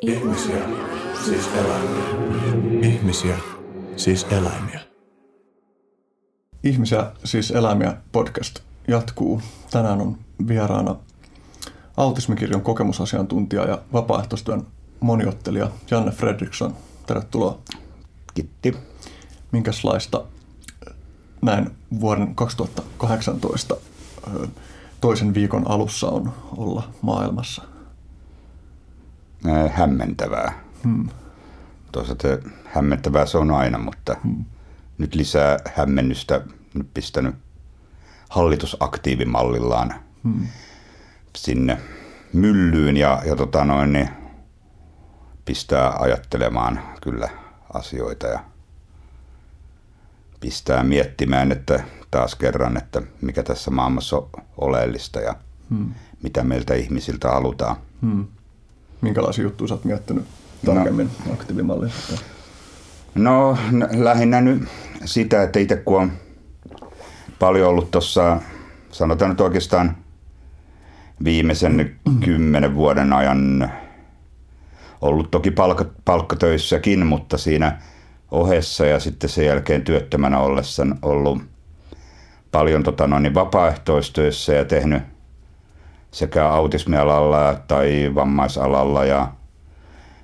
Ihmisiä, siis eläimiä. Ihmisiä, siis eläimiä. Ihmisiä, siis eläimiä podcast jatkuu. Tänään on vieraana autismikirjon kokemusasiantuntija ja vapaaehtoistyön moniottelija Janne Fredriksson. Tervetuloa. Kitti. Minkälaista näin vuoden 2018 toisen viikon alussa on olla maailmassa? Hämmentävää. Hmm. Toisaalta hämmentävää se on aina, mutta hmm. nyt lisää hämmennystä nyt pistänyt hallitusaktiivimallillaan hmm. sinne myllyyn ja, ja tota noin, niin pistää ajattelemaan kyllä asioita ja pistää miettimään, että taas kerran, että mikä tässä maailmassa on oleellista ja hmm. mitä meiltä ihmisiltä halutaan. Hmm. Minkälaisia juttuja sä oot miettinyt tarkemmin no, aktiivimallista? No lähinnä nyt sitä, että itse kun on paljon ollut tuossa, sanotaan nyt oikeastaan viimeisen kymmenen vuoden ajan ollut toki palkka, palkkatöissäkin, mutta siinä ohessa ja sitten sen jälkeen työttömänä ollessa ollut paljon tota noin, niin vapaaehtoistöissä ja tehnyt sekä autismialalla tai vammaisalalla ja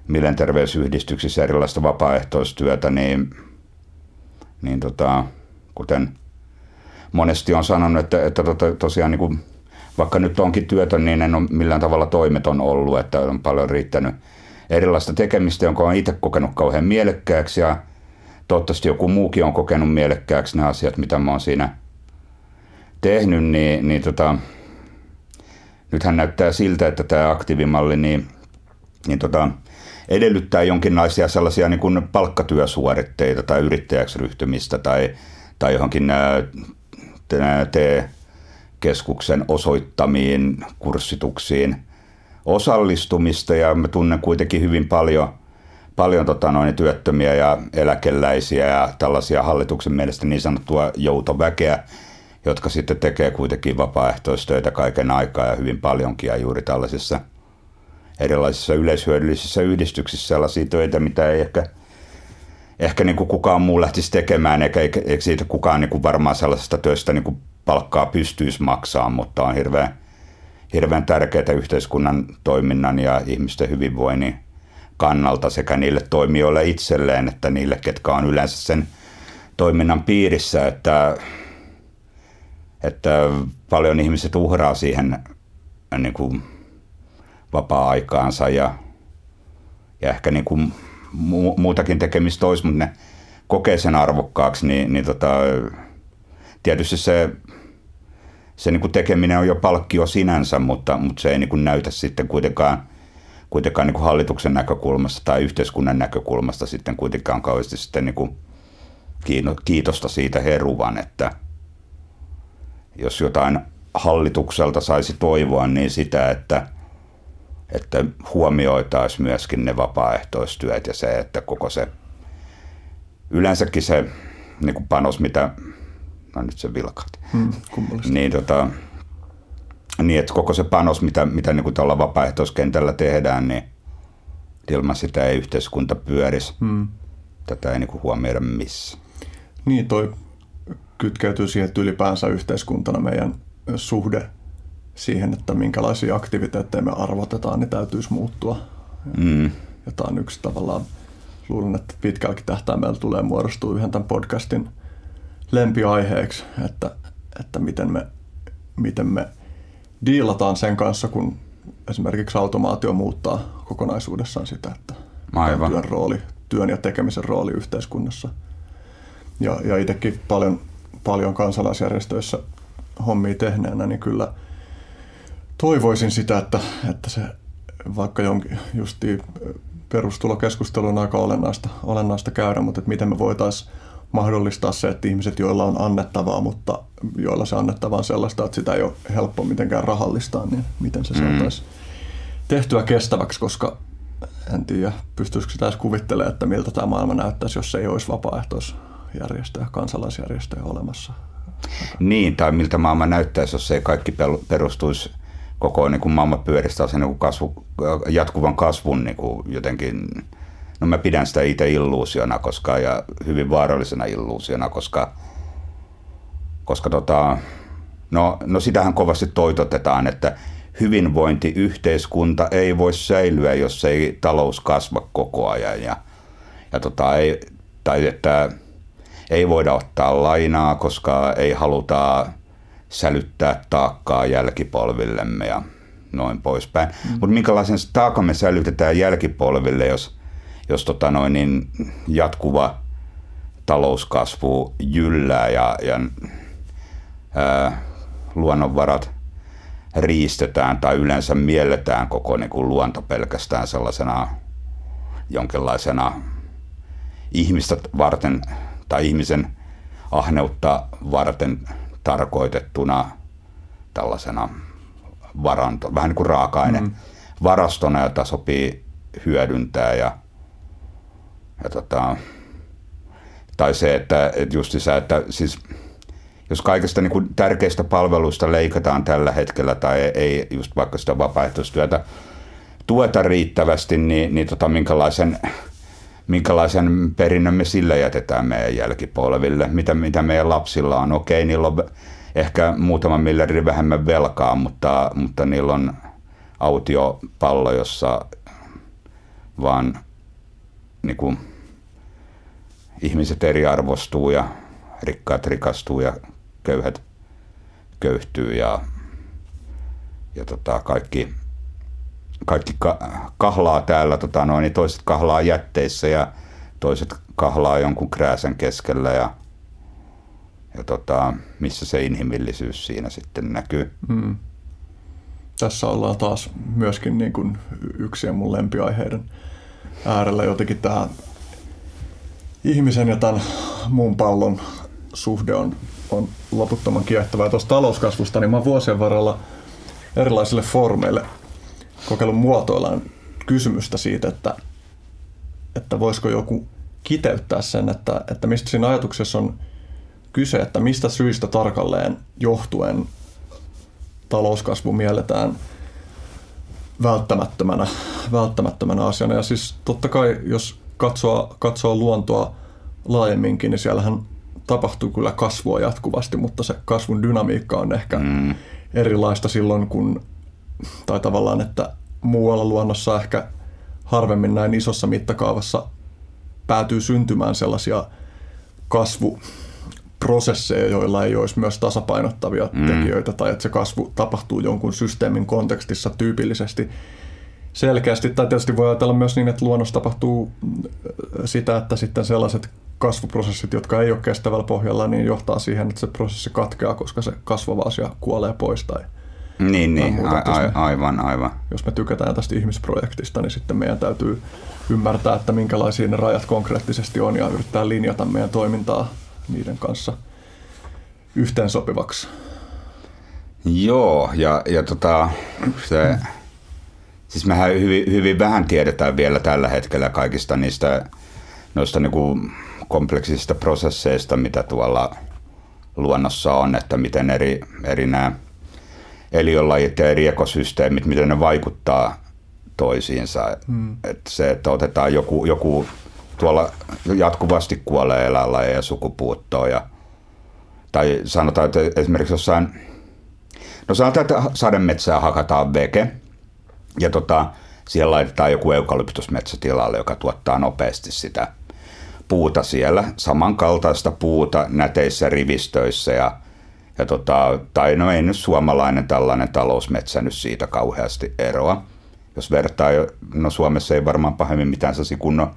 mielenterveysyhdistyksissä erilaista vapaaehtoistyötä, niin, niin tota, kuten monesti on sanonut, että, että tota, tosiaan niin kuin, vaikka nyt onkin työtön, niin en ole millään tavalla toimeton ollut, että on paljon riittänyt erilaista tekemistä, jonka olen itse kokenut kauhean mielekkääksi ja toivottavasti joku muukin on kokenut mielekkääksi ne asiat, mitä mä oon siinä tehnyt, niin, niin tota, nythän näyttää siltä, että tämä aktiivimalli niin, niin tota, edellyttää jonkinlaisia sellaisia niin kuin palkkatyösuoritteita tai yrittäjäksi ryhtymistä tai, tai johonkin TE-keskuksen osoittamiin kurssituksiin osallistumista. Ja mä tunnen kuitenkin hyvin paljon, paljon tota noin, työttömiä ja eläkeläisiä ja tällaisia hallituksen mielestä niin sanottua joutoväkeä, jotka sitten tekee kuitenkin vapaaehtoistöitä kaiken aikaa ja hyvin paljonkin ja juuri tällaisissa erilaisissa yleishyödyllisissä yhdistyksissä sellaisia töitä, mitä ei ehkä, ehkä niin kuin kukaan muu lähtisi tekemään, eikä, eikä, siitä kukaan niin kuin varmaan sellaisesta töistä niin kuin palkkaa pystyisi maksaa, mutta on hirveän, hirveän tärkeää yhteiskunnan toiminnan ja ihmisten hyvinvoinnin kannalta sekä niille toimijoille itselleen, että niille, ketkä on yleensä sen toiminnan piirissä, että että paljon ihmiset uhraa siihen niin kuin vapaa-aikaansa ja, ja ehkä niin kuin muutakin tekemistä olisi, mutta ne kokee sen arvokkaaksi, niin, niin tota, tietysti se, se niin kuin tekeminen on jo palkkio sinänsä, mutta, mutta se ei niin kuin näytä sitten kuitenkaan, kuitenkaan niin kuin hallituksen näkökulmasta tai yhteiskunnan näkökulmasta sitten kuitenkaan kauheasti sitten niin kuin kiitosta siitä heruvan, että – jos jotain hallitukselta saisi toivoa, niin sitä, että, että huomioitaisiin myöskin ne vapaaehtoistyöt ja se, että koko se, yleensäkin se niin kuin panos, mitä, no nyt se vilkahti, hmm, niin, tota, niin että koko se panos, mitä, mitä niin kuin tuolla vapaaehtoiskentällä tehdään, niin ilman sitä ei yhteiskunta pyörisi. Hmm. Tätä ei niin kuin huomioida missä. Niin, toi kytkeytyy siihen, että ylipäänsä yhteiskuntana meidän suhde siihen, että minkälaisia aktiviteetteja me arvotetaan, niin täytyisi muuttua. Mm. Ja tämä on yksi tavallaan, luulen, että pitkälläkin tähtäimellä tulee muodostua yhden tämän podcastin lempiaiheeksi, että, että miten, me, miten me diilataan sen kanssa, kun esimerkiksi automaatio muuttaa kokonaisuudessaan sitä, että Aivan. työn rooli, työn ja tekemisen rooli yhteiskunnassa. Ja, ja itsekin paljon paljon kansalaisjärjestöissä hommia tehneenä, niin kyllä toivoisin sitä, että, että se vaikka jonkin justi perustulokeskustelu on aika olennaista, olennaista käydä, mutta että miten me voitaisiin mahdollistaa se, että ihmiset, joilla on annettavaa, mutta joilla se annettava on sellaista, että sitä ei ole helppo mitenkään rahallistaa, niin miten se mm. saataisiin tehtyä kestäväksi, koska en tiedä, pystyisikö sitä edes kuvittelemaan, että miltä tämä maailma näyttäisi, jos ei olisi vapaaehtois järjestöjä, kansalaisjärjestöjä olemassa. Niin, tai miltä maailma näyttäisi, jos ei kaikki perustuisi koko niin kuin maailma pyöristää sen niin kasvu, jatkuvan kasvun niin kuin jotenkin, no mä pidän sitä itse illuusiona koska, ja hyvin vaarallisena illuusiona, koska, koska tota, no, no sitähän kovasti toitotetaan, että hyvinvointiyhteiskunta ei voi säilyä, jos ei talous kasva koko ajan ja, ja tota, ei, tai että ei voida ottaa lainaa, koska ei haluta sälyttää taakkaa jälkipolvillemme ja noin poispäin. Mm. Mutta minkälaisen taakan me sälytetään jälkipolville, jos, jos tota noin, niin jatkuva talouskasvu jyllää ja, ja ää, luonnonvarat riistetään tai yleensä mielletään koko niin kuin luonto pelkästään sellaisena jonkinlaisena ihmistä varten tai ihmisen ahneutta varten tarkoitettuna tällaisena varanto, vähän niin kuin raaka-aine mm. varastona, jota sopii hyödyntää ja, ja tota, tai se, että, että just se, että siis jos kaikista niin kuin tärkeistä palveluista leikataan tällä hetkellä tai ei just vaikka sitä vapaaehtoistyötä tueta riittävästi, niin, niin tota, minkälaisen, minkälaisen perinnön me sillä jätetään meidän jälkipolville, mitä, mitä meidän lapsilla on. Okei, niillä on ehkä muutama miljardin vähemmän velkaa, mutta, mutta niillä on autiopallo, jossa vaan niin kuin, ihmiset eriarvostuu ja rikkaat rikastuu ja köyhät köyhtyy ja, ja tota, kaikki, kaikki ka, kahlaa täällä, tota, noin, niin toiset kahlaa jätteissä ja toiset kahlaa jonkun krääsen keskellä ja, ja tota, missä se inhimillisyys siinä sitten näkyy. Hmm. Tässä ollaan taas myöskin niin kuin yksi mun lempiaiheiden äärellä jotenkin tämä ihmisen ja tämän muun pallon suhde on on loputtoman kiehtovaa. Tuosta talouskasvusta, niin mä vuosien varrella erilaisille foorumeille kokeillut muotoillaan kysymystä siitä, että, että voisiko joku kiteyttää sen, että, että mistä siinä ajatuksessa on kyse, että mistä syistä tarkalleen johtuen talouskasvu mielletään välttämättömänä, välttämättömänä asiana. Ja siis totta kai, jos katsoo, katsoo luontoa laajemminkin, niin siellähän tapahtuu kyllä kasvua jatkuvasti, mutta se kasvun dynamiikka on ehkä mm. erilaista silloin, kun, tai tavallaan, että muualla luonnossa ehkä harvemmin näin isossa mittakaavassa päätyy syntymään sellaisia kasvuprosesseja, joilla ei olisi myös tasapainottavia mm. tekijöitä, tai että se kasvu tapahtuu jonkun systeemin kontekstissa tyypillisesti selkeästi. Tai tietysti voi ajatella myös niin, että luonnossa tapahtuu sitä, että sitten sellaiset kasvuprosessit, jotka ei ole kestävällä pohjalla, niin johtaa siihen, että se prosessi katkeaa, koska se kasvava asia kuolee pois tai niin, niin. A- a- aivan, aivan. Jos me tykätään tästä ihmisprojektista, niin sitten meidän täytyy ymmärtää, että minkälaisia ne rajat konkreettisesti on ja yrittää linjata meidän toimintaa niiden kanssa yhteensopivaksi. Joo, ja, ja tota, se, siis mehän hyvin, hyvin vähän tiedetään vielä tällä hetkellä kaikista niistä noista niin kuin kompleksisista prosesseista, mitä tuolla luonnossa on, että miten eri, eri nämä eliölajit ja eri ekosysteemit, miten ne vaikuttaa toisiinsa. Hmm. Että se, että otetaan joku, joku tuolla jatkuvasti kuolee eläinlajeja sukupuuttoon ja tai sanotaan, että esimerkiksi jossain, no sanotaan, että sademetsää hakataan veke ja tota, siellä laitetaan joku eukalyptusmetsä tilalle, joka tuottaa nopeasti sitä puuta siellä, samankaltaista puuta näteissä rivistöissä ja, ja tota, tai no ei nyt suomalainen tällainen talousmetsä nyt siitä kauheasti eroa. Jos vertaa, no Suomessa ei varmaan pahemmin mitään sellaisia kunnon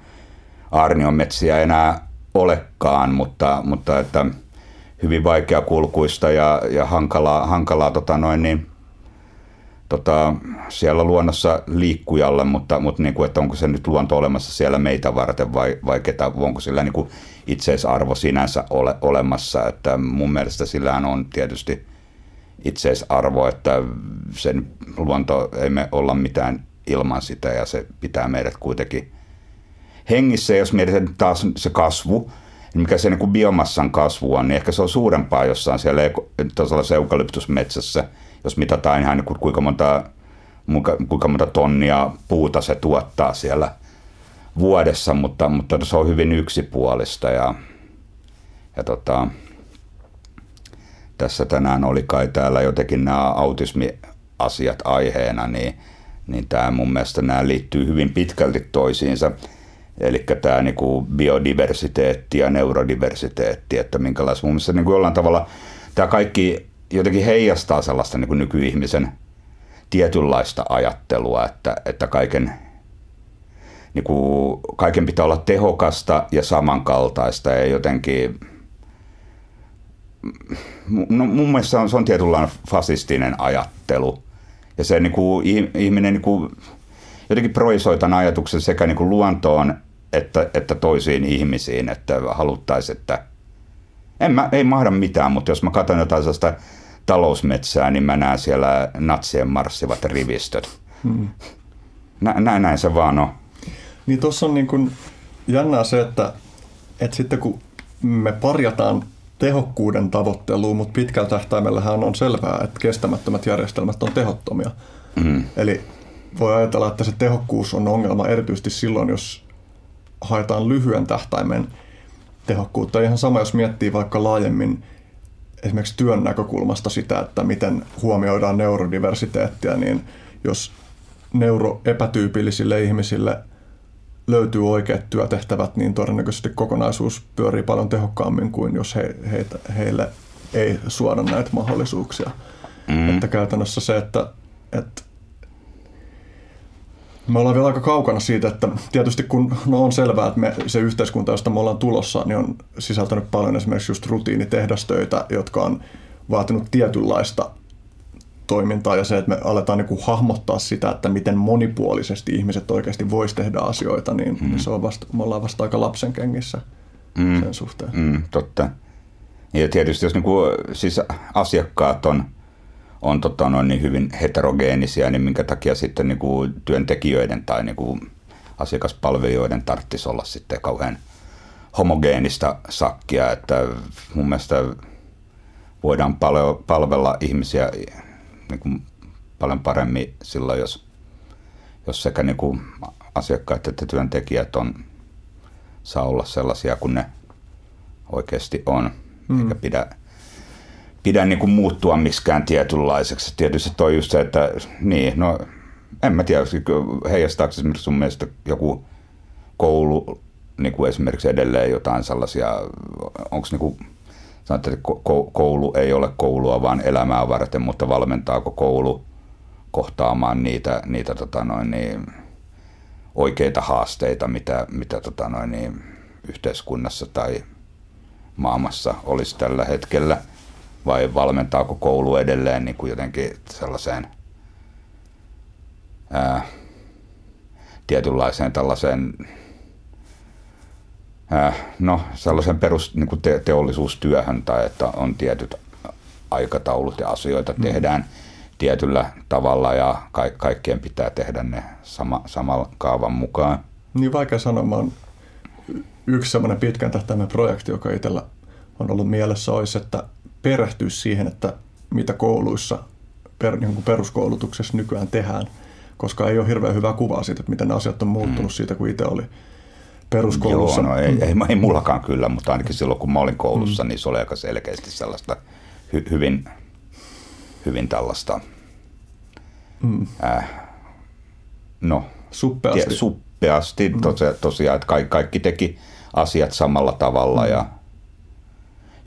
aarnionmetsiä enää olekaan, mutta, mutta että hyvin kulkuista ja, ja hankalaa, hankalaa tota noin, niin tota, siellä luonnossa liikkujalle, mutta, mutta niin kuin, että onko se nyt luonto olemassa siellä meitä varten vai, vai ketä, onko sillä niin kuin itseisarvo sinänsä ole, olemassa. Että mun mielestä sillä on tietysti itseisarvo, että sen luonto ei me olla mitään ilman sitä ja se pitää meidät kuitenkin hengissä. Jos mietitään taas se kasvu, niin mikä se niin kuin biomassan kasvu on, niin ehkä se on suurempaa jossain siellä eukalyptusmetsässä – jos mitataan ihan niin kuinka monta, kuinka monta tonnia puuta se tuottaa siellä vuodessa, mutta, mutta se on hyvin yksipuolista ja, ja tota, tässä tänään oli kai täällä jotenkin nämä autismiasiat aiheena, niin, niin tämä mun mielestä nämä liittyy hyvin pitkälti toisiinsa. Eli tämä niinku biodiversiteetti ja neurodiversiteetti, että minkälaista mun mielestä niinku jollain tavalla tämä kaikki jotenkin heijastaa sellaista niinku nykyihmisen tietynlaista ajattelua, että, että kaiken, niinku, kaiken pitää olla tehokasta ja samankaltaista ja jotenkin no, mun mielestä se on, se on tietynlainen fasistinen ajattelu. Ja se niin kuin, ihminen niin kuin, jotenkin projisoi tämän ajatuksen sekä niin kuin luontoon että, että toisiin ihmisiin, että haluttaisiin, että en mä, ei mahda mitään, mutta jos mä katson jotain sellaista talousmetsää, niin mä näen siellä natsien marssivat rivistöt. Hmm. Nä, näin, näin se vaan on. Niin tuossa on niin kuin jännää se, että, että sitten kun me parjataan tehokkuuden tavoitteluun, mutta pitkällä tähtäimellähän on selvää, että kestämättömät järjestelmät on tehottomia. Mm. Eli voi ajatella, että se tehokkuus on ongelma erityisesti silloin, jos haetaan lyhyen tähtäimen tehokkuutta. Ihan sama, jos miettii vaikka laajemmin esimerkiksi työn näkökulmasta sitä, että miten huomioidaan neurodiversiteettiä, niin jos neuroepätyypillisille ihmisille löytyy oikeat työtehtävät, niin todennäköisesti kokonaisuus pyörii paljon tehokkaammin kuin jos he, heitä, heille ei suoda näitä mahdollisuuksia. Mm. Että käytännössä se, että, että me ollaan vielä aika kaukana siitä, että tietysti kun no on selvää, että me, se yhteiskunta, josta me ollaan tulossa, niin on sisältänyt paljon esimerkiksi just rutiinitehdastöitä, jotka on vaatinut tietynlaista toimintaa ja se, että me aletaan niin kuin hahmottaa sitä, että miten monipuolisesti ihmiset oikeasti voisi tehdä asioita, niin mm. se on vasta, me ollaan vasta aika lapsen kengissä mm. sen suhteen. Mm, totta. Ja tietysti jos niin kuin, siis asiakkaat on, on tota, noin niin hyvin heterogeenisia, niin minkä takia sitten niin kuin työntekijöiden tai niin kuin asiakaspalvelijoiden tarvitsisi olla sitten kauhean homogeenista sakkia, että mun mielestä voidaan palvella ihmisiä niin kuin paljon paremmin silloin, jos, jos sekä niin kuin asiakkaat että työntekijät on, saa olla sellaisia kuin ne oikeasti on, mm. eikä pidä, pidä niin kuin muuttua miskään tietynlaiseksi. Tietysti toi just se, että niin, no en mä tiedä, heijastaako esimerkiksi sun mielestä joku koulu niin kuin esimerkiksi edelleen jotain sellaisia, onko niin kuin Sanoit, että koulu ei ole koulua, vaan elämää varten, mutta valmentaako koulu kohtaamaan niitä, niitä tota noin, niin, oikeita haasteita, mitä, mitä tota noin, niin, yhteiskunnassa tai maailmassa olisi tällä hetkellä, vai valmentaako koulu edelleen niin kuin jotenkin sellaiseen ää, tietynlaiseen tällaiseen Äh, no, sellaisen perus niin kuin te- teollisuustyöhön tai että on tietyt aikataulut ja asioita mm. tehdään tietyllä tavalla ja ka- kaikkien pitää tehdä ne sama, samalla kaavan mukaan. Niin vaikea sanoa. Mä oon yksi semmoinen pitkän tähtäimen projekti, joka itsellä on ollut mielessä, olisi, että perehtyisi siihen, että mitä kouluissa, per, niin kuin peruskoulutuksessa nykyään tehdään, koska ei ole hirveän hyvää kuvaa siitä, että miten asiat on muuttunut mm. siitä, kun itse oli peruskoulussa? Joo, no ei, ei, ei mullakaan kyllä, mutta ainakin silloin kun mä olin koulussa, mm. niin se oli aika selkeästi sellaista hy, hyvin, hyvin tällaista, mm. äh, no, suppeasti, tie, suppeasti mm. tosia, tosiaan, että kaikki, kaikki teki asiat samalla tavalla mm. ja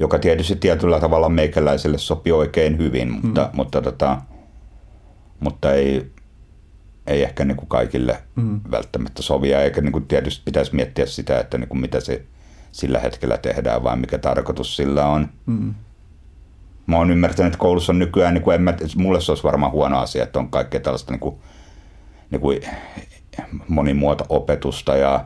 joka tietysti tietyllä tavalla meikäläiselle sopi oikein hyvin, mutta, mm. mutta, tota, mutta ei, ei ehkä niin kuin kaikille mm. välttämättä sovia, eikä niin kuin tietysti pitäisi miettiä sitä, että niin kuin mitä se sillä hetkellä tehdään, vai mikä tarkoitus sillä on. Mm. Mä oon ymmärtänyt, että koulussa on nykyään, niin kuin en mä, mulle se olisi varmaan huono asia, että on kaikkea tällaista niin kuin, niin kuin monimuoto-opetusta ja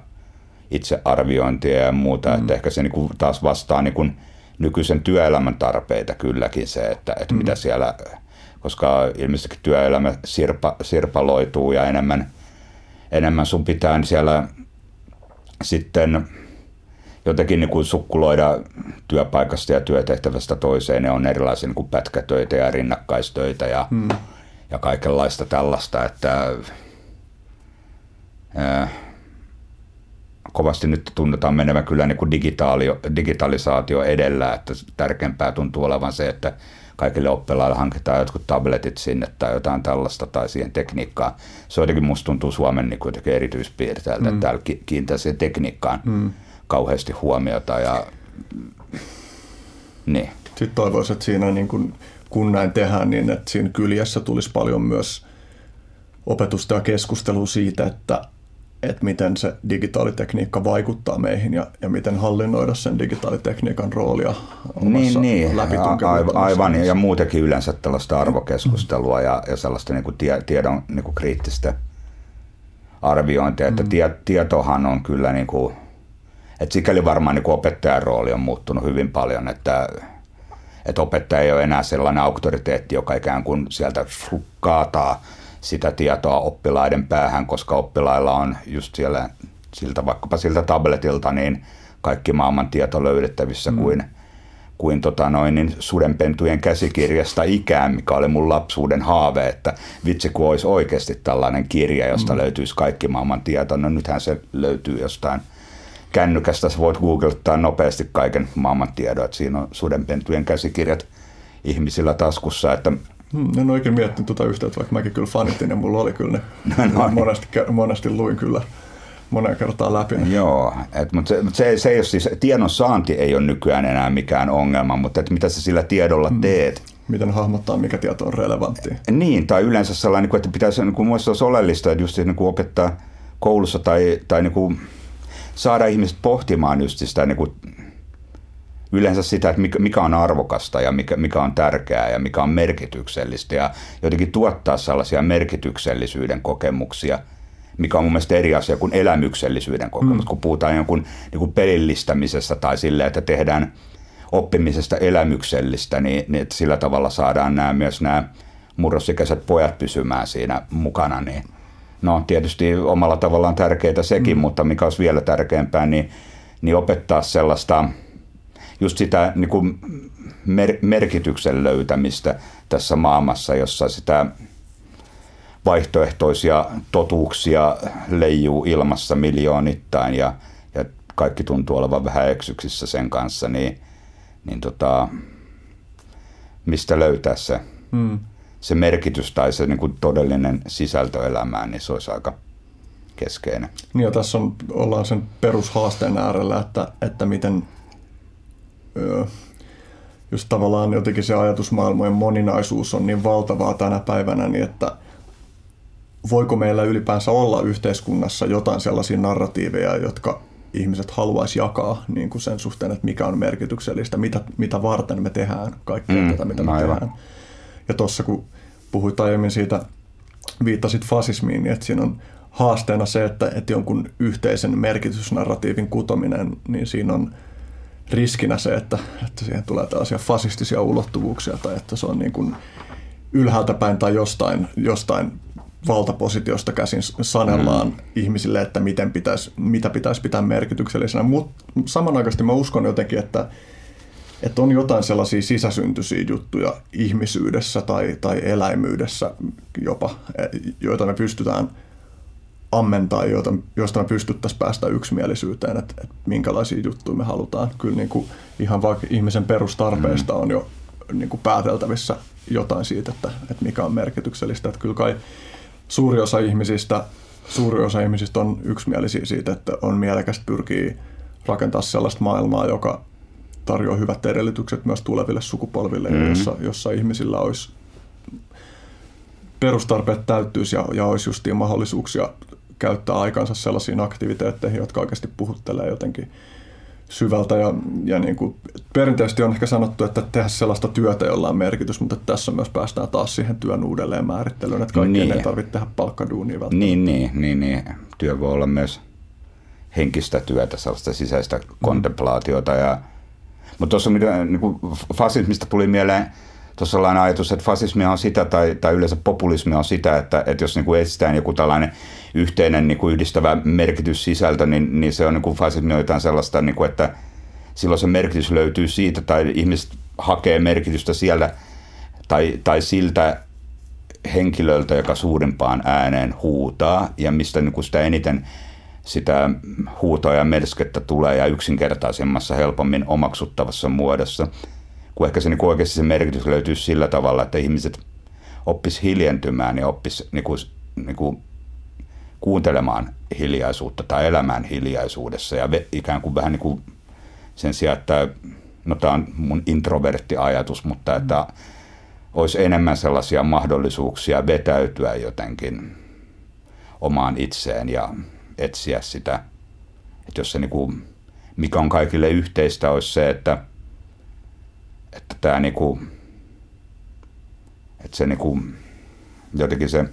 itsearviointia ja muuta, mm. että ehkä se niin kuin taas vastaa niin kuin nykyisen työelämän tarpeita kylläkin se, että, että mm. mitä siellä koska ilmeisesti työelämä sirpa, sirpaloituu ja enemmän, enemmän sun pitää siellä sitten jotenkin niin kuin sukkuloida työpaikasta ja työtehtävästä toiseen. Ne on erilaisia niin kuin pätkätöitä ja rinnakkaistöitä ja, hmm. ja kaikenlaista tällaista, että ää, kovasti nyt tunnetaan menevän kyllä niin kuin digitalisaatio edellä, että tärkeämpää tuntuu olevan se, että kaikille oppilaille hankitaan jotkut tabletit sinne tai jotain tällaista tai siihen tekniikkaan. Se jotenkin musta tuntuu Suomen niin kuitenkin erityispiirteeltä, mm. että täällä kiinnittää siihen tekniikkaan mm. kauheasti huomiota ja niin. Sitten toivoisin, että siinä niin kun, kun näin tehdään, niin että siinä kyljessä tulisi paljon myös opetusta ja keskustelua siitä, että että miten se digitaalitekniikka vaikuttaa meihin ja, ja miten hallinnoida sen digitaalitekniikan roolia niin, niin. aivan, aivan ja muutenkin yleensä tällaista arvokeskustelua ja, ja sellaista niin kuin tie, tiedon niin kuin kriittistä arviointia, että mm. tie, tietohan on kyllä niin kuin, että sikäli varmaan niin kuin opettajan rooli on muuttunut hyvin paljon, että, että opettaja ei ole enää sellainen auktoriteetti, joka ikään kuin sieltä kaataa sitä tietoa oppilaiden päähän, koska oppilailla on just siellä siltä, vaikkapa siltä tabletilta niin kaikki maailman tieto löydettävissä mm. kuin, kuin tota noin, niin sudenpentujen käsikirjasta ikään, mikä oli mun lapsuuden haave, että vitsi kun olisi oikeasti tällainen kirja, josta mm. löytyisi kaikki maailman tieto. No nythän se löytyy jostain kännykästä, sä voit googlettaa nopeasti kaiken maailman tiedon, että siinä on sudenpentujen käsikirjat ihmisillä taskussa, että Hmm, en oikein miettinyt tuota yhteyttä, vaikka mäkin kyllä fanitin ja mulla oli kyllä ne. No, no. Monesti, monesti luin kyllä monen kertaa läpi. Joo, et, mutta se, se, se ei ole siis, tiedon saanti ei ole nykyään enää mikään ongelma, mutta et mitä sä sillä tiedolla hmm. teet? Miten hahmottaa, mikä tieto on relevanttia? Niin, tai yleensä sellainen, että pitäisi, niin kuin olisi oleellista, että just niin kuin opettaa koulussa tai, tai niin kuin saada ihmiset pohtimaan just sitä niin kuin yleensä sitä, että mikä, on arvokasta ja mikä, mikä on tärkeää ja mikä on merkityksellistä ja jotenkin tuottaa sellaisia merkityksellisyyden kokemuksia, mikä on mun mielestä eri asia kuin elämyksellisyyden kokemus, mm. kun puhutaan jonkun niin kuin pelillistämisestä tai sille, että tehdään oppimisesta elämyksellistä, niin, niin että sillä tavalla saadaan nämä, myös nämä murrosikäiset pojat pysymään siinä mukana, niin no tietysti omalla tavallaan tärkeää sekin, mm. mutta mikä olisi vielä tärkeämpää, niin, niin opettaa sellaista just sitä niin kuin mer- merkityksen löytämistä tässä maailmassa, jossa sitä vaihtoehtoisia totuuksia leijuu ilmassa miljoonittain ja, ja kaikki tuntuu olevan vähän eksyksissä sen kanssa, niin, niin tota, mistä löytää se, hmm. se merkitys tai se niin kuin todellinen sisältö elämään, niin se olisi aika keskeinen. Niin ja tässä on, ollaan sen perushaasteen äärellä, että, että miten just tavallaan jotenkin se ajatusmaailmojen moninaisuus on niin valtavaa tänä päivänä, niin että voiko meillä ylipäänsä olla yhteiskunnassa jotain sellaisia narratiiveja, jotka ihmiset haluaisi jakaa niin kuin sen suhteen, että mikä on merkityksellistä, mitä, mitä varten me tehdään kaikkea mm, tätä, mitä me aivan. tehdään. Ja tuossa kun puhuit aiemmin siitä, viittasit fasismiin, niin että siinä on haasteena se, että, että jonkun yhteisen merkitysnarratiivin kutominen, niin siinä on – riskinä se, että, että siihen tulee tällaisia fasistisia ulottuvuuksia tai että se on niin kuin ylhäältä päin tai jostain, jostain valtapositiosta käsin sanellaan mm. ihmisille, että miten pitäisi, mitä pitäisi pitää merkityksellisenä. Mutta samanaikaisesti mä uskon jotenkin, että, että on jotain sellaisia sisäsyntyisiä juttuja ihmisyydessä tai, tai eläimyydessä jopa, joita me pystytään – ammentaa, joita, joista me pystyttäisiin päästä yksimielisyyteen, että, että minkälaisia juttuja me halutaan. Kyllä niin kuin ihan vaikka ihmisen perustarpeista mm. on jo niin kuin pääteltävissä jotain siitä, että, että mikä on merkityksellistä. Että kyllä kai suuri osa ihmisistä, suuri osa ihmisistä on yksimielisiä siitä, että on mielekästä pyrkiä rakentaa sellaista maailmaa, joka tarjoaa hyvät edellytykset myös tuleville sukupolville, mm. jossa, jossa ihmisillä olisi perustarpeet täyttyisi ja, ja olisi justiin mahdollisuuksia käyttää aikansa sellaisiin aktiviteetteihin, jotka oikeasti puhuttelee jotenkin syvältä. Ja, ja niin kuin, perinteisesti on ehkä sanottu, että tehdä sellaista työtä, jolla on merkitys, mutta tässä myös päästään taas siihen työn uudelleen määrittelyyn, että kaikkien niin. ei tarvitse tehdä palkkaduunia välttämättä. Niin, niin, niin, niin. Työ voi olla myös henkistä työtä, sellaista sisäistä mm. kontemplaatiota. Ja, mutta tuossa mitä niin kuin fasismista tuli mieleen tuossa sellainen ajatus, että fasismi on sitä tai, tai yleensä populismi on sitä, että, että jos niin kuin etsitään joku tällainen yhteinen niin kuin yhdistävä merkitys sisältö, niin, niin se on niin kuin fasismi on jotain sellaista, niin kuin, että silloin se merkitys löytyy siitä tai ihmiset hakee merkitystä siellä tai, tai siltä henkilöltä, joka suurimpaan ääneen huutaa ja mistä niin kuin sitä eniten sitä huutoa ja melskettä tulee ja yksinkertaisemmassa, helpommin omaksuttavassa muodossa. Kun ehkä se niin kuin oikeasti se merkitys löytyy sillä tavalla, että ihmiset oppis hiljentymään ja oppis niin kuin, niin kuin kuuntelemaan hiljaisuutta tai elämään hiljaisuudessa ja ikään kuin vähän niin kuin sen sijaan, että no tämä on mun introvertti ajatus, mutta että olisi enemmän sellaisia mahdollisuuksia vetäytyä jotenkin omaan itseen ja etsiä sitä. Että jos se niin kuin, mikä on kaikille yhteistä, olisi se, että, että tämä niin kuin, että se niin kuin, jotenkin se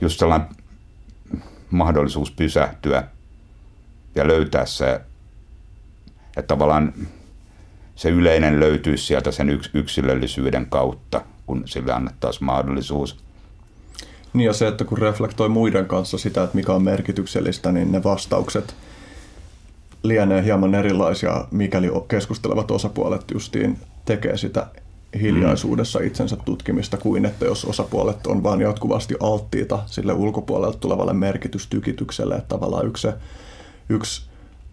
just sellainen mahdollisuus pysähtyä ja löytää se, että tavallaan se yleinen löytyisi sieltä sen yks, yksilöllisyyden kautta, kun sille annettaisiin mahdollisuus. Niin ja se, että kun reflektoi muiden kanssa sitä, että mikä on merkityksellistä, niin ne vastaukset lienee hieman erilaisia, mikäli keskustelevat osapuolet justiin tekee sitä hiljaisuudessa mm. itsensä tutkimista kuin että jos osapuolet on vain jatkuvasti alttiita sille ulkopuolelta tulevalle merkitystykitykselle, että tavallaan yksi, yksi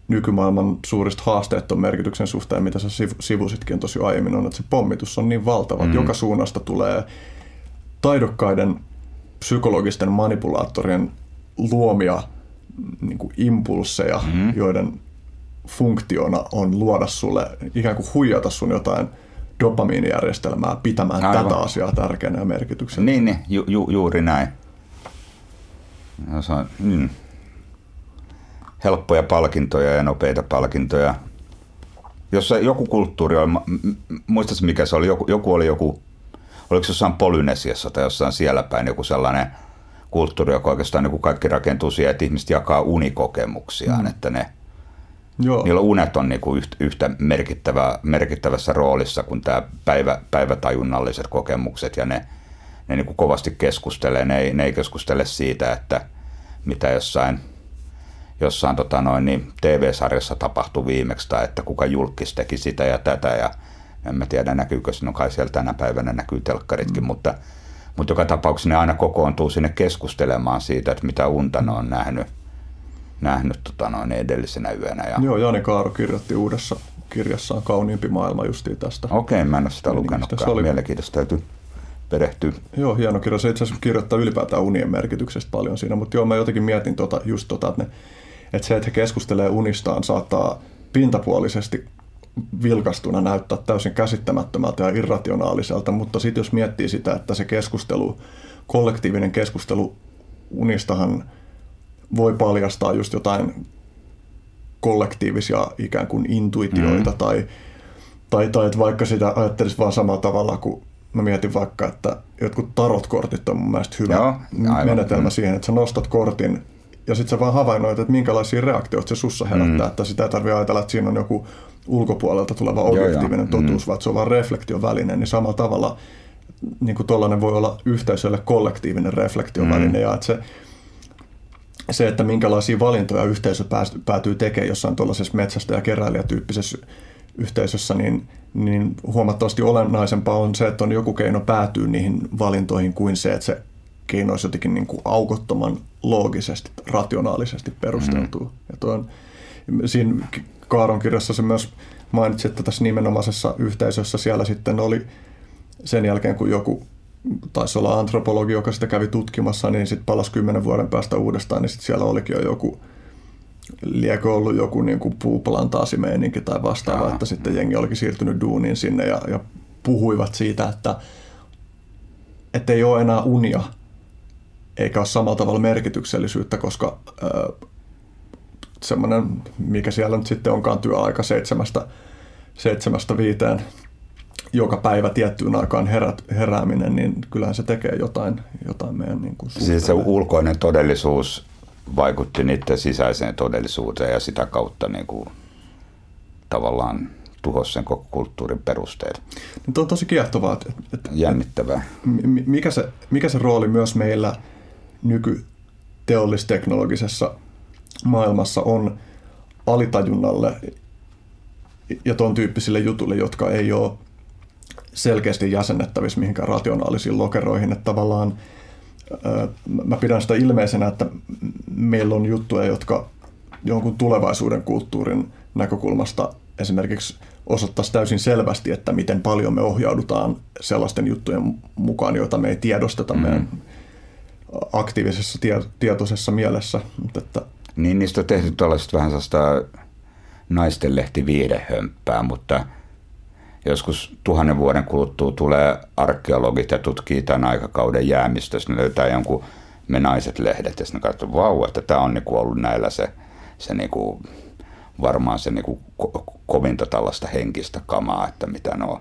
nykymaailman suurista haasteet on merkityksen suhteen, mitä sä sivusitkin tosi aiemmin, on, että se pommitus on niin valtava, mm. että joka suunnasta tulee taidokkaiden psykologisten manipulaattorien luomia niin kuin impulseja, mm. joiden funktiona on luoda sulle, ikään kuin huijata sun jotain dopamiinijärjestelmää pitämään Aivan. tätä asiaa tärkeänä ja merkityksenä. Niin, niin ju, ju, juuri näin. Se on, mm helppoja palkintoja ja nopeita palkintoja. Jos joku kulttuuri oli, muistatko mikä se oli, joku, joku oli joku, oliko se jossain Polynesiassa tai jossain siellä päin joku sellainen kulttuuri, joka oikeastaan niin kuin kaikki rakentuu siihen, että ihmiset jakaa unikokemuksiaan, mm. että ne, Joo. niillä unet on niin kuin yhtä merkittävä, merkittävässä roolissa kuin tämä päivä, päivätajunnalliset kokemukset ja ne, ne niin kuin kovasti keskustelee, ne ei, ne ei keskustele siitä, että mitä jossain jossain tota noin, niin TV-sarjassa tapahtui viimeksi, tai että kuka julkis teki sitä ja tätä, ja en mä tiedä näkyykö, no kai siellä tänä päivänä näkyy telkkaritkin, mm. mutta, mutta joka tapauksessa ne aina kokoontuu sinne keskustelemaan siitä, että mitä unta ne on nähnyt, nähnyt tota noin, edellisenä yönä. Ja... Joo, Jani Kaaro kirjoitti uudessa kirjassaan Kauniimpi maailma justiin tästä. Okei, mä en ole sitä lukenutkaan. Oli... Mielenkiintoista täytyy perehtyy. Joo, hieno kirja. Se itse asiassa kirjoittaa ylipäätään unien merkityksestä paljon siinä, mutta joo, mä jotenkin mietin tota, just tota, että ne että se, että he keskustelee unistaan, saattaa pintapuolisesti vilkastuna näyttää täysin käsittämättömältä ja irrationaaliselta, mutta sitten jos miettii sitä, että se keskustelu, kollektiivinen keskustelu unistahan voi paljastaa just jotain kollektiivisia ikään kuin intuitioita mm. tai, tai, tai että vaikka sitä ajattelisi vaan samalla tavalla kuin mä mietin vaikka, että jotkut tarotkortit on mun mielestä hyvä Joo, menetelmä mm. siihen, että sä nostat kortin ja sitten sä vaan havainnoit, että minkälaisia reaktioita se sussa herättää, mm. että sitä ei tarvitse ajatella, että siinä on joku ulkopuolelta tuleva objektiivinen joo, joo. totuus, mm. vaan se on vaan reflektioväline, niin samalla tavalla niin kuin tollainen voi olla yhteisölle kollektiivinen reflektioväline, mm. ja että se, se, että minkälaisia valintoja yhteisö päätyy tekemään jossain tuollaisessa metsästä- ja keräilijätyyppisessä yhteisössä, niin, niin huomattavasti olennaisempaa on se, että on joku keino päätyä niihin valintoihin kuin se, että se keino olisi jotenkin niin kuin aukottoman loogisesti, rationaalisesti perusteltua. Mm. Ja tuon, siinä Kaaron kirjassa se myös mainitsi, että tässä nimenomaisessa yhteisössä siellä sitten oli sen jälkeen, kun joku taisi olla antropologi, joka sitä kävi tutkimassa, niin sitten palasi kymmenen vuoden päästä uudestaan, niin sitten siellä olikin jo joku, liekö ollut joku niin kuin puuplantaasi tai vastaava, Jaa. että sitten jengi olikin siirtynyt duuniin sinne ja, ja puhuivat siitä, että, että ei ole enää unia, eikä ole samalla tavalla merkityksellisyyttä, koska semmoinen, mikä siellä nyt sitten onkaan työaika seitsemästä, seitsemästä viiteen joka päivä tiettyyn aikaan herät, herääminen, niin kyllähän se tekee jotain, jotain meidän niin kuin Siis se ulkoinen todellisuus vaikutti niiden sisäiseen todellisuuteen ja sitä kautta niin kuin, tavallaan tuhosi sen koko kulttuurin perusteet. Nyt on tosi kiehtovaa. Että, että, Jännittävää. Mikä se, mikä se rooli myös meillä nykyteollisteknologisessa maailmassa on alitajunnalle ja tuon tyyppisille jutuille, jotka ei ole selkeästi jäsennettävissä mihinkään rationaalisiin lokeroihin. Että tavallaan mä pidän sitä ilmeisenä, että meillä on juttuja, jotka jonkun tulevaisuuden kulttuurin näkökulmasta esimerkiksi osoittaisi täysin selvästi, että miten paljon me ohjaudutaan sellaisten juttujen mukaan, joita me ei tiedosteta mm. meidän aktiivisessa tietoisessa mielessä. Mutta että... Niin, niistä on tehty tällaista vähän sellaista naistenlehti viidehömppää, mutta joskus tuhannen vuoden kuluttua tulee arkeologit ja tutkii tämän aikakauden jäämistössä, ne löytää jonkun me naiset lehdet ja sitten katsoo, vau, että tämä on niinku ollut näillä se, se niinku, varmaan se niinku ko- kovinta tällaista henkistä kamaa, että mitä ne on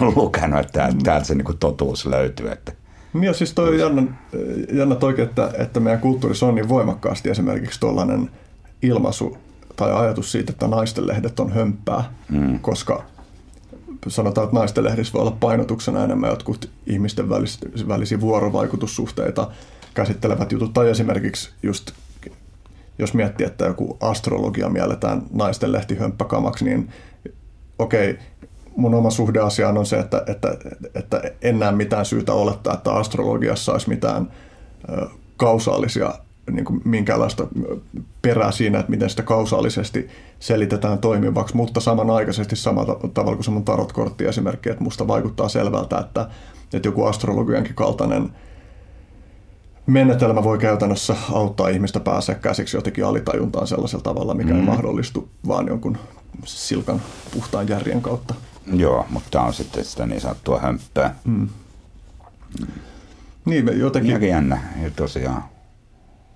lukenut, että täältä se niinku totuus löytyy. Että ja siis toi jännä, jännä toki, että, että meidän kulttuurissa on niin voimakkaasti esimerkiksi tuollainen ilmaisu tai ajatus siitä, että naisten lehdet on hömppää, mm. koska sanotaan, että naisten lehdissä voi olla painotuksena enemmän jotkut ihmisten välis- välisiä vuorovaikutussuhteita käsittelevät jutut, tai esimerkiksi just jos miettii, että joku astrologia mielletään naisten lehti hömppäkamaksi, niin okei, mun oma suhde asiaan on se, että, että, että en näe mitään syytä olettaa, että astrologiassa olisi mitään kausaalisia niin kuin minkäänlaista perää siinä, että miten sitä kausaalisesti selitetään toimivaksi, mutta samanaikaisesti samalla tavalla kuin se mun tarotkortti esimerkki, että musta vaikuttaa selvältä, että, että joku astrologiankin kaltainen menetelmä voi käytännössä auttaa ihmistä pääsee käsiksi jotenkin alitajuntaan sellaisella tavalla, mikä mm. ei mahdollistu vaan jonkun silkan puhtaan järjen kautta. Joo, mutta tämä on sitten sitä niin sanottua hömppää. Mm. Niin, jotenkin... jännä, ja tosiaan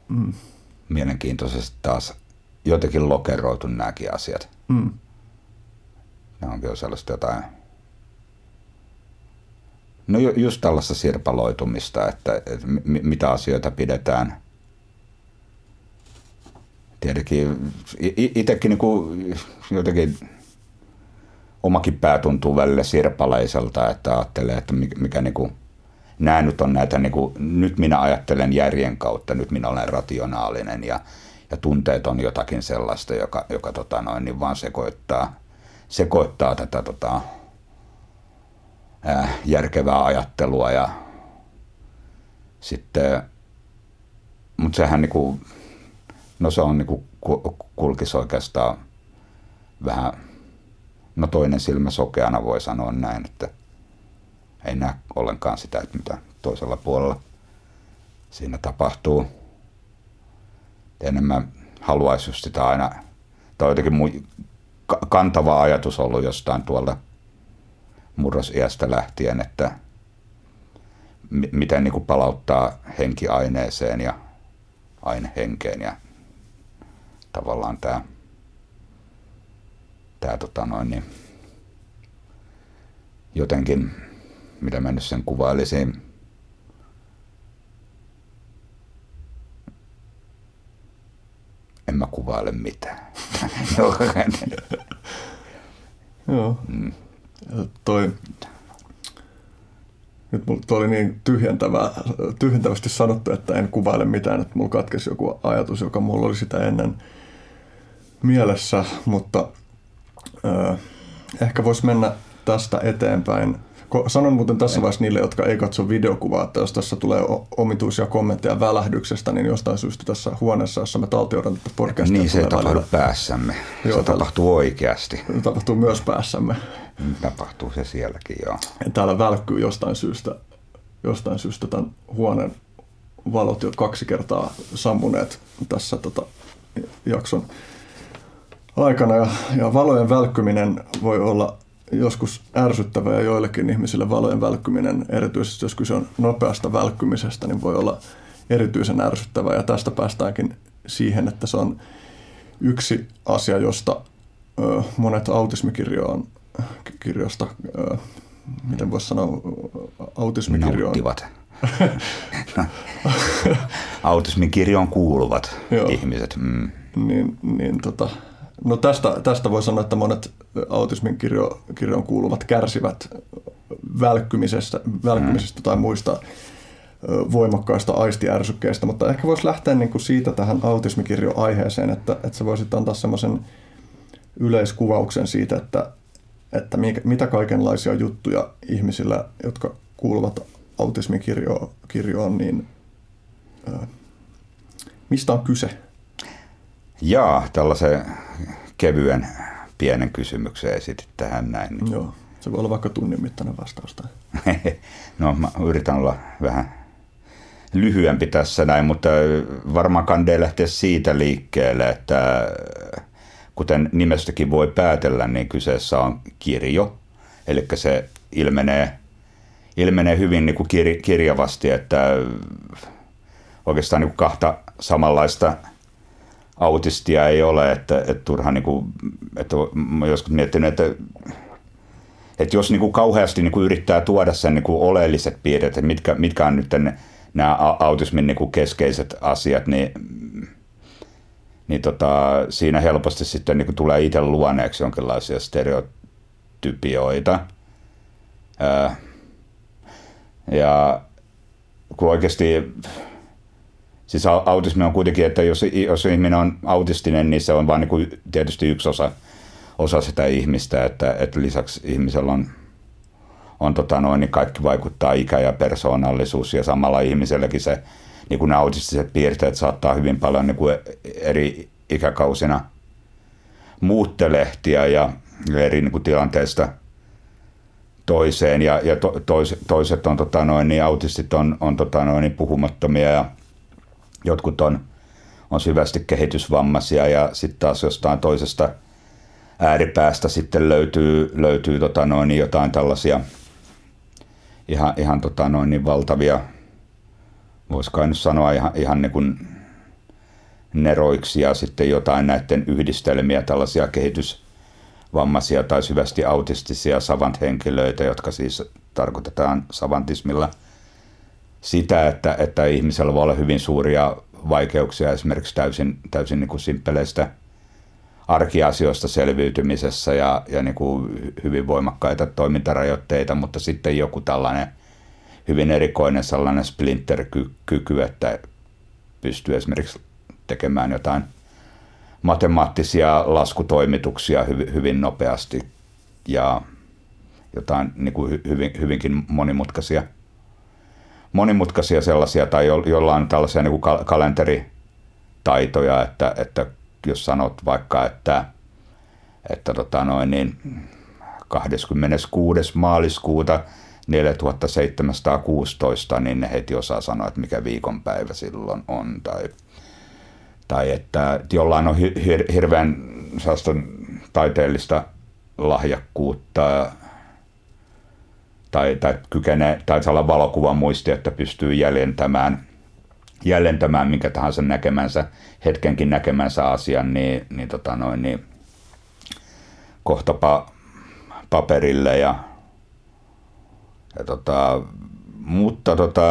mm. mielenkiintoisesti taas jotenkin lokeroitu nämäkin asiat. Mm. Ne onkin jo sellaista jotain, no just tällaista sirpaloitumista, että, että mitä asioita pidetään. Tietenkin itsekin niin jotenkin omakin pää tuntuu välillä sirpaleiselta, että ajattelee, että mikä, mikä niin kuin, nämä nyt on näitä, niin kuin, nyt minä ajattelen järjen kautta, nyt minä olen rationaalinen ja, ja tunteet on jotakin sellaista, joka, joka tota noin, niin vaan sekoittaa, sekoittaa tätä tota, ää, järkevää ajattelua ja sitten, mutta sehän niin kuin, no se on niin kuin kulkisi oikeastaan vähän, no toinen silmä sokeana voi sanoa näin, että ei näe ollenkaan sitä, että mitä toisella puolella siinä tapahtuu. Enemmän haluaisi just sitä aina, tai jotenkin mu- kantava ajatus ollut jostain tuolta murrosiästä lähtien, että miten niin kuin palauttaa henki aineeseen ja aine henkeen ja tavallaan tämä, tämä tota noin, niin jotenkin mitä mä nyt sen kuvailisin. En mä kuvaile mitään. Joo. Mm. Toi, nyt mulla toi oli niin tyhjentävä, tyhjentävästi sanottu, että en kuvaile mitään, että mulla katkesi joku ajatus, joka mulla oli sitä ennen mielessä, mutta äh, ehkä voisi mennä tästä eteenpäin Sanon muuten tässä vaiheessa niille, jotka ei katso videokuvaa, että jos tässä tulee omituisia kommentteja välähdyksestä, niin jostain syystä tässä huoneessa, jossa me taltioidaan tätä podcastia. Niin, se ei tapahdu päässämme. Joo, se tapahtuu oikeasti. Se tapahtuu myös päässämme. Mm, tapahtuu se sielläkin, joo. Täällä välkkyy jostain syystä, jostain syystä tämän huoneen valot jo kaksi kertaa sammuneet tässä tota, jakson aikana. Ja, ja valojen välkkyminen voi olla joskus ärsyttävä ja joillekin ihmisille valojen välkkyminen, erityisesti jos kyse on nopeasta välkkymisestä, niin voi olla erityisen ärsyttävä. Ja tästä päästäänkin siihen, että se on yksi asia, josta monet autismikirjoon kirjoista, ö, miten voisi sanoa, autismikirjoon. Nauttivat. Autismin kirjoon kuuluvat Joo. ihmiset. Mm. Niin, niin tota, No tästä, tästä voi sanoa, että monet autismin kirjo, kirjoon kuuluvat kärsivät välkkymisestä, välkkymisestä mm. tai muista voimakkaista aistiärsykkeistä, mutta ehkä voisi lähteä niin kuin siitä tähän autismikirjo-aiheeseen, että, että sä voisit antaa semmoisen yleiskuvauksen siitä, että, että mitä kaikenlaisia juttuja ihmisillä, jotka kuuluvat autismikirjoon, niin mistä on kyse? Jaa, tällaisen kevyen pienen kysymyksen esitit tähän näin. Joo, se voi olla vaikka tunnin mittainen vastaus. no mä yritän olla vähän lyhyempi tässä näin, mutta varmaan kandee lähteä siitä liikkeelle, että kuten nimestäkin voi päätellä, niin kyseessä on kirjo. Eli se ilmenee, ilmenee hyvin niin kuin kirjavasti, että oikeastaan niin kuin kahta samanlaista autistia ei ole, että, että turha niin kuin, että mä joskus miettinyt, että, että jos niin kuin kauheasti niin kuin yrittää tuoda sen niin kuin oleelliset piirteet, että mitkä, mitkä on nyt nämä autismin niin kuin keskeiset asiat, niin, niin tota, siinä helposti sitten niin kuin tulee itse luoneeksi jonkinlaisia stereotypioita. Ja kun oikeasti Siis autismi on kuitenkin, että jos, jos ihminen on autistinen, niin se on vain niin tietysti yksi osa, osa sitä ihmistä, että, että lisäksi ihmisellä on, on tota noin, niin kaikki vaikuttaa ikä ja persoonallisuus ja samalla ihmiselläkin se niin kuin autistiset piirteet saattaa hyvin paljon niin kuin eri ikäkausina muuttelehtia ja eri niin kuin tilanteista toiseen. Ja, ja to, tois, toiset on tota noin, niin autistit on, on tota noin, niin puhumattomia ja Jotkut on, on syvästi kehitysvammaisia ja sitten taas jostain toisesta ääripäästä sitten löytyy, löytyy tota noin, jotain tällaisia ihan, ihan tota noin, niin valtavia, voisi nyt sanoa ihan, ihan niin kuin neroiksi ja sitten jotain näiden yhdistelmiä, tällaisia kehitysvammaisia tai syvästi autistisia savant-henkilöitä, jotka siis tarkoitetaan savantismilla – sitä, että, että ihmisellä voi olla hyvin suuria vaikeuksia esimerkiksi täysin, täysin niin kuin simppeleistä arkiasioista selviytymisessä ja, ja niin kuin hyvin voimakkaita toimintarajoitteita, mutta sitten joku tällainen hyvin erikoinen sellainen splinter-kyky, että pystyy esimerkiksi tekemään jotain matemaattisia laskutoimituksia hyvin, nopeasti ja jotain niin kuin hyvin, hyvinkin monimutkaisia – monimutkaisia sellaisia tai jo, jolla on tällaisia niin kuin kalenteritaitoja, että, että jos sanot vaikka, että, että tota noin, niin 26. maaliskuuta 4716, niin ne heti osaa sanoa, että mikä viikonpäivä silloin on. Tai, tai että jollain on hir- hirveän taiteellista lahjakkuutta tai, tai kykenee, tai olla valokuvan muisti, että pystyy jäljentämään, jäljentämään minkä tahansa näkemänsä, hetkenkin näkemänsä asian, niin, niin, tota noin, niin kohtapa paperille ja, ja tota, mutta tota,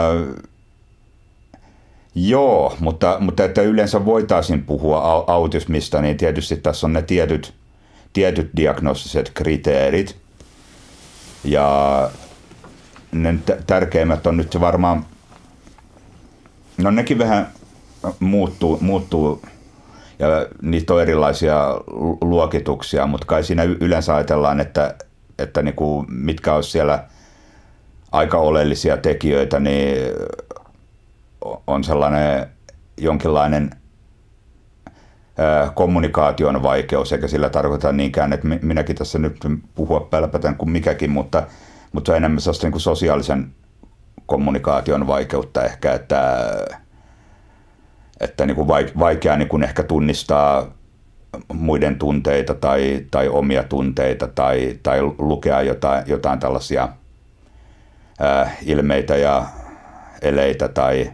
Joo, mutta, mutta että yleensä voitaisiin puhua autismista, niin tietysti tässä on ne tietyt, tietyt diagnostiset kriteerit. Ja ne tärkeimmät on nyt se varmaan, no nekin vähän muuttuu, muuttuu ja niitä on erilaisia luokituksia, mutta kai siinä yleensä ajatellaan, että, että niin kuin mitkä olisi siellä aika oleellisia tekijöitä, niin on sellainen jonkinlainen kommunikaation vaikeus, eikä sillä tarkoita niinkään, että minäkin tässä nyt puhua pälpätän kuin mikäkin, mutta mutta se on enemmän sellaista niin sosiaalisen kommunikaation vaikeutta ehkä, että, että niin kuin vaikea niin kuin ehkä tunnistaa muiden tunteita tai, tai omia tunteita tai, tai lukea jotain, jotain tällaisia ää, ilmeitä ja eleitä tai,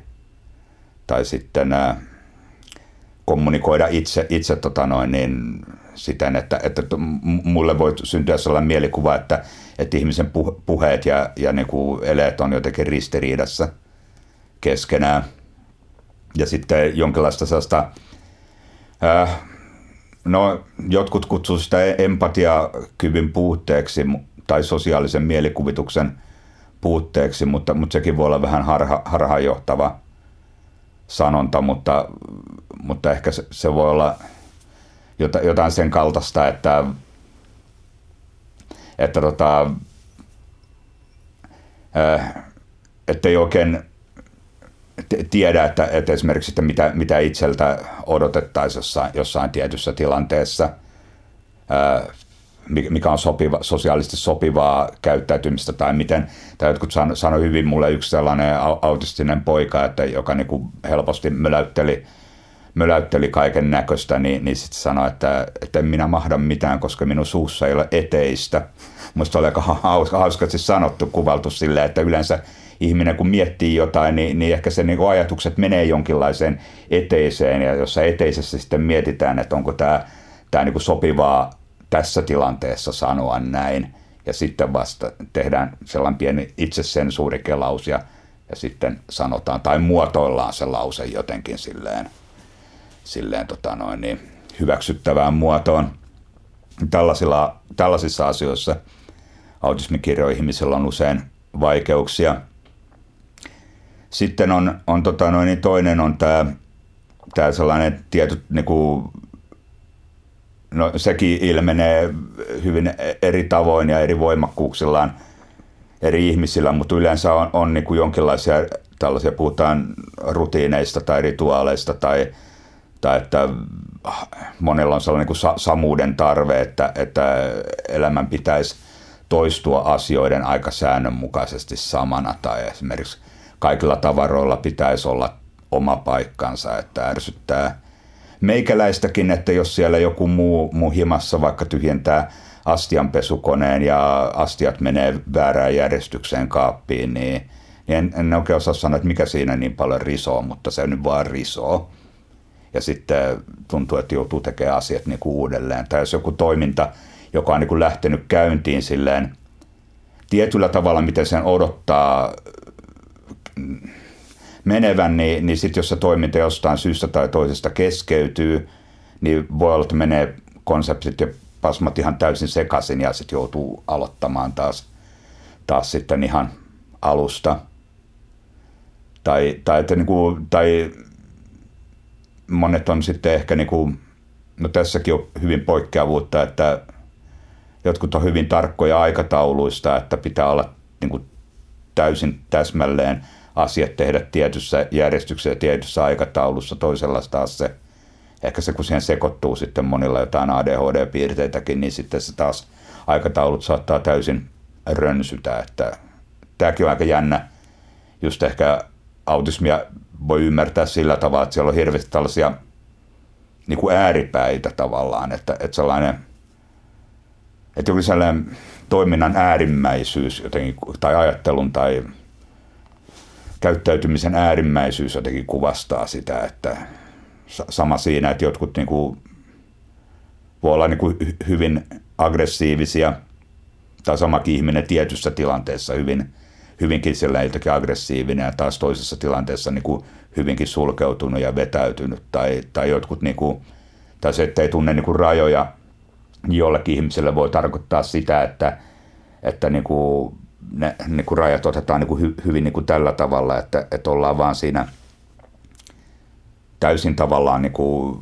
tai sitten ää, kommunikoida itse, itse tota noin, niin siten, että, että mulle voi syntyä sellainen mielikuva, että, että ihmisen puheet ja, ja niin kuin eleet on jotenkin ristiriidassa keskenään. Ja sitten jonkinlaista sellaista äh, no jotkut kutsuu sitä empatiakyvyn puutteeksi tai sosiaalisen mielikuvituksen puutteeksi, mutta, mutta sekin voi olla vähän harha, harhaanjohtava sanonta, mutta, mutta ehkä se, se voi olla jotain sen kaltaista, että, että tota, äh, ettei oikein tiedä, että, että esimerkiksi että mitä, mitä itseltä odotettaisiin jossain, jossain tietyssä tilanteessa, ää, mikä on sopiva, sosiaalisesti sopivaa käyttäytymistä tai miten, tai jotkut sano, sano hyvin mulle yksi sellainen autistinen poika, että joka niin kuin helposti möläytteli, möläytteli kaiken näköistä, niin, niin sitten sanoi, että, että en minä mahda mitään, koska minun suussa ei ole eteistä. Minusta oli aika hauskasti sanottu, kuvaltu silleen, että yleensä ihminen kun miettii jotain, niin, niin ehkä se niin ajatukset menee jonkinlaiseen eteiseen ja jossa eteisessä sitten mietitään, että onko tämä, tämä niin sopivaa tässä tilanteessa sanoa näin ja sitten vasta tehdään sellainen pieni itsesensuurikelaus ja, ja sitten sanotaan tai muotoillaan se lause jotenkin silleen, silleen tota noin, niin hyväksyttävään muotoon. Tällaisilla, tällaisissa asioissa autismikirjo ihmisillä on usein vaikeuksia – sitten on, on tota noin, niin toinen on tämä tää sellainen tietty, niin kuin, no sekin ilmenee hyvin eri tavoin ja eri voimakkuuksillaan eri ihmisillä, mutta yleensä on, on niin kuin jonkinlaisia tällaisia, puhutaan rutiineista tai rituaaleista tai, tai että monella on sellainen niin kuin samuuden tarve, että, että elämän pitäisi toistua asioiden aika säännönmukaisesti samana tai esimerkiksi kaikilla tavaroilla pitäisi olla oma paikkansa, että ärsyttää meikäläistäkin, että jos siellä joku muu, muu himassa vaikka tyhjentää astianpesukoneen ja astiat menee väärään järjestykseen kaappiin, niin, niin en, en oikein osaa sanoa, että mikä siinä niin paljon risoo, mutta se nyt vaan risoo. Ja sitten tuntuu, että joutuu tekemään asiat niin kuin uudelleen. Tai jos joku toiminta, joka on niin kuin lähtenyt käyntiin silleen tietyllä tavalla, miten sen odottaa menevän, niin, niin sitten jos se toiminta jostain syystä tai toisesta keskeytyy, niin voi olla, että menee konseptit ja pasmat ihan täysin sekaisin ja sitten joutuu aloittamaan taas, taas sitten ihan alusta. Tai, tai, että niin kuin, tai monet on sitten ehkä, niin kuin, no tässäkin on hyvin poikkeavuutta, että jotkut on hyvin tarkkoja aikatauluista, että pitää olla niin kuin täysin täsmälleen asiat tehdä tietyssä järjestyksessä ja tietyssä aikataulussa. Toisella taas se, ehkä se kun siihen sekoittuu sitten monilla jotain ADHD-piirteitäkin, niin sitten se taas aikataulut saattaa täysin rönsytä. Että tämäkin on aika jännä. Just ehkä autismia voi ymmärtää sillä tavalla, että siellä on hirveästi tällaisia niin kuin ääripäitä tavallaan, että, että sellainen, että joku sellainen toiminnan äärimmäisyys jotenkin, tai ajattelun tai käyttäytymisen äärimmäisyys jotenkin kuvastaa sitä, että sama siinä, että jotkut niin kuin, voi olla niin kuin hyvin aggressiivisia, tai samakin ihminen tietyssä tilanteessa hyvin, hyvinkin jotenkin aggressiivinen ja taas toisessa tilanteessa niin kuin hyvinkin sulkeutunut ja vetäytynyt, tai, tai jotkut niin kuin, tai se, että ei tunne niin kuin rajoja, jollekin ihmiselle voi tarkoittaa sitä, että, että niin kuin ne niin kuin rajat otetaan niin kuin hy, hyvin niin kuin tällä tavalla, että, että ollaan vaan siinä täysin tavallaan niin kuin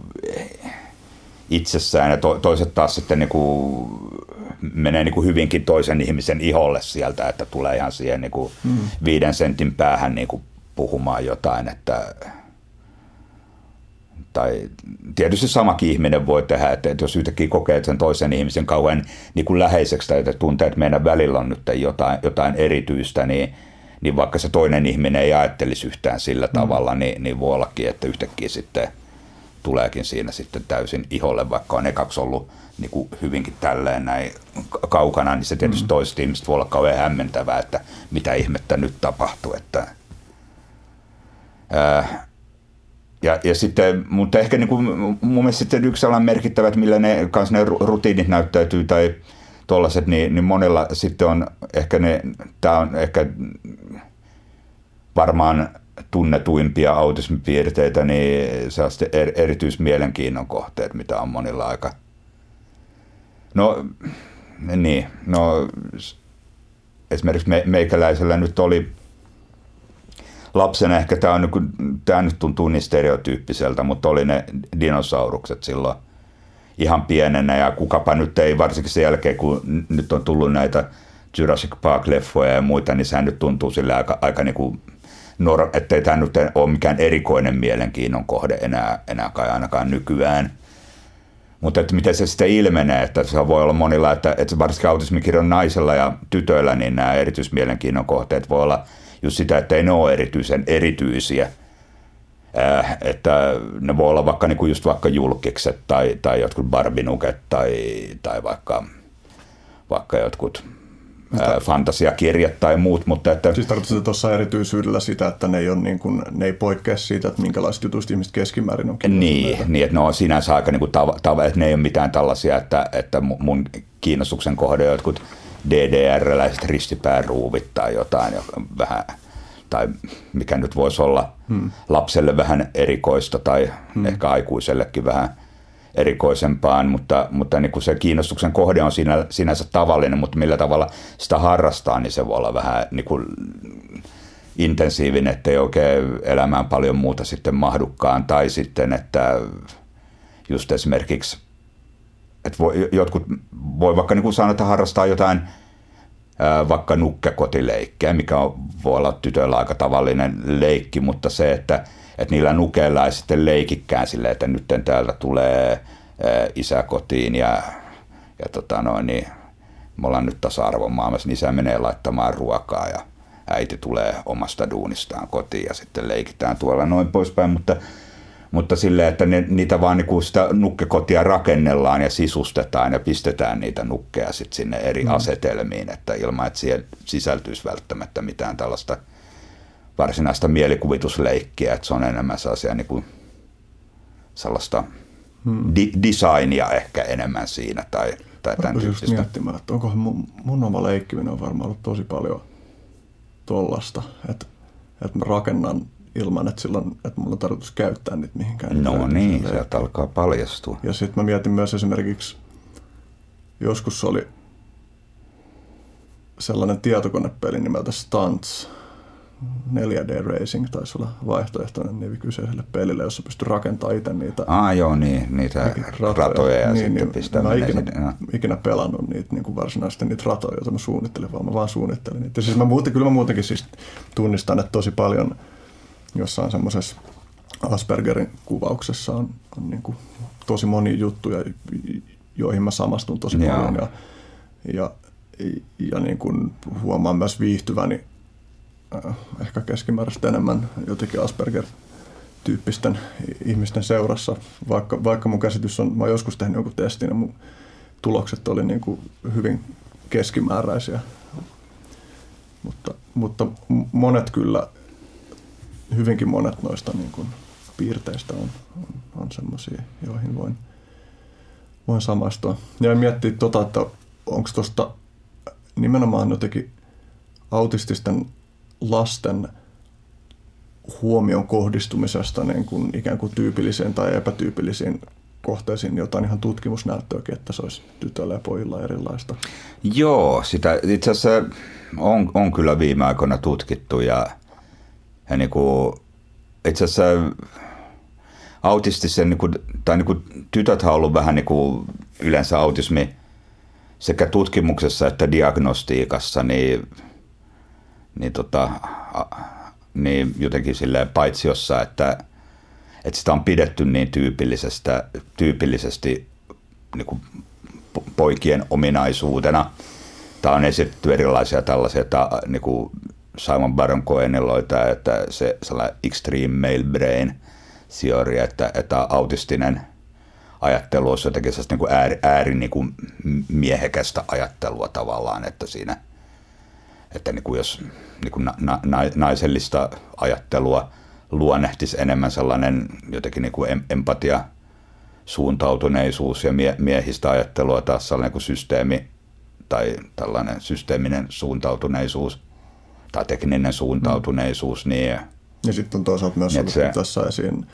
itsessään ja to, toiset taas sitten niin kuin menee niin kuin hyvinkin toisen ihmisen iholle sieltä, että tulee ihan siihen niin kuin mm. viiden sentin päähän niin kuin puhumaan jotain, että tai tietysti samakin ihminen voi tehdä, että, että jos yhtäkkiä kokee sen toisen ihmisen kauhean niin kuin läheiseksi tai että tuntee, että meidän välillä on nyt jotain, jotain erityistä, niin, niin vaikka se toinen ihminen ei ajattelisi yhtään sillä mm. tavalla, niin, niin voi ollakin, että yhtäkkiä sitten tuleekin siinä sitten täysin iholle, vaikka on ekaksi ollut niin kuin hyvinkin tälleen näin kaukana, niin se tietysti mm. toiset ihmiset voi olla kauhean hämmentävää, että mitä ihmettä nyt tapahtuu. Että, ää, ja, ja sitten, mutta ehkä niin kuin, mun mielestä sitten yksi sellainen merkittävä, että millä ne, kanssa ne rutiinit näyttäytyy tai tuollaiset, niin, niin monella sitten on ehkä ne, tämä on ehkä varmaan tunnetuimpia autismipiirteitä, niin sellaiset er, erityismielenkiinnon kohteet, mitä on monilla aika. No, niin, no esimerkiksi me, meikäläisellä nyt oli lapsena ehkä tämä, on, tämä nyt tuntuu niin stereotyyppiseltä, mutta oli ne dinosaurukset silloin ihan pienenä ja kukapa nyt ei, varsinkin sen jälkeen kun nyt on tullut näitä Jurassic Park-leffoja ja muita, niin sehän nyt tuntuu sille aika, aika niin kuin nor- ettei tämä nyt ole mikään erikoinen mielenkiinnon kohde enää, enää kai ainakaan nykyään. Mutta että miten se sitten ilmenee, että se voi olla monilla, että, että varsinkin autismikirjon naisella ja tytöillä, niin nämä erityismielenkiinnon kohteet voi olla just sitä, että ei ne ole erityisen erityisiä. Äh, että ne voi olla vaikka, niin kuin just vaikka julkikset tai, tai jotkut barbinuket tai, tai vaikka, vaikka jotkut fantasiakirjat tai muut. Mutta että, siis tarkoitatko tuossa erityisyydellä sitä, että ne ei, ole niin kuin, ne ei poikkea siitä, että minkälaiset jutuista ihmiset keskimäärin on Niin, niin, että ne on sinänsä aika niin kuin tava, tava, että ne ei ole mitään tällaisia, että, että mun kiinnostuksen kohde on jotkut DDR-läiset ristipääruuvit tai jotain vähän tai mikä nyt voisi olla hmm. lapselle vähän erikoista tai hmm. ehkä aikuisellekin vähän erikoisempaan, mutta, mutta niin kuin se kiinnostuksen kohde on siinä, sinänsä tavallinen, mutta millä tavalla sitä harrastaa, niin se voi olla vähän niin kuin intensiivinen, ettei oikein elämään paljon muuta sitten mahdukkaan, tai sitten, että just esimerkiksi, että voi, jotkut voi vaikka niin kuin sanoa, että harrastaa jotain vaikka nukkekotileikkiä, mikä on, voi olla tytöillä aika tavallinen leikki, mutta se, että että niillä nukeilla ei sitten leikikkään silleen, että nyt täältä tulee isä kotiin ja, ja tota noin, niin me ollaan nyt tasa-arvon maailmassa, niin isä menee laittamaan ruokaa ja äiti tulee omasta duunistaan kotiin ja sitten leikitään tuolla noin poispäin, mutta, mutta silleen, että ne, niitä vaan niin sitä nukkekotia rakennellaan ja sisustetaan ja pistetään niitä nukkeja sitten sinne eri mm. asetelmiin, että ilman, että siihen sisältyisi välttämättä mitään tällaista – varsinaista mielikuvitusleikkiä, että se on enemmän sellaisia niin kuin sellaista hmm. di- designia ehkä enemmän siinä tai, tai tämän tyyppistä. just miettimään, että onkohan mun, mun oma leikkiminen on varmaan ollut tosi paljon tollasta, että, että mä rakennan ilman, että, silloin, että mulla on tarkoitus käyttää niitä mihinkään. No niin, sieltä alkaa paljastua. Ja sitten mä mietin myös esimerkiksi, joskus oli sellainen tietokonepeli nimeltä Stunts, 4D Racing taisi olla vaihtoehtoinen nimi kyseiselle pelille, jossa pystyy rakentamaan itse niitä. Ah joo, niin, niitä ratoja, ratoja ja niin, sitten niin, pistää Mä ikinä, sinne, ikinä pelannut niitä niin kuin varsinaisesti niitä ratoja, joita mä suunnittelin, vaan mä vaan suunnittelin niitä. Ja siis mä muuten, kyllä mä muutenkin siis tunnistan, että tosi paljon jossain semmoisessa Aspergerin kuvauksessa on, on niin kuin tosi monia juttuja, joihin mä samastun tosi paljon. Ja, ja, ja niin kuin huomaan myös viihtyväni ehkä keskimääräistä enemmän jotenkin Asperger-tyyppisten ihmisten seurassa, vaikka, vaikka mun käsitys on, mä oon joskus tehnyt jonkun testin ja mun tulokset oli niin kuin hyvin keskimääräisiä. Mutta, mutta monet kyllä, hyvinkin monet noista niin kuin piirteistä on, on, on semmoisia, joihin voin, voin samaistua. Ja miettiä tota, että onko tuosta nimenomaan jotenkin autististen lasten huomion kohdistumisesta niin kuin ikään kuin tyypilliseen tai epätyypillisiin kohteisiin jotain ihan tutkimusnäyttöäkin, että se olisi tytöillä ja pojilla erilaista. Joo, sitä itse asiassa on, on kyllä viime aikoina tutkittu ja, ja niin kuin, itse asiassa autistisen, niin kuin, tai niin kuin, tytöt on ollut vähän niin kuin yleensä autismi sekä tutkimuksessa että diagnostiikassa, niin niin, tota, niin jotenkin silleen paitsiossa, että, että sitä on pidetty niin tyypillisestä, tyypillisesti niin kuin poikien ominaisuutena. Tämä on esitetty erilaisia tällaisia, että niin kuin Simon Baron Coheniloita, että se sellainen extreme male brain theory, että, että autistinen ajattelu olisi jotenkin niin kuin ääri, ääri niin kuin miehekästä ajattelua tavallaan, että siinä – että niin kuin jos niin kuin na, na, naisellista ajattelua luonnehtisi enemmän sellainen jotenkin niin kuin empatia, suuntautuneisuus ja mie, miehistä ajattelua taas sellainen kuin systeemi tai tällainen systeeminen suuntautuneisuus tai tekninen suuntautuneisuus, niin Ja sitten on toisaalta myös Niin, se- tässä esiin,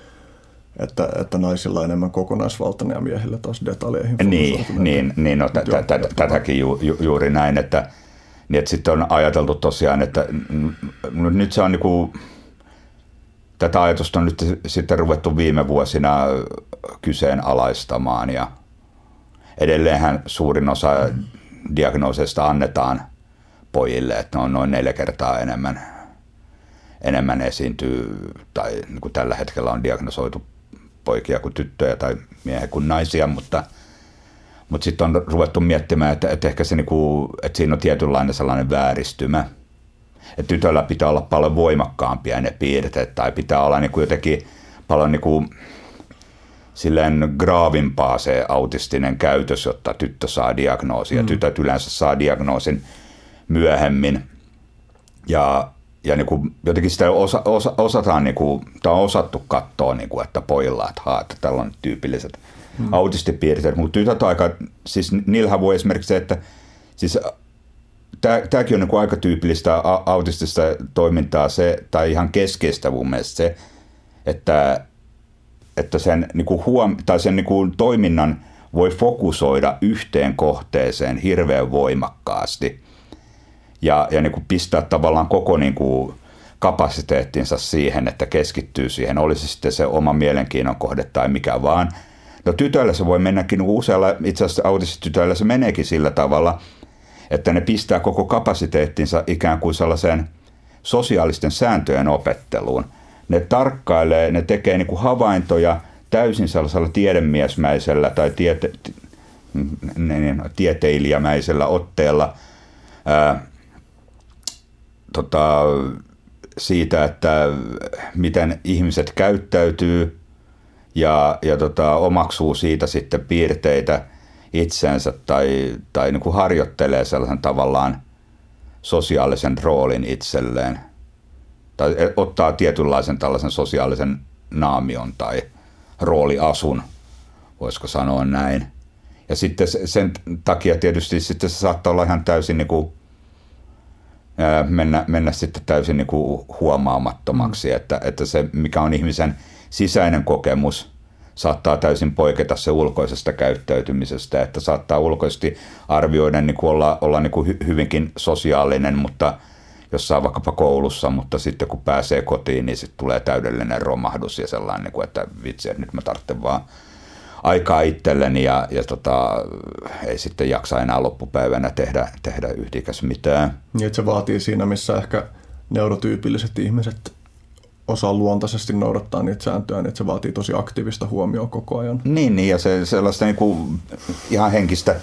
että, että naisilla on enemmän kokonaisvaltainen ja miehillä taas detaljiin Niin, niin, niin no, tätäkin ju, ju, juuri näin, että, niin että sitten on ajateltu tosiaan, että n- n- nyt se on niinku, tätä ajatusta on nyt sitten ruvettu viime vuosina kyseenalaistamaan ja edelleenhän suurin osa diagnooseista annetaan pojille, että ne on noin neljä kertaa enemmän, enemmän esiintyy, tai niin kuin tällä hetkellä on diagnosoitu poikia kuin tyttöjä tai miehiä kuin naisia, mutta, mutta sitten on ruvettu miettimään, että, että ehkä se niinku, että siinä on tietynlainen sellainen vääristymä. Että tytöllä pitää olla paljon voimakkaampia ne piirteet tai pitää olla niinku jotenkin paljon niinku, silleen graavimpaa se autistinen käytös, jotta tyttö saa diagnoosin. Ja tytöt yleensä saa diagnoosin myöhemmin. Ja, ja niin kuin, jotenkin sitä osa, osa, osataan, niin kuin, tai on osattu katsoa, niin kuin, että pojilla, että, haa, että tällä on tyypilliset mm. autistipiirteet, mutta tytöt aika, siis niillähän voi esimerkiksi se, että siis tämäkin on niin aika tyypillistä autistista toimintaa se, tai ihan keskeistä mun mielestä se, että, että sen, niin kuin huom- tai sen niin kuin toiminnan voi fokusoida yhteen kohteeseen hirveän voimakkaasti ja, ja niin kuin pistää tavallaan koko niin kuin kapasiteettinsa siihen, että keskittyy siihen, olisi sitten se oma mielenkiinnon kohde tai mikä vaan. No tytöillä se voi mennäkin, niin usealla itse asiassa autistitytöillä se meneekin sillä tavalla, että ne pistää koko kapasiteettinsa ikään kuin sellaiseen sosiaalisten sääntöjen opetteluun. Ne tarkkailee, ne tekee niin kuin havaintoja täysin sellaisella tiedemiesmäisellä tai tiete, niin, tieteilijämäisellä otteella ää, tota, siitä, että miten ihmiset käyttäytyy ja, ja tota, omaksuu siitä sitten piirteitä itsensä tai, tai niin kuin harjoittelee sellaisen tavallaan sosiaalisen roolin itselleen tai ottaa tietynlaisen tällaisen sosiaalisen naamion tai rooliasun, voisiko sanoa näin. Ja sitten sen takia tietysti sitten se saattaa olla ihan täysin niin kuin, mennä, mennä sitten täysin niin kuin huomaamattomaksi, että, että se mikä on ihmisen sisäinen kokemus saattaa täysin poiketa se ulkoisesta käyttäytymisestä, että saattaa ulkoisesti arvioida niin kuin olla, olla niin kuin hyvinkin sosiaalinen, mutta jossain vaikkapa koulussa, mutta sitten kun pääsee kotiin, niin sitten tulee täydellinen romahdus ja sellainen, niin kuin, että vitsi, että nyt mä tarvitsen vaan aikaa itselleni ja, ja tota, ei sitten jaksa enää loppupäivänä tehdä, tehdä yhdikäs mitään. Niin, että se vaatii siinä, missä ehkä neurotyypilliset ihmiset osaa luontaisesti noudattaa niitä sääntöjä, niin että se vaatii tosi aktiivista huomioon koko ajan. Niin, niin ja se sellaista niin kuin ihan henkistä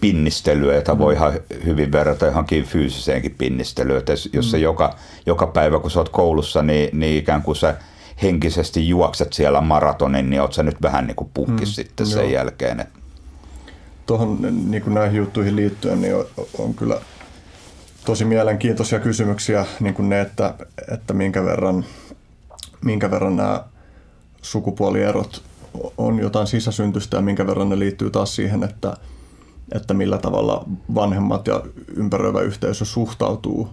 pinnistelyä, jota voi ihan hyvin verrata johonkin fyysiseenkin pinnistelyyn. Että jos se joka, joka päivä, kun sä oot koulussa, niin, niin ikään kuin sä henkisesti juokset siellä maratonin, niin oot sä nyt vähän niin kuin puhkis mm, sitten sen joo. jälkeen. Tuohon niin kuin näihin juttuihin liittyen niin on, on kyllä tosi mielenkiintoisia kysymyksiä, niin kuin ne, että, että minkä, verran, minkä verran nämä sukupuolierot on jotain sisäsyntystä ja minkä verran ne liittyy taas siihen, että, että millä tavalla vanhemmat ja ympäröivä yhteisö suhtautuu.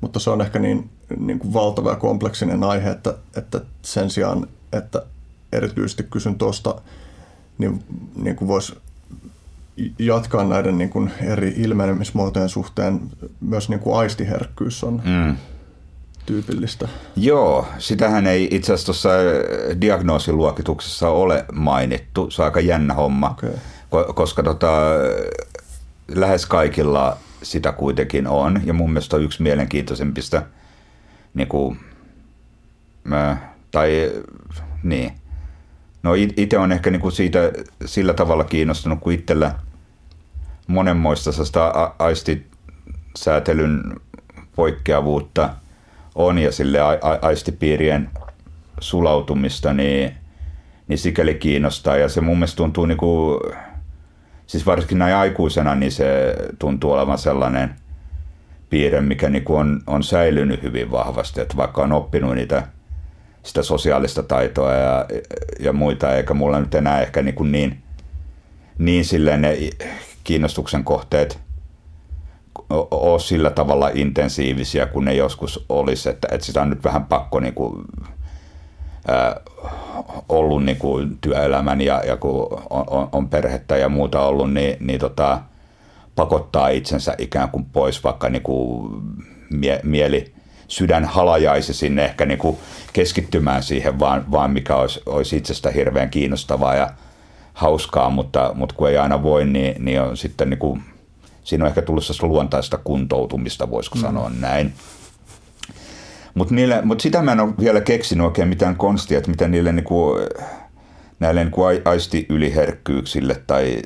Mutta se on ehkä niin, niin kuin valtava ja kompleksinen aihe, että, että sen sijaan, että erityisesti kysyn tuosta, niin, niin kuin voisi jatkaa näiden niin kuin eri ilmenemismuotojen suhteen. Myös niin kuin aistiherkkyys on mm. Tyypillistä. Joo, sitähän ei itse asiassa tuossa diagnoosiluokituksessa ole mainittu. Se on aika jännä homma, okay. koska tota, lähes kaikilla sitä kuitenkin on. Ja mun mielestä on yksi mielenkiintoisempista, niin kuin, mä, tai niin. No itse on ehkä niin kuin siitä sillä tavalla kiinnostunut, kun itsellä monenmoista sitä aistisäätelyn poikkeavuutta on ja sille aistipiirien sulautumista, niin, niin sikäli kiinnostaa. Ja se mun mielestä tuntuu niin kuin, siis varsinkin näin aikuisena, niin se tuntuu olevan sellainen piirre, mikä niin kuin on, on säilynyt hyvin vahvasti, että vaikka on oppinut niitä sitä sosiaalista taitoa ja, ja muita, eikä mulla nyt enää ehkä niin, kuin niin, niin silleen ne kiinnostuksen kohteet ole sillä tavalla intensiivisiä kuin ne joskus olisi, että, että sitä on nyt vähän pakko niin kuin, ää, ollut niin kuin työelämän ja, ja kun on, on, perhettä ja muuta ollut, niin, niin tota, pakottaa itsensä ikään kuin pois, vaikka niin kuin mie, mieli, sydän halajaisi sinne ehkä niin kuin keskittymään siihen, vaan, vaan mikä olisi, olisi itsestä hirveän kiinnostavaa ja hauskaa, mutta, mutta kun ei aina voi, niin, niin on sitten niin kuin, siinä on ehkä tullut luontaista kuntoutumista, voisiko mm. sanoa näin. Mutta mut sitä mä en ole vielä keksinyt oikein mitään konstia, että mitä niille niinku, näille niinku aistiyliherkkyyksille tai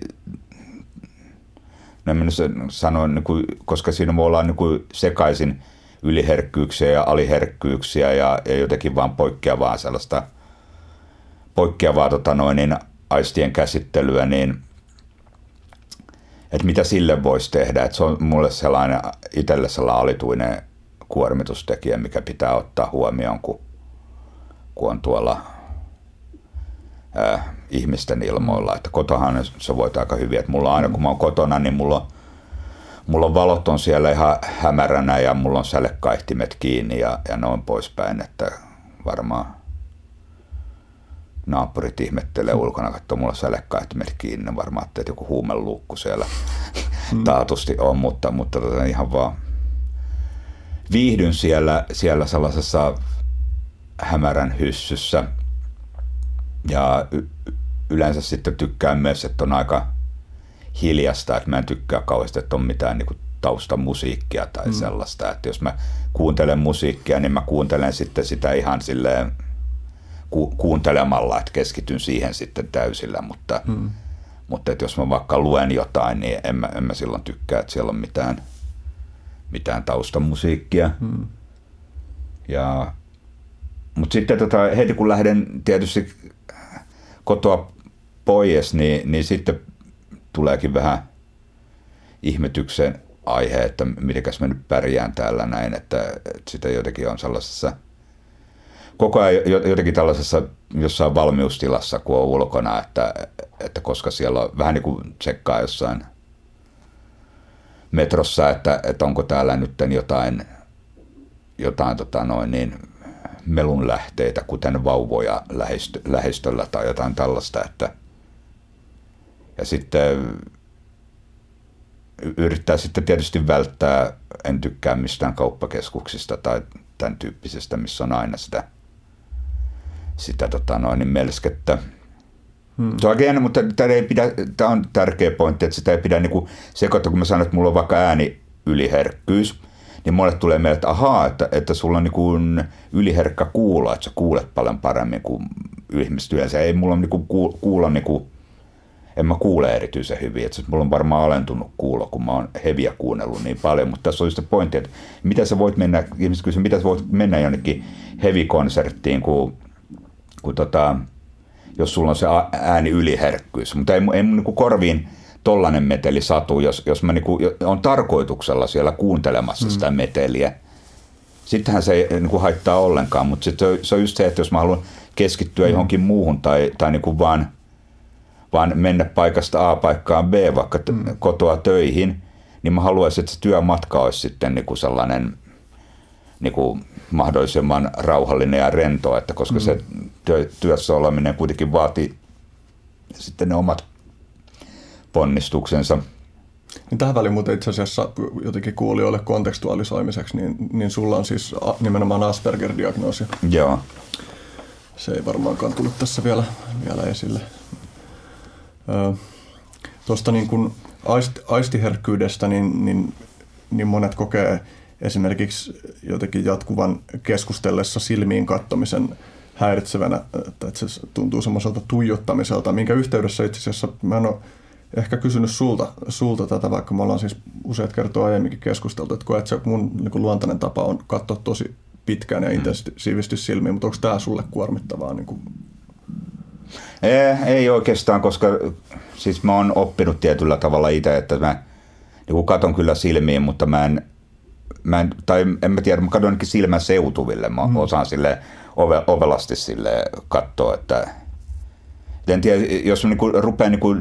no en sanoin, niinku, koska siinä voi olla niinku sekaisin yliherkkyyksiä ja aliherkkyyksiä ja, ja jotenkin vaan poikkeavaa sellaista poikkeavaa tota noin, niin aistien käsittelyä, niin että mitä sille voisi tehdä. Että se on mulle sellainen, itselle sellainen alituinen kuormitustekijä, mikä pitää ottaa huomioon, kun, kun on tuolla ää, ihmisten ilmoilla. Että kotohan se voi aika hyvin. Että mulla aina kun mä oon kotona, niin mulla, mulla on valot on siellä ihan hämäränä ja mulla on sälekaihtimet kiinni ja, ja noin poispäin. Että varmaan naapurit ihmettelee ulkona, että mulla sälekaihtimet kiinni. Varmaan, että joku huumeluukku siellä mm. taatusti on, mutta, mutta tota, ihan vaan viihdyn siellä, siellä sellaisessa hämärän hyssyssä. Ja y- yleensä sitten tykkään myös, että on aika hiljasta, että mä en tykkää kauheasti, että on mitään niin taustamusiikkia tai mm. sellaista. Että jos mä kuuntelen musiikkia, niin mä kuuntelen sitten sitä ihan silleen ku- kuuntelemalla, että keskityn siihen sitten täysillä, mutta, mm. mutta että jos mä vaikka luen jotain, niin en mä, en mä silloin tykkää, että siellä on mitään – mitään taustamusiikkia. Hmm. Ja, mutta sitten tota, heti kun lähden tietysti kotoa pois, niin, niin sitten tuleekin vähän ihmetyksen aihe, että mitenkäs mä nyt pärjään täällä näin, että, että sitä jotenkin on sellaisessa koko ajan jotenkin tällaisessa jossain valmiustilassa, kun on ulkona, että, että koska siellä on vähän niin kuin tsekkaa jossain metrossa, että, että onko täällä nyt jotain, jotain tota noin niin, melun lähteitä, kuten vauvoja lähestö, lähestöllä tai jotain tällaista. Että, ja sitten yrittää sitten tietysti välttää, en tykkää mistään kauppakeskuksista tai tämän tyyppisestä, missä on aina sitä, sitä tota noin, niin melskettä Hmm. Se on mutta tämä, ei pidä, tämä on tärkeä pointti, että sitä ei pidä niin sekoittaa, kun mä sanon, että mulla on vaikka ääni yliherkkyys, niin mulle tulee mieleen, että ahaa, että, että sulla on niin kuin yliherkkä kuulo, että sä kuulet paljon paremmin kuin ihmiset yleensä. Ei mulla on niin kuin kuulo, niin kuin, en mä kuule erityisen hyvin, että mulla on varmaan alentunut kuulo, kun mä oon heviä kuunnellut niin paljon, mutta tässä on just se pointti, että mitä sä voit mennä, ihmiset kysyvät, mitä sä voit mennä jonnekin heavy-konserttiin, kun, kun tota, jos sulla on se ääni yliherkkyys. Mutta ei, ei mun niin korviin tollanen meteli satu, jos, jos mä niin kuin, on tarkoituksella siellä kuuntelemassa mm. sitä meteliä. Sittenhän se ei niin kuin haittaa ollenkaan, mutta sit se, se on just se, että jos mä haluan keskittyä mm. johonkin muuhun tai, tai niin kuin vaan, vaan mennä paikasta A paikkaan B vaikka mm. kotoa töihin, niin mä haluaisin, että se työmatka olisi sitten niin kuin sellainen niin kuin mahdollisimman rauhallinen ja rento, että koska mm. se työ, työssä oleminen kuitenkin vaatii sitten ne omat ponnistuksensa. Niin tähän väliin muuten itse asiassa jotenkin kuulijoille kontekstualisoimiseksi, niin, niin sulla on siis nimenomaan Asperger-diagnoosi. Joo. Se ei varmaankaan tullut tässä vielä, vielä esille. Tuosta niin kuin aist, aistiherkkyydestä, niin, niin, niin monet kokee esimerkiksi jotenkin jatkuvan keskustellessa silmiin kattomisen häiritsevänä, että se tuntuu semmoiselta tuijottamiselta, minkä yhteydessä itse asiassa mä en ole ehkä kysynyt sulta, sulta tätä, vaikka me ollaan siis useat kertoa aiemminkin keskusteltu, että koet se mun niin luontainen tapa on katsoa tosi pitkään ja mm. intensiivisesti silmiin, mutta onko tämä sulle kuormittavaa? Niin kuin? Ei, ei oikeastaan, koska siis mä oon oppinut tietyllä tavalla itse, että mä niin katon kyllä silmiin, mutta mä en mä en, tai en mä tiedä, mä katson ainakin silmän seutuville, mä mm. osaan sille ove, ovelasti sille katsoa, että en tiedä, jos mä niinku rupean niinku,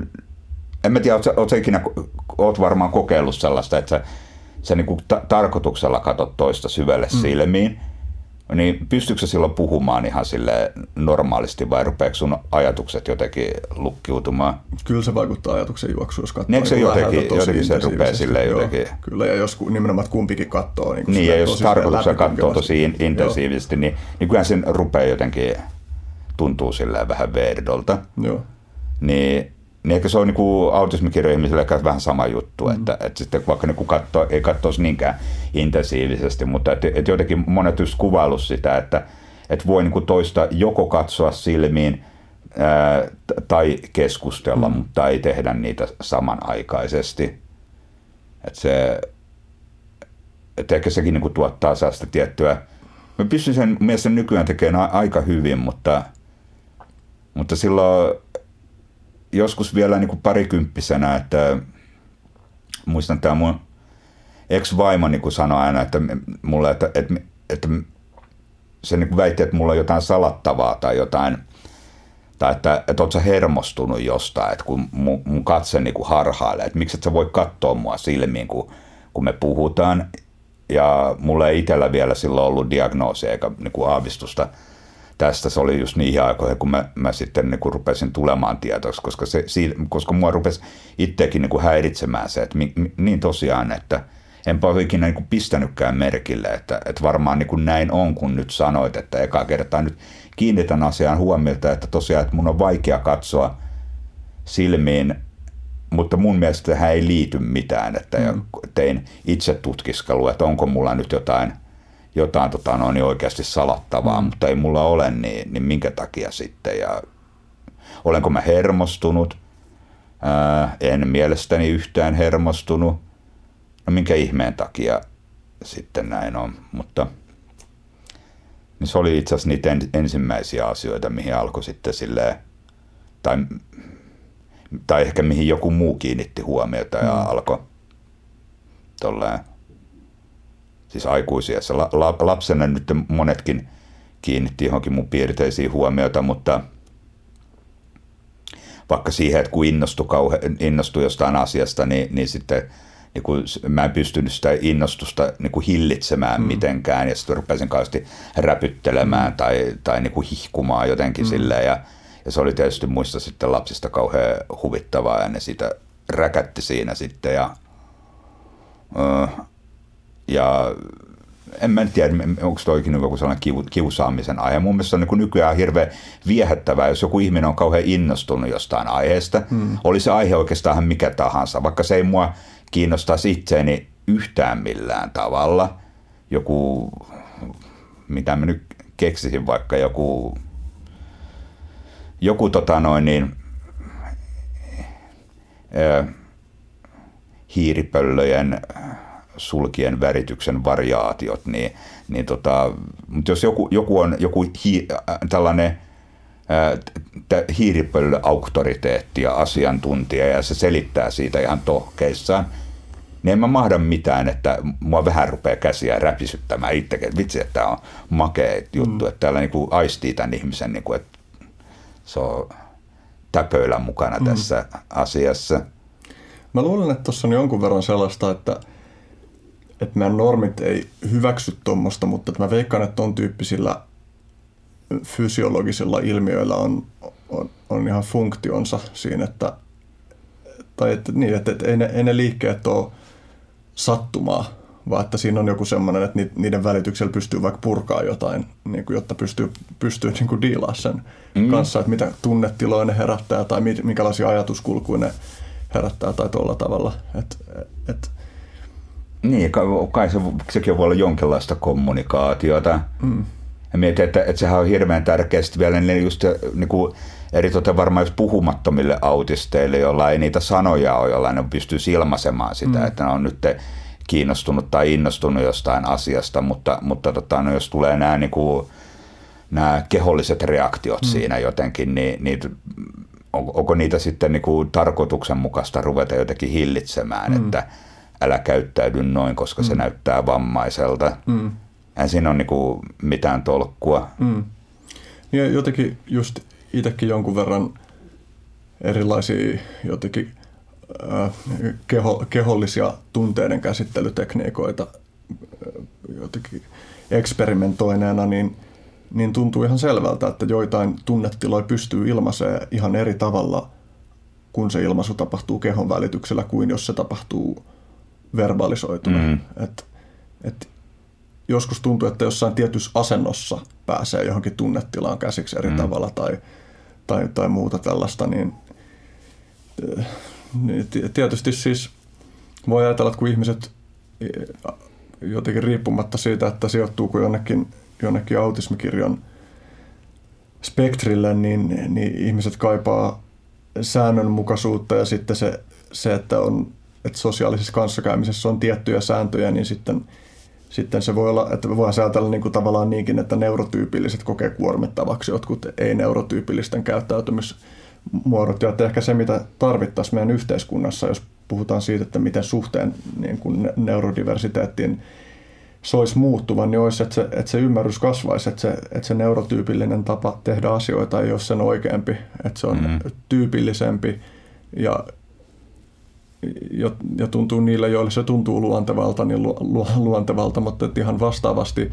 en mä tiedä, ootko ikinä, oot varmaan kokeillut sellaista, että sä sä niin kuin ta- tarkoituksella katsot toista syvälle mm. silmiin, niin pystyykö silloin puhumaan ihan sille normaalisti vai rupeeko sun ajatukset jotenkin lukkiutumaan? Kyllä se vaikuttaa ajatuksen juoksuun, jos katsoo. Niin, se jotenkin, jotenkin se rupeaa silleen jotenkin? Kyllä, ja jos nimenomaan kumpikin katsoo. Niin, niin ja jos tarkoituksella katsoo tosi intensiivisesti, niin, niin kyllähän sen rupeaa jotenkin tuntuu silleen vähän veerdolta. Joo. Niin niin ehkä se on niin autismikirjojen ihmisille vähän sama juttu, mm. että, että sitten vaikka niin katso, ei katsoisi niinkään intensiivisesti, mutta että, että jotenkin monet just kuvailu sitä, että, että voi niin toista joko katsoa silmiin ää, tai keskustella, mm. mutta ei tehdä niitä samanaikaisesti. Että se, että ehkä sekin niin tuottaa sellaista tiettyä, mä pystyn sen mielestäni nykyään tekemään aika hyvin, mutta, mutta silloin joskus vielä niin kuin parikymppisenä, että muistan tämä mun ex-vaimo niin kuin sanoi aina, että mulle, että, että, että se niin kuin väitti, että mulla on jotain salattavaa tai jotain, tai että, että oot sä hermostunut jostain, että kun mun, mun katse niin kuin harhailee, että miksi et sä voi katsoa mua silmiin, kun, kun me puhutaan. Ja mulla ei itsellä vielä silloin ollut diagnoosia eikä niin kuin aavistusta – tästä se oli just niihin aikoihin, kun mä, mä sitten niin kuin rupesin tulemaan tietoiksi, koska, se, koska mua rupesi itsekin niin kuin häiritsemään se, että mi, mi, niin tosiaan, että enpä ole ikinä niin kuin pistänytkään merkille, että, että varmaan niin kuin näin on, kun nyt sanoit, että eka kertaa nyt kiinnitän asiaan huomiota, että tosiaan, että mun on vaikea katsoa silmiin, mutta mun mielestä tähän ei liity mitään, että mm. tein itse tutkiskelua, että onko mulla nyt jotain jotain tota, no, niin oikeasti salattavaa, mm. mutta ei mulla ole, niin, niin minkä takia sitten. Ja olenko mä hermostunut? Ää, en mielestäni yhtään hermostunut. No minkä ihmeen takia sitten näin on, mutta niin se oli itse asiassa niitä ensimmäisiä asioita, mihin alkoi sitten silleen, tai, tai ehkä mihin joku muu kiinnitti huomiota ja mm. alkoi tolleen siis aikuisia. La, la, lapsena nyt monetkin kiinnitti johonkin mun piirteisiin huomiota, mutta vaikka siihen, että kun innostui, kauhe, innostui jostain asiasta, niin, niin sitten niin kun mä en pystynyt sitä innostusta niin kuin hillitsemään mm. mitenkään ja sitten rupesin kauheasti räpyttelemään mm. tai, tai niin kuin hihkumaan jotenkin mm. silleen ja, ja se oli tietysti muista sitten lapsista kauhean huvittavaa ja ne sitä räkätti siinä sitten ja ja en mä tiedä, onko toikin joku sellainen kiu, kiusaamisen aihe. Mun mielestä on niin nykyään hirveän viehättävää, jos joku ihminen on kauhean innostunut jostain aiheesta. Hmm. Oli se aihe oikeastaan mikä tahansa, vaikka se ei mua kiinnostaisi itseäni yhtään millään tavalla. Joku, mitä mä nyt keksisin, vaikka joku, joku tota noin niin, äh, hiiripöllöjen sulkien värityksen variaatiot, niin, niin tota, mutta jos joku, joku on joku hi, äh, tällainen äh, hiiripöllö-auktoriteetti ja asiantuntija ja se selittää siitä ihan tohkeissaan, niin en mä mahda mitään, että mua vähän rupeaa käsiä räpisyttämään itsekin. Vitsi, että tämä on makea juttu, mm. että täällä niinku aistii tämän ihmisen, niinku, että se on täpöillä mukana mm. tässä asiassa. Mä luulen, että tuossa on jonkun verran sellaista, että – että meidän normit ei hyväksy tuommoista, mutta mä veikkaan, että ton tyyppisillä fysiologisilla ilmiöillä on, on, on ihan funktionsa siinä, että, tai että, niin, että, että ei, ne, ei ne liikkeet ole sattumaa, vaan että siinä on joku semmoinen, että niiden välityksellä pystyy vaikka purkaa jotain, niin kuin, jotta pystyy, pystyy niin kuin diilaa sen mm. kanssa, että mitä tunnetiloja ne herättää tai minkälaisia ajatuskulkuja ne herättää tai tuolla tavalla. Että, että niin, kai se, sekin voi olla jonkinlaista kommunikaatiota. Mm. Ja mietin, että, että sehän on hirveän tärkeää vielä niin just niin kuin, eritoten varmaan jos puhumattomille autisteille, joilla ei niitä sanoja ole, joilla ne pystyy ilmaisemaan sitä, mm. että ne on nyt kiinnostunut tai innostunut jostain asiasta, mutta, mutta tota, no, jos tulee nämä, niin kuin, nämä keholliset reaktiot mm. siinä jotenkin, niin, niin onko, onko niitä sitten niin kuin tarkoituksenmukaista ruveta jotenkin hillitsemään, mm. että älä käyttäydy noin, koska mm. se näyttää vammaiselta. Mm. Eihän siinä ole niinku mitään tolkkua. Mm. Ja jotenkin just itsekin jonkun verran erilaisia jotenkin keho, kehollisia tunteiden käsittelytekniikoita jotenkin eksperimentoineena, niin, niin tuntuu ihan selvältä, että joitain tunnetiloja pystyy ilmaisemaan ihan eri tavalla, kun se ilmaisu tapahtuu kehon välityksellä, kuin jos se tapahtuu verbalisoituna. Mm. Et, et joskus tuntuu, että jossain tietyssä asennossa pääsee johonkin tunnetilaan käsiksi eri mm. tavalla tai, tai, tai muuta tällaista, niin, niin tietysti siis voi ajatella, että kun ihmiset jotenkin riippumatta siitä, että sijoittuuko jonnekin, jonnekin autismikirjon spektrille, niin, niin ihmiset kaipaa säännönmukaisuutta ja sitten se, se että, on, että sosiaalisessa kanssakäymisessä on tiettyjä sääntöjä, niin sitten, sitten se voi olla, että voidaan ajatella niin kuin tavallaan niinkin, että neurotyypilliset kokee kuormittavaksi jotkut ei-neurotyypillisten käyttäytymismuodot. Ja että ehkä se, mitä tarvittaisiin meidän yhteiskunnassa, jos puhutaan siitä, että miten suhteen niin kuin neurodiversiteettiin soisi muuttuvan, niin olisi, että se, että se ymmärrys kasvaisi, että se, että se neurotyypillinen tapa tehdä asioita ei ole sen oikeampi, että se on mm. tyypillisempi ja, ja, ja tuntuu niille, joille se tuntuu luontevalta, niin lu, lu, luontevalta, mutta että ihan vastaavasti,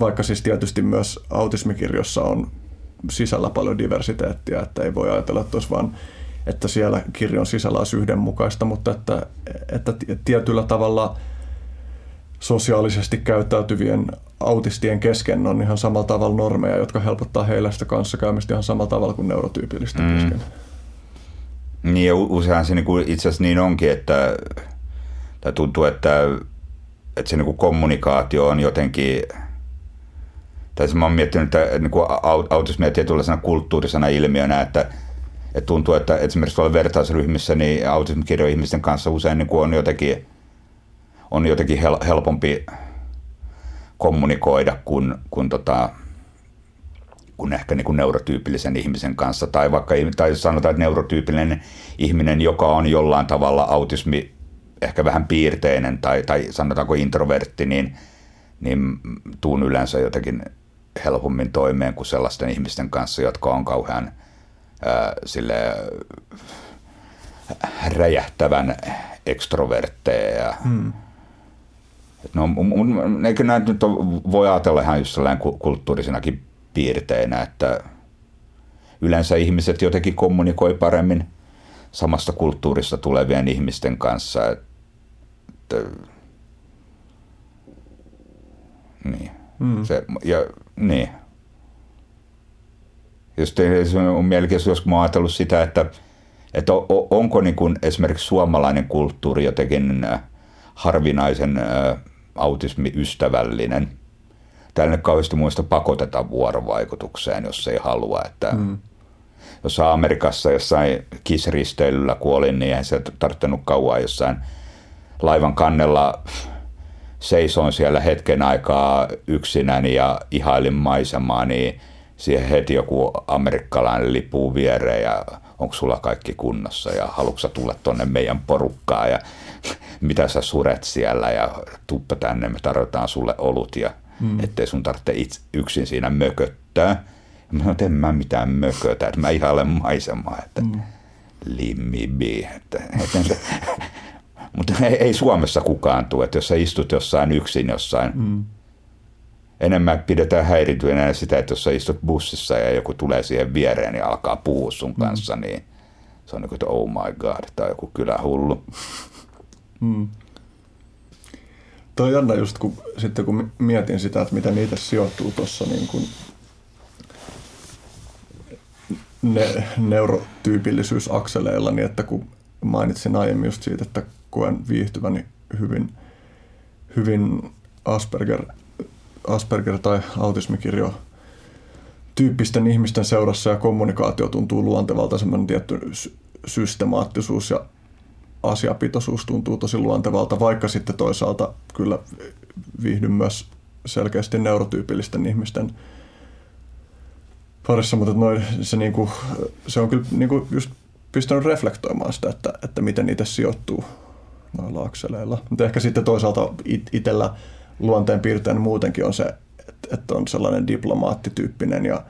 vaikka siis tietysti myös autismikirjossa on sisällä paljon diversiteettiä, että ei voi ajatella, että olisi vaan että siellä kirjon sisällä olisi yhdenmukaista, mutta että, että tietyllä tavalla sosiaalisesti käyttäytyvien autistien kesken on ihan samalla tavalla normeja, jotka helpottaa heillä sitä kanssakäymistä ihan samalla tavalla kuin neurotyypillistä mm. kesken. Niin ja useinhan se niinku itse asiassa niin onkin, että tai tuntuu, että, että se niinku kommunikaatio on jotenkin, tai mä oon miettinyt, että niinku autismia tietynlaisena kulttuurisena ilmiönä, että et tuntuu, että esimerkiksi tuolla vertaisryhmissä niin autismikirjo-ihmisten kanssa usein niin on jotenkin, on jotenkin hel- helpompi kommunikoida kuin, kuin, tota, kuin ehkä niin kuin neurotyypillisen ihmisen kanssa. Tai vaikka tai sanotaan, että neurotyypillinen ihminen, joka on jollain tavalla autismi ehkä vähän piirteinen tai, tai sanotaanko introvertti, niin, niin tuun yleensä jotenkin helpommin toimeen kuin sellaisten ihmisten kanssa, jotka on kauhean – sille räjähtävän ekstrovertteja. Hmm. No, eikö näitä nyt voi ajatella ihan just kulttuurisenakin piirteinä, että yleensä ihmiset jotenkin kommunikoi paremmin samasta kulttuurista tulevien ihmisten kanssa. Että, niin. Hmm. Se, ja, niin se on mielenkiintoista, jos mä ajatellut sitä, että, että onko niin kuin esimerkiksi suomalainen kulttuuri jotenkin äh, harvinaisen äh, autismiystävällinen. Täällä nyt kauheasti muista pakoteta vuorovaikutukseen, jos ei halua. Että mm. Jos Amerikassa jossain kisristeilyllä kuolin, niin eihän se tarttunut kauan jossain laivan kannella seisoin siellä hetken aikaa yksinäni ja ihailin maisemaa, niin siihen heti joku amerikkalainen lipuu viereen ja onko sulla kaikki kunnossa ja haluatko tulla tonne meidän porukkaan ja mitä sä suret siellä ja tuppa tänne, me tarvitaan sulle olut ja mm. ettei sun tarvitse itse, yksin siinä mököttää. Ja mä sanoin, että en mä mitään mökötä, että mä ihailen maisemaa, että mm. limmi bi. Että, että se, mutta ei, ei, Suomessa kukaan tule, että jos sä istut jossain yksin jossain mm enemmän pidetään häirityönä sitä, että jos sä istut bussissa ja joku tulee siihen viereen ja alkaa puhua sun mm. kanssa, mm. niin se on niin kuin, että oh my god, tämä on joku kylähullu. Mm. On jännä just, kun, sitten kun mietin sitä, että miten niitä sijoittuu tuossa niin kuin ne, neurotyypillisyysakseleilla, niin että kun mainitsin aiemmin just siitä, että koen viihtyväni hyvin, hyvin Asperger Asperger- tai autismikirjo tyyppisten ihmisten seurassa ja kommunikaatio tuntuu luontevalta, semmoinen tietty systemaattisuus ja asiapitoisuus tuntuu tosi luontevalta, vaikka sitten toisaalta kyllä viihdyn myös selkeästi neurotyypillisten ihmisten parissa, mutta noi, se, niinku, se on kyllä niinku just pistänyt reflektoimaan sitä, että, että miten niitä sijoittuu noilla akseleilla. Mutta ehkä sitten toisaalta it, itsellä luonteen piirtein muutenkin on se, että on sellainen diplomaattityyppinen ja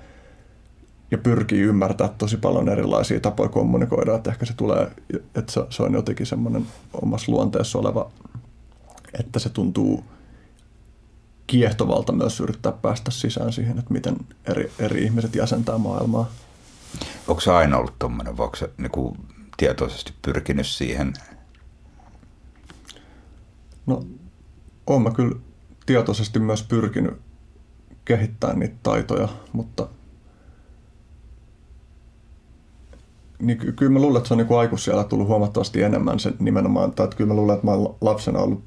ja pyrkii ymmärtää tosi paljon erilaisia tapoja kommunikoida, että ehkä se tulee, että se, se on jotenkin semmoinen omassa luonteessa oleva, että se tuntuu kiehtovalta myös yrittää päästä sisään siihen, että miten eri, eri ihmiset jäsentää maailmaa. Onko se aina ollut tuommoinen, vai onko se niin kuin, tietoisesti pyrkinyt siihen? No, olen mä kyllä tietoisesti myös pyrkinyt kehittämään niitä taitoja, mutta niin kyllä mä luulen, että se on niin aikuisiellä tullut huomattavasti enemmän se nimenomaan, tai että kyllä mä luulen, että mä olen lapsena ollut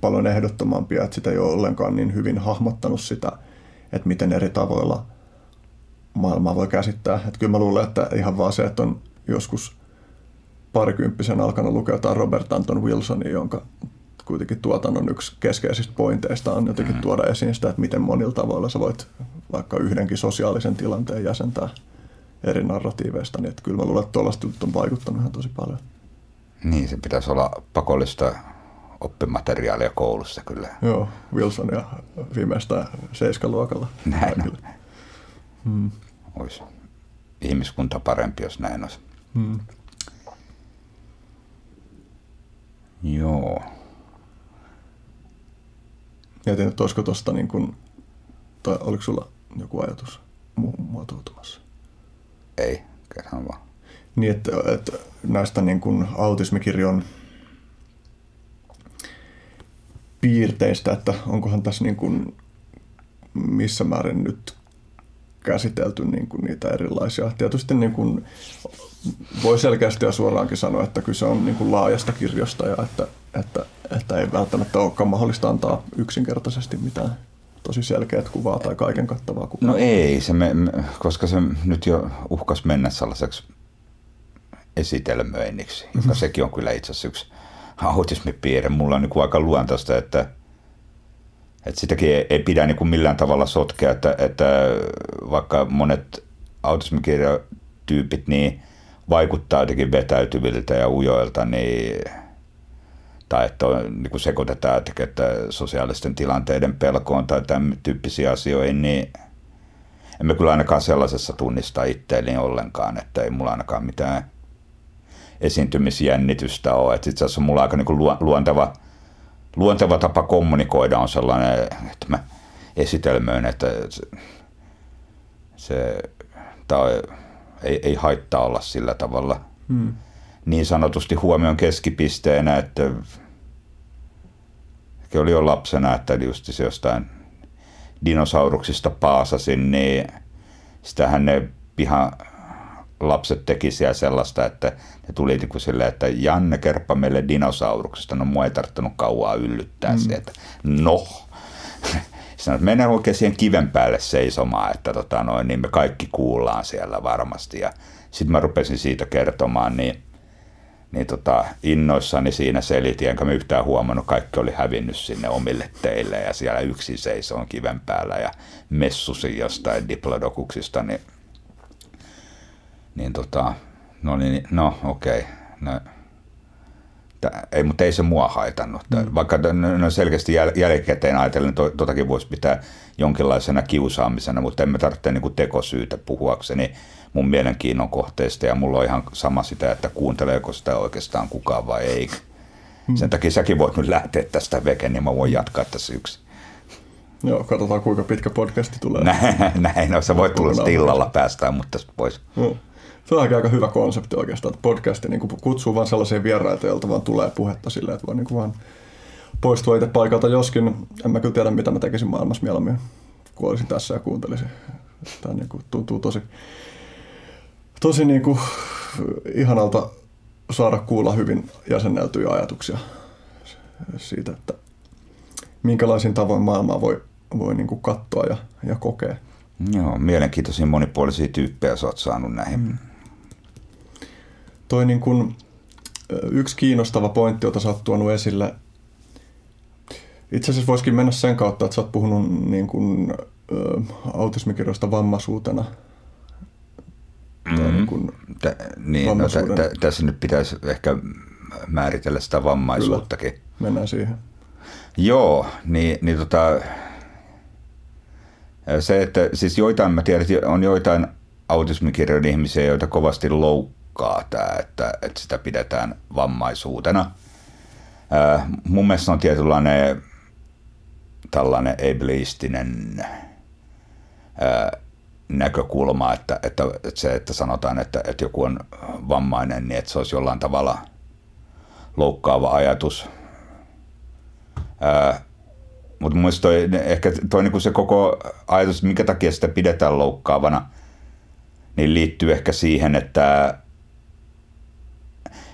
paljon ehdottomampia, että sitä ei ole ollenkaan niin hyvin hahmottanut sitä, että miten eri tavoilla maailmaa voi käsittää. Että kyllä mä luulen, että ihan vaan se, että on joskus parikymppisen alkanut lukea jotain Robert Anton Wilsonia, jonka kuitenkin tuotannon yksi keskeisistä pointeista on jotenkin mm. tuoda esiin sitä, että miten monilla tavoilla sä voit vaikka yhdenkin sosiaalisen tilanteen jäsentää eri narratiiveista, niin että kyllä mä luulen, että tuollaista on vaikuttanut ihan tosi paljon. Niin, se pitäisi olla pakollista oppimateriaalia koulussa kyllä. Joo, Wilson ja viimeistään seiskaluokalla. Näin on. Hmm. Olisi ihmiskunta parempi, jos näin olisi. Hmm. Joo. Mietin, että olisiko tuosta niin kuin, tai oliko sulla joku ajatus mu- muotoutumassa? Ei, kerran vaan. Niin, että, että näistä niin kuin autismikirjon piirteistä, että onkohan tässä niin kuin missä määrin nyt käsitelty niin kuin niitä erilaisia. Tietysti niin kuin voi selkeästi ja suoraankin sanoa, että kyse on niin kuin laajasta kirjosta ja että, että, että ei välttämättä olekaan mahdollista antaa yksinkertaisesti mitään tosi selkeät kuvaa tai kaiken kattavaa kuvaa. No ei, se me, me, koska se nyt jo uhkas mennä sellaiseksi esitelmöinniksi, joka mm-hmm. sekin on kyllä itse asiassa yksi autismipiirre. Mulla on niin kuin aika luontaista, että, että sitäkin ei, ei pidä niin kuin millään tavalla sotkea, että, että vaikka monet autismikirjatyypit niin vaikuttaa jotenkin vetäytyviltä ja ujoilta, niin tai että on, niin kuin sekoitetaan että sosiaalisten tilanteiden pelkoon tai tämän tyyppisiä asioihin, niin emme kyllä ainakaan sellaisessa tunnista itteeni ollenkaan, että ei mulla ainakaan mitään esiintymisjännitystä ole. Että itse asiassa mulla aika niin kuin luonteva, luonteva tapa kommunikoida on sellainen, että mä esitelmöin, että se, se tai ei, ei haittaa olla sillä tavalla hmm. niin sanotusti huomion keskipisteenä, että oli jo lapsena, että just se jostain dinosauruksista paasasin, niin sitähän ne piha lapset teki siellä sellaista, että ne tuli niin kuin silleen, että Janne kerppa meille dinosauruksesta, no mua ei tarttunut kauaa yllyttää mm. sieltä. No, sanoin, että mennään oikein siihen kiven päälle seisomaan, että tota noin, niin me kaikki kuullaan siellä varmasti. Ja sitten mä rupesin siitä kertomaan, niin, niin tota, innoissani siinä selitin, enkä mä yhtään huomannut, kaikki oli hävinnyt sinne omille teille ja siellä yksin seisoon kiven päällä ja messusi jostain diplodokuksista, niin niin tota, no niin, no okei, okay. no, ei, mutta ei se mua haitannut. Mm. Vaikka no selkeästi jäl, jälkikäteen ajatellen, to, totakin voisi pitää jonkinlaisena kiusaamisena, mutta emme tarvitse niin kuin tekosyytä puhuakseni mun mielenkiinnon kohteista ja mulla on ihan sama sitä, että kuunteleeko sitä oikeastaan kukaan vai ei. Mm. Sen takia säkin voit nyt lähteä tästä veke, niin mä voin jatkaa tässä yksi. Joo, katsotaan kuinka pitkä podcasti tulee. Näin, näin no sä voit tulla illalla päästään, mutta pois. Se on aika hyvä konsepti oikeastaan, että podcasti niin kutsuu vain sellaisia vieraita, joilta vaan tulee puhetta silleen, että voi niin vaan poistua itse paikalta. Joskin en mä kyllä tiedä, mitä mä tekisin maailmassa mieluummin, kun olisin tässä ja kuuntelisin. Tämä niin tuntuu tosi, tosi niin kuin ihanalta saada kuulla hyvin jäsenneltyjä ajatuksia siitä, että minkälaisin tavoin maailmaa voi, voi niin kuin katsoa ja, ja kokea. Joo, mielenkiintoisia monipuolisia tyyppejä sä oot saanut näihin. Mm toi niin kuin, yksi kiinnostava pointti, jota sä oot tuonut esille, itse asiassa voisikin mennä sen kautta, että sä oot puhunut niin kuin, autismikirjoista vammaisuutena. Mm-hmm. niin kuin Tä, niin, no, t- t- tässä nyt pitäisi ehkä määritellä sitä vammaisuuttakin. Kyllä. Mennään siihen. Joo, niin, niin tota, se, että siis joitain, mä tiedän, että on joitain autismikirjon ihmisiä, joita kovasti loukkaa tämä, että, että sitä pidetään vammaisuutena. Ää, mun mielestä on tietynlainen tällainen ableistinen ää, näkökulma, että, että, että se, että sanotaan, että, että joku on vammainen, niin että se olisi jollain tavalla loukkaava ajatus. Mutta mun toi, ehkä toi niinku se koko ajatus, minkä takia sitä pidetään loukkaavana, niin liittyy ehkä siihen, että,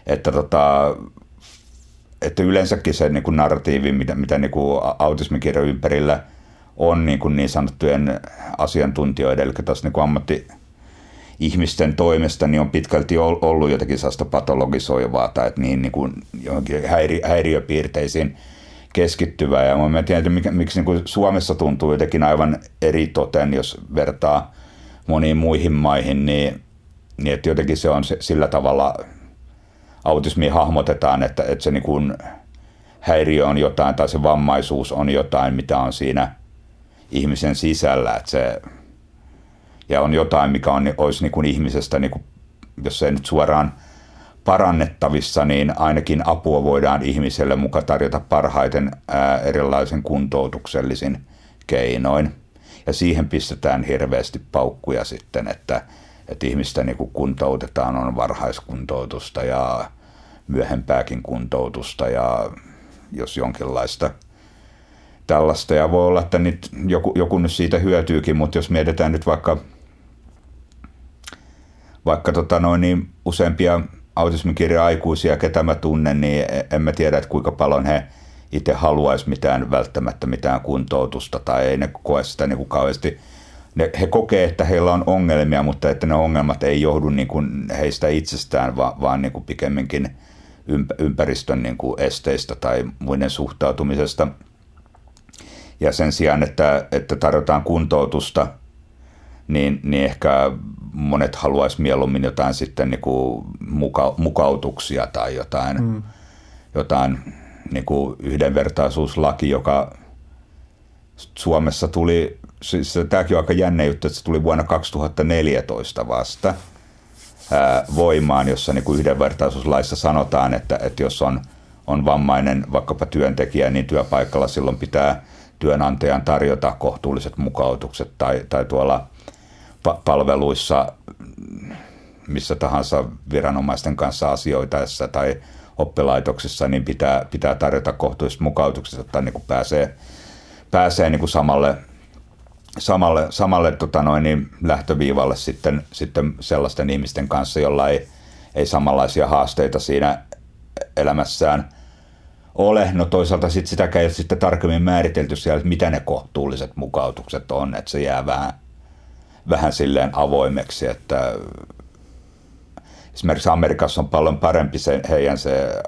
että, tota, että yleensäkin se niin kuin narratiivi, mitä, mitä niin kuin autismikirjan ympärillä on niin, kuin niin sanottujen asiantuntijoiden, eli taas niin kuin ammatti, ihmisten toimesta niin on pitkälti ollut jotakin sellaista patologisoivaa tai että niin, niin kuin johonkin häiri, häiriöpiirteisiin keskittyvää. Ja mä tiedän, että miksi niin kuin Suomessa tuntuu jotenkin aivan eri toten, jos vertaa moniin muihin maihin, niin, niin että jotenkin se on se, sillä tavalla autismi hahmotetaan, että, että se niin kuin häiriö on jotain tai se vammaisuus on jotain, mitä on siinä ihmisen sisällä, että se, ja on jotain, mikä on, olisi niin kuin ihmisestä, niin kuin, jos ei nyt suoraan parannettavissa, niin ainakin apua voidaan ihmiselle muka tarjota parhaiten ää, erilaisen kuntoutuksellisin keinoin. Ja siihen pistetään hirveästi paukkuja sitten, että, että ihmistä niin kuin kuntoutetaan, on varhaiskuntoutusta ja myöhempääkin kuntoutusta ja jos jonkinlaista tällaista. Ja voi olla, että nyt joku, joku nyt siitä hyötyykin, mutta jos mietitään nyt vaikka, vaikka tota noin, niin useampia autismikirja aikuisia, ketä mä tunnen, niin en mä tiedä, että kuinka paljon he itse haluaisi mitään välttämättä mitään kuntoutusta tai ei ne koe sitä niin kuin kauheasti. Ne, he kokee, että heillä on ongelmia, mutta että ne ongelmat ei johdu niin kuin heistä itsestään, vaan, vaan niin kuin pikemminkin ympäristön niin kuin esteistä tai muiden suhtautumisesta. Ja sen sijaan, että, että tarjotaan kuntoutusta, niin, niin ehkä monet haluaisi mieluummin jotain sitten niin kuin muka, mukautuksia tai jotain, mm. jotain niin kuin yhdenvertaisuuslaki, joka Suomessa tuli, siis tämäkin on aika jänne juttu, että se tuli vuonna 2014 vasta ää, voimaan, jossa niin kuin yhdenvertaisuuslaissa sanotaan, että, että jos on, on vammainen vaikkapa työntekijä, niin työpaikalla silloin pitää työnantajan tarjota kohtuulliset mukautukset tai, tai tuolla palveluissa missä tahansa viranomaisten kanssa asioitaessa tai oppilaitoksessa, niin pitää, pitää tarjota kohtuulliset mukautukset, jotta niin kuin pääsee, pääsee niin kuin samalle, samalle, samalle tota noin, niin lähtöviivalle sitten, sitten sellaisten ihmisten kanssa, jolla ei, ei samanlaisia haasteita siinä elämässään ole. No toisaalta sit sitäkään ei ole sitten tarkemmin määritelty siellä, että mitä ne kohtuulliset mukautukset on, että se jää vähän, vähän silleen avoimeksi, että esimerkiksi Amerikassa on paljon parempi se, heidän se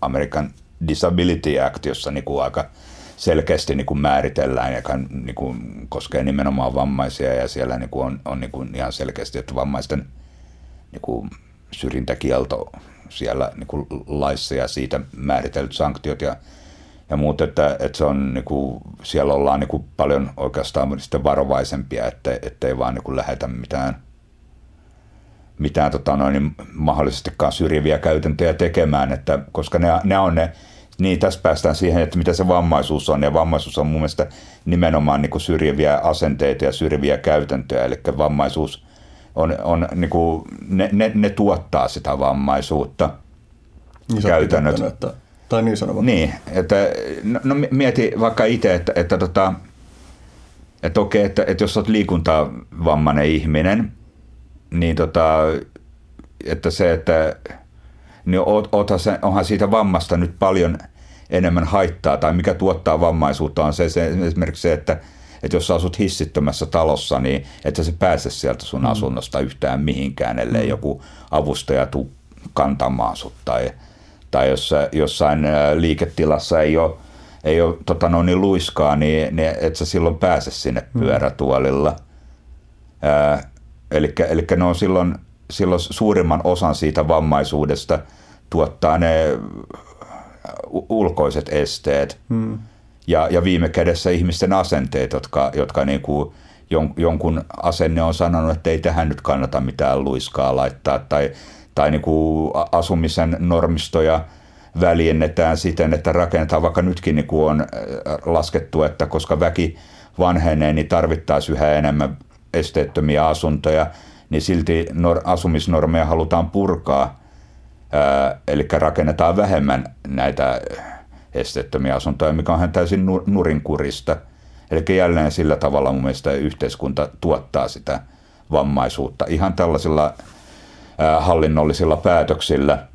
American Disability Act, jossa niin kuin aika selkeästi niin kuin määritellään, joka niin kuin koskee nimenomaan vammaisia ja siellä niin kuin on, on niin kuin ihan selkeästi, että vammaisten niin kuin syrjintäkielto siellä niin kuin laissa ja siitä määritellyt sanktiot ja, ja muut, että, että se on, niin kuin, siellä ollaan niin kuin paljon oikeastaan varovaisempia, että, ettei vaan niin kuin lähetä mitään – mitään tota noin, niin mahdollisestikaan syrjiviä käytäntöjä tekemään, että, koska ne, ne on ne, niin tässä päästään siihen, että mitä se vammaisuus on, ja vammaisuus on mun mielestä nimenomaan niin kuin syrjiviä asenteita ja syrjiviä käytäntöjä, eli vammaisuus on, on niin kuin, ne, ne, ne tuottaa sitä vammaisuutta. Niin käytännöt. Että, tai niin sanoma. Niin, että no, no mieti vaikka itse, että, että, tota, että okei, että, että jos olet liikuntavammainen ihminen, niin tota, että se, että niin sen, onhan siitä vammasta nyt paljon enemmän haittaa, tai mikä tuottaa vammaisuutta on se, se esimerkiksi se, että, että jos sä asut hissittömässä talossa, niin että se pääse sieltä sun mm. asunnosta yhtään mihinkään, ellei mm. joku avustaja tuu kantamaan sut, tai, tai jos jossain liiketilassa ei ole, ei ole tota noin, niin luiskaa, niin, niin et sä silloin pääse sinne mm. pyörätuolilla. Eli ne on silloin, silloin suurimman osan siitä vammaisuudesta tuottaa ne ulkoiset esteet. Hmm. Ja, ja viime kädessä ihmisten asenteet, jotka, jotka niin kuin jonkun asenne on sanonut, että ei tähän nyt kannata mitään luiskaa laittaa tai, tai niin kuin asumisen normistoja väljennetään siten, että rakennetaan, vaikka nytkin niin kuin on laskettu, että koska väki vanhenee, niin tarvittaisiin yhä enemmän esteettömiä asuntoja, niin silti nor- asumisnormeja halutaan purkaa, eli rakennetaan vähemmän näitä esteettömiä asuntoja, mikä on täysin nurinkurista. Eli jälleen sillä tavalla mun mielestä yhteiskunta tuottaa sitä vammaisuutta ihan tällaisilla hallinnollisilla päätöksillä.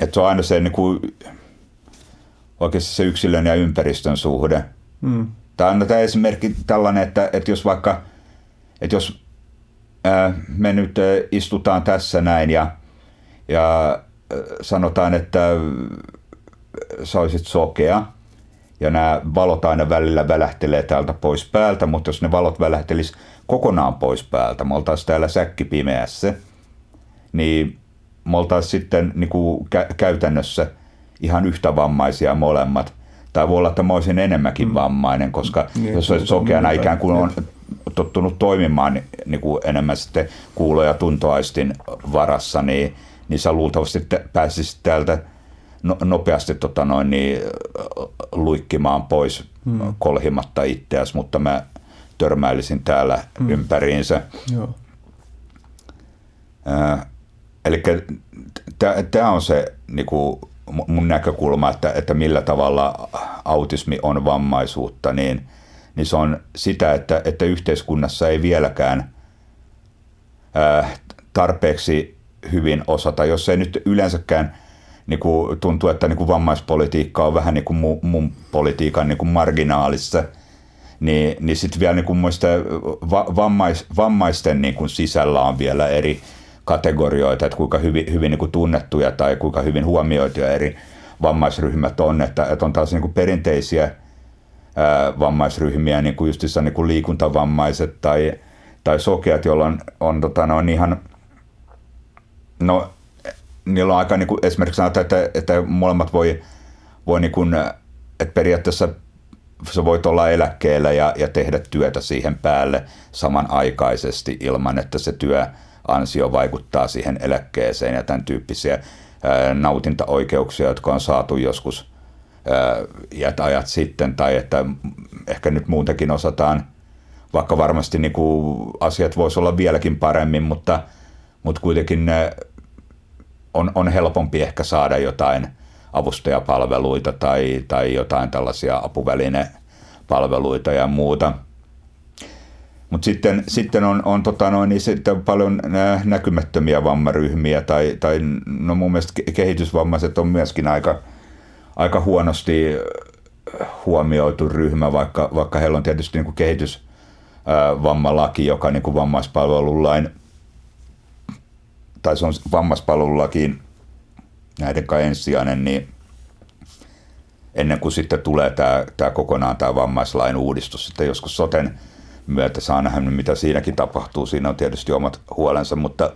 Että se on aina se niin kuin, oikeasti se yksilön ja ympäristön suhde. Mm. Tämä on tämä esimerkki tällainen, että, että jos vaikka, että jos ää, me nyt istutaan tässä näin ja, ja sanotaan, että sä olisit sokea ja nämä valot aina välillä välähtelee täältä pois päältä, mutta jos ne valot välähtelis kokonaan pois päältä, me oltaisiin täällä säkkipimeässä, niin me oltaisiin sitten niin kuin kä- käytännössä ihan yhtä vammaisia molemmat. Tai voi olla, että mä olisin enemmänkin mm. vammainen, koska niin, jos olisit sokeana ikään kuin on tottunut toimimaan niin, niin kuin enemmän sitten kuulo- ja tuntoaistin varassa, niin, niin sä luultavasti pääsisit täältä nopeasti tota noin, niin, luikkimaan pois hmm. kolhimatta itseäsi, mutta mä törmäilisin täällä hmm. ympäriinsä. Joo. Äh, eli tämä on se niin kuin, mun näkökulma, että, että millä tavalla autismi on vammaisuutta, niin, niin se on sitä, että, että yhteiskunnassa ei vieläkään äh, tarpeeksi hyvin osata, jos ei nyt yleensäkään – niin kuin, tuntuu, että niin kuin vammaispolitiikka on vähän niin kuin mun, mun politiikan niin kuin marginaalissa, niin, niin sitten vielä niin kuin muista, va, vammais, vammaisten niin kuin sisällä on vielä eri kategorioita, että kuinka hyvin, hyvin niin kuin tunnettuja tai kuinka hyvin huomioituja eri vammaisryhmät on, että, että on taas niin kuin perinteisiä ää, vammaisryhmiä, niin kuin justissa niin kuin liikuntavammaiset tai, tai sokeat, joilla on, on, tota, on ihan, no niillä on aika niin kuin, esimerkiksi sanotaan, että, että molemmat voi, voi niin kuin, että periaatteessa sä voit olla eläkkeellä ja, ja tehdä työtä siihen päälle samanaikaisesti ilman, että se työansio vaikuttaa siihen eläkkeeseen ja tämän tyyppisiä ää, nautintaoikeuksia, jotka on saatu joskus ää, ajat sitten tai että ehkä nyt muutenkin osataan, vaikka varmasti niin kuin asiat voisi olla vieläkin paremmin, mutta, mutta kuitenkin ne on, on helpompi ehkä saada jotain avustajapalveluita tai, tai jotain tällaisia apuvälinepalveluita ja muuta. Mutta sitten, sitten on, on tota noin, niin sitten paljon näkymättömiä vammaryhmiä tai, tai no mun mielestä kehitysvammaiset on myöskin aika, aika huonosti huomioitu ryhmä, vaikka, vaikka heillä on tietysti niin kehitysvammalaki, joka niin kuin vammaispalvelulain tai se on vammaispalvelulakiin näiden kai ensisijainen, niin ennen kuin sitten tulee tämä, tämä kokonaan tämä vammaislain uudistus, sitten joskus soten myötä saa nähdä, mitä siinäkin tapahtuu. Siinä on tietysti omat huolensa, mutta,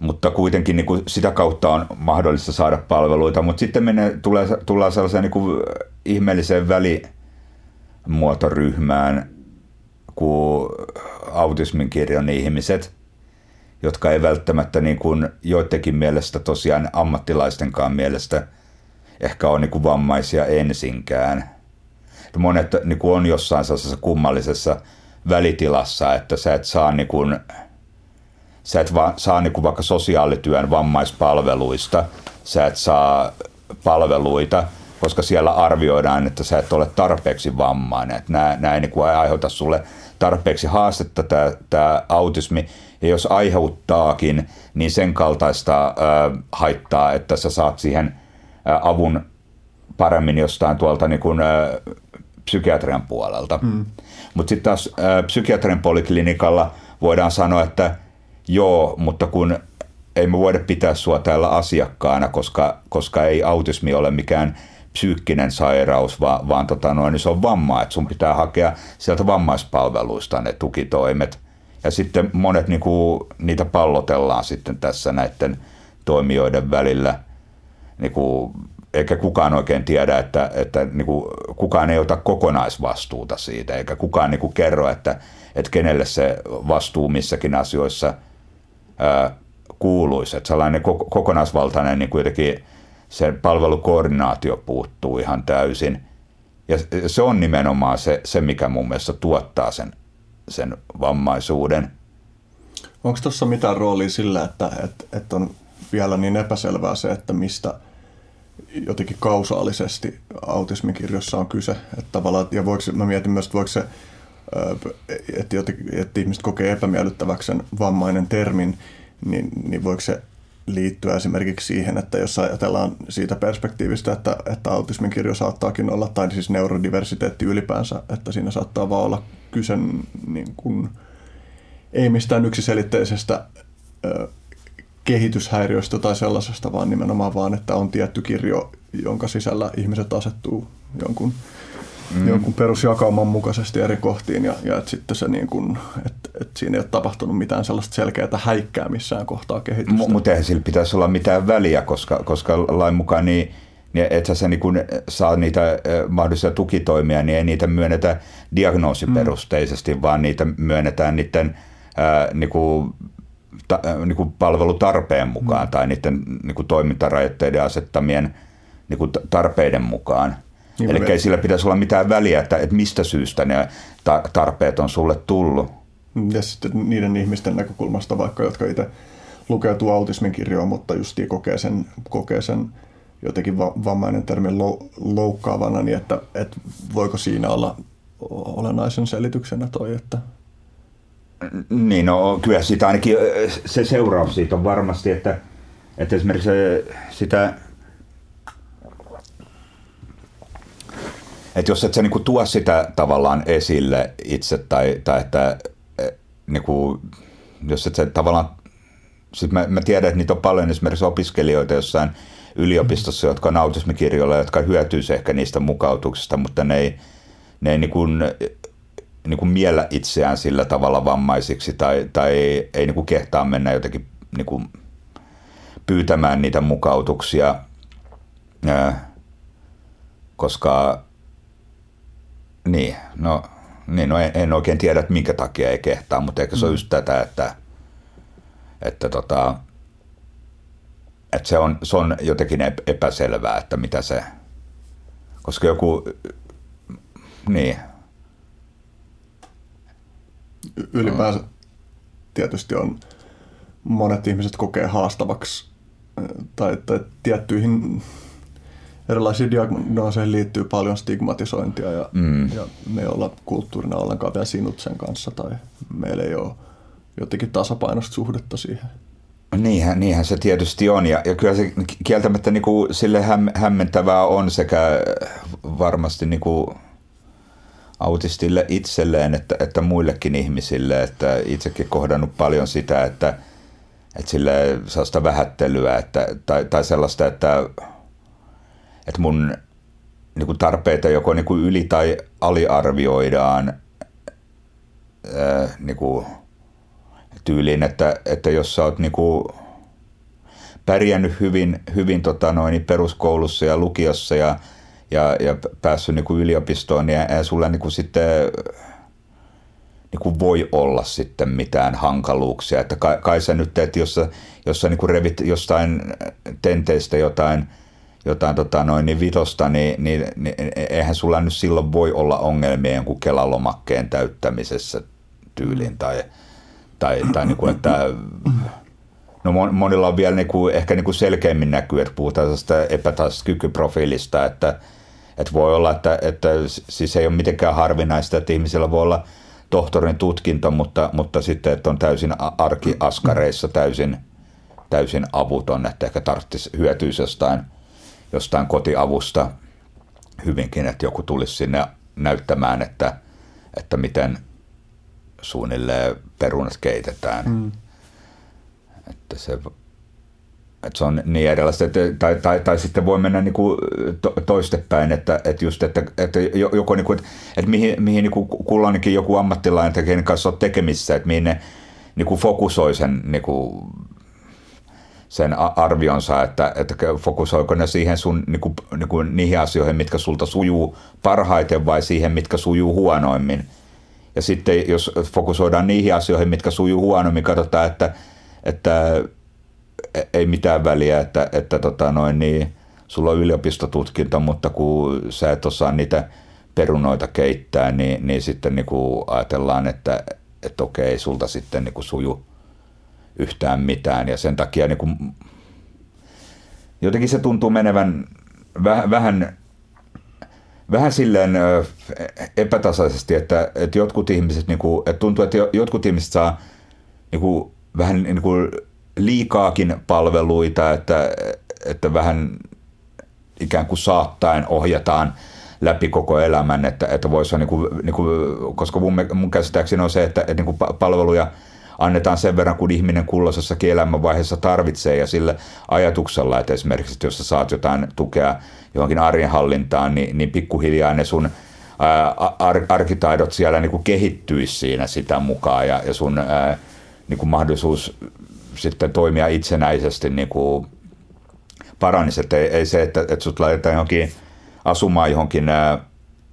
mutta kuitenkin niin kuin sitä kautta on mahdollista saada palveluita, mutta sitten menee, tulee, tullaan sellaiseen niin kuin ihmeelliseen välimuotoryhmään kuin autismin kirjon ihmiset – jotka ei välttämättä niin kuin joidenkin mielestä tosiaan ammattilaistenkaan mielestä ehkä ole niin kuin vammaisia ensinkään. Monet niin kuin on jossain sellaisessa kummallisessa välitilassa, että sä et saa, niin kuin, sä et va, saa niin kuin vaikka sosiaalityön vammaispalveluista, sä et saa palveluita, koska siellä arvioidaan, että sä et ole tarpeeksi vammainen. Että nämä, nämä ei niin kuin aiheuta sulle tarpeeksi haastetta tämä, tämä autismi, ja jos aiheuttaakin, niin sen kaltaista äh, haittaa, että sä saat siihen äh, avun paremmin jostain tuolta niin kuin, äh, psykiatrian puolelta. Mm. Mutta sitten taas äh, psykiatrian poliklinikalla voidaan sanoa, että joo, mutta kun ei me voida pitää sua täällä asiakkaana, koska, koska ei autismi ole mikään psyykkinen sairaus, vaan, vaan tota noin, niin se on vamma, että sun pitää hakea sieltä vammaispalveluista ne tukitoimet. Ja sitten monet niin kuin, niitä pallotellaan sitten tässä näiden toimijoiden välillä niin kuin eikä kukaan oikein tiedä, että, että niin kuin, kukaan ei ota kokonaisvastuuta siitä, eikä kukaan niin kuin kerro, että, että kenelle se vastuu missäkin asioissa ää, kuuluisi. Että sellainen kokonaisvaltainen niin kuitenkin se palvelukoordinaatio puuttuu ihan täysin. Ja se on nimenomaan se, se mikä mun mielestä tuottaa sen, sen vammaisuuden. Onko tuossa mitään roolia sillä, että, että, että on vielä niin epäselvää se, että mistä jotenkin kausaalisesti autismikirjossa on kyse. Että tavallaan, ja voiko, mä mietin myös, että voiko se, että, jotenkin, että ihmiset kokee epämiellyttäväksi sen vammainen termin, niin, niin voiko se liittyä esimerkiksi siihen, että jos ajatellaan siitä perspektiivistä, että, että autismin kirjo saattaakin olla, tai siis neurodiversiteetti ylipäänsä, että siinä saattaa vaan olla kyse niin kuin, ei mistään yksiselitteisestä ö, kehityshäiriöstä tai sellaisesta, vaan nimenomaan vaan, että on tietty kirjo, jonka sisällä ihmiset asettuu jonkun, mm. jonkun perusjakauman mukaisesti eri kohtiin ja, ja että sitten se niin kuin, että, että siinä ei ole tapahtunut mitään sellaista selkeää häikkää missään kohtaa kehitystä. M- mutta eihän sillä pitäisi olla mitään väliä, koska, koska lain mukaan niin niin että sä niin kun saa niitä mahdollisia tukitoimia, niin ei niitä myönnetä diagnoosiperusteisesti, mm. vaan niitä myönnetään niiden ää, niin kuin ta, äh, niin kuin palvelutarpeen mukaan mm. tai niiden niin kuin toimintarajoitteiden asettamien niin kuin tarpeiden mukaan. Niin Eli ei sillä pitäisi olla mitään väliä, että, että mistä syystä ne tarpeet on sulle tullut. Ja sitten niiden ihmisten näkökulmasta vaikka, jotka itse lukeutuu autismin kirjoon, mutta just kokee sen, kokee sen jotenkin vammainen termin loukkaavana, niin että, että voiko siinä olla olennaisen selityksenä toi, että niin, no kyllä siitä ainakin se seuraus siitä on varmasti, että, että esimerkiksi sitä, että jos et sä niinku tuo sitä tavallaan esille itse tai, tai että niinku, jos et sä tavallaan, sit mä, mä tiedän, että niitä on paljon esimerkiksi opiskelijoita jossain yliopistossa, jotka on autismikirjoilla, jotka hyötyisi ehkä niistä mukautuksista, mutta ne ei, ne ei niin kuin niin kuin miellä itseään sillä tavalla vammaisiksi tai, tai ei, ei niin kuin kehtaa mennä jotenkin niin kuin pyytämään niitä mukautuksia, koska niin, no, niin, no en, en oikein tiedä, että minkä takia ei kehtaa, mutta ehkä se on mm. just tätä, että, että, tota, että se, on, se on jotenkin epäselvää, että mitä se, koska joku, niin, ylipäänsä tietysti on monet ihmiset kokee haastavaksi tai, tai tiettyihin erilaisiin diagnooseihin liittyy paljon stigmatisointia ja, mm. ja me ei olla kulttuurina ollenkaan vielä sinut sen kanssa tai meillä ei ole jotenkin tasapainoista suhdetta siihen. Niinhän, niinhän se tietysti on ja, ja kyllä se kieltämättä niin kuin sille häm, hämmentävää on sekä varmasti niin kuin autistille itselleen että, että muillekin ihmisille, että itsekin kohdannut paljon sitä, että, että sille sellaista vähättelyä että, tai, tai sellaista, että, että mun niin kuin tarpeita joko niin kuin yli- tai aliarvioidaan ää, niin kuin tyyliin, että, että jos sä oot niin kuin pärjännyt hyvin, hyvin tota noin, peruskoulussa ja lukiossa ja ja, ja päässyt niin kuin yliopistoon, niin ei sulla niin kuin sitten niin kuin voi olla sitten mitään hankaluuksia. Että kai, kai sä nyt teet, jos sä, jos sä niin kuin revit jostain tenteistä jotain, jotain tota noin, niin vitosta, niin, niin, niin, eihän sulla nyt silloin voi olla ongelmia jonkun kelalomakkeen täyttämisessä tyyliin tai, tai, tai niin kuin, että No monilla on vielä niin kuin, ehkä niin kuin selkeämmin näkyy, että puhutaan tästä epätasaisesta kykyprofiilista, että, että voi olla, että, että siis ei ole mitenkään harvinaista, että ihmisillä voi olla tohtorin tutkinto, mutta, mutta sitten, että on täysin arkiaskareissa täysin, täysin avuton, että ehkä tarvitsisi hyötyisi jostain, jostain kotiavusta hyvinkin, että joku tulisi sinne näyttämään, että, että miten suunnilleen perunat keitetään. Mm. Että se että se on niin erilaista, että, tai, tai, tai sitten voi mennä niin kuin to, toistepäin, että, että just, että, että joko niin kuin, että, että mihin, mihin niin kuin kulloinkin joku ammattilainen tekee kanssa on tekemissä, että mihin ne niin kuin fokusoi sen niin kuin, sen arvionsa, että, että fokusoiko ne siihen sun, niin kuin, niin kuin niihin asioihin, mitkä sulta sujuu parhaiten vai siihen, mitkä sujuu huonoimmin. Ja sitten jos fokusoidaan niihin asioihin, mitkä sujuu huonommin, katsotaan, että, että e, ei mitään väliä, että, että tota noin, niin, sulla on yliopistotutkinto, mutta kun sä et osaa niitä perunoita keittää, niin, niin sitten niin kuin ajatellaan, että, että okei, sulta sitten niin kuin suju yhtään mitään. Ja sen takia niin kuin, jotenkin se tuntuu menevän väh, vähän, vähän silleen epätasaisesti, että, että jotkut ihmiset, niin kuin, että tuntuu, että jotkut ihmiset saa niin kuin, vähän niin kuin liikaakin palveluita, että, että vähän ikään kuin saattaen ohjataan läpi koko elämän, että, että voisi olla, niin kuin, niin kuin, koska mun, mun käsittääkseni on se, että, että niin kuin palveluja annetaan sen verran, kun ihminen kulloisessakin elämänvaiheessa tarvitsee ja sillä ajatuksella, että esimerkiksi että jos sä saat jotain tukea johonkin arjen hallintaan, niin, niin pikkuhiljaa ne sun ää, ar- arkitaidot siellä niin kuin kehittyisi siinä sitä mukaan ja, ja sun ää, niin kuin mahdollisuus sitten toimia itsenäisesti niin kuin paranisi. Että ei, ei se, että, että sut laitetaan johonkin asumaan johonkin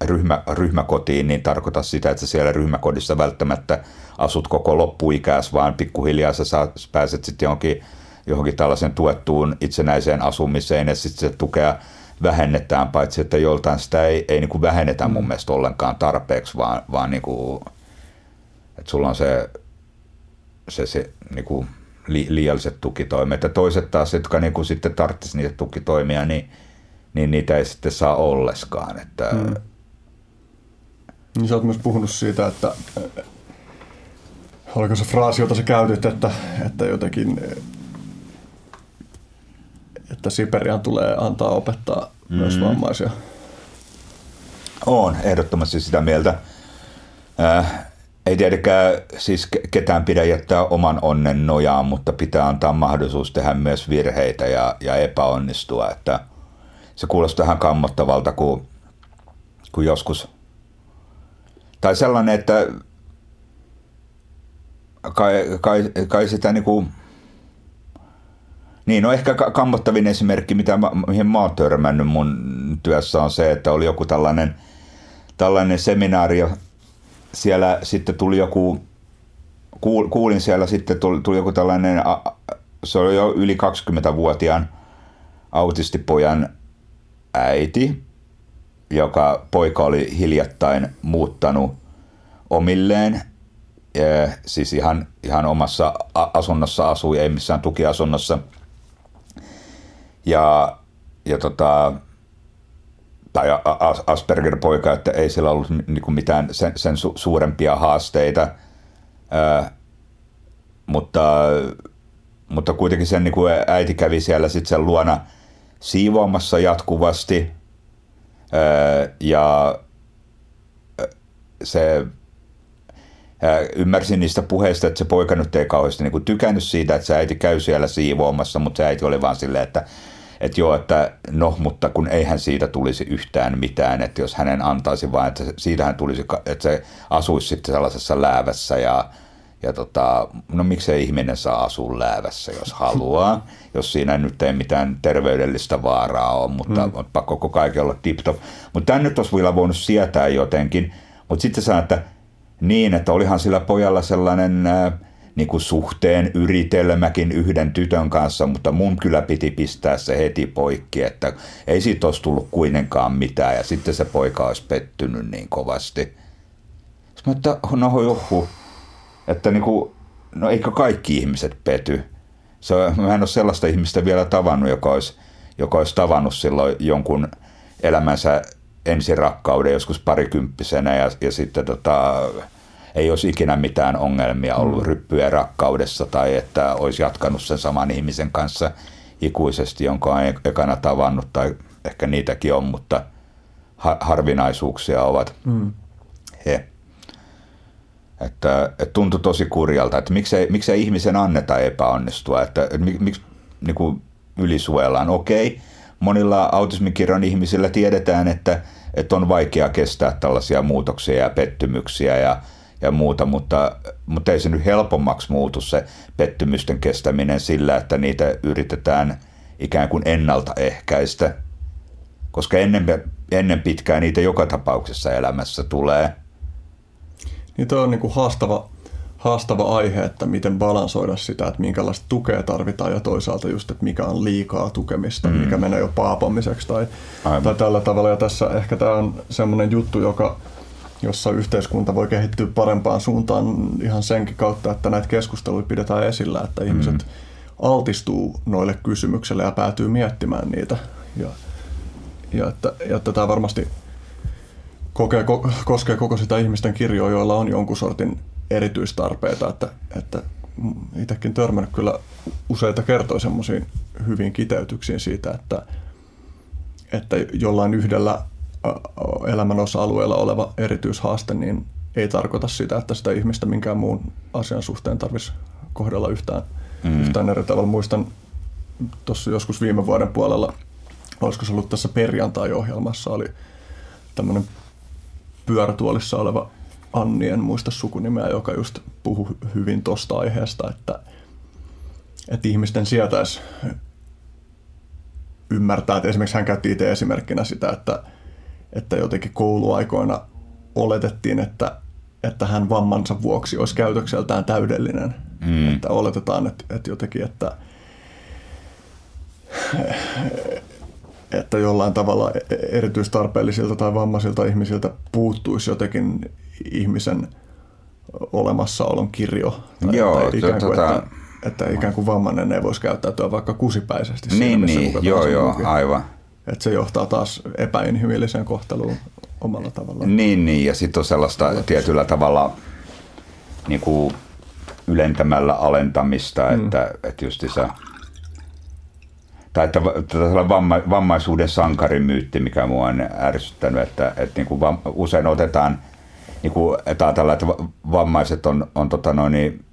ryhmä, ryhmäkotiin, niin tarkoita sitä, että sä siellä ryhmäkodissa välttämättä asut koko loppuikäis, vaan pikkuhiljaa sä saat, pääset sitten johonkin, johonkin tällaisen tuettuun itsenäiseen asumiseen ja sitten se tukea vähennetään, paitsi että joltain sitä ei, ei niin kuin vähennetä mun mm. mielestä ollenkaan tarpeeksi, vaan, vaan niin kuin, että sulla on se, se, se niin kuin li, liialliset tukitoimet. Ja toiset taas, jotka niin kuin sitten tarvitsisi niitä tukitoimia, niin, niin niitä ei sitten saa olleskaan. Että... Hmm. Niin sä oot myös puhunut siitä, että oliko se fraasi, jota sä käytit, että, että jotenkin että Siperian tulee antaa opettaa mm. myös vammaisia. On ehdottomasti sitä mieltä. Äh, ei tietenkään siis ketään pidä jättää oman onnen nojaan, mutta pitää antaa mahdollisuus tehdä myös virheitä ja, ja epäonnistua. Että se kuulostaa vähän kammottavalta, kun, kun joskus... Tai sellainen, että kai, kai, kai sitä niin kuin, niin, no ehkä kammottavin esimerkki, mitä mä, mihin mä oon törmännyt mun työssä on se, että oli joku tällainen, tällainen seminaari, siellä sitten tuli joku, kuulin siellä sitten tuli, tuli joku tällainen, se oli jo yli 20-vuotiaan autistipojan äiti, joka poika oli hiljattain muuttanut omilleen, siis ihan, ihan omassa asunnossa asui, ei missään tukiasunnossa. Ja, ja tota, tai Asperger-poika, että ei sillä ollut niinku mitään sen, sen su- suurempia haasteita, ää, mutta, mutta kuitenkin sen niinku äiti kävi siellä sitten sen luona siivoamassa jatkuvasti ja se ymmärsin niistä puheista, että se poika nyt ei kauheasti niin tykännyt siitä, että se äiti käy siellä siivoamassa, mutta se äiti oli vaan silleen, että että joo, että no, mutta kun eihän siitä tulisi yhtään mitään, että jos hänen antaisi vain, että siitähän tulisi, että se asuisi sitten sellaisessa läävässä ja, ja tota, no miksei ihminen saa asua läävässä, jos haluaa, jos siinä nyt ei mitään terveydellistä vaaraa ole, mutta mm. pakko koko kaiken olla tip-top. Mutta tämän nyt olisi vielä voinut sietää jotenkin, mutta sitten sanoa, että niin, että olihan sillä pojalla sellainen... Äh, niin kuin suhteen yritelmäkin yhden tytön kanssa, mutta mun kyllä piti pistää se heti poikki, että ei siitä olisi tullut kuitenkaan mitään ja sitten se poika olisi pettynyt niin kovasti. Sitten mä että no juhu, että niin kuin, no eikö kaikki ihmiset pety. Se, mä en ole sellaista ihmistä vielä tavannut, joka olisi, joka olisi tavannut silloin jonkun elämänsä ensirakkauden joskus parikymppisenä ja, ja sitten tota, ei olisi ikinä mitään ongelmia ollut mm. ryppyä rakkaudessa tai että olisi jatkanut sen saman ihmisen kanssa ikuisesti, jonka on ekana tavannut tai ehkä niitäkin on, mutta harvinaisuuksia ovat mm. he. Että, että tuntui tosi kurjalta, että miksei, miksei ihmisen anneta epäonnistua, että, että miksi niin ylisuojellaan. Okei, monilla autismikirjon ihmisillä tiedetään, että, että on vaikea kestää tällaisia muutoksia ja pettymyksiä ja ja muuta, mutta, mutta ei se nyt helpommaksi muutu se pettymysten kestäminen sillä, että niitä yritetään ikään kuin ennaltaehkäistä, koska ennen, ennen pitkään niitä joka tapauksessa elämässä tulee. Niin toi on niin kuin haastava, haastava aihe, että miten balansoida sitä, että minkälaista tukea tarvitaan ja toisaalta just, että mikä on liikaa tukemista, mm. mikä menee jo paapamiseksi tai, tai tällä tavalla. Ja tässä ehkä tämä on semmoinen juttu, joka, jossa yhteiskunta voi kehittyä parempaan suuntaan ihan senkin kautta, että näitä keskusteluja pidetään esillä, että mm. ihmiset altistuu noille kysymyksille ja päätyy miettimään niitä. Ja, ja että, ja että tämä varmasti kokee, ko, koskee koko sitä ihmisten kirjoa, joilla on jonkun sortin erityistarpeita, että, että itsekin törmännyt kyllä useita kertoja semmoisiin hyviin kiteytyksiin siitä, että, että jollain yhdellä elämän osa-alueella oleva erityishaaste, niin ei tarkoita sitä, että sitä ihmistä minkään muun asian suhteen tarvitsisi kohdella yhtään, mm. yhtään eri tavalla. Muistan tuossa joskus viime vuoden puolella, olisiko se ollut tässä perjantai-ohjelmassa, oli tämmöinen pyörätuolissa oleva Anni, en muista sukunimeä, joka just puhui hyvin tuosta aiheesta, että, että ihmisten sietäisi ymmärtää, että esimerkiksi hän käytti itse esimerkkinä sitä, että, että jotenkin kouluaikoina oletettiin, että, että hän vammansa vuoksi olisi käytökseltään täydellinen. Mm. Että oletetaan, että, että jotenkin, että, että jollain tavalla erityistarpeellisilta tai vammaisilta ihmisiltä puuttuisi jotenkin ihmisen olemassaolon kirjo. Tai Joo, tai ikään kuin, tota... että, että ikään kuin vammainen ei voisi käyttäytyä vaikka kusipäisesti. Niin, niin, joo, joo, muukin. aivan. Että se johtaa taas epäinhimilliseen kohteluun omalla tavallaan. Niin, niin ja sitten on sellaista Oletus. tietyllä tavalla niin kuin ylentämällä alentamista, mm. että, että just se, tai että vamma, vammaisuuden sankarimyytti, mikä mua on ärsyttänyt, että, että niin kuin usein otetaan – niin kuin, että ajatellaan, että vammaiset on, on tota noin, niin,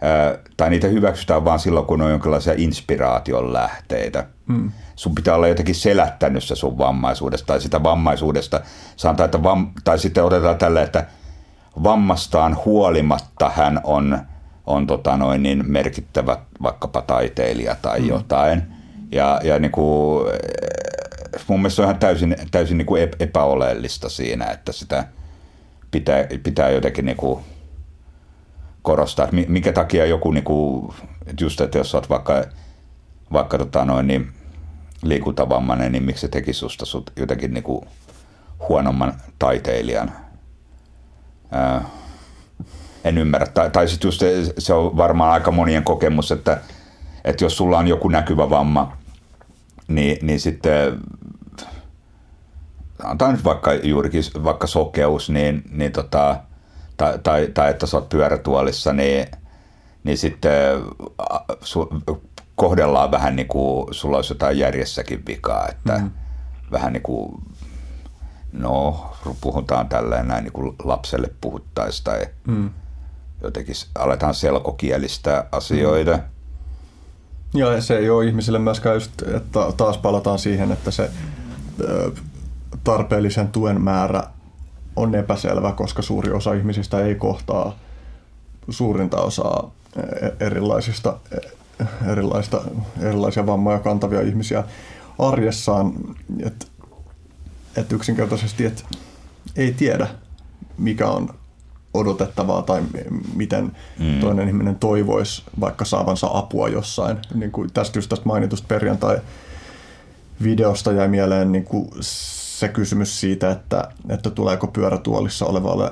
ää, tai niitä hyväksytään vain silloin, kun on jonkinlaisia inspiraation lähteitä. Hmm. Sun pitää olla jotenkin selättänyt se sun vammaisuudesta tai sitä vammaisuudesta. Sanotaan, että vam, tai sitten otetaan tälle, että vammastaan huolimatta hän on, on tota noin, niin merkittävä vaikkapa taiteilija tai hmm. jotain. Ja, ja niin kuin, mun mielestä se on ihan täysin, täysin niin kuin epäoleellista siinä, että sitä – pitää, pitää jotenkin niin kuin korostaa, että mikä takia joku, niin kuin, just että jos olet vaikka, vaikka tota noin, niin liikuntavammainen, niin miksi se teki susta sut jotenkin niin kuin huonomman taiteilijan. Ää, en ymmärrä. Tai, tai sitten just se, se on varmaan aika monien kokemus, että, että jos sulla on joku näkyvä vamma, niin, niin sitten antaa nyt vaikka juurikin vaikka sokeus, niin, niin tota, tai, tai, tai, että sä oot pyörätuolissa, niin, niin sitten su, kohdellaan vähän niin kuin sulla olisi jotain järjessäkin vikaa, että mm. vähän niin kuin, no puhutaan tälleen näin niin kuin lapselle puhuttaisiin tai mm. Jotenkin aletaan selkokielistä asioita. Mm. Ja se ei ole ihmisille myöskään just, että taas palataan siihen, että se tarpeellisen tuen määrä on epäselvä, koska suuri osa ihmisistä ei kohtaa suurinta osaa e, erilaisista, e, erilaista, erilaisia vammoja kantavia ihmisiä arjessaan. Että et yksinkertaisesti et ei tiedä, mikä on odotettavaa tai miten mm. toinen ihminen toivoisi vaikka saavansa apua jossain. Niin kuin tästä just tästä mainitusta perjantai-videosta jäi mieleen niin kuin se kysymys siitä, että, että tuleeko pyörätuolissa olevalle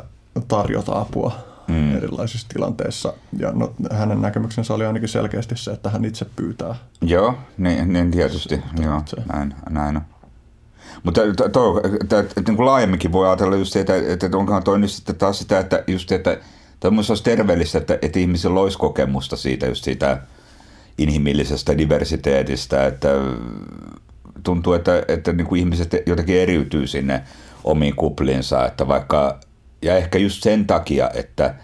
tarjota apua mm. erilaisissa tilanteissa. Ja no, hänen näkemyksensä oli ainakin selkeästi se, että hän itse pyytää. Joo, niin, niin tietysti. Joo, näin, näin on. Mutta to, to, to, niin kuin laajemminkin voi ajatella just se, että, että onkohan toi nyt sitten taas sitä, että just että tämmöistä olisi terveellistä, että, että ihmisillä olisi kokemusta siitä just siitä inhimillisestä diversiteetistä, että tuntuu, että, että niin kuin ihmiset jotenkin eriytyy sinne omiin kuplinsa, että vaikka, ja ehkä just sen takia, että,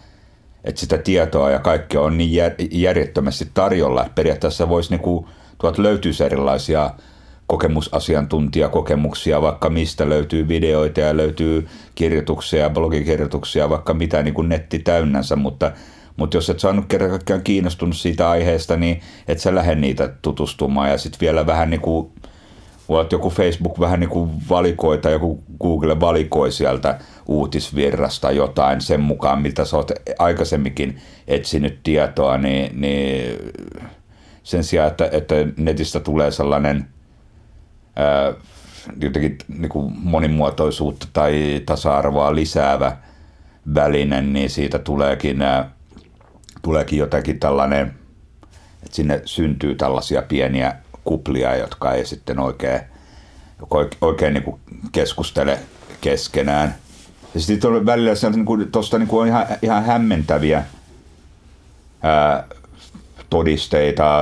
että sitä tietoa ja kaikkea on niin järjettömästi tarjolla, että periaatteessa voisi niin kuin, tuolta löytyisi erilaisia kokemusasiantuntijakokemuksia, vaikka mistä löytyy videoita ja löytyy kirjoituksia blogikirjoituksia, vaikka mitä niin kuin netti täynnänsä, mutta, mutta jos et saanut kerran kaikkiaan kiinnostunut siitä aiheesta, niin et sä lähde niitä tutustumaan. Ja sitten vielä vähän niin kuin voit joku Facebook vähän niin kuin valikoi tai joku Google valikoi sieltä uutisvirrasta jotain sen mukaan, miltä sä oot aikaisemminkin etsinyt tietoa, niin, niin sen sijaan, että, että netistä tulee sellainen jotenkin niin kuin monimuotoisuutta tai tasa-arvoa lisäävä väline, niin siitä tuleekin, tuleekin jotenkin tällainen, että sinne syntyy tällaisia pieniä kuplia, jotka ei sitten oikein, oikein niin kuin keskustele keskenään. Ja sitten on välillä niin kuin, tosta niin kuin on ihan, ihan hämmentäviä ää, todisteita.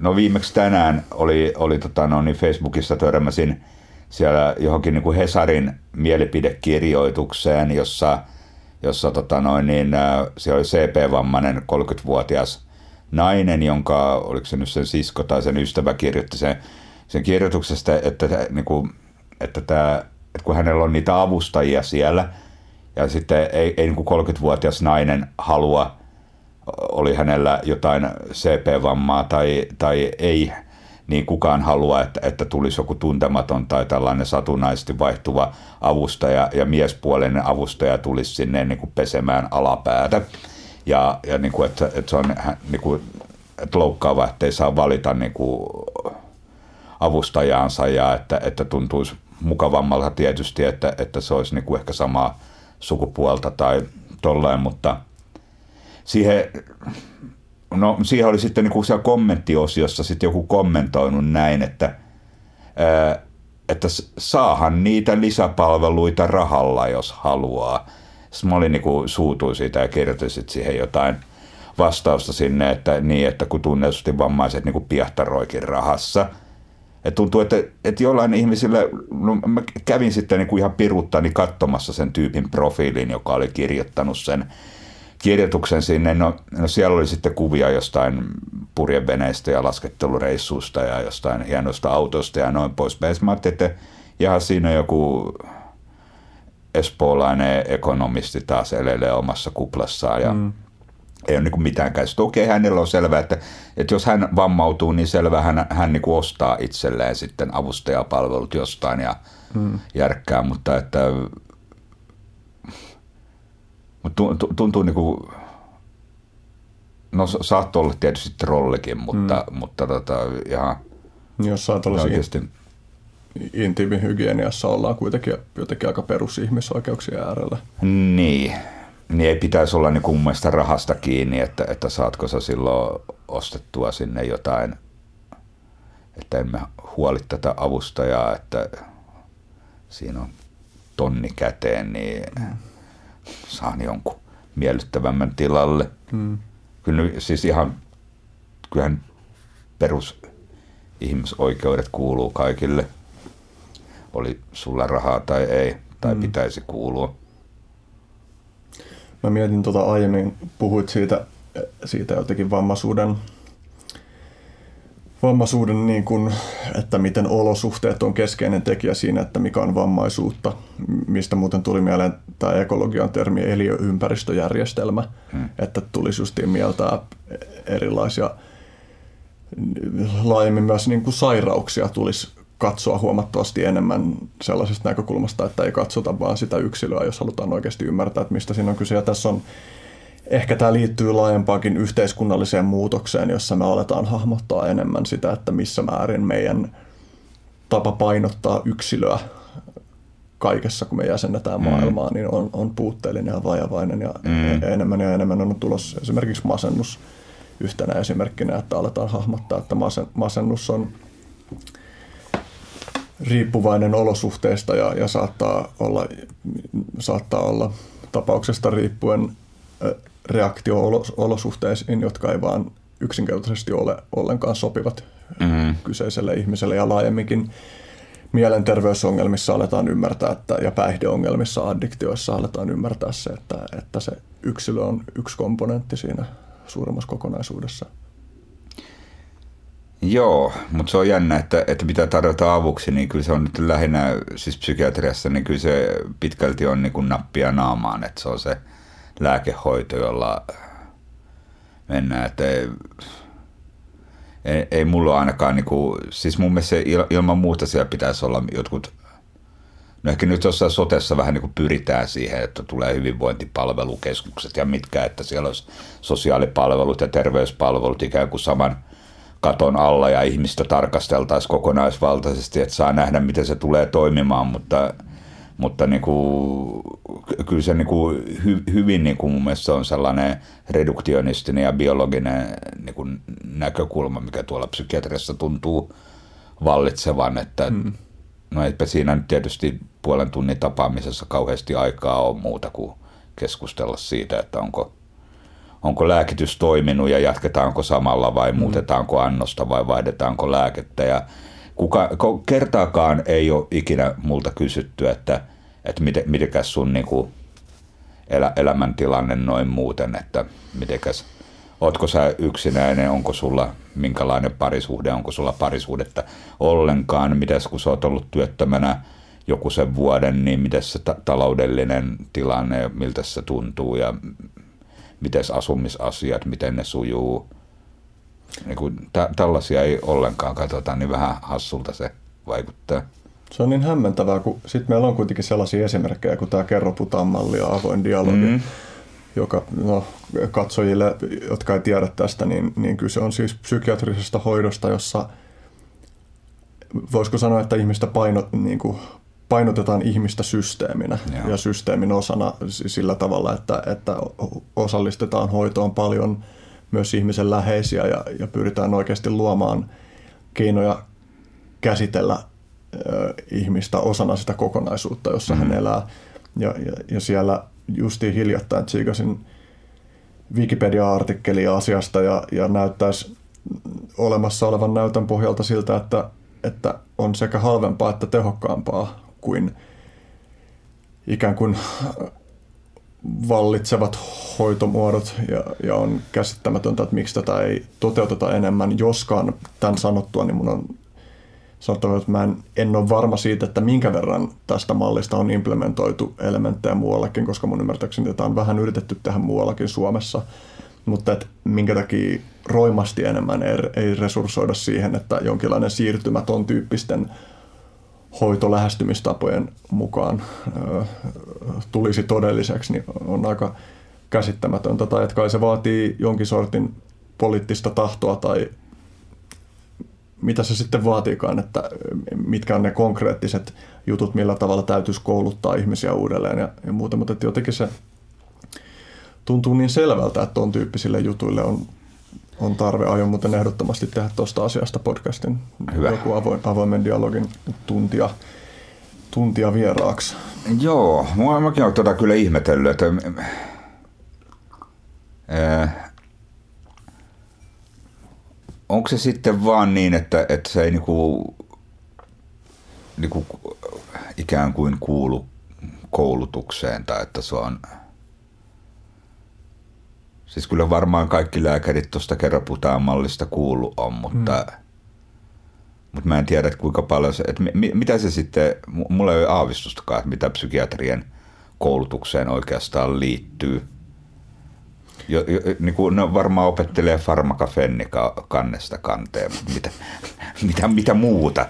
No viimeksi tänään oli, oli tota, no, niin Facebookissa törmäsin siellä johonkin niin kuin Hesarin mielipidekirjoitukseen, jossa, jossa tota, noin, niin, siellä oli CP-vammainen 30-vuotias nainen, jonka, oliko se nyt sen sisko tai sen ystävä kirjoitti sen, sen kirjoituksesta, että, niin kuin, että, tämä, että kun hänellä on niitä avustajia siellä, ja sitten ei, ei niin kuin 30-vuotias nainen halua, oli hänellä jotain CP-vammaa tai, tai ei, niin kukaan halua, että, että tulisi joku tuntematon tai tällainen satunnaisesti vaihtuva avustaja ja miespuolinen avustaja tulisi sinne niin kuin pesemään alapäätä. Ja, ja niin kuin, että, että se on niin kuin, että loukkaava, että ei saa valita niin kuin avustajaansa ja että, että tuntuisi mukavammalta tietysti, että, että se olisi niin kuin ehkä samaa sukupuolta tai tollain, mutta siihen, no, siihen oli sitten niin kuin siellä kommenttiosiossa sitten joku kommentoinut näin, että, ää, että saahan niitä lisäpalveluita rahalla, jos haluaa. Sitten mä olin niin kuin suutuin siitä ja kirjoitin siihen jotain vastausta sinne, että niin, että kun tunnetusti vammaiset niin kuin piehtaroikin rahassa. Et tuntuu, että, että jollain ihmisille, no mä kävin sitten niin kuin ihan piruttani katsomassa sen tyypin profiilin, joka oli kirjoittanut sen kirjoituksen sinne. No, no siellä oli sitten kuvia jostain purjeveneistä ja laskettelureissusta ja jostain hienoista autosta ja noin poispäin. Mä ajattelin, että ihan siinä joku espoolainen ekonomisti taas elelee omassa kuplassaan ja mm. ei ole niin mitään käsitystä. Okei, hänellä on selvää, että, että jos hän vammautuu, niin selvä hän, hän niin ostaa itselleen sitten avustajapalvelut jostain ja mm. järkkää, mutta että mutta tuntuu niin kuin, no saattoi olla tietysti trollikin, mutta, mm. mutta tota, ihan jos sä oikeasti intiimihygieniassa ollaan kuitenkin jotenkin aika perusihmisoikeuksien äärellä. Niin. Niin ei pitäisi olla niin mun mielestä rahasta kiinni, että, että saatko sä silloin ostettua sinne jotain, että emme huoli tätä avustajaa, että siinä on tonni käteen, niin saan jonkun miellyttävämmän tilalle. Hmm. Kyllä siis ihan, kyllähän perusihmisoikeudet kuuluu kaikille – oli sulla rahaa tai ei, tai mm. pitäisi kuulua. Mä mietin tuota aiemmin, puhuit siitä, siitä jotenkin vammaisuuden, vammaisuuden niin kuin, että miten olosuhteet on keskeinen tekijä siinä, että mikä on vammaisuutta, mistä muuten tuli mieleen tämä ekologian termi eliöympäristöjärjestelmä, hmm. että tulisi justiin mieltä erilaisia laajemmin myös niin kuin sairauksia tulisi katsoa huomattavasti enemmän sellaisesta näkökulmasta, että ei katsota vaan sitä yksilöä, jos halutaan oikeasti ymmärtää, että mistä siinä on kyse. Ja tässä on, ehkä tämä liittyy laajempaankin yhteiskunnalliseen muutokseen, jossa me aletaan hahmottaa enemmän sitä, että missä määrin meidän tapa painottaa yksilöä kaikessa, kun me jäsennetään mm. maailmaa, niin on, on puutteellinen ja vajavainen ja mm. enemmän ja enemmän on tulossa esimerkiksi masennus yhtenä esimerkkinä, että aletaan hahmottaa, että masennus on riippuvainen olosuhteista ja, ja saattaa, olla, saattaa olla tapauksesta riippuen reaktio olosuhteisiin, jotka ei vaan yksinkertaisesti ole ollenkaan sopivat mm-hmm. kyseiselle ihmiselle ja laajemminkin mielenterveysongelmissa aletaan ymmärtää, että, ja päihdeongelmissa, addiktioissa aletaan ymmärtää se, että, että se yksilö on yksi komponentti siinä suuremmassa kokonaisuudessa. Joo, mutta se on jännä, että, että mitä tarjota avuksi, niin kyllä se on nyt lähinnä, siis psykiatriassa, niin kyllä se pitkälti on niin kuin nappia naamaan, että se on se lääkehoito, jolla mennään, että ei, ei, mulla ainakaan, niin kuin, siis mun mielestä ilman muuta siellä pitäisi olla jotkut, no ehkä nyt jossain sotessa vähän niin kuin pyritään siihen, että tulee hyvinvointipalvelukeskukset ja mitkä, että siellä olisi sosiaalipalvelut ja terveyspalvelut ikään kuin saman katon alla ja ihmistä tarkasteltaisiin kokonaisvaltaisesti, että saa nähdä, miten se tulee toimimaan, mutta, mutta niin kuin, kyllä se niin kuin hy, hyvin niin kuin mun mielestä on sellainen reduktionistinen ja biologinen niin kuin näkökulma, mikä tuolla psykiatriassa tuntuu vallitsevan, että mm. no eipä siinä nyt tietysti puolen tunnin tapaamisessa kauheasti aikaa ole muuta kuin keskustella siitä, että onko onko lääkitys toiminut ja jatketaanko samalla vai mm. muutetaanko annosta vai vaihdetaanko lääkettä. Ja kuka, kertaakaan ei ole ikinä multa kysytty, että, että miten, mitenkäs sun niin kuin elä, elämäntilanne noin muuten, että mitenkäs, ootko sä yksinäinen, onko sulla minkälainen parisuhde, onko sulla parisuhdetta ollenkaan, mitäs kun sä oot ollut työttömänä joku sen vuoden, niin miten se ta- taloudellinen tilanne, miltä se tuntuu ja miten asumisasiat, miten ne sujuu. Niin kuin, tä, tällaisia ei ollenkaan katsota, niin vähän hassulta se vaikuttaa. Se on niin hämmentävää, kun sitten meillä on kuitenkin sellaisia esimerkkejä, kuin tämä kerro malli ja avoin dialogi, mm. joka no, katsojille, jotka ei tiedä tästä, niin, niin kyse on siis psykiatrisesta hoidosta, jossa voisiko sanoa, että ihmistä painot, niin kuin, painotetaan ihmistä systeeminä Joo. ja systeemin osana sillä tavalla, että, että osallistetaan hoitoon paljon myös ihmisen läheisiä ja, ja pyritään oikeasti luomaan keinoja käsitellä ö, ihmistä osana sitä kokonaisuutta, jossa mm-hmm. hän elää. Ja, ja, ja siellä justiin hiljattain tsiikasin Wikipedia-artikkelia asiasta ja, ja näyttäisi olemassa olevan näytön pohjalta siltä, että, että on sekä halvempaa että tehokkaampaa kuin ikään kuin vallitsevat hoitomuodot ja, ja on käsittämätöntä, että miksi tätä ei toteuteta enemmän. Joskaan tämän sanottua, niin mun on sanottava, että mä en, en ole varma siitä, että minkä verran tästä mallista on implementoitu elementtejä muuallakin, koska mun ymmärtääkseni tätä on vähän yritetty tehdä muuallakin Suomessa, mutta että minkä takia roimasti enemmän ei, ei resurssoida siihen, että jonkinlainen siirtymä ton tyyppisten hoitolähestymistapojen mukaan tulisi todelliseksi, niin on aika käsittämätöntä. Tai että kai se vaatii jonkin sortin poliittista tahtoa tai mitä se sitten vaatiikaan, että mitkä on ne konkreettiset jutut, millä tavalla täytyisi kouluttaa ihmisiä uudelleen ja, ja muuta, mutta jotenkin se tuntuu niin selvältä, että tuon tyyppisille jutuille on on tarve. Aion muuten ehdottomasti tehdä tuosta asiasta podcastin. Hyvä. Joku avoin, avoimen dialogin tuntia, tuntia vieraaksi. Joo, mua, mäkin olen tuota kyllä ihmetellyt, että ää, onko se sitten vaan niin, että, että se ei niinku, niinku ikään kuin kuulu koulutukseen tai että se on – Siis kyllä varmaan kaikki lääkärit tuosta kerroputaan mallista kuulu on, mutta, mm. mutta mä en tiedä, että kuinka paljon se, että mi, mitä se sitten, mulla ei ole aavistustakaan, että mitä psykiatrien koulutukseen oikeastaan liittyy. Jo, jo, niin kuin, no varmaan opettelee farmakafennika kannesta kanteen, mutta mitä, mitä, mitä muuta?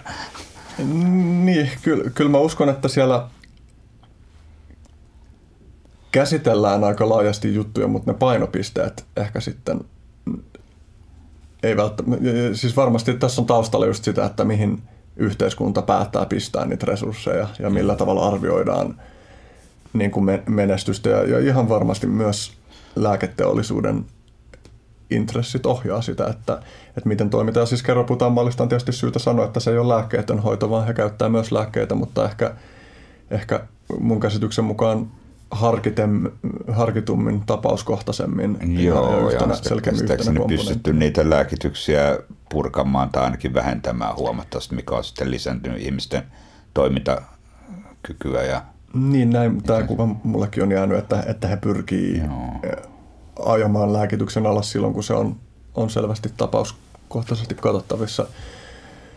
Niin, kyllä, kyllä mä uskon, että siellä käsitellään aika laajasti juttuja, mutta ne painopisteet ehkä sitten ei välttämättä, siis varmasti tässä on taustalla just sitä, että mihin yhteiskunta päättää pistää niitä resursseja ja millä tavalla arvioidaan niin kuin menestystä ja, ihan varmasti myös lääketeollisuuden intressit ohjaa sitä, että, että miten toimitaan. Siis kerroputaan mallista on tietysti syytä sanoa, että se ei ole lääkkeetön hoito, vaan he käyttää myös lääkkeitä, mutta ehkä, ehkä mun käsityksen mukaan harkiten, harkitummin tapauskohtaisemmin Joo, ja, yhtenä, ja selkeämmin pystytty niitä lääkityksiä purkamaan tai ainakin vähentämään huomattavasti, mikä on sitten lisääntynyt ihmisten toimintakykyä. Ja niin näin, tämä kuva mullekin on jäänyt, että, että he pyrkii Joo. ajamaan lääkityksen alas silloin, kun se on, on selvästi tapaus ajankohtaisesti katsottavissa.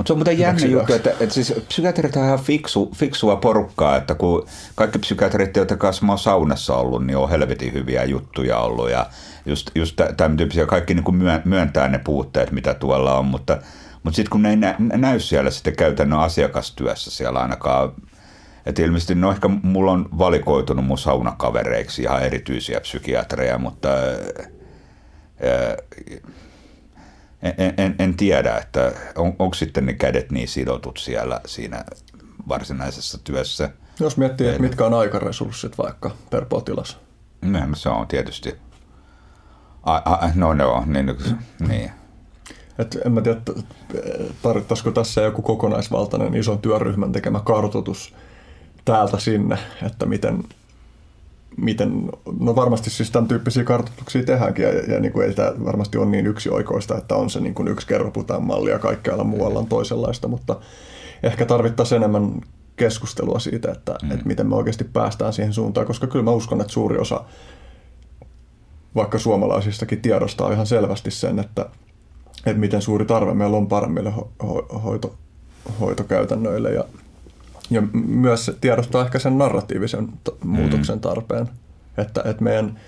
Mutta se on muuten jännä juttu, että, että siis psykiatrit on ihan fiksu, fiksua porukkaa, että kun kaikki psykiatrit, joiden kanssa mä oon saunassa ollut, niin on helvetin hyviä juttuja ollut ja just, just tämän tyyppisiä, kaikki niin kuin myöntää ne puutteet, mitä tuolla on, mutta, mutta sitten kun ne ei nä, näy siellä sitten käytännön asiakastyössä siellä ainakaan, että ilmeisesti no ehkä mulla on valikoitunut mun saunakavereiksi ihan erityisiä psykiatreja, mutta ää, en, en, en tiedä, että on, onko sitten ne kädet niin sidotut siellä siinä varsinaisessa työssä. Jos miettii, että mitkä on aikaresurssit vaikka per potilas. No, se on tietysti. A, a, no no, niin. niin. Et en mä tiedä, tarvittaisiko tässä joku kokonaisvaltainen ison työryhmän tekemä kartoitus täältä sinne, että miten, miten, no varmasti siis tämän tyyppisiä kartoituksia tehdäänkin ja, ja niin kuin ei tämä varmasti ole niin yksioikoista, että on se niin kuin yksi kerroputaan malli ja kaikkialla muualla on toisenlaista, mutta ehkä tarvittaisiin enemmän keskustelua siitä, että, mm. että miten me oikeasti päästään siihen suuntaan, koska kyllä mä uskon, että suuri osa vaikka suomalaisistakin tiedostaa ihan selvästi sen, että, että miten suuri tarve meillä on paremmille ho- ho- hoito, hoitokäytännöille ja ja myös tiedostaa ehkä sen narratiivisen t- muutoksen mm. tarpeen, että, että meidän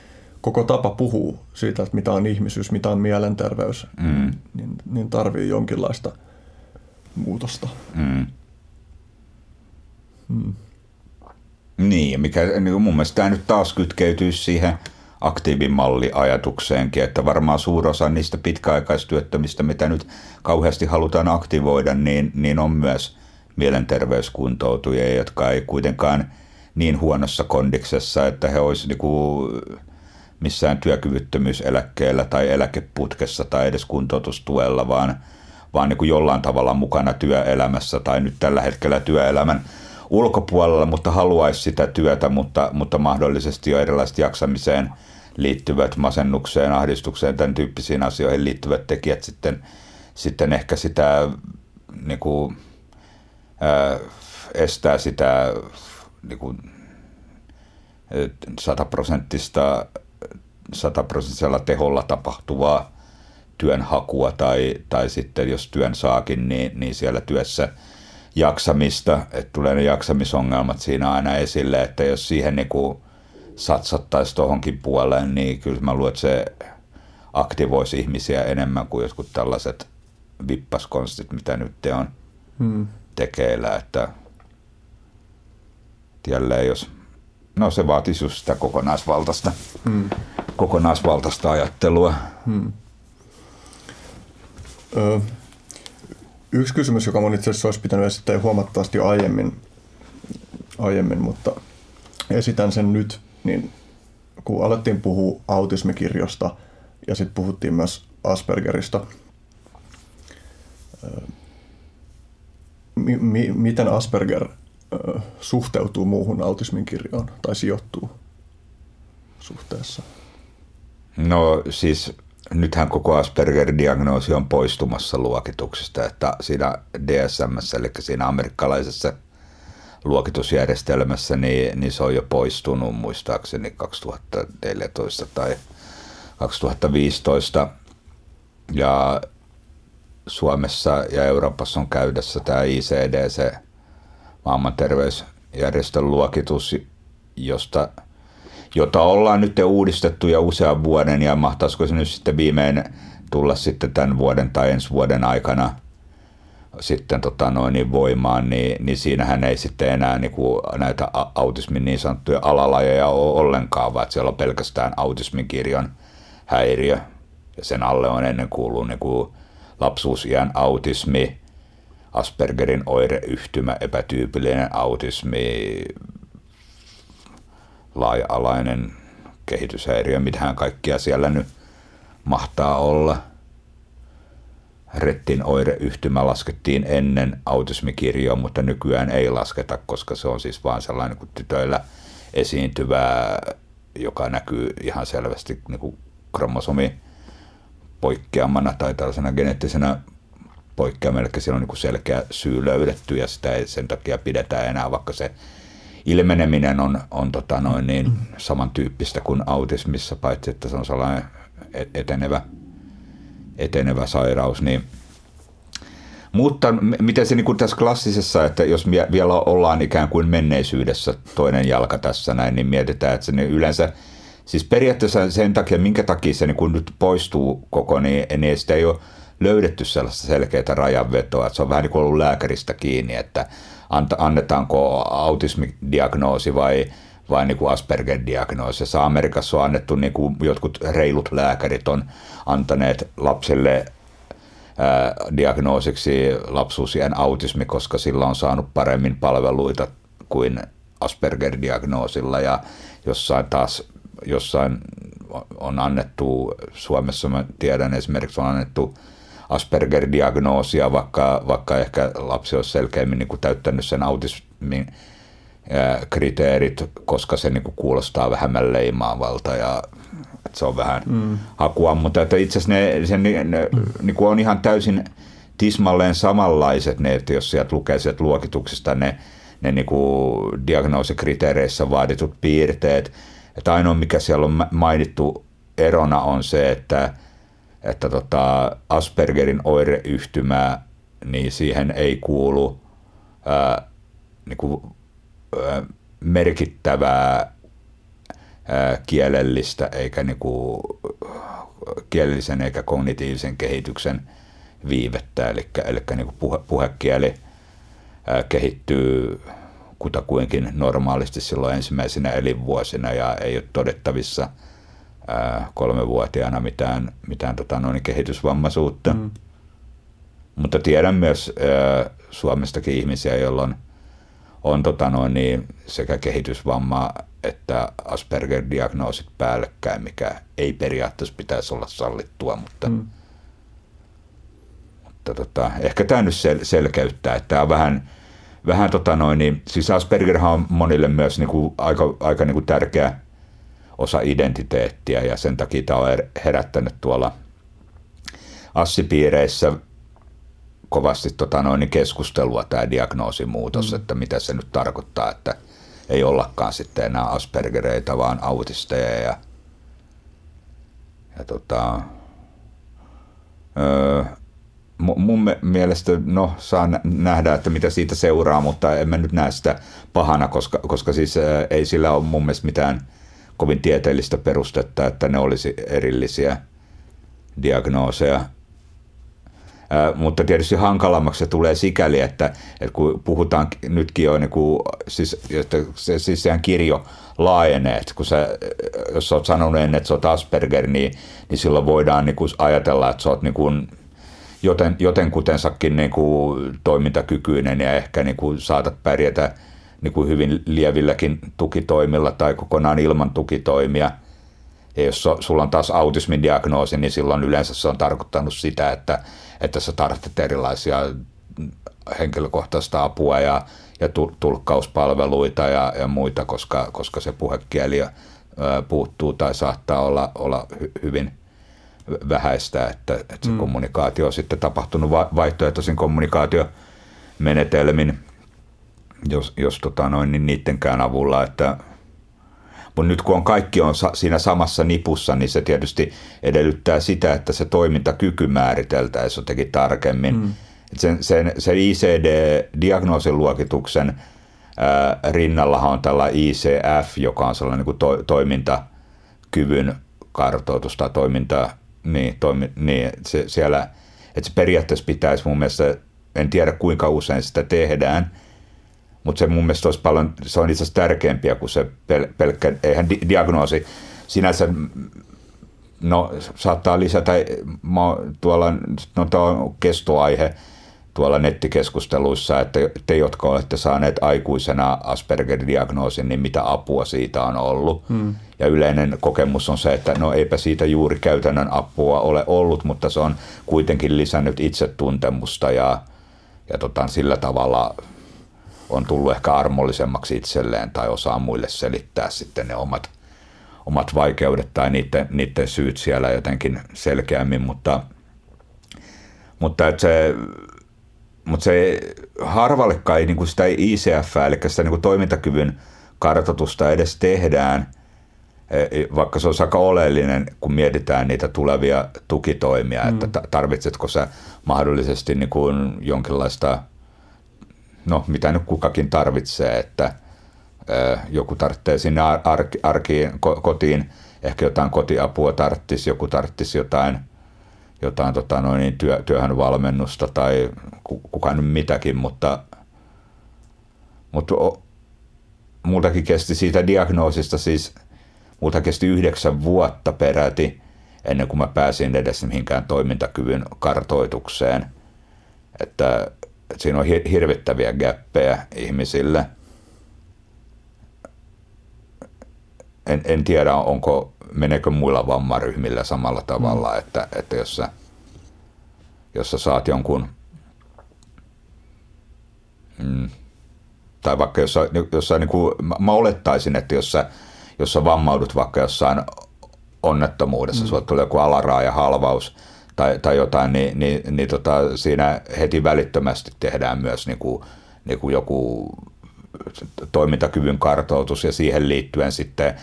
koko tapa puhuu siitä, että mitä on ihmisyys, mitä on mielenterveys, mm. niin, niin tarvii jonkinlaista muutosta. Mm. Mm. Niin, mikä niin mun mielestä tämä nyt taas kytkeytyy siihen aktiivimalliajatukseenkin, että varmaan suurosa niistä pitkäaikaistyöttömistä, mitä nyt kauheasti halutaan aktivoida, niin, niin on myös – mielenterveyskuntoutujia, jotka ei kuitenkaan niin huonossa kondiksessa, että he olisivat niinku missään työkyvyttömyyseläkkeellä tai eläkeputkessa tai edes kuntoutustuella, vaan, vaan niin kuin jollain tavalla mukana työelämässä tai nyt tällä hetkellä työelämän ulkopuolella, mutta haluaisi sitä työtä, mutta, mutta mahdollisesti jo erilaiset jaksamiseen liittyvät masennukseen, ahdistukseen, tämän tyyppisiin asioihin liittyvät tekijät sitten, sitten ehkä sitä niin kuin, estää sitä niin kuin, sataprosenttista sataprosenttisella teholla tapahtuvaa työnhakua tai, tai sitten jos työn saakin, niin, niin siellä työssä jaksamista, että tulee ne jaksamisongelmat siinä aina esille, että jos siihen niin kuin satsattaisiin tuohonkin puoleen, niin kyllä mä luulen, että se aktivoisi ihmisiä enemmän kuin jotkut tällaiset vippaskonstit, mitä nyt on. Hmm tekeillä, että jälleen jos, no se vaatisi just sitä kokonaisvaltaista, hmm. kokonaisvaltaista ajattelua. Hmm. Ö, yksi kysymys, joka mun itse asiassa olisi pitänyt esittää huomattavasti aiemmin, aiemmin, mutta esitän sen nyt, niin kun alettiin puhua autismikirjosta ja sitten puhuttiin myös Aspergerista, mi, mi, miten Asperger suhteutuu muuhun autismin kirjoon tai sijoittuu suhteessa? No siis nythän koko Asperger-diagnoosi on poistumassa luokituksesta, että siinä DSM, eli siinä amerikkalaisessa luokitusjärjestelmässä, niin, niin se on jo poistunut muistaakseni 2014 tai 2015. Ja Suomessa ja Euroopassa on käydessä tämä ICD, maailman terveysjärjestön luokitus, josta, jota ollaan nyt uudistettu jo usean vuoden ja mahtaisiko se nyt sitten viimein tulla sitten tämän vuoden tai ensi vuoden aikana sitten tota noin, niin voimaan, niin, niin siinähän ei sitten enää niin kuin näitä autismin niin sanottuja alalajeja ole ollenkaan, vaan siellä on pelkästään autismin kirjon häiriö. Ja sen alle on ennen kuullut niin kuin lapsuusiän autismi, Aspergerin oireyhtymä, epätyypillinen autismi, laaja-alainen kehityshäiriö, mitähän kaikkia siellä nyt mahtaa olla. Rettin oireyhtymä laskettiin ennen autismikirjoa, mutta nykyään ei lasketa, koska se on siis vaan sellainen kuin tytöillä esiintyvää, joka näkyy ihan selvästi niin kuin kromosomi poikkeamana tai tällaisena geneettisenä poikkeamana, eli siellä on niin selkeä syy löydetty ja sitä ei sen takia pidetä enää, vaikka se ilmeneminen on, on tota noin niin samantyyppistä kuin autismissa, paitsi että se on sellainen e-, etenevä etenevä sairaus, niin mutta miten se niin kuin tässä klassisessa, että jos vielä ollaan ikään kuin menneisyydessä toinen jalka tässä näin, niin mietitään, että se yleensä, siis periaatteessa sen takia, minkä takia se niin kuin nyt poistuu koko, niin, niin sitä ei ole löydetty sellaista selkeää rajanvetoa, että se on vähän niin kuin ollut lääkäristä kiinni, että annetaanko autismidiagnoosi vai, vai niin kuin Asperger-diagnoosi. Amerikassa on annettu, niin kuin jotkut reilut lääkärit on antaneet lapsille diagnoosiksi lapsuusien autismi, koska sillä on saanut paremmin palveluita kuin Asperger-diagnoosilla ja jossain taas jossain on annettu, Suomessa mä tiedän esimerkiksi on annettu Asperger-diagnoosia, vaikka, vaikka ehkä lapsi olisi selkeämmin niin kuin täyttänyt sen autismin kriteerit, koska se niin kuin kuulostaa vähemmän leimaavalta ja että se on vähän mm. hakua, mutta että itse asiassa ne, se, ne, ne niin kuin on ihan täysin tismalleen samanlaiset ne, että jos sieltä lukee sieltä luokituksista ne, ne niin kuin diagnoosikriteereissä vaaditut piirteet, että ainoa mikä siellä on mainittu erona on se, että että tota Aspergerin oireyhtymää, niin siihen ei kuulu ää, niin kuin, ää, merkittävää ää, kielellistä eikä niin kuin, kielellisen eikä kognitiivisen kehityksen viivettä, eli, eli niin kuin puhe, puhekieli ää, kehittyy kutakuinkin normaalisti silloin ensimmäisenä elinvuosina ja ei ole todettavissa – kolmevuotiaana mitään, mitään tota noin, kehitysvammaisuutta. Mm. Mutta tiedän myös ää, Suomestakin ihmisiä, joilla on, on tota noin, niin sekä kehitysvamma että Asperger-diagnoosit päällekkäin, mikä ei periaatteessa pitäisi olla sallittua, mutta, mm. mutta tota, ehkä tämä nyt sel- selkeyttää, että tämä on vähän, vähän tota noin, niin, siis Aspergerhan on monille myös niin kuin, aika, aika niin kuin tärkeä osa identiteettiä ja sen takia tämä on herättänyt tuolla assipiireissä kovasti tota noin, keskustelua tämä diagnoosimuutos, mm. että mitä se nyt tarkoittaa, että ei ollakaan sitten enää Aspergereita, vaan autisteja ja, ja tota, öö, mun mielestä, no saa nähdä, että mitä siitä seuraa, mutta en mä nyt näe sitä pahana, koska, koska siis ei sillä ole mun mielestä mitään – kovin tieteellistä perustetta, että ne olisi erillisiä diagnooseja. Ää, mutta tietysti hankalammaksi se tulee sikäli, että, että kun puhutaan nytkin jo, niin kuin, siis, että se, siis sehän kirjo laajenee, että kun sä, jos sä oot sanonut ennen, että sä oot Asperger, niin, niin silloin voidaan niin kuin ajatella, että sä oot niin kuin, joten, jotenkutensakin niin kuin toimintakykyinen ja ehkä niin kuin saatat pärjätä niin kuin hyvin lievilläkin tukitoimilla tai kokonaan ilman tukitoimia. Ja jos sulla on taas autismin diagnoosi, niin silloin yleensä se on tarkoittanut sitä, että, että sä tarvitset erilaisia henkilökohtaista apua ja, ja tulkkauspalveluita ja, ja muita, koska, koska se puhekieli puuttuu tai saattaa olla, olla hyvin vähäistä, että, että se mm. kommunikaatio on sitten tapahtunut vaihtoehtoisin kommunikaatiomenetelmin jos, jos tota noin, niin niidenkään avulla, että mutta nyt kun on kaikki on siinä samassa nipussa, niin se tietysti edellyttää sitä, että se toimintakyky määriteltäisiin jotenkin tarkemmin. Mm. Sen, sen, sen ICD-diagnoosin luokituksen ää, rinnallahan on tällä ICF, joka on sellainen niin to, toimintakyvyn kartoitus tai toiminta, niin, toimi, niin se, siellä, että se periaatteessa pitäisi mun mielestä, en tiedä kuinka usein sitä tehdään – mutta se mun mielestä olisi paljon, se on itse asiassa tärkeämpiä kuin se pel, pelkkä, eihän di, diagnoosi. Sinänsä, no saattaa lisätä, tuolla, no tämä on kestoaihe tuolla nettikeskusteluissa, että te, jotka olette saaneet aikuisena Asperger-diagnoosin, niin mitä apua siitä on ollut. Hmm. Ja yleinen kokemus on se, että no eipä siitä juuri käytännön apua ole ollut, mutta se on kuitenkin lisännyt itsetuntemusta ja, ja tota, sillä tavalla on tullut ehkä armollisemmaksi itselleen tai osaa muille selittää sitten ne omat, omat vaikeudet tai niiden, niiden syyt siellä jotenkin selkeämmin, mutta, mutta että se, mutta se harvallekaan ei niin kuin sitä ICF, eli sitä niin kuin toimintakyvyn kartoitusta edes tehdään, e, vaikka se on aika oleellinen, kun mietitään niitä tulevia tukitoimia, mm. että tarvitsetko sä mahdollisesti niin kuin jonkinlaista, no mitä nyt kukakin tarvitsee, että joku tarvitsee sinne arkiin, kotiin, ehkä jotain kotiapua tarttisi, joku tarttisi jotain, jotain tota noin, niin työ, työhön valmennusta tai kuka nyt mitäkin, mutta, mutta multakin kesti siitä diagnoosista siis, multa kesti yhdeksän vuotta peräti ennen kuin mä pääsin edes mihinkään toimintakyvyn kartoitukseen. Että, että siinä on hirvittäviä gäppejä ihmisille. En, en tiedä, onko, meneekö muilla vammaryhmillä samalla tavalla, mm. että, että jos, sä, jos sä saat jonkun mm, tai vaikka jos, jos niin kuin, mä olettaisin, että jos sä, jos sä vammaudut vaikka jossain onnettomuudessa, mm. sulla tulee joku alaraaja halvaus tai, tai jotain, niin, niin, niin tota, siinä heti välittömästi tehdään myös niin kuin, niin kuin joku toimintakyvyn kartoitus ja siihen liittyen sitten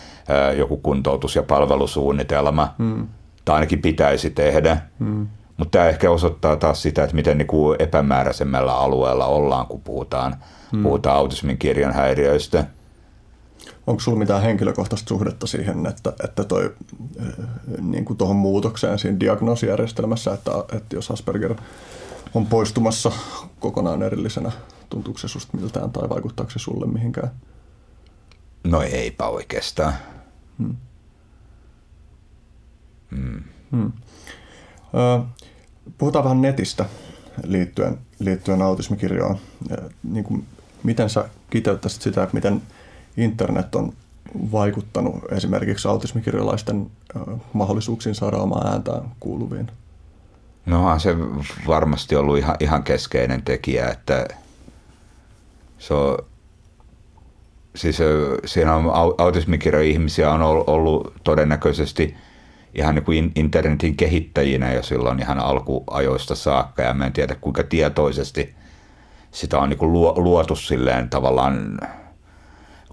joku kuntoutus- ja palvelusuunnitelma, mm. tai ainakin pitäisi tehdä. Mm. Mutta tämä ehkä osoittaa taas sitä, että miten niin kuin epämääräisemmällä alueella ollaan, kun puhutaan, hmm. puhutaan autismin kirjan häiriöistä. Onko sinulla mitään henkilökohtaista suhdetta siihen, että, että toi, niin kuin tuohon muutokseen siinä diagnoosijärjestelmässä, että, että jos Asperger on poistumassa kokonaan erillisenä, tuntuuko se susta miltään tai vaikuttaako se sulle mihinkään? No eipä oikeastaan. Hmm. Hmm. Hmm. Puhutaan vähän netistä liittyen, liittyen autismikirjoon. Niin kuin, miten sä kiteyttäisit sitä, että miten internet on vaikuttanut esimerkiksi autismikirjalaisten mahdollisuuksiin saada omaa ääntään kuuluviin? No on se varmasti ollut ihan, ihan keskeinen tekijä, että se on, siis siinä on autismikirjo-ihmisiä on ollut todennäköisesti – ihan niin kuin internetin kehittäjinä jo silloin ihan alkuajoista saakka. Ja mä en tiedä kuinka tietoisesti sitä on niin kuin luotu silleen tavallaan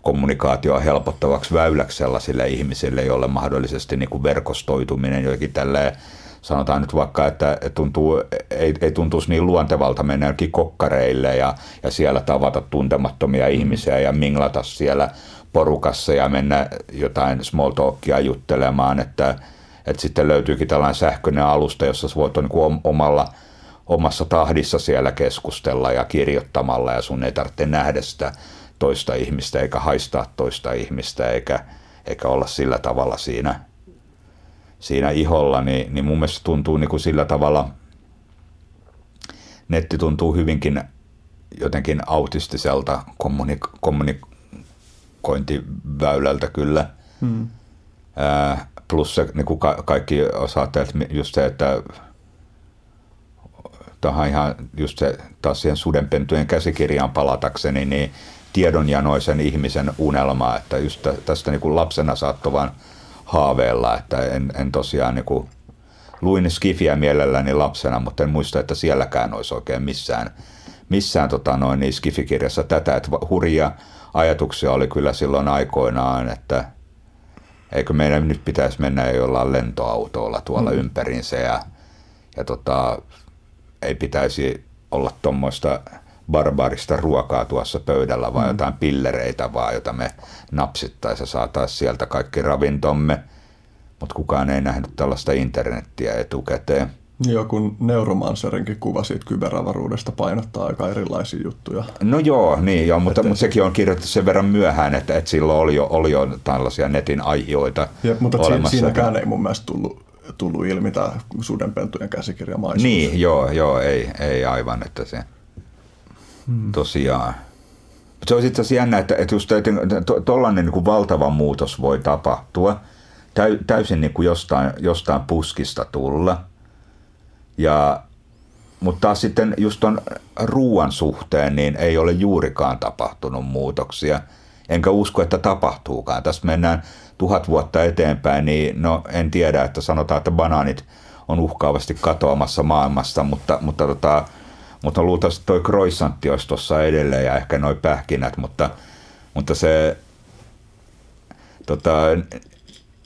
kommunikaatioa helpottavaksi väyläksi sellaisille ihmisille, joille mahdollisesti niin kuin verkostoituminen jokin tälleen sanotaan nyt vaikka, että tuntuu, ei, ei tuntuisi niin luontevalta mennä jokin kokkareille ja, ja siellä tavata tuntemattomia ihmisiä ja minglata siellä porukassa ja mennä jotain small talkia juttelemaan, että, että sitten löytyykin tällainen sähköinen alusta, jossa voit niin omalla, omassa tahdissa siellä keskustella ja kirjoittamalla ja sun ei tarvitse nähdä sitä toista ihmistä eikä haistaa toista ihmistä eikä, eikä olla sillä tavalla siinä, siinä iholla, niin, niin mun mielestä tuntuu niin kuin sillä tavalla, netti tuntuu hyvinkin jotenkin autistiselta kommunik- kommunikointiväylältä kyllä. Hmm. Ää, plus se niin kuin ka- kaikki osaa just se, että tähän ihan just se taas siihen sudenpentujen käsikirjaan palatakseni, niin tiedonjanoisen ihmisen unelmaa, että just tästä niin kuin lapsena saattoi vaan haaveilla, että en, en tosiaan niin kuin, luin Skifiä mielelläni lapsena, mutta en muista, että sielläkään olisi oikein missään, missään tota noin, niin Skifikirjassa tätä, että hurja ajatuksia oli kyllä silloin aikoinaan, että – eikö meidän nyt pitäisi mennä jollain lentoautoilla tuolla mm. ympärinsä ja, ja tota, ei pitäisi olla tuommoista barbaarista ruokaa tuossa pöydällä, vaan mm. jotain pillereitä vaan, jota me napsittaisiin ja saataisiin sieltä kaikki ravintomme. Mutta kukaan ei nähnyt tällaista internettiä etukäteen. Joku neuromanserinkin kuva siitä kyberavaruudesta painottaa aika erilaisia juttuja. No joo, niin joo, mutta, mutta sekin on kirjoitettu sen verran myöhään, että, että silloin oli jo, oli jo tällaisia netin aiheita Jep, mutta olemassa. siinäkään ei mun mielestä tullut, tullut ilmi tämä sudenpentujen käsikirjamaisuus. Niin, joo, joo ei, ei aivan, että se hmm. tosiaan. Se on itse asiassa jännä, että, että just tuollainen niin valtava muutos voi tapahtua täysin niin kuin jostain, jostain puskista tulla – ja, mutta taas sitten just ton ruoan suhteen niin ei ole juurikaan tapahtunut muutoksia. Enkä usko, että tapahtuukaan. Tässä mennään tuhat vuotta eteenpäin, niin no en tiedä, että sanotaan, että banaanit on uhkaavasti katoamassa maailmasta, mutta, mutta, tota, mutta luultavasti toi croissantti olisi tuossa edelleen ja ehkä noi pähkinät, mutta, mutta se tota,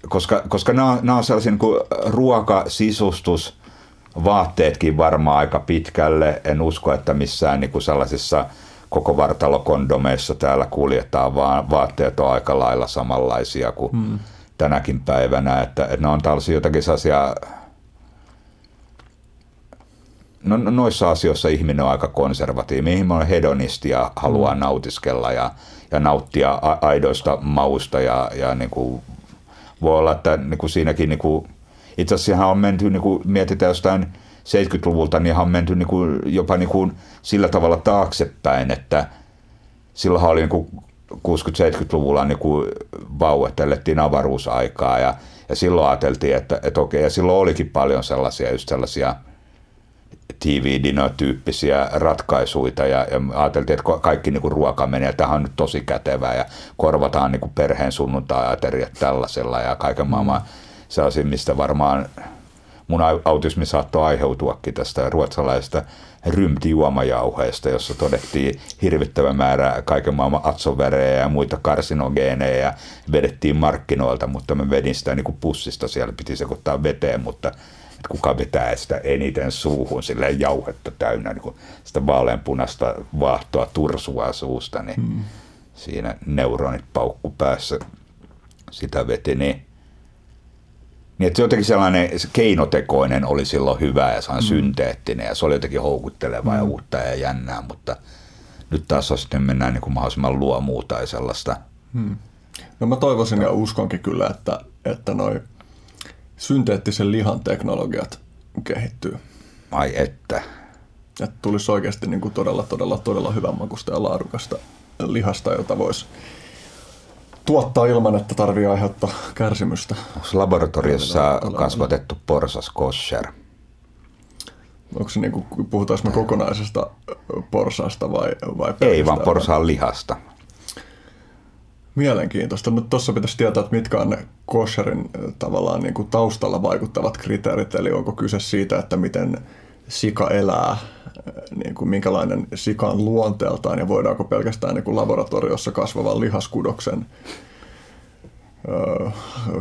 koska, koska nämä, nämä on sellaisia niin kuin ruokasisustus, vaatteetkin varmaan aika pitkälle. En usko, että missään niin kuin sellaisissa koko vartalokondomeissa täällä kuljetaan, vaan vaatteet on aika lailla samanlaisia kuin hmm. tänäkin päivänä. Että, että ne on tällaisia jotakin sellaisia no, no, noissa asioissa ihminen on aika konservatiivinen. Ihminen on hedonisti ja haluaa mm. nautiskella ja, ja nauttia aidoista mausta ja, ja niin kuin, voi olla, että niin kuin siinäkin niin kuin, itse asiassa on menty, niin kuin mietitään jostain 70-luvulta, niin on menty niin kuin, jopa niin kuin sillä tavalla taaksepäin, että silloin oli niin kuin 60-70-luvulla niin kuin vauvat, elettiin avaruusaikaa ja, ja silloin ajateltiin, että, että okei, ja silloin olikin paljon sellaisia, just sellaisia – TV-dino-tyyppisiä ratkaisuja ja, ja ajateltiin, että kaikki niin kuin ruoka menee, tähän on nyt tosi kätevää ja korvataan niin kuin perheen sunnuntai-ateriat tällaisella ja kaiken maailman mm. sellaisia, mistä varmaan mun autismi saattoi aiheutuakin tästä ruotsalaisesta rymtijuomajauheesta, jossa todettiin hirvittävä määrä kaiken maailman atsovärejä ja muita karsinogeeneja ja vedettiin markkinoilta, mutta mä vedin sitä niin kuin pussista, siellä piti sekoittaa veteen, mutta että kuka vetää sitä eniten suuhun sille jauhetta täynnä, niin kuin sitä vaaleanpunasta vaahtoa tursua suusta, niin hmm. siinä neuronit paukku päässä sitä veti, niin niin että jotenkin sellainen se keinotekoinen oli silloin hyvä ja se on mm. synteettinen ja se oli jotenkin houkuttelevaa mm. ja uutta ja jännää, mutta nyt taas sitten mennään niin kuin mahdollisimman luomua tai sellaista. Mm. No mä toivoisin ja uskonkin kyllä, että, että noin synteettisen lihan teknologiat kehittyy. Ai että. Että tulisi oikeasti niin kuin todella, todella, todella hyvän makusta ja laadukasta lihasta, jota voisi tuottaa ilman, että tarvii aiheuttaa kärsimystä. Onko laboratoriossa kasvatettu porsas kosher? Onko se niin kuin, puhutaanko me kokonaisesta porsaasta vai, vai Ei, vaan porsaan lihasta. Mielenkiintoista. Nyt tuossa pitäisi tietää, että mitkä on ne kosherin tavallaan niin kuin taustalla vaikuttavat kriteerit, eli onko kyse siitä, että miten sika elää, niin kuin minkälainen sika on luonteeltaan ja voidaanko pelkästään niin kuin laboratoriossa kasvavan lihaskudoksen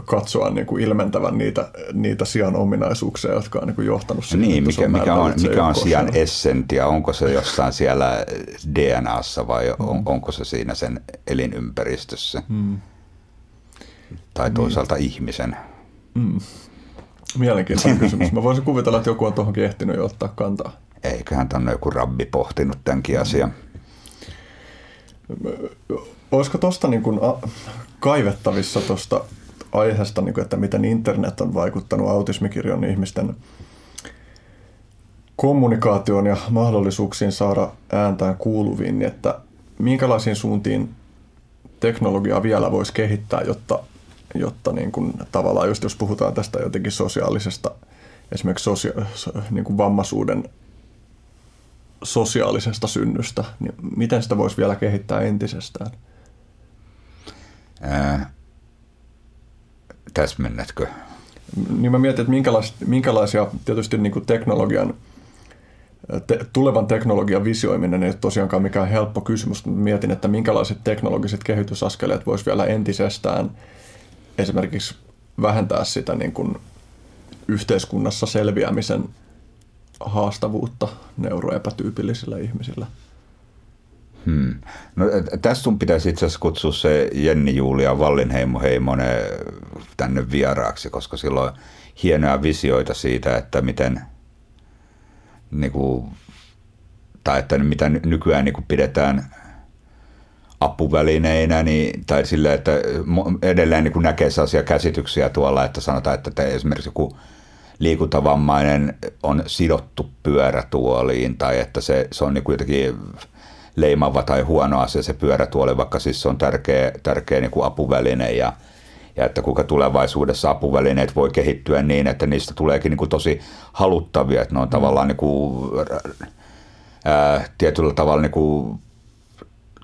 katsoa niin kuin ilmentävän niitä, niitä sian ominaisuuksia, jotka on niin kuin johtanut siihen. Niin, mikä, on mikä on, mikä on sian essentia? Onko se jossain siellä DNAssa vai on, mm. onko se siinä sen elinympäristössä? Mm. Tai niin. toisaalta niin. ihmisen? Mm. Mielenkiintoinen kysymys. Mä voisin kuvitella, että joku on tuohonkin ehtinyt jo ottaa kantaa. Eiköhän tänne joku rabbi pohtinut tämänkin mm. asian. Olisiko tuosta niin kuin kaivettavissa tuosta aiheesta, niin kuin, että miten internet on vaikuttanut autismikirjon ihmisten kommunikaatioon ja mahdollisuuksiin saada ääntään kuuluviin, niin että minkälaisiin suuntiin teknologiaa vielä voisi kehittää, jotta, jotta niin kuin, tavallaan just jos puhutaan tästä jotenkin sosiaalisesta, esimerkiksi sosia- niin kuin vammaisuuden sosiaalisesta synnystä, niin miten sitä voisi vielä kehittää entisestään? Täsmennätkö? Niin mä mietin, että minkälais, minkälaisia tietysti niin kuin teknologian, te, tulevan teknologian visioiminen ei ole tosiaankaan mikään helppo kysymys, mutta mietin, että minkälaiset teknologiset kehitysaskeleet voisi vielä entisestään esimerkiksi vähentää sitä niin kuin yhteiskunnassa selviämisen haastavuutta neuroepätyypillisillä ihmisillä. Hmm. No, tästä sun pitäisi itse asiassa kutsua se Jenni Julia Vallinheimo Heimonen tänne vieraaksi, koska silloin hienoja visioita siitä, että miten niin kuin, tai että mitä nykyään niin kuin pidetään apuvälineinä, niin, tai sillä, että edelleen niin kuin näkee sellaisia käsityksiä tuolla, että sanotaan, että esimerkiksi joku liikuntavammainen on sidottu pyörätuoliin, tai että se, se on niin kuin jotenkin leimava tai huono asia se pyörätuoli, vaikka siis se on tärkeä, tärkeä niin kuin apuväline ja, ja että kuinka tulevaisuudessa apuvälineet voi kehittyä niin, että niistä tuleekin niin kuin tosi haluttavia, että ne on mm. tavallaan niin kuin, ää, tietyllä tavalla niin kuin,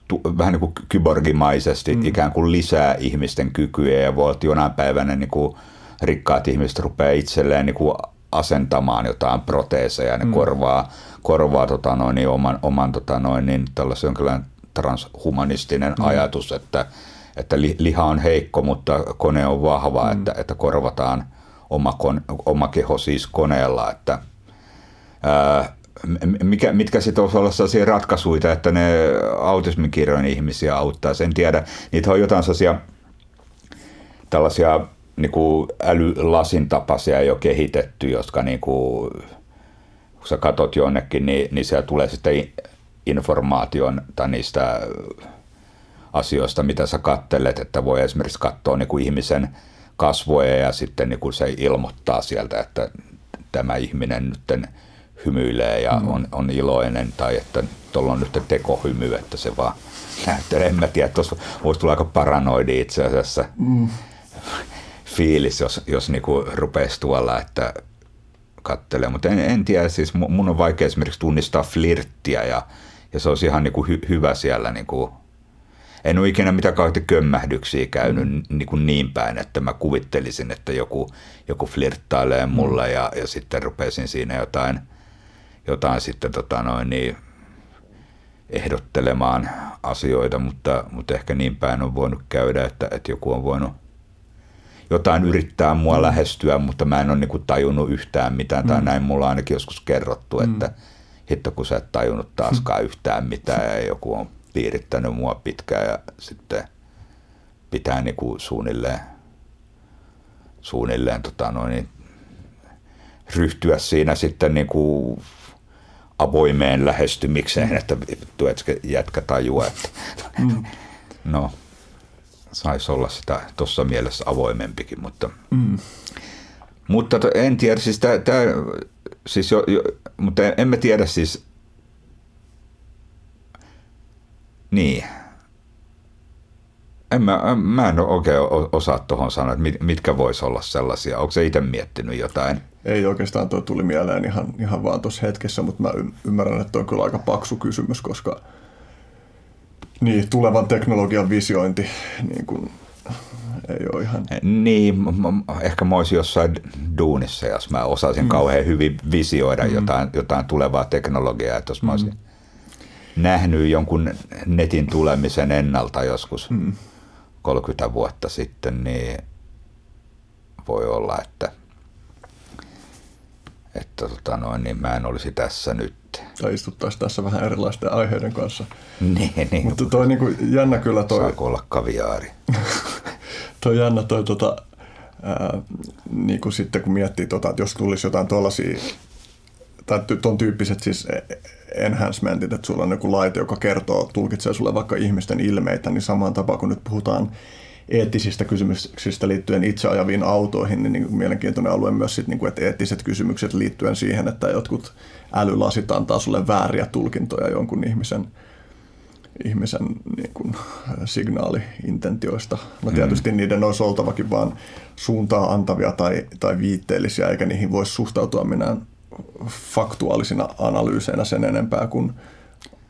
tu, vähän niin kuin kyborgimaisesti mm. ikään kuin lisää ihmisten kykyjä ja voi olla jonain päivänä niin kuin rikkaat ihmiset rupeaa itselleen niin kuin asentamaan jotain proteeseja, ne mm. korvaa korvaa tota noin, niin oman, oman tota noin, niin tällaisen jonkinlainen transhumanistinen mm. ajatus, että, että li, liha on heikko, mutta kone on vahva, mm. että, että korvataan oma, kon, oma keho siis koneella, että ää, mikä, mitkä sitten olisi olla sellaisia ratkaisuja, että ne autismikirjojen ihmisiä auttaa, sen tiedä. Niitä on jotain sellaisia tällaisia niin kuin älylasin tapaisia jo kehitetty, jotka niin kuin, kun sä katot jonnekin, niin, niin siellä tulee sitten informaation tai niistä asioista, mitä sä kattelet, että voi esimerkiksi katsoa niin kuin ihmisen kasvoja ja sitten niin kuin se ilmoittaa sieltä, että tämä ihminen nyt hymyilee ja mm. on, on iloinen tai että tuolla on nyt tekohymy, että se vaan näyttelee. En mä tiedä, tuossa voisi tulla aika paranoidi itse asiassa mm. fiilis, jos, jos niinku rupeisi tuolla, että kattelee. Mutta en, en tiedä, siis mun on vaikea esimerkiksi tunnistaa flirttiä ja, ja se olisi ihan niinku hy, hyvä siellä niinku en ole ikinä mitään kauheasti kömmähdyksiä käynyt mm. niin, kuin niin päin, että mä kuvittelisin, että joku, joku flirttailee mulle mm. ja, ja sitten rupesin siinä jotain, jotain sitten tota noin niin, ehdottelemaan asioita, mutta, mutta ehkä niin päin on voinut käydä, että, että joku on voinut jotain yrittää mua mm. lähestyä, mutta mä en ole niin kuin tajunnut yhtään mitään, mm. tai näin mulla on ainakin joskus kerrottu, mm. että hitto kun sä et tajunnut taaskaan yhtään mitään ja joku on piirittänyt mua pitkään ja sitten pitää niin kuin suunnilleen, suunnilleen tota noin, niin ryhtyä siinä sitten niin kuin avoimeen lähestymikseen, että tuetko jätkä tajua, että mm. no saisi olla sitä tuossa mielessä avoimempikin, mutta, mm. mutta en tiedä, siis, tää, tää, siis jo, jo, mutta en mä tiedä siis Niin. En mä, mä en oikein osaa tuohon sanoa, että mitkä vois olla sellaisia. Onko se itse miettinyt jotain? Ei oikeastaan, tuo tuli mieleen ihan, ihan vaan tuossa hetkessä, mutta mä ymmärrän, että on kyllä aika paksu kysymys, koska niin, tulevan teknologian visiointi niin kuin, ei ole ihan... Niin, ehkä mä olisin jossain duunissa, jos mä osaisin mm. kauhean hyvin visioida mm. jotain, jotain tulevaa teknologiaa, että jos mä olisin mm nähnyt jonkun netin tulemisen ennalta joskus mm. 30 vuotta sitten, niin voi olla, että, että tota noin, niin mä en olisi tässä nyt. Tai istuttaisiin tässä vähän erilaisten aiheiden kanssa. niin, niin. Mutta toi niin kuin, jännä kyllä toi... Saako olla kaviaari? toi jännä toi tota, ää, niin kuin sitten kun miettii, tota, että jos tulisi jotain tuollaisia tai tuon tyyppiset siis enhancementit, että sulla on joku laite, joka kertoo, tulkitsee sulle vaikka ihmisten ilmeitä, niin samaan tapaan kun nyt puhutaan eettisistä kysymyksistä liittyen itse ajaviin autoihin, niin, niin mielenkiintoinen alue myös sit, niin kuin, että eettiset kysymykset liittyen siihen, että jotkut älylasit antaa sulle vääriä tulkintoja jonkun ihmisen, ihmisen niin kuin, signaaliintentioista. No tietysti mm. niiden olisi oltavakin vaan suuntaa antavia tai, tai viitteellisiä, eikä niihin voisi suhtautua minään faktuaalisina analyyseinä sen enempää kuin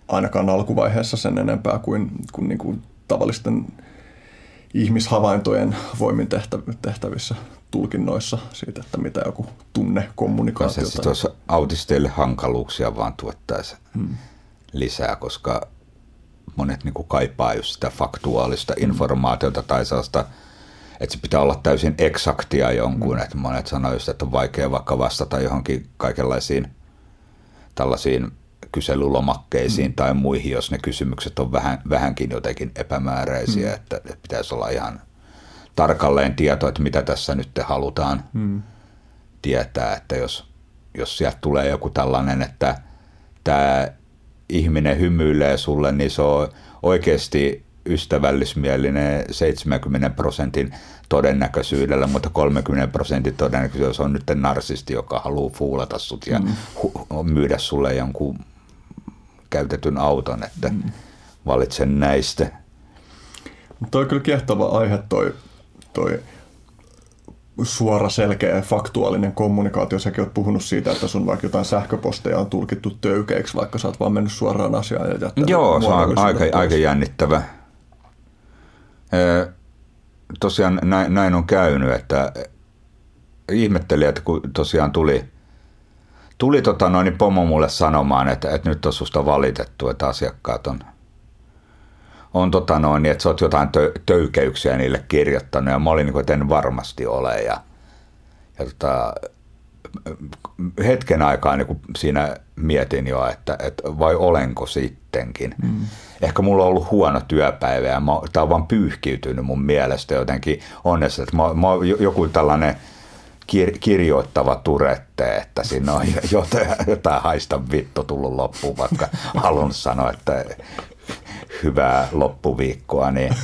ainakaan alkuvaiheessa sen enempää kuin, kuin, niin kuin tavallisten ihmishavaintojen voimin tehtävissä tulkinnoissa siitä, että mitä joku tunne kommunikaatio. Se tuossa autisteille hankaluuksia vaan tuottaisi hmm. lisää, koska monet niin kuin kaipaa just sitä faktuaalista hmm. informaatiota tai sellaista – että se pitää olla täysin eksaktia jonkun, mm. että monet sanoisivat, että on vaikea vaikka vastata johonkin kaikenlaisiin tällaisiin kyselylomakkeisiin mm. tai muihin, jos ne kysymykset on vähän, vähänkin jotenkin epämääräisiä, mm. että, että pitäisi olla ihan tarkalleen tieto, että mitä tässä nyt te halutaan mm. tietää, että jos, jos sieltä tulee joku tällainen, että tämä ihminen hymyilee sulle, niin se on oikeasti ystävällismielinen 70 prosentin todennäköisyydellä, mutta 30 prosentin todennäköisyys on nyt narsisti, joka haluaa fuulata sut ja mm. hu- myydä sulle jonkun käytetyn auton, että mm. valitsen näistä. Toi on kyllä kiehtova aihe toi, toi suora, selkeä, faktuaalinen kommunikaatio. Säkin oot puhunut siitä, että sun vaikka jotain sähköposteja on tulkittu töykeiksi, vaikka sä oot vaan mennyt suoraan asiaan ja jättänyt Joo, se on aika, aika jännittävä tosiaan näin, näin on käynyt, että ihmettelin, että kun tosiaan tuli, tuli tota noin, pomo mulle sanomaan, että, että nyt on susta valitettu, että asiakkaat on, on tota noin, niin että sä oot jotain tö- töykeyksiä niille kirjoittanut. Ja mä olin niin kuin, että en varmasti ole. Ja, ja tota, hetken aikaa niin kuin siinä mietin jo, että, että vai olenko sittenkin. Mm. Ehkä mulla on ollut huono työpäivä ja tämä on vaan pyyhkiytynyt mun mielestä jotenkin onnessa, että mä, mä joku tällainen kir- kirjoittava turette, että siinä on jotain, jotain haista vittu tullut loppuun, vaikka haluan sanoa, että hyvää loppuviikkoa, niin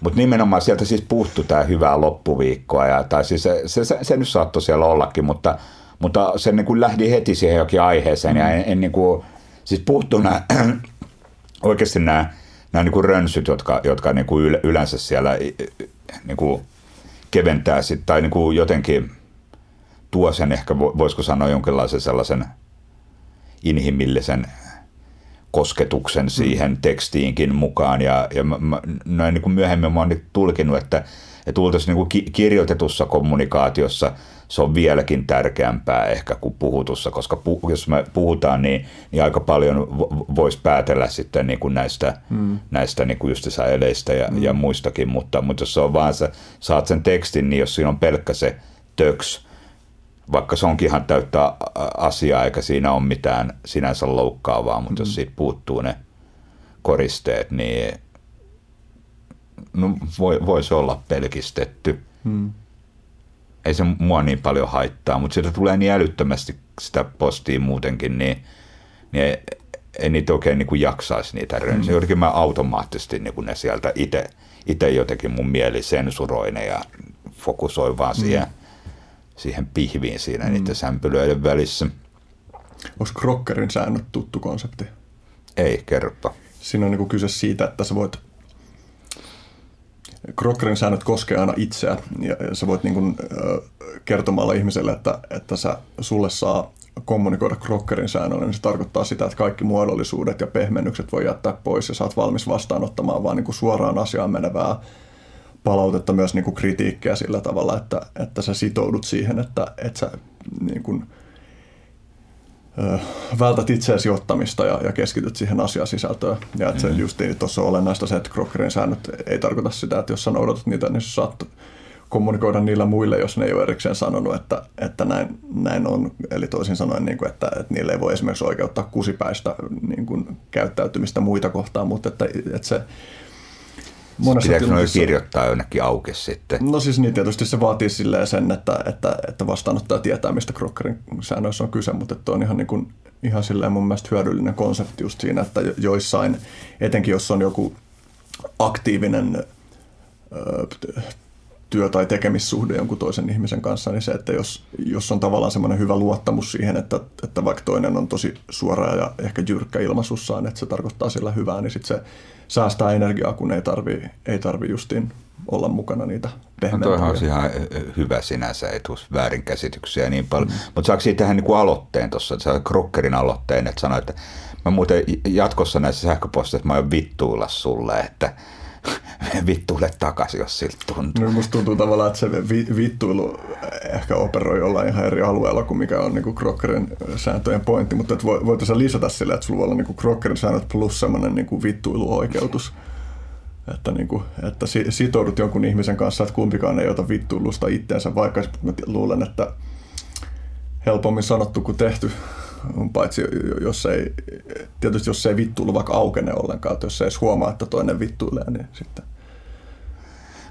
mutta nimenomaan sieltä siis puuttu tämä hyvää loppuviikkoa, ja, tai siis se, se, se, se nyt saattoi siellä ollakin, mutta, mutta se niin kuin lähti heti siihen jokin aiheeseen, ja en, en niin kuin, siis puuttu nämä, oikeasti nämä, nämä niin kuin rönsyt, jotka, jotka niin kuin yleensä siellä niin kuin keventää sit, tai niin kuin jotenkin tuo sen ehkä, voisiko sanoa jonkinlaisen sellaisen inhimillisen kosketuksen siihen mm. tekstiinkin mukaan. Ja, ja mä, mä, näin niin kuin myöhemmin mä oon tulkinut, että, että niin kuin kirjoitetussa kommunikaatiossa se on vieläkin tärkeämpää ehkä kuin puhutussa, koska pu, jos me puhutaan, niin, niin aika paljon voisi päätellä sitten niin kuin näistä, mm. näistä niin kuin eleistä ja, mm. ja muistakin, mutta, mutta jos se on vaan sä saat sen tekstin, niin jos siinä on pelkkä se töks, vaikka se onkin ihan täyttä asiaa, eikä siinä ole mitään sinänsä loukkaavaa, mutta mm. jos siitä puuttuu ne koristeet, niin no, voi, voisi olla pelkistetty. Mm. Ei se mua niin paljon haittaa, mutta sieltä tulee niin älyttömästi sitä postia muutenkin, niin, niin ei, ei niitä oikein niin kuin jaksaisi niitä rönsiä. Mm. Jotenkin mä automaattisesti niin kuin ne sieltä itse jotenkin mun mieli sensuroi ne ja fokusoi vaan mm. siihen – siihen pihviin siinä mm. niiden sämpylöiden välissä. Onko Krockerin säännöt tuttu konsepti? Ei, kerropa. Siinä on niin kyse siitä, että sä voit Krockerin säännöt koskee aina itseä. Ja sä voit niin kuin, kertomalla ihmiselle, että, että sä, sulle saa kommunikoida Krockerin säännöllä, niin se tarkoittaa sitä, että kaikki muodollisuudet ja pehmennykset voi jättää pois ja sä oot valmis vastaanottamaan vaan niin kuin suoraan asiaan menevää palautetta, myös niin kuin kritiikkiä sillä tavalla, että, että sä sitoudut siihen, että, että sä niin kuin, vältät itseäsi ottamista ja, ja keskityt siihen asiasisältöön. Ja että mm-hmm. se just tuossa on olennaista se, että Crockerin säännöt ei tarkoita sitä, että jos sä noudatat niitä, niin sä saat kommunikoida niillä muille, jos ne ei ole erikseen sanonut, että, että näin, näin on. Eli toisin sanoen, niin kuin, että, että niille ei voi esimerkiksi oikeuttaa kusipäistä niin kuin, käyttäytymistä muita kohtaan, mutta että, että se monessa Pitääkö noin kirjoittaa jonnekin auki sitten? No siis niin tietysti se vaatii silleen sen, että, että, että vastaanottaja tietää, mistä Crockerin säännöissä on kyse, mutta että on ihan, niin kuin, ihan silleen mun mielestä hyödyllinen konsepti just siinä, että joissain, etenkin jos on joku aktiivinen työ- tai tekemissuhde jonkun toisen ihmisen kanssa, niin se, että jos, jos on tavallaan semmoinen hyvä luottamus siihen, että, että vaikka toinen on tosi suora ja ehkä jyrkkä ilmaisussaan, että se tarkoittaa sillä hyvää, niin sitten se säästää energiaa, kun ei tarvi, ei tarvi justiin olla mukana niitä pehmeitä. No on ihan hyvä sinänsä, ei tule väärinkäsityksiä niin paljon. Mm. Mutta saako siitä tähän niin aloitteen tuossa, Krokkerin aloitteen, että sanoit, että mä muuten jatkossa näissä sähköposteissa mä aion vittuilla sulle, että vittuille takaisin, jos siltä tuntuu. No, musta tuntuu tavallaan, että se vittuilu ehkä operoi jollain ihan eri alueella kuin mikä on niin Crockerin sääntöjen pointti, mutta voitaisiin lisätä sille, että sulla voi olla niin Crockerin säännöt plus semmoinen niin vittuiluoikeutus. Että, niin kuin, että sitoudut jonkun ihmisen kanssa, että kumpikaan ei ota vittuilusta itteensä, vaikka mä luulen, että helpommin sanottu kuin tehty paitsi jos ei, tietysti jos ei vittuilu vaikka aukene ollenkaan, että jos ei edes huomaa, että toinen vittuilee, niin sitten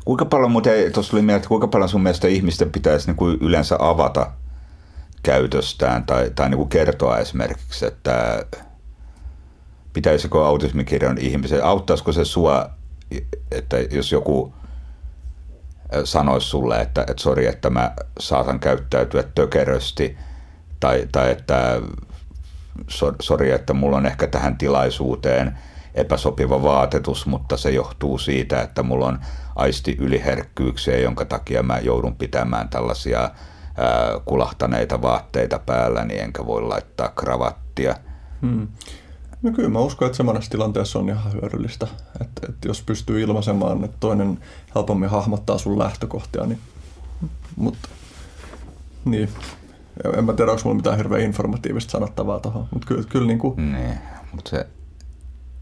Kuinka paljon muuten, tuossa tuli mieltä, kuinka paljon sun mielestä ihmisten pitäisi niin kuin yleensä avata käytöstään tai, tai niin kuin kertoa esimerkiksi, että pitäisikö autismikirjon ihmisen, auttaisiko se sua, että jos joku sanoisi sulle, että, että sori, että mä saatan käyttäytyä tökerösti, tai, tai että sori, että mulla on ehkä tähän tilaisuuteen epäsopiva vaatetus, mutta se johtuu siitä, että mulla on aisti yliherkkyyksiä, jonka takia mä joudun pitämään tällaisia ää, kulahtaneita vaatteita päällä, niin enkä voi laittaa kravattia. Hmm. No kyllä mä uskon, että semmoisessa tilanteessa on ihan hyödyllistä, että, että jos pystyy ilmaisemaan, että toinen helpommin hahmottaa sun lähtökohtia, niin, mutta niin, en mä tiedä, onko mulla mitään hirveän informatiivista sanottavaa tuohon, mutta kyllä, kyllä niin kuin... Niin, mutta se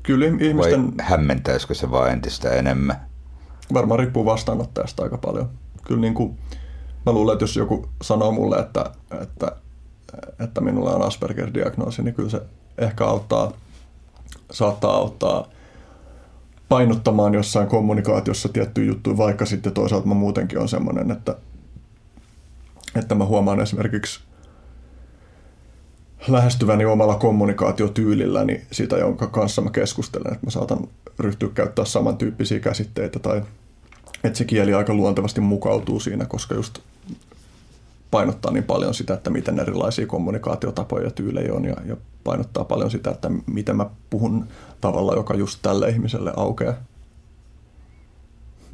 Kyllä ihmisten... Vai hämmentäisikö se vaan entistä enemmän? Varmaan riippuu vastaanottajasta aika paljon. Kyllä niin kuin, mä luulen, että jos joku sanoo mulle, että, että, että minulla on Asperger-diagnoosi, niin kyllä se ehkä auttaa, saattaa auttaa painottamaan jossain kommunikaatiossa tiettyjä juttuja, vaikka sitten toisaalta mä muutenkin on semmoinen, että, että mä huomaan esimerkiksi lähestyväni omalla kommunikaatiotyylilläni sitä, jonka kanssa mä keskustelen, että mä saatan ryhtyä käyttää samantyyppisiä käsitteitä tai että se kieli aika luontevasti mukautuu siinä, koska just painottaa niin paljon sitä, että miten erilaisia kommunikaatiotapoja ja tyylejä on ja, ja painottaa paljon sitä, että miten mä puhun tavalla, joka just tälle ihmiselle aukeaa.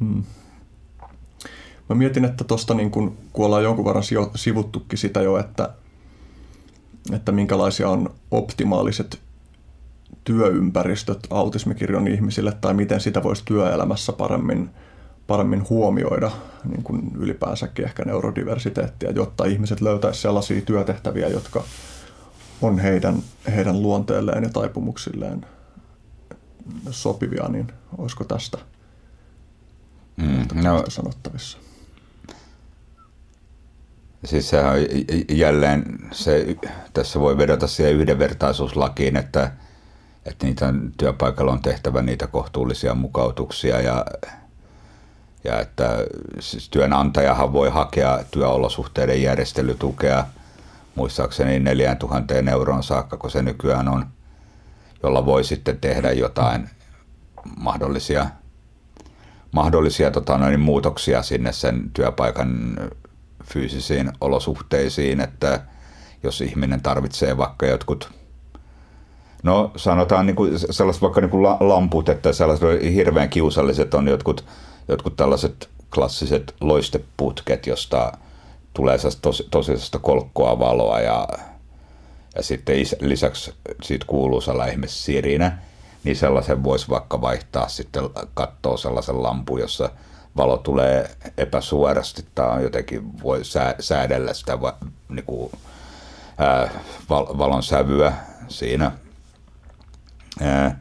Hmm. Mä mietin, että tuosta niin kun, kun ollaan jonkun verran sivuttukin sitä jo, että, että minkälaisia on optimaaliset työympäristöt autismikirjon ihmisille tai miten sitä voisi työelämässä paremmin, paremmin huomioida niin kuin ylipäänsäkin ehkä neurodiversiteettiä, jotta ihmiset löytäisivät sellaisia työtehtäviä, jotka on heidän, heidän luonteelleen ja taipumuksilleen sopivia, niin olisiko tästä mm, no, sanottavissa? Siis sehän on jälleen, se, tässä voi vedota siihen yhdenvertaisuuslakiin, että, että niitä työpaikalla on tehtävä niitä kohtuullisia mukautuksia ja, ja että siis työnantajahan voi hakea työolosuhteiden järjestelytukea muistaakseni 4000 euroon saakka, kun se nykyään on, jolla voi sitten tehdä jotain mahdollisia, mahdollisia tota, noin, muutoksia sinne sen työpaikan fyysisiin olosuhteisiin, että jos ihminen tarvitsee vaikka jotkut, no sanotaan niin kuin sellaiset vaikka niin kuin lamput, että sellaiset hirveän kiusalliset on jotkut, jotkut tällaiset klassiset loisteputket, josta tulee tos, tosiasiasta kolkkoa valoa ja, ja sitten lisäksi siitä kuuluu sellainen sirinä, niin sellaisen voisi vaikka vaihtaa sitten katsoa sellaisen lampun, jossa valo tulee epäsuorasti tai jotenkin voi säädellä sitä va, niin kuin, ää, val, valon sävyä siinä. Ää,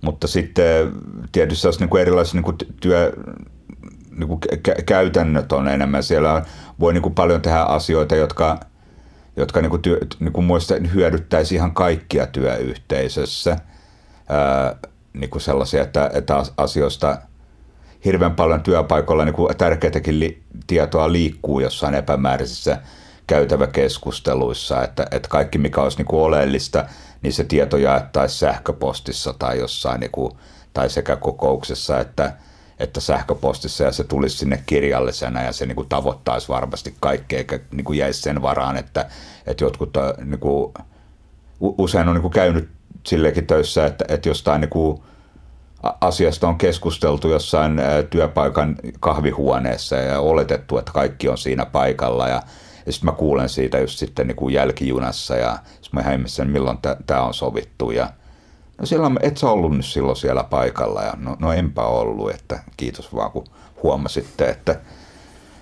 mutta sitten tietysti niin kuin erilaiset niin kuin työ, niin kuin kä- käytännöt on enemmän. Siellä voi niin kuin paljon tehdä asioita, jotka, jotka niin kuin työ, niin kuin muista hyödyttäisi ihan kaikkia työyhteisössä. Ää, niin kuin sellaisia, että, että asioista – hirveän paljon työpaikoilla niin kuin li- tietoa liikkuu jossain epämääräisissä käytäväkeskusteluissa, että, että kaikki mikä olisi niin kuin oleellista, niin se tieto jaettaisiin sähköpostissa tai jossain niin kuin, tai sekä kokouksessa että, että sähköpostissa ja se tulisi sinne kirjallisena ja se niin kuin tavoittaisi varmasti kaikkea eikä niin kuin jäisi sen varaan, että, että jotkut niin kuin, usein on niin kuin käynyt sillekin töissä, että, että jostain niin kuin, asiasta on keskusteltu jossain työpaikan kahvihuoneessa ja oletettu, että kaikki on siinä paikalla. Ja, ja sitten mä kuulen siitä just sitten niin kuin jälkijunassa ja sitten mä ihmettelen, milloin tämä on sovittu. Ja no silloin et sä ollut nyt silloin siellä paikalla ja no, no enpä ollut, että kiitos vaan kun huomasitte, että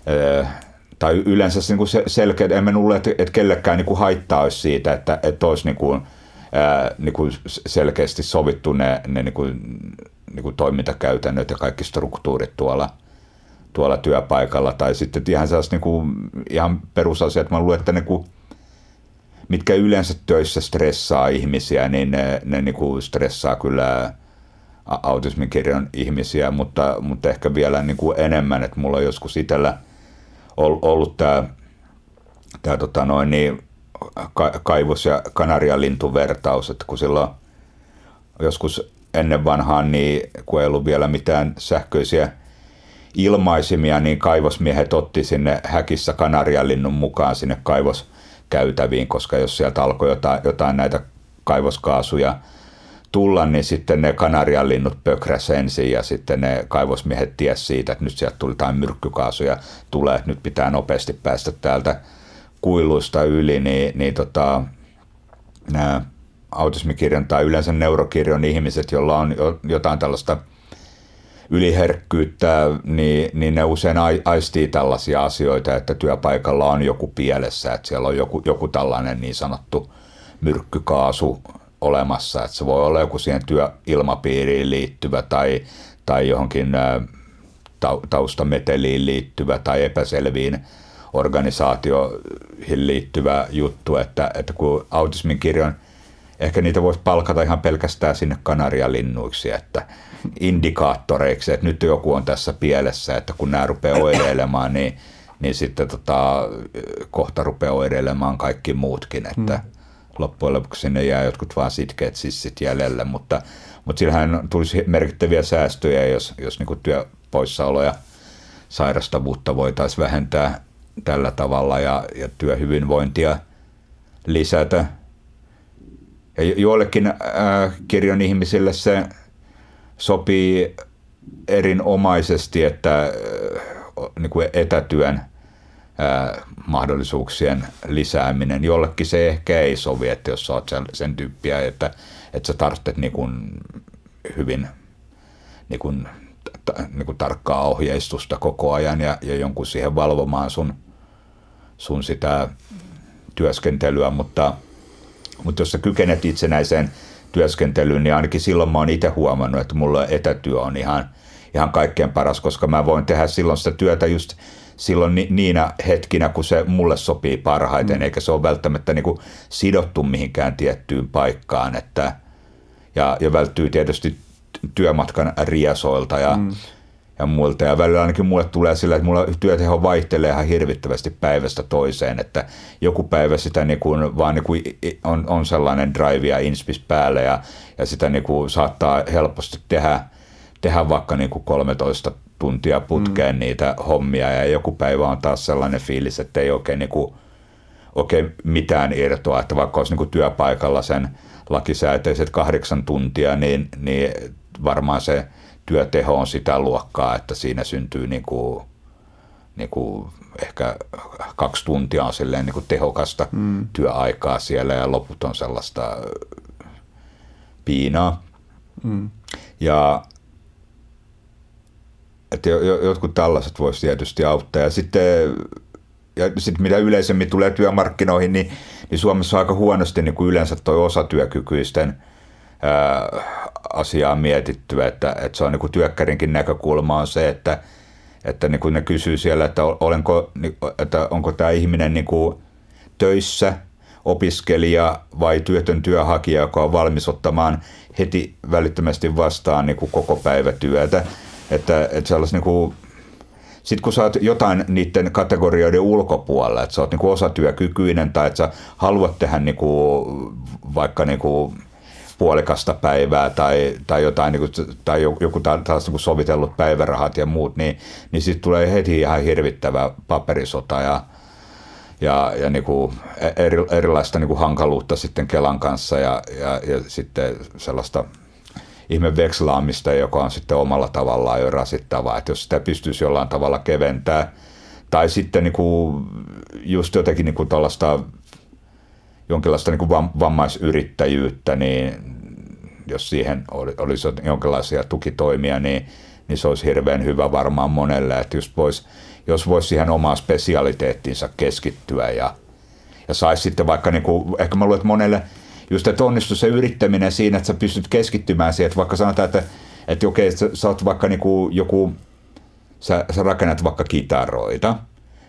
ää, tai yleensä niin kuin selkeä, en mä luule, että, että kellekään niin kuin haittaa olisi siitä, että, että olisi niin kuin, ää, niin kuin selkeästi sovittu ne, ne niin kuin, niin kuin toimintakäytännöt ja kaikki struktuurit tuolla, tuolla työpaikalla. Tai sitten ihan sellaiset niin kuin, ihan perusasiat, mä luulen, että ne kuin, mitkä yleensä töissä stressaa ihmisiä, niin ne, ne niin kuin stressaa kyllä autismin kirjon ihmisiä, mutta, mutta ehkä vielä niin kuin enemmän, että mulla on joskus itsellä ollut tämä, tämä tota noin, niin, kaivos- ja kanarialintuvertaus, että kun silloin joskus ennen vanhaan, niin kun ei ollut vielä mitään sähköisiä ilmaisimia, niin kaivosmiehet otti sinne häkissä kanarialinnun mukaan sinne kaivoskäytäviin, koska jos sieltä alkoi jotain, jotain näitä kaivoskaasuja tulla, niin sitten ne kanarialinnut pökräs ensin ja sitten ne kaivosmiehet ties siitä, että nyt sieltä tuli jotain myrkkykaasuja tulee, että nyt pitää nopeasti päästä täältä kuiluista yli, niin, niin tota, nämä autismikirjon tai yleensä neurokirjon ihmiset, joilla on jotain tällaista yliherkkyyttä, niin, niin ne usein aistii tällaisia asioita, että työpaikalla on joku pielessä, että siellä on joku, joku tällainen niin sanottu myrkkykaasu olemassa. Että se voi olla joku siihen työilmapiiriin liittyvä tai, tai johonkin taustameteliin liittyvä tai epäselviin organisaatioihin liittyvä juttu, että, että kun autismin kirjon, ehkä niitä voisi palkata ihan pelkästään sinne kanarialinnuiksi, että indikaattoreiksi, että nyt joku on tässä pielessä, että kun nämä rupeaa oireilemaan, niin, niin sitten tota, kohta rupeaa oireilemaan kaikki muutkin, että mm. loppujen lopuksi sinne jää jotkut vaan sitkeät sissit jäljelle, mutta, mutta sillähän tulisi merkittäviä säästöjä, jos, jos niin työpoissaoloja sairastavuutta voitaisiin vähentää tällä tavalla ja, ja työhyvinvointia lisätä. Ja joillekin äh, kirjon ihmisille se sopii erinomaisesti, että äh, niin kuin etätyön äh, mahdollisuuksien lisääminen. Jollekin se ehkä ei sovi, että jos olet sen, sen tyyppiä, että, että sä tarvitset niin kuin hyvin niin kuin, ta, niin kuin tarkkaa ohjeistusta koko ajan ja, ja jonkun siihen valvomaan sun, sun sitä työskentelyä, mutta, mutta jos sä kykenet itsenäiseen työskentelyyn, niin ainakin silloin mä oon itse huomannut, että mulla etätyö on ihan, ihan kaikkein paras, koska mä voin tehdä silloin sitä työtä just silloin ni, niinä hetkinä, kun se mulle sopii parhaiten, mm. eikä se ole välttämättä niin kuin sidottu mihinkään tiettyyn paikkaan, että, ja, ja välttyy tietysti työmatkan riasoilta ja, mm ja muilta. Ja välillä ainakin mulle tulee sillä, että mulla työteho vaihtelee ihan hirvittävästi päivästä toiseen, että joku päivä sitä niin kuin, vaan niin kuin on, on sellainen drive ja inspis päälle ja, ja sitä niin kuin saattaa helposti tehdä, tehdä vaikka niin kuin 13 tuntia putkeen mm. niitä hommia ja joku päivä on taas sellainen fiilis, että ei oikein, niin kuin, oikein mitään irtoa, että vaikka olisi niin kuin työpaikalla sen lakisääteiset kahdeksan tuntia, niin, niin varmaan se työteho on sitä luokkaa, että siinä syntyy niin kuin, niin kuin ehkä kaksi tuntia on silleen niin kuin tehokasta mm. työaikaa siellä ja loput on sellaista piinaa. Mm. Ja että jotkut tällaiset voisi tietysti auttaa. Ja sitten, ja sitten mitä yleisemmin tulee työmarkkinoihin, niin, niin Suomessa on aika huonosti niin kuin yleensä tuo osatyökykyisten asiaa mietitty, että, että se on niin kuin työkkärinkin näkökulma on se, että, että niin kuin ne kysyy siellä, että, olenko, että onko tämä ihminen niin kuin töissä, opiskelija vai työtön työhakija, joka on valmis ottamaan heti välittömästi vastaan niin kuin koko päivätyötä. Että, että sellaisi niin kuin, sitten kun sä oot jotain niiden kategorioiden ulkopuolella, että sä oot niin osatyökykyinen tai että sä haluat tehdä niin kuin, vaikka niin kuin puolikasta päivää tai, tai jotain, niin kuin, tai joku tällaiset niin sovitellut päivärahat ja muut, niin, niin sitten tulee heti ihan hirvittävä paperisota ja, ja, ja niin kuin eri, erilaista niin kuin hankaluutta sitten Kelan kanssa ja, ja, ja sitten sellaista ihme vekslaamista, joka on sitten omalla tavallaan jo rasittavaa, että jos sitä pystyisi jollain tavalla keventää, tai sitten niin kuin just jotenkin niin kuin jonkinlaista niin kuin vammaisyrittäjyyttä, niin jos siihen olisi jonkinlaisia tukitoimia, niin, niin se olisi hirveän hyvä varmaan monelle, että just vois, jos voisi siihen omaan spesialiteettiinsa keskittyä ja, ja saisi sitten vaikka, niin kuin, ehkä mä luulen, että monelle just, että onnistuu se yrittäminen siinä, että sä pystyt keskittymään siihen, että vaikka sanotaan, että, että okei, sä, sä oot vaikka niin kuin joku, sä, sä rakennat vaikka kitaroita,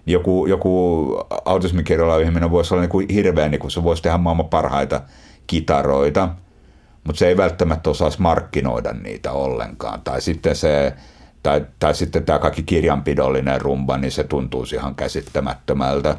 joku, joku autismikirjoilla ihminen voisi olla niin kuin hirveän, niin kuin se voisi tehdä maailman parhaita kitaroita, mutta se ei välttämättä osaisi markkinoida niitä ollenkaan. Tai sitten se, tai, tai sitten tämä kaikki kirjanpidollinen rumba, niin se tuntuu ihan käsittämättömältä.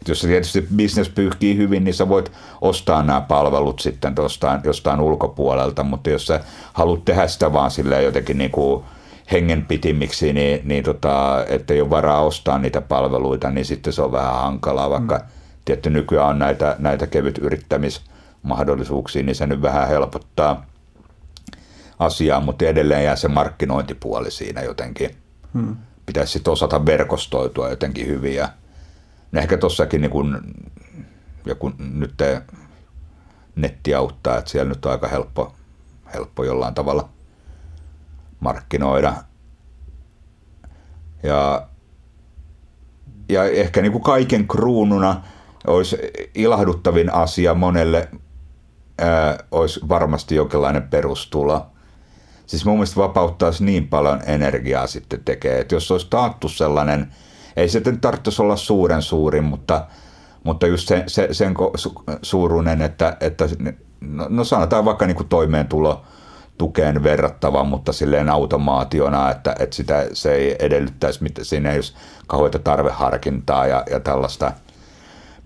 Et jos tietysti business pyyhkii hyvin, niin sä voit ostaa nämä palvelut sitten jostain, jostain ulkopuolelta, mutta jos sä haluat tehdä sitä vaan silleen jotenkin niin kuin hengenpitimiksi, niin, niin tota, ettei ole varaa ostaa niitä palveluita, niin sitten se on vähän hankalaa, vaikka mm. tietty nykyään on näitä, näitä kevyt yrittämismahdollisuuksia, niin se nyt vähän helpottaa asiaa, mutta edelleen jää se markkinointipuoli siinä jotenkin. Hmm. Pitäisi sitten osata verkostoitua jotenkin hyvin ja ehkä tossakin niin kun, joku nyt netti auttaa, että siellä nyt on aika helppo, helppo jollain tavalla markkinoida. Ja, ja ehkä niin kuin kaiken kruununa olisi ilahduttavin asia monelle ää, olisi varmasti jonkinlainen perustulo. Siis mun mielestä vapauttaisi niin paljon energiaa sitten tekee, että jos olisi taattu sellainen, ei se tarvitsisi olla suuren suurin, mutta, mutta just se, se, sen suuruinen, että, että no, no sanotaan vaikka niin kuin toimeentulo, tukeen verrattava, mutta silleen automaationa, että, että sitä, se ei edellyttäisi, mitä siinä ei olisi kauheita tarveharkintaa ja, ja tällaista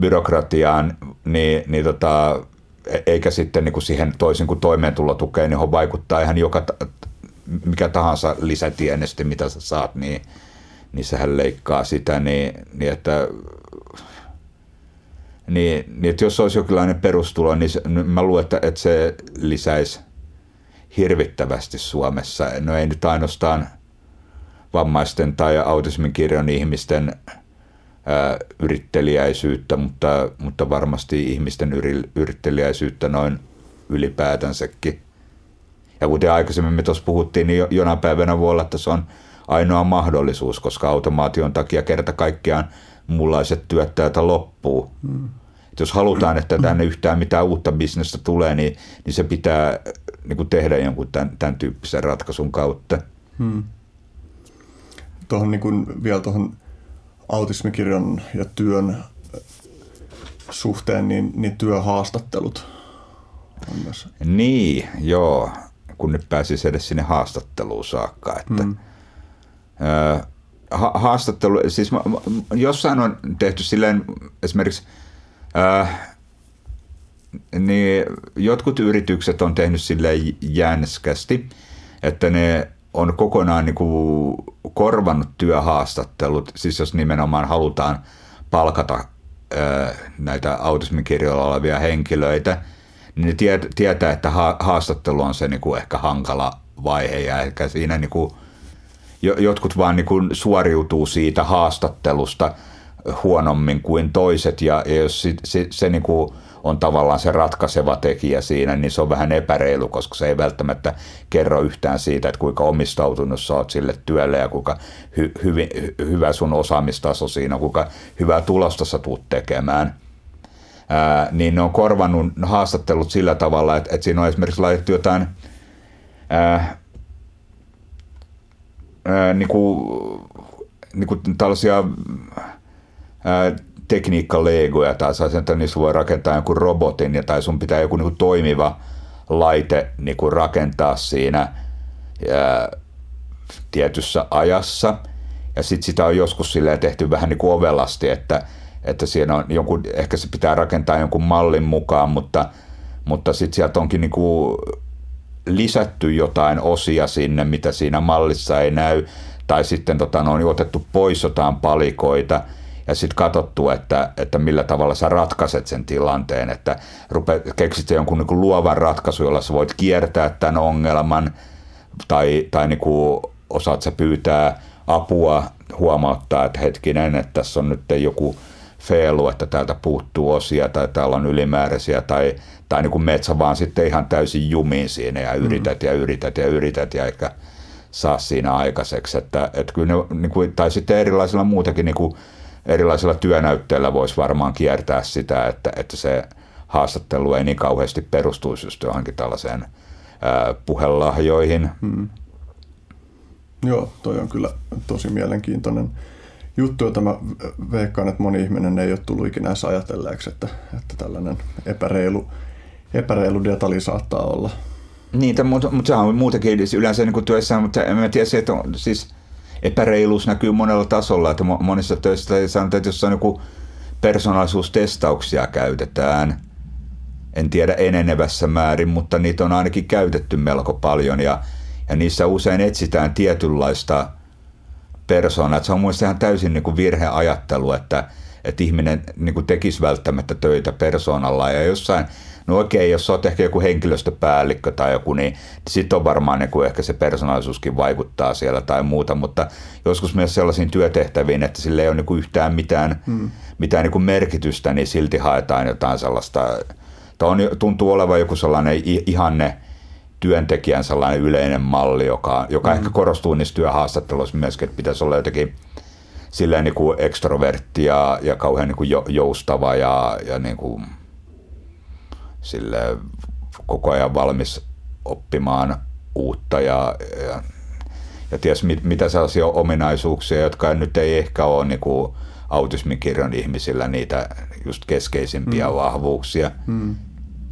byrokratiaan, niin, niin tota, e, eikä sitten niin kuin siihen toisin kuin toimeentulotukeen, johon vaikuttaa ihan joka, mikä tahansa lisätienesti, mitä sä saat, niin, niin sehän leikkaa sitä, niin, niin että niin, niin että jos olisi jonkinlainen perustulo, niin se, mä luulen, että, että se lisäisi hirvittävästi Suomessa. No ei nyt ainoastaan vammaisten tai autismin kirjon ihmisten yrittelijäisyyttä, mutta, mutta varmasti ihmisten yri, yrittelijäisyyttä noin ylipäätänsäkin. Ja kuten aikaisemmin me tuossa puhuttiin, niin jonain päivänä voi olla, että se on ainoa mahdollisuus, koska automaation takia kerta kaikkiaan muunlaiset työt täältä loppuu. Mm. Jos halutaan, että tänne yhtään mitään uutta bisnestä tulee, niin, niin se pitää niin kuin tehdä jonkun tämän, tämän tyyppisen ratkaisun kautta. Hmm. Tuohon niin kuin, vielä tuohon autismikirjan ja työn suhteen, niin, niin työhaastattelut on myös. Niin, joo, kun nyt pääsisi edes sinne haastatteluun saakka. Että, hmm. ha- haastattelu, siis mä, jossain on tehty silleen esimerkiksi äh, niin jotkut yritykset on tehnyt sille jänskästi, että ne on kokonaan niin kuin korvannut työhaastattelut, siis jos nimenomaan halutaan palkata ää, näitä autismikirjoilla olevia henkilöitä, niin ne tietää, että haastattelu on se niin kuin ehkä hankala vaihe ja ehkä siinä niin kuin, jotkut vaan niin kuin suoriutuu siitä haastattelusta huonommin kuin toiset ja, jos se, se, se niin kuin on tavallaan se ratkaiseva tekijä siinä, niin se on vähän epäreilu, koska se ei välttämättä kerro yhtään siitä, että kuinka omistautunut sä oot sille työlle ja kuinka hy- hyvin, hy- hyvä sun osaamistaso siinä, kuinka hyvää tulosta sä tuut tekemään. Ää, niin ne on korvannut haastattelut sillä tavalla, että, että siinä on esimerkiksi laitettu jotain ää, ää, niin kuin, niin kuin tällaisia ää, tekniikka-legoja tai sellaisen, että niissä voi rakentaa jonkun robotin ja tai sun pitää joku niin toimiva laite niin kuin rakentaa siinä ja, tietyssä ajassa. Ja sitten sitä on joskus silleen tehty vähän niin kuin ovelasti, että, että siinä on jonkun, ehkä se pitää rakentaa jonkun mallin mukaan, mutta, mutta sitten sieltä onkin niin kuin lisätty jotain osia sinne, mitä siinä mallissa ei näy, tai sitten tota, on otettu pois jotain palikoita – ja sitten katsottu, että, että millä tavalla sä ratkaiset sen tilanteen, että rupeat, keksit jonkun niin luovan ratkaisu, jolla sä voit kiertää tämän ongelman tai, tai niin kuin osaat sä pyytää apua, huomauttaa, että hetkinen, että tässä on nyt joku feilu, että täältä puuttuu osia tai täällä on ylimääräisiä tai, tai niin kuin metsä vaan sitten ihan täysin jumiin siinä ja yrität ja yrität ja yrität ja eikä saa siinä aikaiseksi. Että, että kyllä ne, niin kuin, tai sitten erilaisilla muutakin niin kuin erilaisilla työnäytteillä voisi varmaan kiertää sitä, että, että se haastattelu ei niin kauheasti perustuisi just johonkin tällaiseen ää, puhelahjoihin. Hmm. Joo, toi on kyllä tosi mielenkiintoinen juttu, jota mä veikkaan, että moni ihminen ei ole tullut ikinä edes ajatelleeksi, että, että tällainen epäreilu, epäreilu detali saattaa olla. Niin, mutta, mutta se on muutakin yleensä niin kuin työssä, mutta en mä tiedä, että on, siis epäreiluus näkyy monella tasolla, että monissa töissä sanotaan, että jos on joku persoonallisuustestauksia käytetään, en tiedä enenevässä määrin, mutta niitä on ainakin käytetty melko paljon ja, ja niissä usein etsitään tietynlaista persoonaa. Se on mielestäni ihan täysin niin kuin virheajattelu, että, että ihminen niin kuin tekisi välttämättä töitä persoonalla ja jossain No okei, jos olet ehkä joku henkilöstöpäällikkö tai joku, niin sitten on varmaan niin kuin ehkä se persoonallisuuskin vaikuttaa siellä tai muuta, mutta joskus myös sellaisiin työtehtäviin, että sille ei ole niin kuin yhtään mitään, hmm. mitään niin kuin merkitystä, niin silti haetaan jotain sellaista, on, tuntuu olevan joku sellainen ihanne työntekijän sellainen yleinen malli, joka, joka hmm. ehkä korostuu niissä työhaastatteluissa myöskin, että pitäisi olla jotenkin silleen niin kuin ekstrovertti ja, ja kauhean niin kuin joustava ja, ja niin kuin sille koko ajan valmis oppimaan uutta ja, ja, ja ties mit, mitä sellaisia ominaisuuksia, jotka nyt ei ehkä ole niin kuin autismikirjon ihmisillä niitä just keskeisimpiä mm. vahvuuksia. Mm.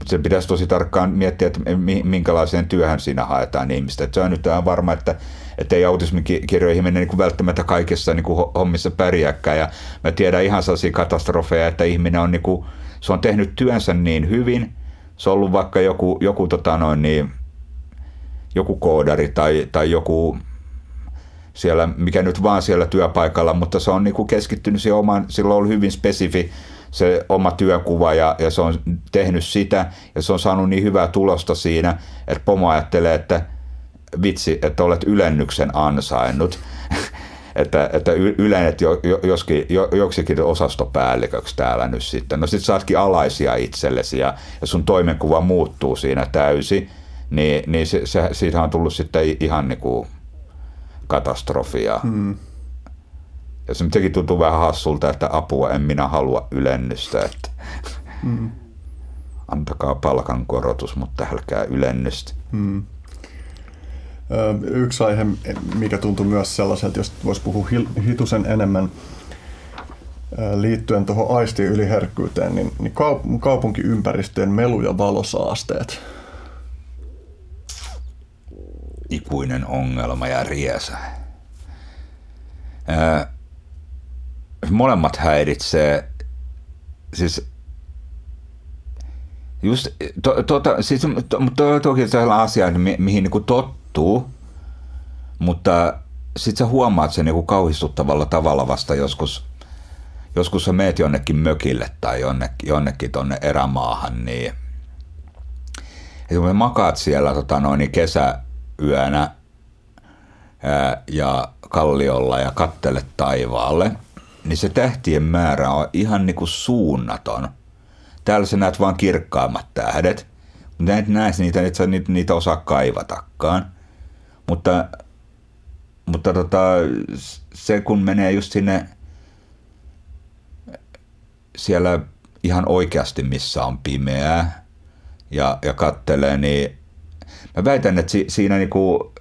Se pitäisi tosi tarkkaan miettiä, että minkälaiseen työhön siinä haetaan ihmistä. Että se on nyt ihan varma, että että ei autismikirjoihin mene niin kuin välttämättä kaikessa niin kuin hommissa pärjääkään. Ja mä tiedän ihan sellaisia katastrofeja, että ihminen on, niin kuin, se on tehnyt työnsä niin hyvin, se on ollut vaikka joku, joku, tota noin, niin, joku koodari tai, tai joku siellä, mikä nyt vaan siellä työpaikalla, mutta se on niin kuin keskittynyt siihen omaan, sillä on ollut hyvin spesifi se oma työkuva ja, ja se on tehnyt sitä ja se on saanut niin hyvää tulosta siinä, että pomo ajattelee, että vitsi, että olet ylennyksen ansainnut. että, että ylennet jo, jo, joskin, jo, joksikin osastopäälliköksi täällä nyt sitten. No sit saatkin alaisia itsellesi ja, ja sun toimenkuva muuttuu siinä täysin, niin, niin se, se, siitä on tullut sitten ihan niin kuin katastrofia. Hmm. Ja se sekin tuntuu vähän hassulta, että apua en minä halua ylennystä, että hmm. antakaa palkankorotus, mutta älkää ylennystä. Hmm. Yksi aihe, mikä tuntuu myös sellaiselta, jos voisi puhua hitusen enemmän liittyen tuohon aistien yliherkkyyteen, niin, niin kaupunkiympäristöjen melu- ja valosaasteet. Ikuinen ongelma ja riesa. molemmat häiritsee, siis just, to, to, siis, to, to, toki sellainen asia, mi, mihin niin tot, tapahtuu, mutta sitten sä huomaat sen joku kauhistuttavalla tavalla vasta joskus, joskus sä meet jonnekin mökille tai jonnekin, jonnekin tonne erämaahan, niin ja kun makaat siellä tota noin, niin kesäyönä ää, ja kalliolla ja kattelet taivaalle, niin se tähtien määrä on ihan niinku suunnaton. Täällä sä näet vaan kirkkaimmat tähdet, mutta et näe niitä, et sä niitä, niitä osaa kaivatakaan. Mutta, mutta tota, se kun menee just sinne siellä ihan oikeasti missä on pimeää ja, ja kattelee, niin mä väitän, että si, siinä niinku,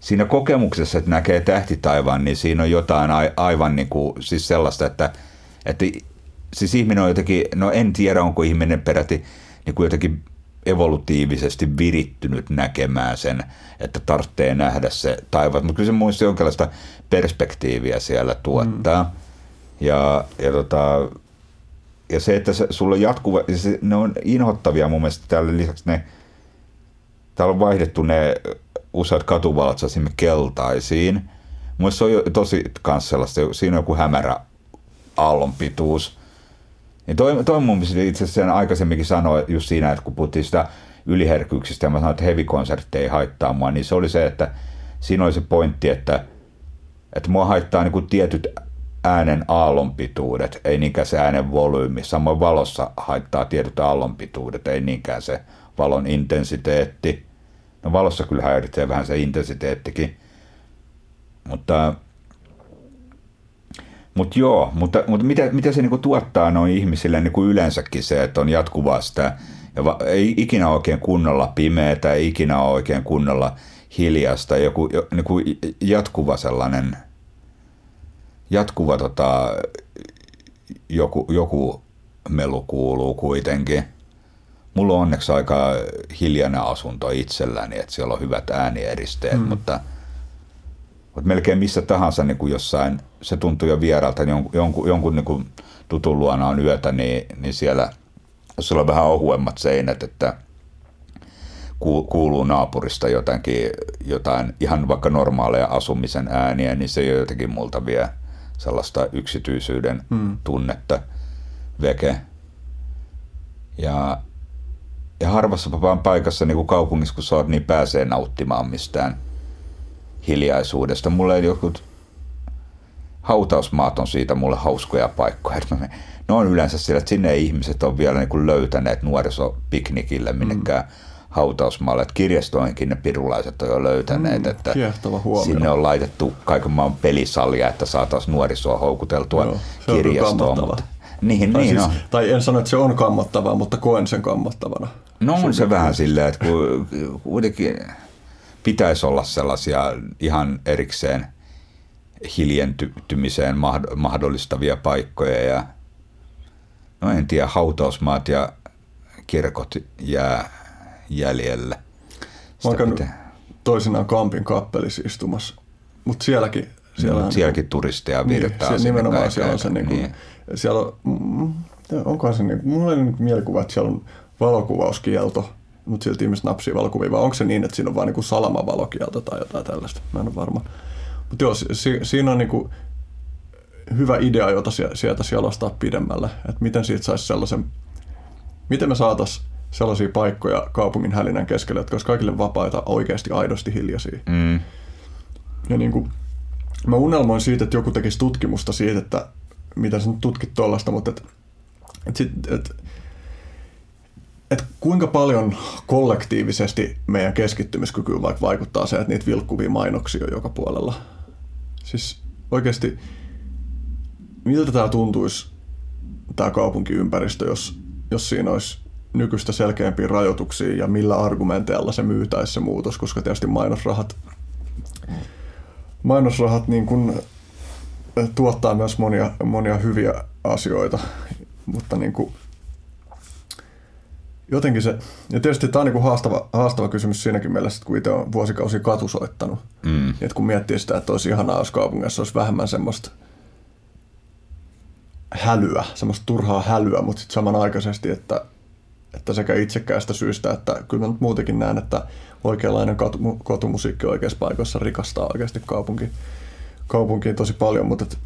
siinä kokemuksessa, että näkee tähtitaivaan, niin siinä on jotain aivan niinku, siis sellaista, että, että siis ihminen on jotenkin, no en tiedä onko ihminen peräti niin kuin jotenkin evolutiivisesti virittynyt näkemään sen, että tarvitsee nähdä se taivas. Mutta kyllä se muista jonkinlaista perspektiiviä siellä tuottaa. Mm. Ja, ja, tota, ja se, että se, sulla on jatkuva, se, ne on inhottavia mun mielestä täällä lisäksi ne, täällä on vaihdettu ne useat katuvalot sinne keltaisiin. Mun se on jo, tosi kans sellaista, siinä on joku hämärä aallon pituus. Niin toi, toi mun mielestä itse asiassa aikaisemminkin sanoi just siinä, että kun puhuttiin sitä yliherkkyyksistä ja mä sanoin, että heavy-konsertti ei haittaa mua, niin se oli se, että siinä oli se pointti, että, että mua haittaa niin kuin tietyt äänen aallonpituudet, ei niinkään se äänen volyymi. Samoin valossa haittaa tietyt aallonpituudet, ei niinkään se valon intensiteetti. No valossa kyllä häiritsee vähän se intensiteettikin, mutta mutta joo, mutta, mutta mitä, mitä se niinku tuottaa noin ihmisille niinku yleensäkin se, että on jatkuvaa sitä, ja va, ei ikinä oikein kunnolla pimeätä, ei ikinä ole oikein kunnolla hiljasta, joku jo, niinku jatkuva sellainen, jatkuva tota, joku, joku melu kuuluu kuitenkin. Mulla on onneksi aika hiljainen asunto itselläni, että siellä on hyvät äänieristeet, mm. mutta – mutta melkein missä tahansa niin kuin jossain, se tuntuu jo vieralta, niin jonkun, jonkun, niin kuin tutun luona on yötä, niin, niin siellä, jos sulla on vähän ohuemmat seinät, että kuuluu naapurista jotenkin, jotain ihan vaikka normaaleja asumisen ääniä, niin se jo jotenkin multa vie sellaista yksityisyyden hmm. tunnetta veke. Ja, ja harvassa vaan paikassa niin kuin kaupungissa, kun sä oot, niin pääsee nauttimaan mistään – hiljaisuudesta. Mulle ei jokut hautausmaat on siitä mulle hauskoja paikkoja. Ne on yleensä siellä, että sinne ihmiset on vielä niin kuin löytäneet nuorisopiknikille minnekään mm. hautausmaalle. Että kirjastoinkin ne pirulaiset on jo löytäneet, mm, että sinne on laitettu kaiken maan pelisalia, että saataisiin nuorisoa houkuteltua Joo, kirjastoon. Mutta, Niin, tai, niin siis, on. tai en sano, että se on kammottavaa, mutta koen sen kammottavana. No on se vähän silleen, että kun kuitenkin pitäisi olla sellaisia ihan erikseen hiljentymiseen mahdollistavia paikkoja ja no en tiedä, hautausmaat ja kirkot jää jäljelle. Mä oon käynyt toisinaan Kampin kappelissa istumassa, mutta sielläkin siellä no, sielläkin turisteja virtaa. Niin, siellä nimenomaan siellä on se, niin kuin, niin. siellä on, mm, onkohan se, niin, mulla oli mielikuva, että siellä on valokuvauskielto, mutta silti ihmiset napsii valokuvia, vai onko se niin, että siinä on vain niin salamavalokielto tai jotain tällaista, mä en ole varma. Mutta joo, si, siinä on niin kuin hyvä idea, jota sieltä jalostaa pidemmälle, että miten siitä saisi sellaisen, miten me saataisiin sellaisia paikkoja kaupungin hälinän keskelle, jotka olisi kaikille vapaita, oikeasti aidosti hiljaisia. Mm. Ja niin kuin, mä unelmoin siitä, että joku tekisi tutkimusta siitä, että mitä sä nyt tutkit tuollaista, mutta että, että, sit, että, että kuinka paljon kollektiivisesti meidän keskittymiskykyyn vaikka vaikuttaa se, että niitä vilkkuvia mainoksia on joka puolella. Siis oikeasti, miltä tämä tuntuisi, tämä kaupunkiympäristö, jos, jos siinä olisi nykyistä selkeämpiä rajoituksia ja millä argumenteilla se myytäisi se muutos, koska tietysti mainosrahat mainosrahat niin kuin tuottaa myös monia, monia hyviä asioita, mutta niin kuin jotenkin se, ja tietysti tämä on niin kuin haastava, haastava kysymys siinäkin mielessä, että kun itse on vuosikausia katusoittanut, mm. että kun miettii sitä, että olisi ihanaa, jos kaupungissa olisi vähemmän semmoista hälyä, semmoista turhaa hälyä, mutta sitten samanaikaisesti, että, että sekä itsekkäästä syystä, että kyllä mä nyt muutenkin näen, että oikeanlainen kotumusiikki oikeassa paikoissa rikastaa oikeasti kaupunki, kaupunkiin tosi paljon, mutta, et,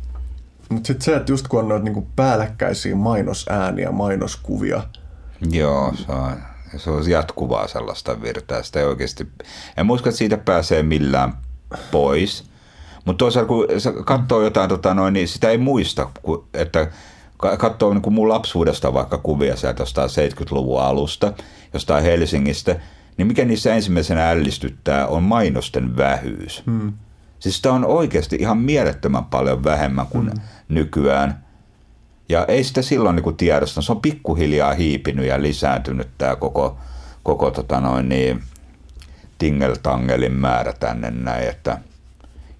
mutta sitten se, että just kun on noita niinku päällekkäisiä mainosääniä, mainoskuvia. Joo, se on, se on jatkuvaa sellaista virtaa. Sitä ei oikeasti, en muista, että siitä pääsee millään pois. Mutta toisaalta kun katsoo jotain, tota noin, niin sitä ei muista, että katsoo niin kuin mun lapsuudesta vaikka kuvia sieltä jostain 70-luvun alusta, jostain Helsingistä – niin mikä niissä ensimmäisenä ällistyttää on mainosten vähyys. Hmm. Siis sitä on oikeasti ihan mielettömän paljon vähemmän kuin hmm. nykyään. Ja ei sitä silloin niin tiedosta. Se on pikkuhiljaa hiipinyt ja lisääntynyt tämä koko, koko tota noin niin, tingeltangelin määrä tänne näin, että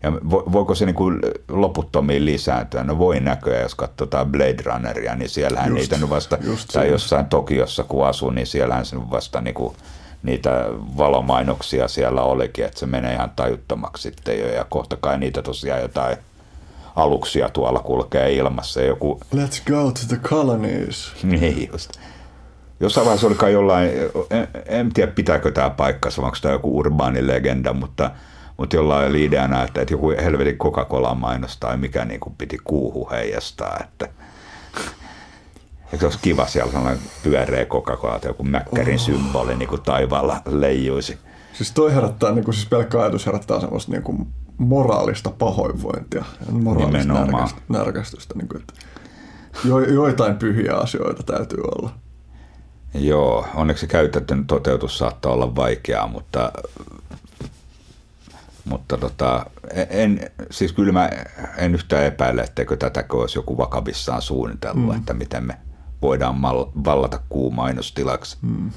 ja voiko se niin kuin loputtomiin lisääntyä? No voi näköjään, jos katsotaan Blade Runneria, niin siellähän just, niitä nyt vasta, tai jossain Tokiossa kun asuu, niin siellähän se vasta niin kuin niitä valomainoksia siellä olikin, että se menee ihan tajuttomaksi sitten jo. Ja kohta kai niitä tosiaan jotain aluksia tuolla kulkee ilmassa. Joku... Let's go to the colonies. Niin just. Jossain vaiheessa oli kai jollain, en, en tiedä pitääkö tämä paikkansa, onko tämä joku urbaani legenda, mutta, mutta jollain oli ideana, että, että joku helvetin Coca-Cola mainos tai mikä niin kuin piti kuuhu heijastaa, että – Eikö se olisi kiva siellä sellainen pyöreä Coca-Cola tai joku mäkkärin symboli niin kuin taivaalla leijuisi. Siis toi herättää, niin kuin siis pelkkä ajatus herättää semmoista niin kuin moraalista pahoinvointia, moraalista närkästystä. närkästystä niin kuin, että jo, joitain pyhiä asioita täytyy olla. Joo, onneksi käytetyn toteutus saattaa olla vaikeaa, mutta, mutta tota, en, siis kyllä mä en yhtään epäile, etteikö tätä olisi joku vakavissaan suunnitellut, mm. että miten me voidaan mal- vallata kuu mainostilaksi. Hmm.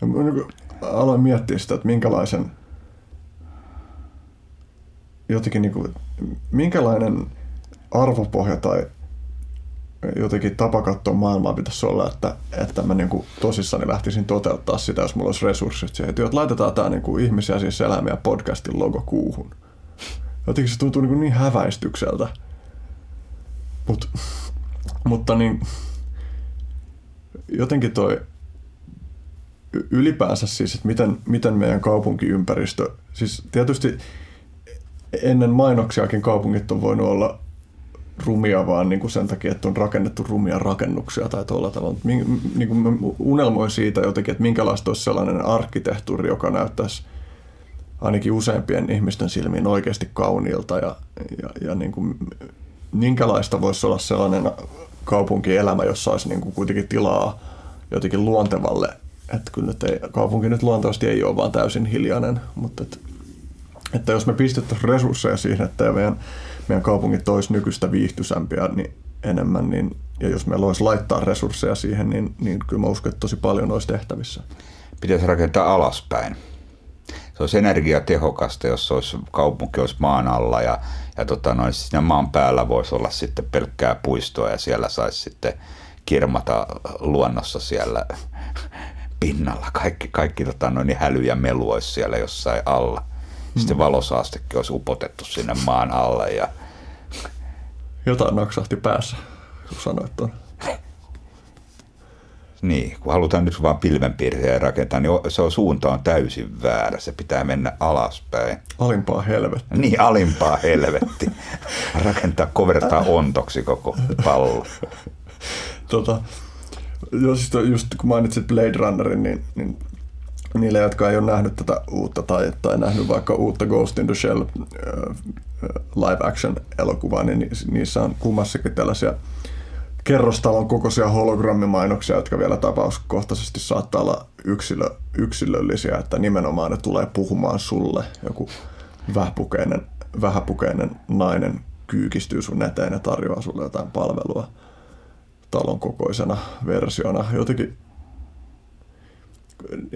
Niin aloin miettiä sitä, että minkälaisen jotenkin niin kuin, minkälainen arvopohja tai jotenkin tapa katsoa maailmaa pitäisi olla, että, että mä niin kuin tosissani lähtisin toteuttaa sitä, jos mulla olisi resurssit siihen. Että laitetaan tämä niin kuin ihmisiä siis eläimiä podcastin logo kuuhun. Jotenkin se tuntuu niin, kuin niin häväistykseltä. Mutta mutta niin, jotenkin toi ylipäänsä siis, että miten, miten meidän kaupunkiympäristö, siis tietysti ennen mainoksiakin kaupungit on voinut olla rumia vaan niin kuin sen takia, että on rakennettu rumia rakennuksia tai tuolla tavalla. Niin kuin mä unelmoin siitä jotenkin, että minkälaista olisi sellainen arkkitehtuuri, joka näyttäisi ainakin useimpien ihmisten silmiin oikeasti kauniilta ja, ja, ja niin kuin, minkälaista voisi olla sellainen kaupunkielämä, jossa olisi niin kuin kuitenkin tilaa jotenkin luontevalle. Että kyllä nyt ei, kaupunki nyt luontevasti ei ole vaan täysin hiljainen, mutta että, että jos me pistettäisiin resursseja siihen, että meidän, meidän kaupungit olisi nykyistä viihtyisämpiä, niin, enemmän, niin, ja jos meillä olisi laittaa resursseja siihen, niin, niin kyllä mä uskon, että tosi paljon olisi tehtävissä. Pitäisi rakentaa alaspäin. Se olisi energiatehokasta, jos olisi, kaupunki olisi maan alla ja, ja tota, noin, siinä maan päällä voisi olla sitten pelkkää puistoa ja siellä saisi sitten kirmata luonnossa siellä pinnalla. Kaikki, kaikki tota, noin, häly ja melu olisi siellä jossain alla. Sitten mm. valosaastekin olisi upotettu sinne maan alle. Ja... Jotain naksahti päässä, kun sanoit tuon. Niin, kun halutaan nyt vaan pilvenpiirtejä rakentaa, niin se on suunta on täysin väärä. Se pitää mennä alaspäin. Alimpaa helvetti. Niin, alimpaa helvetti. Rakentaa, kovertaa ontoksi koko pallo. tota, just, just kun mainitsit Blade Runnerin, niin, niin niille, jotka ei ole nähnyt tätä uutta tai, tai nähnyt vaikka uutta Ghost in the Shell live action elokuvaa, niin niissä on kummassakin tällaisia kerrostalon kokoisia hologrammimainoksia, jotka vielä tapauskohtaisesti saattaa olla yksilö, yksilöllisiä, että nimenomaan ne tulee puhumaan sulle. Joku vähäpukeinen, vähäpukeinen nainen kyykistyy sun eteen ja tarjoaa sulle jotain palvelua talon kokoisena versiona. Jotenkin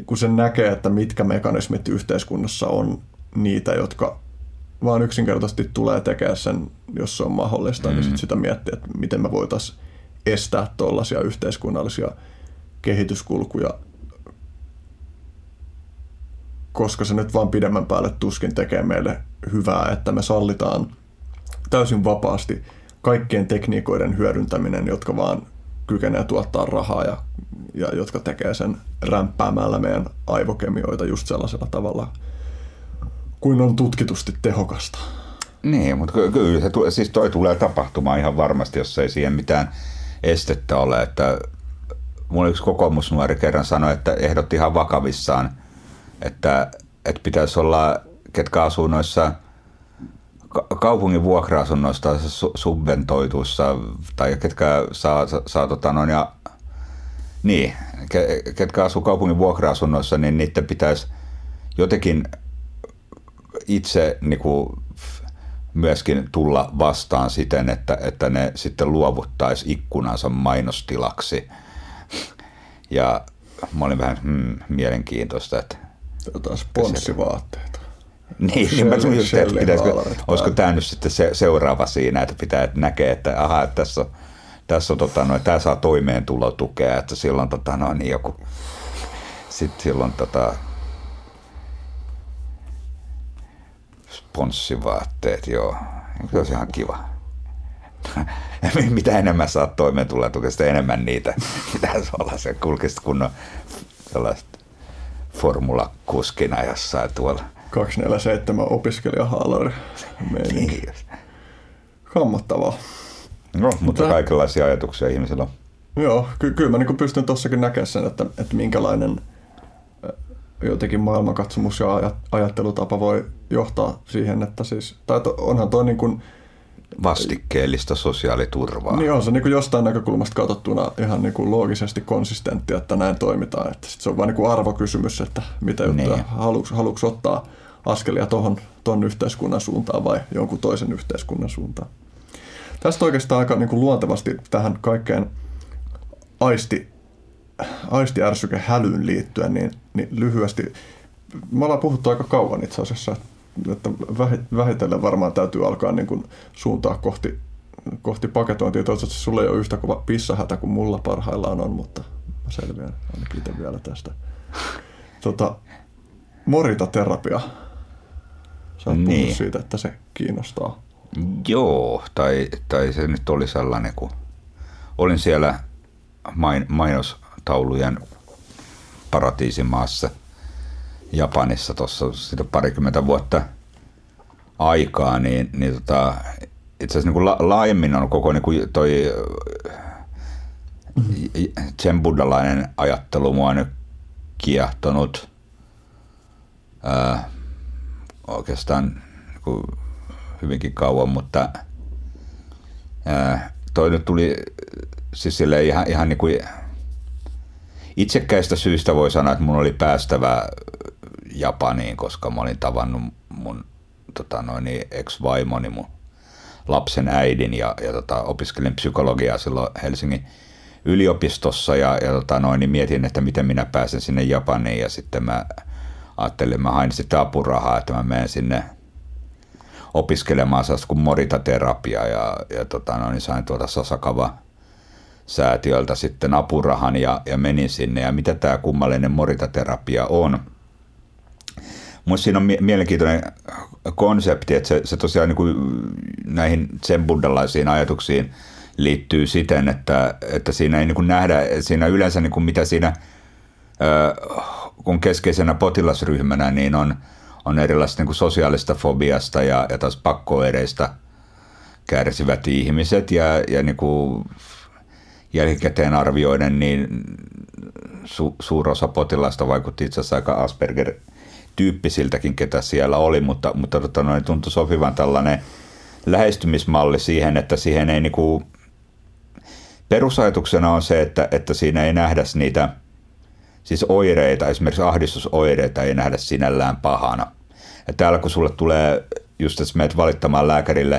kun se näkee, että mitkä mekanismit yhteiskunnassa on niitä, jotka vaan yksinkertaisesti tulee tekemään sen, jos se on mahdollista, niin mm. niin sitten sitä miettiä, että miten me voitaisiin estää tuollaisia yhteiskunnallisia kehityskulkuja, koska se nyt vaan pidemmän päälle tuskin tekee meille hyvää, että me sallitaan täysin vapaasti kaikkien tekniikoiden hyödyntäminen, jotka vaan kykenee tuottaa rahaa ja, ja jotka tekee sen rämpäämällä meidän aivokemioita just sellaisella tavalla, kuin on tutkitusti tehokasta. Niin, mutta kyllä se siis toi tulee tapahtumaan ihan varmasti, jos ei siihen mitään estettä ole. Että mulla yksi kokoomusnuori kerran sanoi, että ehdotti ihan vakavissaan, että, että pitäisi olla, ketkä asuu noissa kaupungin vuokra-asunnoista subventoituissa, tai ketkä saa, saa, saa tota noin, ja, niin, ketkä asuu kaupungin vuokra-asunnoissa, niin niiden pitäisi jotenkin itse niin kuin, myöskin tulla vastaan siten, että, että ne sitten luovuttaisi ikkunansa mainostilaksi. Ja mä olin vähän hmm, mielenkiintoista, että... Jotain sponssivaatteita. Niin, niin mä just, että pitäisikö, olisiko tämä nyt sitten se, seuraava siinä, että pitää, että näkee, että aha, että tässä on, tässä on tota, no, tämä saa toimeentulotukea, että silloin tota, no, niin joku, sitten silloin tota, sponssivaatteet, joo. Se olisi ihan kiva. Mitä enemmän saat toimeentulotukea, sitä enemmän niitä pitäisi olla. Se kulkisit kunnon sellaista formulakuskina jossain tuolla. 247 opiskelijahaalari. Niin. Kammottavaa. No, mutta kaikenlaisia ajatuksia ihmisillä on. Joo, ky- kyllä mä niin pystyn tuossakin näkemään sen, että, että minkälainen jotenkin maailmankatsomus ja ajattelutapa voi johtaa siihen, että siis, tai onhan toi niin kuin, vastikkeellista sosiaaliturvaa. Niin on se niin kuin jostain näkökulmasta katsottuna ihan niin kuin loogisesti konsistentti, että näin toimitaan. Että sit se on vain niin kuin arvokysymys, että mitä juttuja niin. haluuks, haluuks ottaa askelia tuohon ton yhteiskunnan suuntaan vai jonkun toisen yhteiskunnan suuntaan. Tästä oikeastaan aika niin kuin luontevasti tähän kaikkeen aisti, aistiärsyke hälyyn liittyen, niin, niin lyhyesti, me ollaan puhuttu aika kauan itse asiassa, että vähitellen varmaan täytyy alkaa niin kuin suuntaa kohti, kohti paketointia. Toivottavasti sulla ei ole yhtä kova pissahätä kuin mulla parhaillaan on, mutta mä selviän ainakin itse vielä tästä. Tota, moritaterapia. Sä oot niin. siitä, että se kiinnostaa. Joo, tai, tai se nyt oli sellainen, kun olin siellä main, mainostaulujen paratiisimaassa Japanissa tuossa sitä parikymmentä vuotta aikaa, niin, niin tota, itse asiassa niin la, laajemmin on koko niin kuin toi sen buddhalainen ajattelu mua nyt kiehtonut ää, oikeastaan niin hyvinkin kauan, mutta ää, toi nyt tuli siis ihan, ihan niin kuin itsekkäistä syistä voi sanoa, että mun oli päästävä Japaniin, koska mä olin tavannut mun tota noin, ex-vaimoni mun lapsen äidin ja, ja tota, opiskelin psykologiaa silloin Helsingin yliopistossa ja, ja tota noin, niin mietin, että miten minä pääsen sinne Japaniin ja sitten mä ajattelin, mä hain sitten apurahaa, että mä menen sinne opiskelemaan sellaista kuin moritaterapia ja, ja tota noin, niin sain tuolta Sasakava säätiöltä sitten apurahan ja, ja menin sinne ja mitä tämä kummallinen moritaterapia on. Minusta siinä on mielenkiintoinen konsepti, että se, se tosiaan niin kuin näihin sen buddhalaisiin ajatuksiin liittyy siten, että, että siinä ei niin kuin nähdä, siinä yleensä niin kuin mitä siinä, kun keskeisenä potilasryhmänä, niin on, on erilaista niin kuin sosiaalista fobiasta ja, ja taas pakkoereistä kärsivät ihmiset ja, ja niin kuin jälkikäteen arvioiden, niin su, suuri osa potilaista vaikutti itse asiassa aika Asperger tyyppisiltäkin, ketä siellä oli, mutta, mutta tota, noin, tuntui sopivan tällainen lähestymismalli siihen, että siihen ei niinku, perusajatuksena on se, että, että siinä ei nähdä niitä siis oireita, esimerkiksi ahdistusoireita ei nähdä sinällään pahana. Ja täällä kun sulle tulee, just että menet valittamaan lääkärille,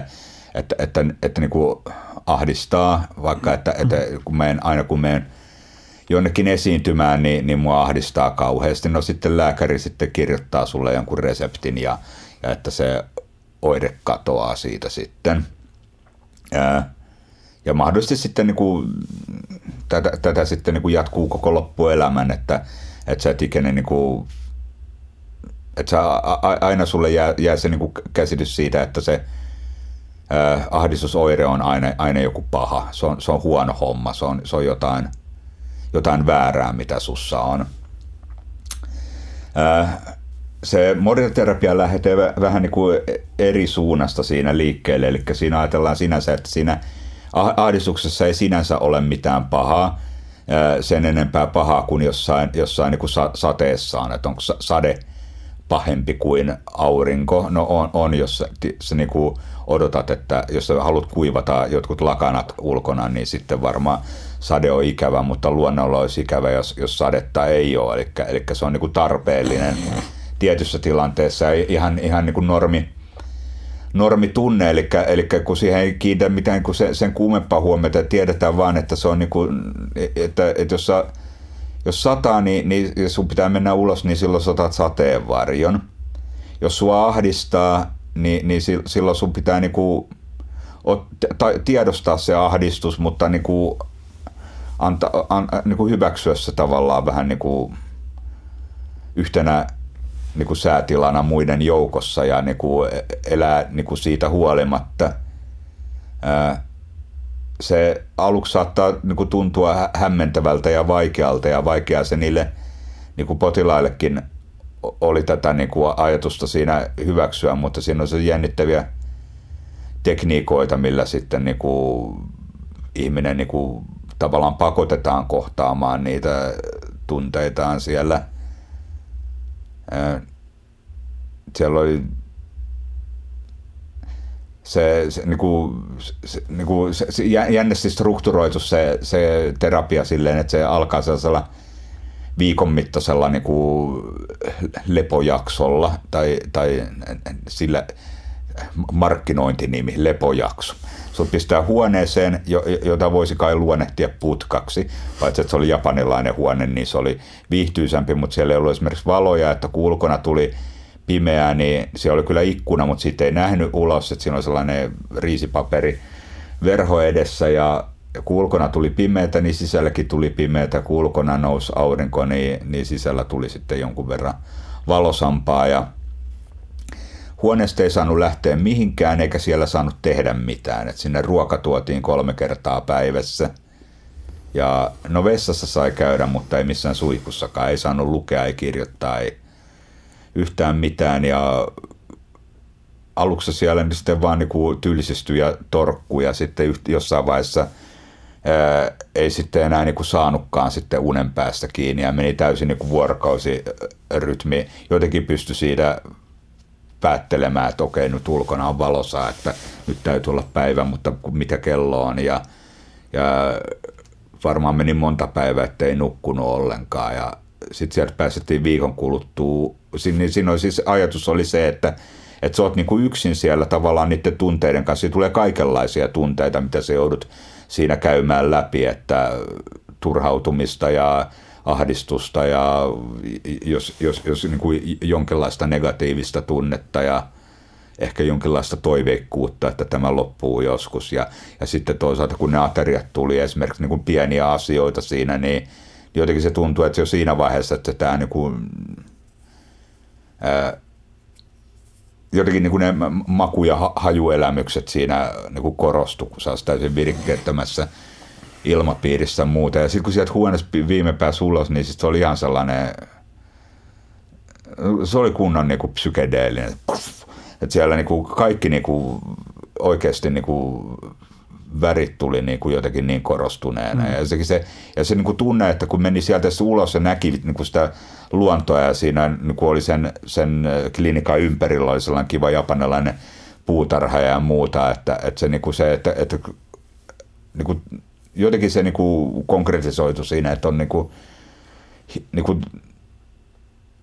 että, että, että, että niin kuin ahdistaa, vaikka että, että kun meen, aina kun menen jonnekin esiintymään, niin, niin mua ahdistaa kauheasti. No sitten lääkäri sitten kirjoittaa sulle jonkun reseptin ja, ja että se oire katoaa siitä sitten. Ää, ja mahdollisesti sitten niin kuin, tätä, tätä sitten niin kuin jatkuu koko loppuelämän, että, että sä et ikinä niin kuin, että sä, aina sulle jää, jää se niin kuin käsitys siitä, että se äh, ahdistusoire on aina, aina joku paha, se on, se on huono homma, se on, se on jotain, jotain väärää, mitä sussa on. Äh, se moderniterapia lähtee vähän niin kuin eri suunnasta siinä liikkeelle, eli siinä ajatellaan sinänsä, että siinä ahdistuksessa ei sinänsä ole mitään pahaa, sen enempää pahaa kuin jossain, jossain niin kuin sateessaan, että onko sade pahempi kuin aurinko. No on, on jos sä, sä niin kuin odotat, että jos sä haluat kuivata jotkut lakanat ulkona, niin sitten varmaan sade on ikävä, mutta luonnolla olisi ikävä, jos, jos sadetta ei ole. Eli, se on niin kuin tarpeellinen tietyssä tilanteessa ihan, ihan niin kuin normi, normitunne, eli, eli kun siihen ei kiinnitä mitään kuin sen, sen kuumempaa huomiota, tiedetään vaan, että se on niin kuin, että, että jos, sä, jos sataa, niin, niin jos sun pitää mennä ulos, niin silloin satat sateenvarjon. Jos sua ahdistaa, niin, niin silloin sun pitää niin kuin, tiedostaa se ahdistus, mutta niin kuin, anta, an, niin kuin hyväksyä se tavallaan vähän niin kuin yhtenä niin kuin säätilana muiden joukossa ja niin kuin elää niin kuin siitä huolimatta. Se aluksi saattaa niin kuin tuntua hämmentävältä ja vaikealta ja vaikeaa se niille niin kuin potilaillekin oli tätä niin kuin ajatusta siinä hyväksyä, mutta siinä on se jännittäviä tekniikoita, millä sitten niin kuin ihminen niin kuin tavallaan pakotetaan kohtaamaan niitä tunteitaan siellä – siellä oli se, se, niinku, se, niinku, se, se jännästi strukturoitu se, se terapia silleen, että se alkaa sellaisella viikon mittaisella niinku lepojaksolla tai, tai sillä markkinointinimi lepojakso. Sut pistää huoneeseen, jota voisi kai luonnehtia putkaksi, paitsi että se oli japanilainen huone, niin se oli viihtyisämpi, mutta siellä ei ollut esimerkiksi valoja, että kun ulkona tuli pimeää, niin siellä oli kyllä ikkuna, mutta siitä ei nähnyt ulos, että siinä oli sellainen riisipaperi verho edessä ja kun ulkona tuli pimeätä, niin sisälläkin tuli pimeätä. Kun ulkona nousi aurinko, niin, niin sisällä tuli sitten jonkun verran valosampaa ja huoneesta ei saanut lähteä mihinkään eikä siellä saanut tehdä mitään. Et sinne ruoka tuotiin kolme kertaa päivässä. Ja no vessassa sai käydä, mutta ei missään suihkussakaan. Ei saanut lukea, ei kirjoittaa, ei yhtään mitään. Ja aluksi siellä niin sitten vaan niin tylsistyi ja torkkui ja sitten jossain vaiheessa ää, ei sitten enää niin kuin saanutkaan sitten unen päästä kiinni ja meni täysin niin vuorokausirytmi. Jotenkin pystyi siitä päättelemään, että okei, nyt ulkona on valossa, että nyt täytyy olla päivä, mutta mitä kello on. Ja, ja varmaan meni monta päivää, ettei nukkunut ollenkaan. Ja sitten sieltä päästettiin viikon kuluttua. Niin siinä oli siis ajatus oli se, että, että sä oot niin kuin yksin siellä tavallaan niiden tunteiden kanssa. Siitä tulee kaikenlaisia tunteita, mitä sä joudut siinä käymään läpi, että turhautumista ja ahdistusta ja jos, jos, jos niin kuin jonkinlaista negatiivista tunnetta ja ehkä jonkinlaista toiveikkuutta, että tämä loppuu joskus. Ja, ja sitten toisaalta kun ne ateriat tuli esimerkiksi niin kuin pieniä asioita siinä, niin jotenkin se tuntuu, että jo siinä vaiheessa, että tämä niin kuin, ää, jotenkin niin kuin ne maku- ja hajuelämykset siinä niin kuin korostu, kun sä täysin virikkeettömässä ilmapiirissä muuta. Ja sitten kun sieltä huoneesta viime päässä ulos, niin sit se oli ihan sellainen, se oli kunnon niin kuin psykedeellinen. Että siellä niin kuin kaikki niin kuin oikeasti niin kuin värit tuli niin kuin jotenkin niin korostuneena. Mm. Ja se, se, ja se niin kuin tunne, että kun meni sieltä ulos ja näki niin kuin sitä luontoa ja siinä niin kuin oli sen, sen klinikan ympärillä oli sellainen kiva japanilainen puutarha ja muuta, että, että se, niin kuin se että, että niin kuin, jotenkin se niin kuin konkretisoitu siinä, että on niin kuin, niin kuin,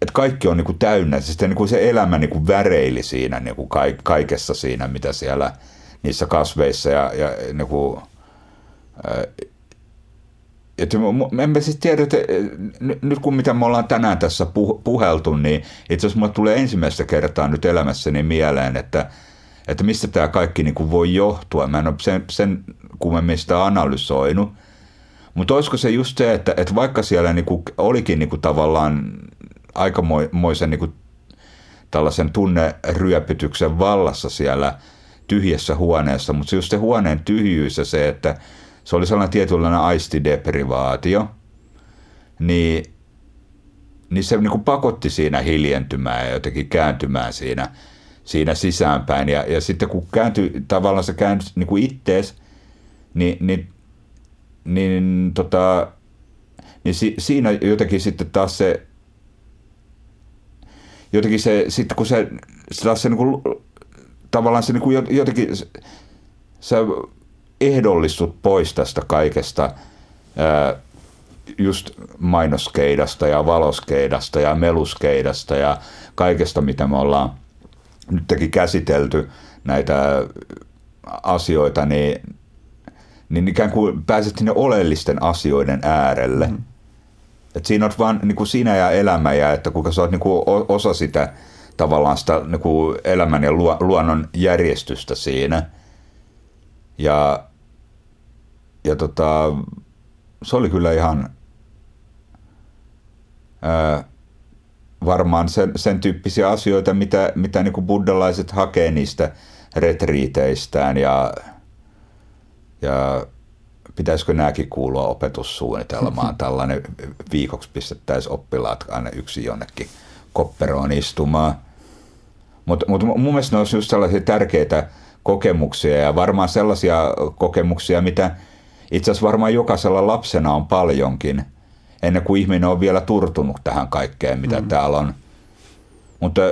että kaikki on niin kuin täynnä, siis niin kuin se elämä niin kuin väreili siinä niin kuin kaikessa siinä, mitä siellä – niissä kasveissa ja, ja niin kuin, että en mä siis tiedä, että nyt kun mitä me ollaan tänään tässä puheltu, niin itse asiassa mulle tulee ensimmäistä kertaa nyt elämässäni mieleen, että, että mistä tämä kaikki niin kuin voi johtua. Mä en ole sen, sen kummemmin sitä analysoinut. Mutta olisiko se just se, että, että vaikka siellä niin kuin olikin niin kuin tavallaan aikamoisen niin kuin tällaisen tunneryöpytyksen vallassa siellä – tyhjässä huoneessa, mutta se just se huoneen tyhjyys ja se, että se oli sellainen tietynlainen aistideprivaatio, niin, niin se niin kuin pakotti siinä hiljentymään ja jotenkin kääntymään siinä, siinä sisäänpäin. Ja, ja sitten kun kääntyi, tavallaan se kääntyi niin kuin ittees, niin, niin, niin, tota, niin si, siinä jotenkin sitten taas se, jotenkin se, sitten kun se, se taas se niin kuin tavallaan se niin kuin jotenkin, sä ehdollistut pois tästä kaikesta ää, just mainoskeidasta ja valoskeidasta ja meluskeidasta ja kaikesta, mitä me ollaan nytkin käsitelty näitä asioita, niin, niin ikään kuin pääset sinne oleellisten asioiden äärelle. Mm. Et siinä on vaan niin kuin sinä ja elämä ja että kuinka sä oot niin kuin osa sitä tavallaan sitä niin kuin elämän ja luonnon järjestystä siinä. Ja, ja tota, se oli kyllä ihan ää, varmaan sen, sen tyyppisiä asioita, mitä, mitä niin kuin buddhalaiset hakee niistä retriiteistään ja, ja pitäisikö nämäkin kuulua opetussuunnitelmaan. Tällainen viikoksi pistettäisiin oppilaat aina yksi jonnekin kopperoon istumaan. Mutta mut mun mielestä ne olisi just sellaisia tärkeitä kokemuksia ja varmaan sellaisia kokemuksia, mitä itse asiassa varmaan jokaisella lapsena on paljonkin, ennen kuin ihminen on vielä turtunut tähän kaikkeen, mitä mm. täällä on. Mutta,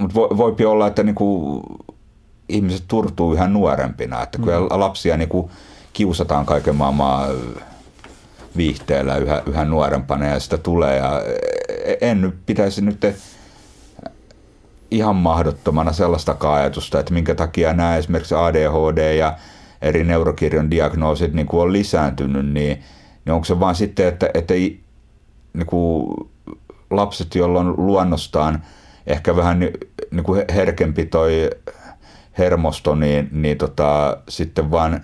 mutta voi, voipi olla, että niinku ihmiset turtuu yhä nuorempina, että kun mm. lapsia niinku kiusataan kaiken maailman viihteellä yhä, yhä nuorempana ja sitä tulee ja en nyt pitäisi nyt ihan mahdottomana sellaista ajatusta, että minkä takia nämä esimerkiksi ADHD ja eri neurokirjon diagnoosit niin kuin on lisääntynyt, niin, niin onko se vaan sitten, että, että niin kuin lapset, joilla on luonnostaan ehkä vähän niin kuin herkempi toi hermosto, niin, niin tota, sitten vaan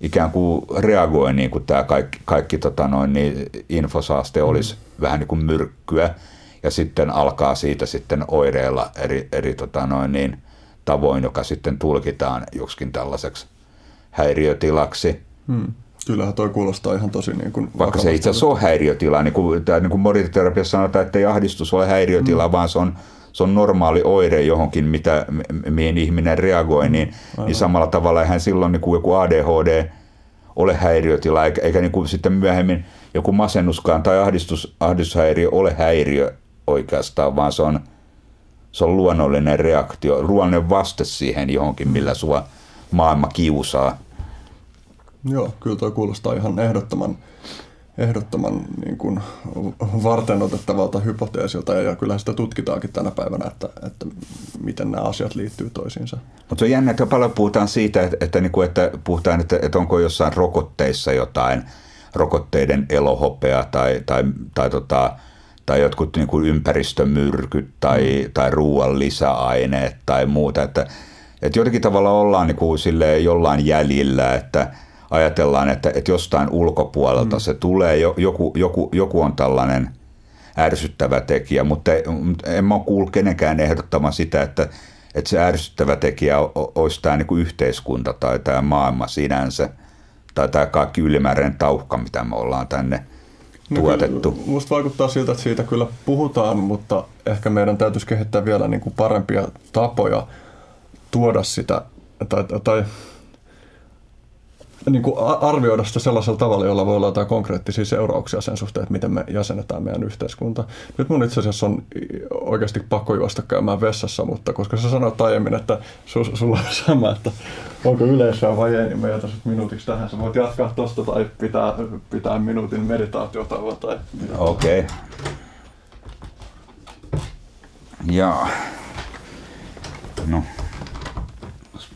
ikään kuin reagoi niin kuin tämä kaikki, kaikki tota noin, niin infosaaste olisi mm. vähän niin kuin myrkkyä ja sitten alkaa siitä sitten oireilla eri, eri tota noin niin, tavoin, joka sitten tulkitaan joksikin tällaiseksi häiriötilaksi. Hmm. Kyllähän toi kuulostaa ihan tosi niin kuin Vaikka se itse asiassa on häiriötila, niin kuin, tämä, niin kuin moriterapiassa sanotaan, että ei ahdistus ole häiriötila, hmm. vaan se on, se on normaali oire johonkin, mitä, mihin ihminen reagoi, niin, niin samalla tavalla eihän silloin niin kuin joku ADHD ole häiriötila, eikä, eikä niin kuin sitten myöhemmin joku masennuskaan tai ahdistus, ahdistushäiriö ole häiriö, oikeastaan, vaan se on, se on luonnollinen reaktio, luonnollinen vaste siihen johonkin, millä sua maailma kiusaa. Joo, kyllä tuo kuulostaa ihan ehdottoman, ehdottoman niin kuin varten otettavalta hypoteesilta ja kyllä sitä tutkitaankin tänä päivänä, että, että miten nämä asiat liittyy toisiinsa. Mutta se on jännä, että paljon puhutaan siitä, että, että, niin kuin, että puhutaan, että, että onko jossain rokotteissa jotain rokotteiden elohopea tai, tai, tai, tota, tai jotkut niin kuin ympäristömyrkyt tai, tai ruoan lisäaineet tai muuta, että, että jotenkin tavalla ollaan niin kuin jollain jäljillä, että – ajatellaan, että, että jostain ulkopuolelta mm. se tulee, joku, joku, joku on tällainen ärsyttävä tekijä, mutta en mä kuullut kenenkään ehdottamaan sitä, että, että se ärsyttävä tekijä olisi tämä niin kuin yhteiskunta tai tämä maailma sinänsä, tai tämä kaikki ylimääräinen tauhka, mitä me ollaan tänne no tuotettu. No, musta vaikuttaa siltä, että siitä kyllä puhutaan, mutta ehkä meidän täytyisi kehittää vielä niin kuin parempia tapoja tuoda sitä, tai, tai niin kuin arvioida sitä sellaisella tavalla, jolla voi olla jotain konkreettisia seurauksia sen suhteen, että miten me jäsenetään meidän yhteiskunta. Nyt mun itse asiassa on oikeasti pakko juosta käymään vessassa, mutta koska sä sanoit aiemmin, että su, sulla on sama, että onko yleisöä vai ei, niin me jätä minuutiksi tähän. Sä voit jatkaa tosta tai pitää, pitää minuutin meditaatiota tai Okei. Okay. Jaa. No,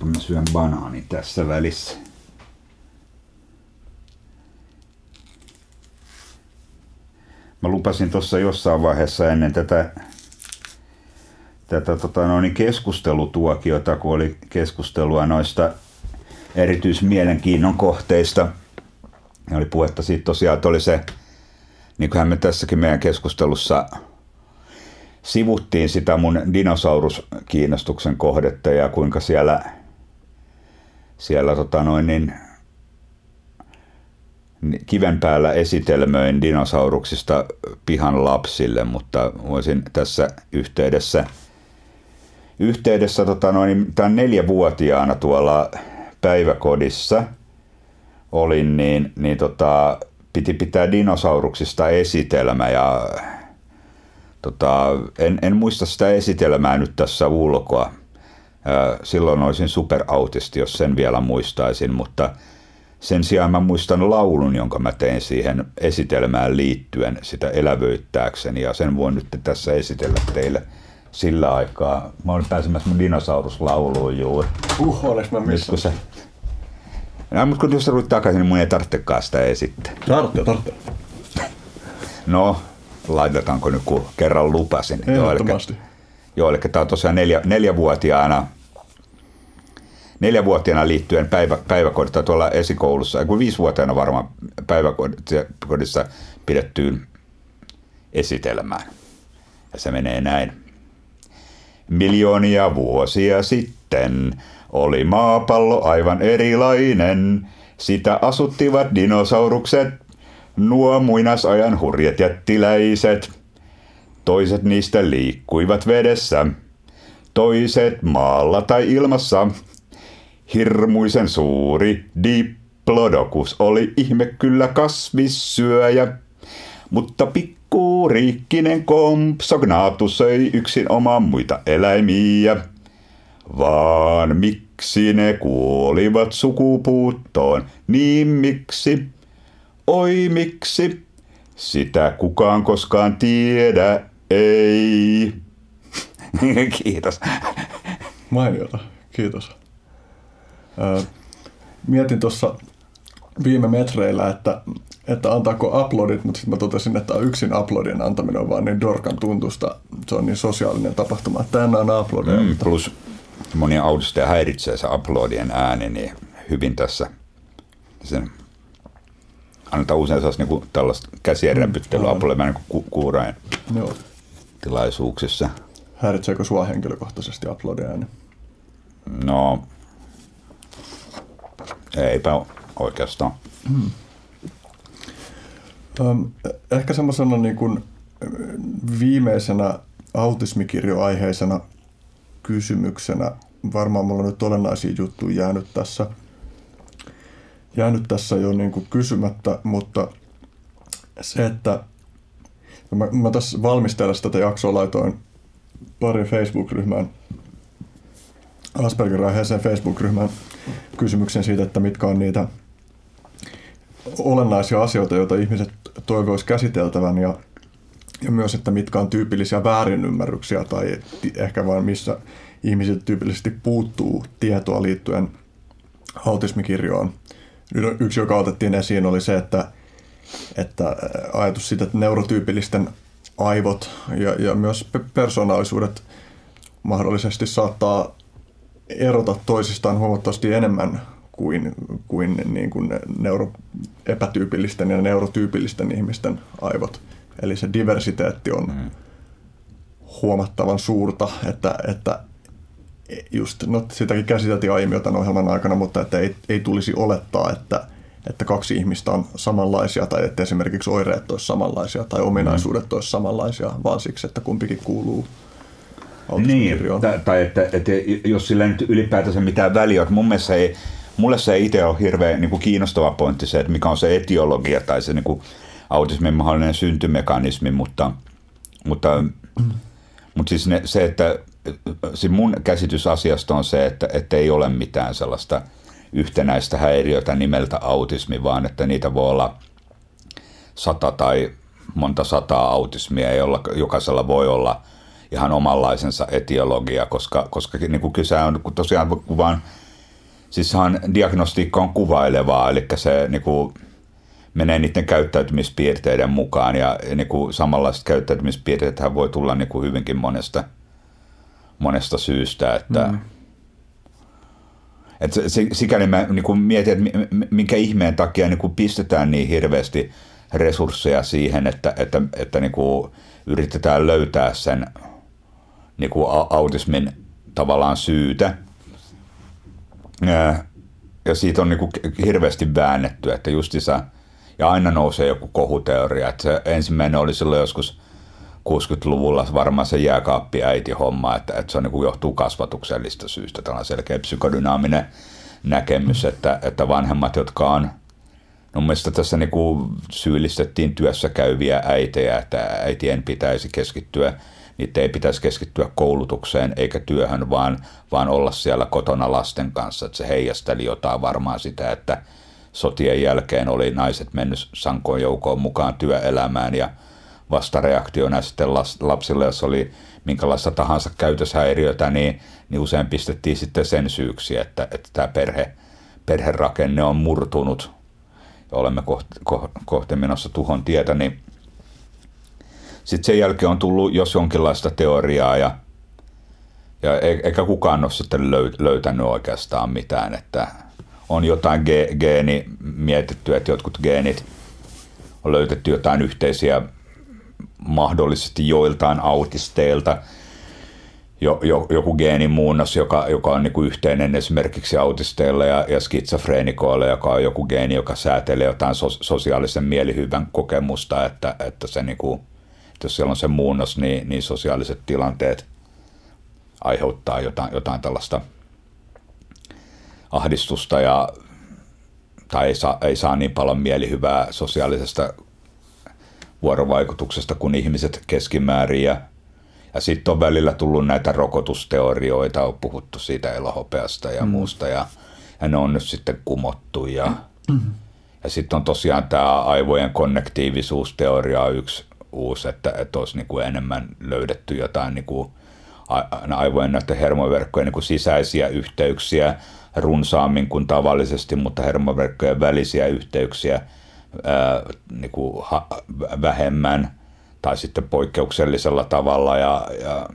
mä syön banaani tässä välissä. Mä lupasin tuossa jossain vaiheessa ennen tätä, tätä tota, noin keskustelutuokiota, kun oli keskustelua noista erityismielenkiinnon kohteista. Ja oli puhetta siitä tosiaan, että oli se, niin kuin me tässäkin meidän keskustelussa sivuttiin sitä mun dinosauruskiinnostuksen kohdetta ja kuinka siellä, siellä tota noin, niin kiven päällä esitelmöin dinosauruksista pihan lapsille, mutta voisin tässä yhteydessä, yhteydessä tota noin, tämän neljävuotiaana tuolla päiväkodissa olin, niin, niin tota, piti pitää dinosauruksista esitelmä ja tota, en, en muista sitä esitelmää nyt tässä ulkoa. Silloin olisin superautisti, jos sen vielä muistaisin, mutta – sen sijaan mä muistan laulun, jonka mä tein siihen esitelmään liittyen sitä elävöittääkseni ja sen voin nyt tässä esitellä teille sillä aikaa. Mä olin pääsemässä mun dinosauruslauluun juuri. Uh, olis mä missä? Se... No, mutta kun jos sä takaisin, niin mun ei tarvitsekaan sitä esittää. Tarvitse, tarvitse. No, laitetaanko nyt, kun kerran lupasin. Ehdottomasti. Joo, eli, joo, eli tää on tosiaan neljä, neljävuotiaana neljävuotiaana liittyen päivä, päiväkodissa tuolla esikoulussa, kuin viisivuotiaana varmaan päiväkodissa pidettyyn esitelmään. Ja se menee näin. Miljoonia vuosia sitten oli maapallo aivan erilainen. Sitä asuttivat dinosaurukset, nuo muinasajan hurjat jättiläiset. Toiset niistä liikkuivat vedessä, toiset maalla tai ilmassa – Hirmuisen suuri Diplodocus oli ihme kyllä kasvissyöjä, mutta pikkuuriikkinen Compsognathus söi yksin oman muita eläimiä. Vaan miksi ne kuolivat sukupuuttoon, niin miksi? Oi miksi? Sitä kukaan koskaan tiedä, ei. Kiitos. Mainiota, kiitos mietin tuossa viime metreillä, että, että antaako uploadit, mutta sitten mä totesin, että yksin uploadien antaminen on vaan niin dorkan tuntusta. Se on niin sosiaalinen tapahtuma. Tänään on uploadeja. Mm, plus monia audista häiritsee se uploadien ääni niin hyvin tässä. Sen annetaan usein sellaista niin tällaista käsien mm, räpyttelyä uploadia niin kuin kuurain Joo. tilaisuuksissa. Häiritseekö sua henkilökohtaisesti uploadien ääni? No, Eipä oikeastaan. Hmm. Ehkä semmoisena niin kuin viimeisenä autismikirjoaiheisena kysymyksenä, varmaan mulla on nyt olennaisia juttuja jäänyt tässä, jäänyt tässä jo niin kuin kysymättä, mutta se, että mä, mä tässä valmistellessa tätä jaksoa laitoin pari Facebook-ryhmään, Asperger-aiheeseen Facebook-ryhmään kysymyksen siitä, että mitkä on niitä olennaisia asioita, joita ihmiset toivoisi käsiteltävän ja, ja myös, että mitkä on tyypillisiä väärinymmärryksiä tai ehkä vain missä ihmisiltä tyypillisesti puuttuu tietoa liittyen autismikirjoon. Yksi, joka otettiin esiin, oli se, että, että ajatus siitä, että neurotyypillisten aivot ja, ja myös persoonallisuudet mahdollisesti saattaa erota toisistaan huomattavasti enemmän kuin, kuin, niin kuin neuro, epätyypillisten ja neurotyypillisten ihmisten aivot. Eli se diversiteetti on mm. huomattavan suurta, että, että just, no sitäkin käsiteltiin aiemmin tämän ohjelman aikana, mutta että ei, ei tulisi olettaa, että, että kaksi ihmistä on samanlaisia tai että esimerkiksi oireet olisi samanlaisia tai ominaisuudet mm. olisi samanlaisia, vaan siksi, että kumpikin kuuluu niin, tai että, että jos sillä ei nyt ylipäätänsä mitään väliä, että mun mielestä ei, mulle se ei itse ole hirveän niin kuin kiinnostava pointti se, että mikä on se etiologia tai se niin kuin autismin mahdollinen syntymekanismi, mutta, mutta, mm. mutta siis ne, se, että siis mun käsitys asiasta on se, että, että ei ole mitään sellaista yhtenäistä häiriötä nimeltä autismi, vaan että niitä voi olla sata tai monta sataa autismia, jolla jokaisella voi olla ihan omanlaisensa etiologia, koska, koska niin kuin kyse on kun tosiaan vaan, siis diagnostiikka on kuvailevaa, eli se niin kuin, menee niiden käyttäytymispiirteiden mukaan ja, ja niin kuin samanlaiset käyttäytymispiirteet voi tulla niin kuin hyvinkin monesta – monesta syystä, että mm. Et sikäli mä niin mietin, että minkä ihmeen takia niin pistetään niin hirveästi resursseja siihen, että, että, että niin kuin yritetään löytää sen niin kuin autismin tavallaan syytä. Ja siitä on niin kuin hirveästi väännetty, että justissa, ja aina nousee joku kohuteoria. Että se ensimmäinen oli silloin joskus 60-luvulla varmaan se jääkaappiäiti homma, että, että se on, niin kuin johtuu kasvatuksellista syystä. Tällainen selkeä psykodynaaminen näkemys, että, että vanhemmat, jotka on No mielestäni tässä niin kuin syyllistettiin työssä käyviä äitejä, että äitien pitäisi keskittyä, niitä ei pitäisi keskittyä koulutukseen eikä työhön, vaan, vaan olla siellä kotona lasten kanssa. Että se heijasteli jotain varmaan sitä, että sotien jälkeen oli naiset mennyt sankoon joukkoon mukaan työelämään ja vastareaktiona sitten lapsille, jos oli minkälaista tahansa käytöshäiriötä, niin, niin usein pistettiin sitten sen syyksi, että, että tämä perhe, perherakenne on murtunut ja olemme kohti, kohti menossa tuhon tietä, niin sitten sen jälkeen on tullut jos jonkinlaista teoriaa ja, ja e-, eikä kukaan ole sitten löytänyt oikeastaan mitään, että on jotain ge- geeni mietitty, että jotkut geenit on löytetty jotain yhteisiä mahdollisesti joiltain autisteilta. Jo, jo, joku geenimuunnos, joka, joka on niin kuin yhteinen esimerkiksi autisteilla ja, ja skitsofreenikoilla, joka on joku geeni, joka säätelee jotain so, sosiaalisen mielihyvän kokemusta, että, että se niin kuin, jos siellä on se muunnos, niin, niin sosiaaliset tilanteet aiheuttaa jotain, jotain tällaista ahdistusta ja tai ei saa, ei saa niin paljon mielihyvää sosiaalisesta vuorovaikutuksesta kuin ihmiset keskimäärin. Ja, ja sitten on välillä tullut näitä rokotusteorioita, on puhuttu siitä elohopeasta ja mm. muusta, ja, ja ne on nyt sitten kumottu. Ja, mm-hmm. ja sitten on tosiaan tämä aivojen konnektiivisuusteoria yksi uusi, että, että olisi niin kuin enemmän löydetty jotain niin kuin aivojen näiden hermoverkkojen niin kuin sisäisiä yhteyksiä runsaammin kuin tavallisesti, mutta hermoverkkojen välisiä yhteyksiä – ää, niin kuin ha, vähemmän tai sitten poikkeuksellisella tavalla. Ja, ja,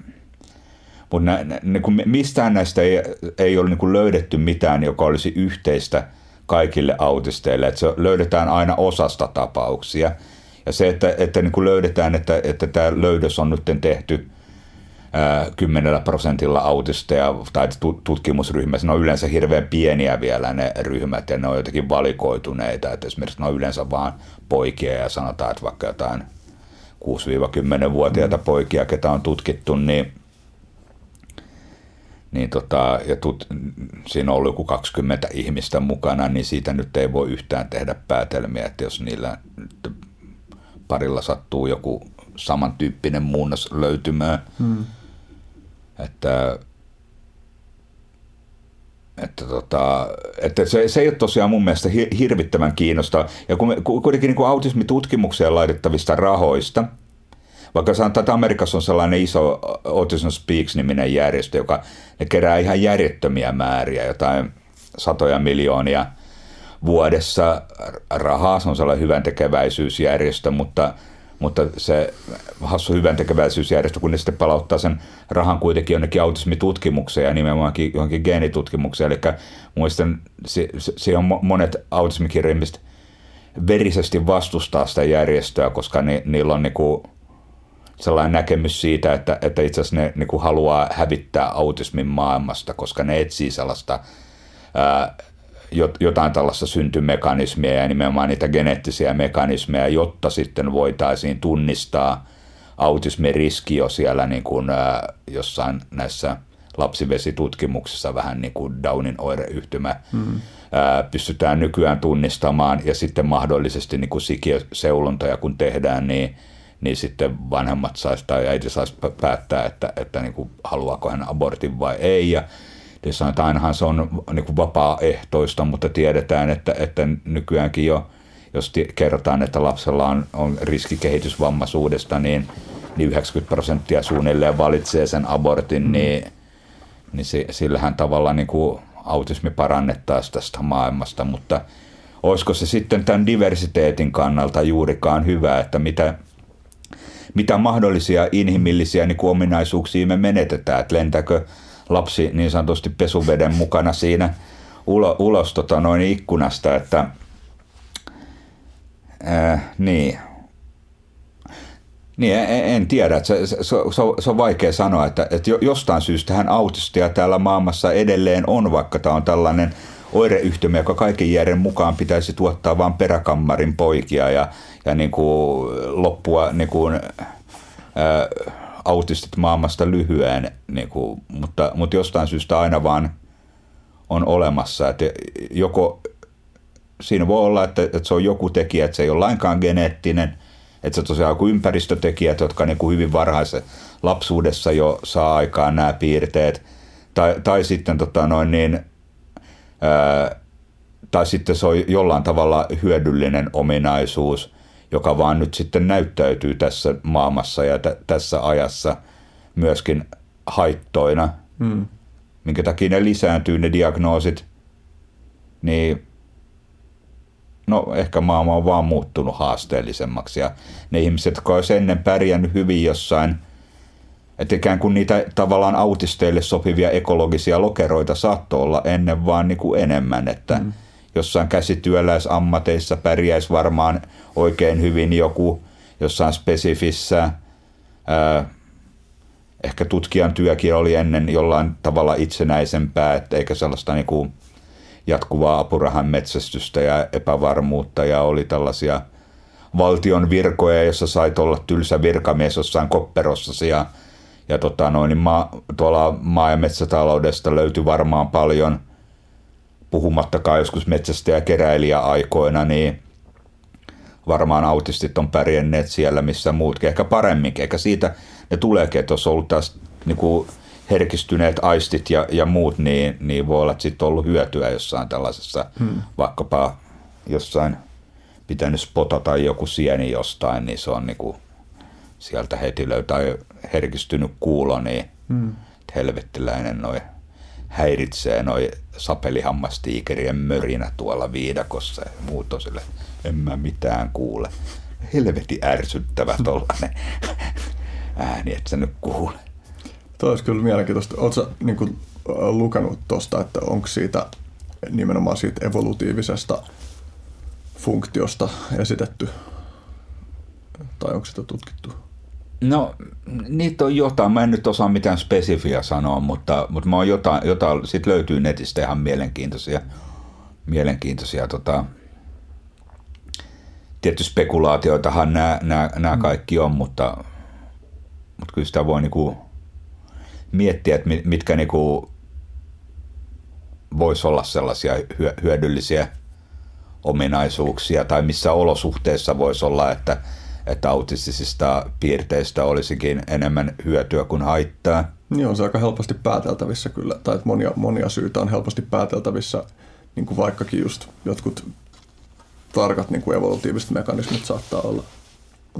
mutta nä, niin kuin mistään näistä ei, ei ole niin kuin löydetty mitään, joka olisi yhteistä kaikille autisteille. Että se löydetään aina osasta tapauksia. Ja se, että, että niin kuin löydetään, että, että tämä löydös on nyt tehty – kymmenellä prosentilla autisteja tai tutkimusryhmässä. Ne on yleensä hirveän pieniä vielä ne ryhmät ja ne on jotenkin valikoituneita. Että esimerkiksi ne on yleensä vaan poikia ja sanotaan, että vaikka jotain 6-10-vuotiaita mm. poikia, ketä on tutkittu, niin niin tota, ja tut, siinä on ollut joku 20 ihmistä mukana, niin siitä nyt ei voi yhtään tehdä päätelmiä, että jos niillä parilla sattuu joku samantyyppinen muunnos löytymään, hmm. Että, että, tota, että se, se ei ole tosiaan mun mielestä hirvittävän kiinnostavaa. Ja kun me, kuitenkin niin kuin autismitutkimukseen laitettavista rahoista, vaikka sanotaan, että Amerikassa on sellainen iso Autism Speaks-niminen järjestö, joka ne kerää ihan järjettömiä määriä, jotain satoja miljoonia vuodessa rahaa. Se on sellainen hyvän tekeväisyysjärjestö, mutta – mutta se hassu hyvän tekeväisyysjärjestö, kun ne sitten palauttaa sen rahan kuitenkin jonnekin autismitutkimukseen ja nimenomaankin johonkin geenitutkimukseen. Eli muistan, se, on monet autismikirjaimmista verisesti vastustaa sitä järjestöä, koska ni, niillä on niinku sellainen näkemys siitä, että, että itse asiassa ne niinku haluaa hävittää autismin maailmasta, koska ne etsii sellaista ää, jotain tällaista syntymekanismia ja nimenomaan niitä geneettisiä mekanismeja, jotta sitten voitaisiin tunnistaa autismin riski jo siellä niin kuin, jossain näissä lapsivesitutkimuksissa vähän niin kuin Downin oireyhtymä ää, pystytään nykyään tunnistamaan ja sitten mahdollisesti niin kuin sikiöseulontoja kun tehdään, niin niin sitten vanhemmat saisi tai äiti saisi päättää, että, että niin kuin, haluaako hän abortin vai ei. Ja sanotaan, että ainahan se on niin kuin vapaaehtoista, mutta tiedetään, että, että nykyäänkin jo, jos kerrotaan, että lapsella on, on riski kehitysvammaisuudesta, niin, niin 90 prosenttia suunnilleen valitsee sen abortin, mm. niin, niin se, sillähän tavalla niin kuin autismi parannettaisiin tästä maailmasta, mutta olisiko se sitten tämän diversiteetin kannalta juurikaan hyvä, että mitä, mitä mahdollisia inhimillisiä niin kuin ominaisuuksia me menetetään, että lentääkö lapsi niin sanotusti pesuveden mukana siinä ulo, ulos tota, noin ikkunasta, että ää, niin, niin, en, en tiedä. Se, se, se, se on vaikea sanoa, että, että jostain syystä hän autistia täällä maailmassa edelleen on, vaikka tämä on tällainen oireyhtymä, joka kaiken järjen mukaan pitäisi tuottaa vain peräkammarin poikia ja, ja niin kuin loppua niin kuin, ää, autistit maailmasta lyhyen, niin kuin, mutta, mutta jostain syystä aina vaan on olemassa. Että joko siinä voi olla, että, että se on joku tekijä, että se ei ole lainkaan geneettinen, että se tosiaan joku ympäristötekijät, jotka niin kuin hyvin varhaisen lapsuudessa jo saa aikaan nämä piirteet, tai, tai sitten tota noin niin, ää, tai sitten se on jollain tavalla hyödyllinen ominaisuus, joka vaan nyt sitten näyttäytyy tässä maailmassa ja t- tässä ajassa myöskin haittoina, mm. minkä takia ne lisääntyy ne diagnoosit, niin no ehkä maailma on vaan muuttunut haasteellisemmaksi ja ne ihmiset, jotka olisivat ennen pärjännyt hyvin jossain, että ikään kuin niitä tavallaan autisteille sopivia ekologisia lokeroita saattoi olla ennen vaan niin kuin enemmän, että mm jossain käsityöläisammateissa pärjäisi varmaan oikein hyvin joku jossain spesifissä. Ää, ehkä tutkijan työkin oli ennen jollain tavalla itsenäisempää, että eikä sellaista niin kuin jatkuvaa apurahan metsästystä ja epävarmuutta ja oli tällaisia valtion virkoja, jossa sait olla tylsä virkamies jossain kopperossa ja, ja tota noin, niin maa, tuolla maa- ja metsätaloudesta löytyi varmaan paljon – puhumattakaan joskus metsästäjä- ja keräilijä-aikoina, niin varmaan autistit on pärjänneet siellä, missä muutkin, ehkä paremminkin. Eikä siitä ne tuleekin, että jos on ollut taas niin kuin herkistyneet aistit ja, ja muut, niin, niin voi olla, että sitten ollut hyötyä jossain tällaisessa, hmm. vaikkapa jossain pitänyt spotata joku sieni jostain, niin se on niin kuin sieltä heti löytää herkistynyt kuulo, niin hmm. helvettiläinen noin häiritsee noin sapelihammastiikerien mörinä tuolla viidakossa ja muut on sille, en mä mitään kuule. Helveti ärsyttävä tollanen ääni, että sä nyt kuule. Tuo olisi kyllä mielenkiintoista. Oletko niin kuin, lukenut tuosta, että onko siitä nimenomaan siitä evolutiivisesta funktiosta esitetty, tai onko sitä tutkittu? No, niitä on jotain. Mä en nyt osaa mitään spesifiä sanoa, mutta, mutta mä oon jotain, jotain sit löytyy netistä ihan mielenkiintoisia, mielenkiintoisia tota, tietty spekulaatioitahan nämä, nämä, nämä mm. kaikki on, mutta, mutta kyllä sitä voi niinku miettiä, että mitkä niinku voisi olla sellaisia hyödyllisiä ominaisuuksia tai missä olosuhteissa voisi olla, että – että autistisista piirteistä olisikin enemmän hyötyä kuin haittaa. Niin on se aika helposti pääteltävissä kyllä, tai että monia, monia syitä on helposti pääteltävissä, niin kuin vaikkakin just jotkut tarkat niin kuin evolutiiviset mekanismit saattaa olla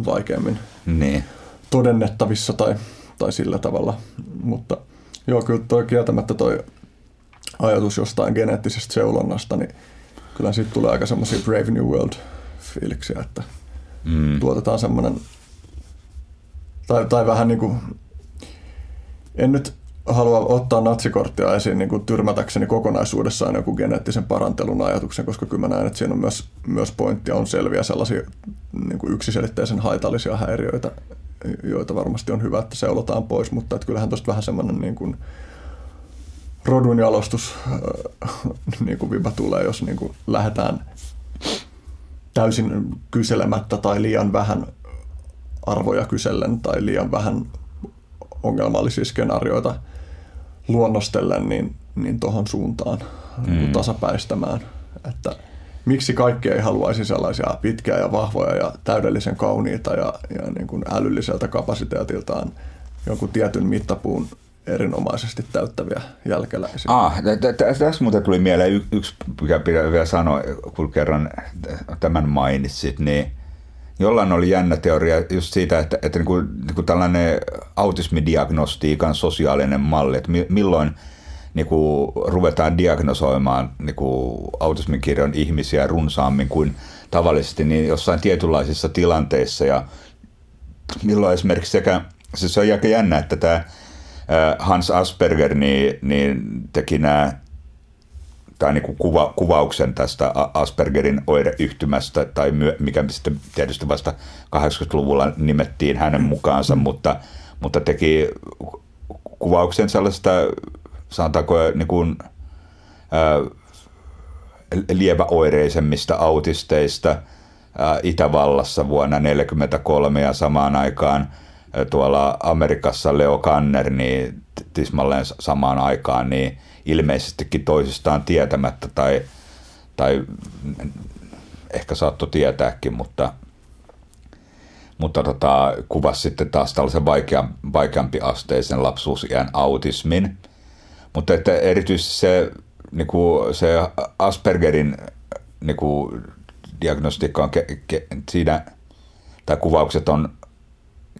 vaikeammin Niin. todennettavissa tai, tai sillä tavalla. Mutta joo, kyllä toi kieltämättä toi ajatus jostain geneettisestä seulonnasta, niin kyllä siitä tulee aika semmoisia Brave New World fiiliksiä, että mm. tuotetaan semmoinen, tai, tai vähän niin kuin, en nyt halua ottaa natsikorttia esiin niin kuin tyrmätäkseni kokonaisuudessaan joku geneettisen parantelun ajatuksen, koska kyllä mä näen, että siinä on myös, myös pointtia, on selviä sellaisia niin kuin yksiselitteisen haitallisia häiriöitä, joita varmasti on hyvä, että seulotaan pois, mutta että kyllähän tuosta vähän semmoinen niin kuin rodun jalostus äh, niin kuin viba tulee, jos niin kuin lähdetään täysin kyselemättä tai liian vähän arvoja kysellen tai liian vähän ongelmallisia skenaarioita luonnostellen niin, niin tuohon suuntaan mm. tasapäistämään. Että miksi kaikki ei haluaisi sellaisia pitkiä ja vahvoja ja täydellisen kauniita ja, ja niin kuin älylliseltä kapasiteetiltaan jonkun tietyn mittapuun erinomaisesti täyttäviä jälkeläisiä. Ah, tässä muuten tuli mieleen yksi, mikä pitää vielä sanoa, kun kerran tämän mainitsit, niin jollain oli jännä teoria just siitä, että, että niin kuin, niin kuin tällainen autismidiagnostiikan sosiaalinen malli, että milloin niin kuin ruvetaan diagnosoimaan niin kuin autismin kirjon ihmisiä runsaammin kuin tavallisesti, niin jossain tietynlaisissa tilanteissa ja milloin esimerkiksi sekä, siis se on aika jännä, että tämä Hans Asperger niin, niin teki nämä tai niin kuin kuva, kuvauksen tästä Aspergerin oireyhtymästä, tai myö, mikä sitten tietysti vasta 80-luvulla nimettiin hänen mukaansa, mutta, mutta teki kuvauksen sellaista, sanotaanko niin kuin, ää, lieväoireisemmista autisteista Itävallassa vuonna 1943 ja samaan aikaan tuolla Amerikassa Leo Kanner, niin tismalleen samaan aikaan, niin ilmeisestikin toisistaan tietämättä tai, tai ehkä saattoi tietääkin, mutta, mutta tota, kuvasi sitten taas tällaisen vaikea, vaikeampi asteisen lapsuusiän autismin. Mutta että erityisesti se, niin kuin se Aspergerin niin kuin diagnostiikka on ke, ke, siinä, tai kuvaukset on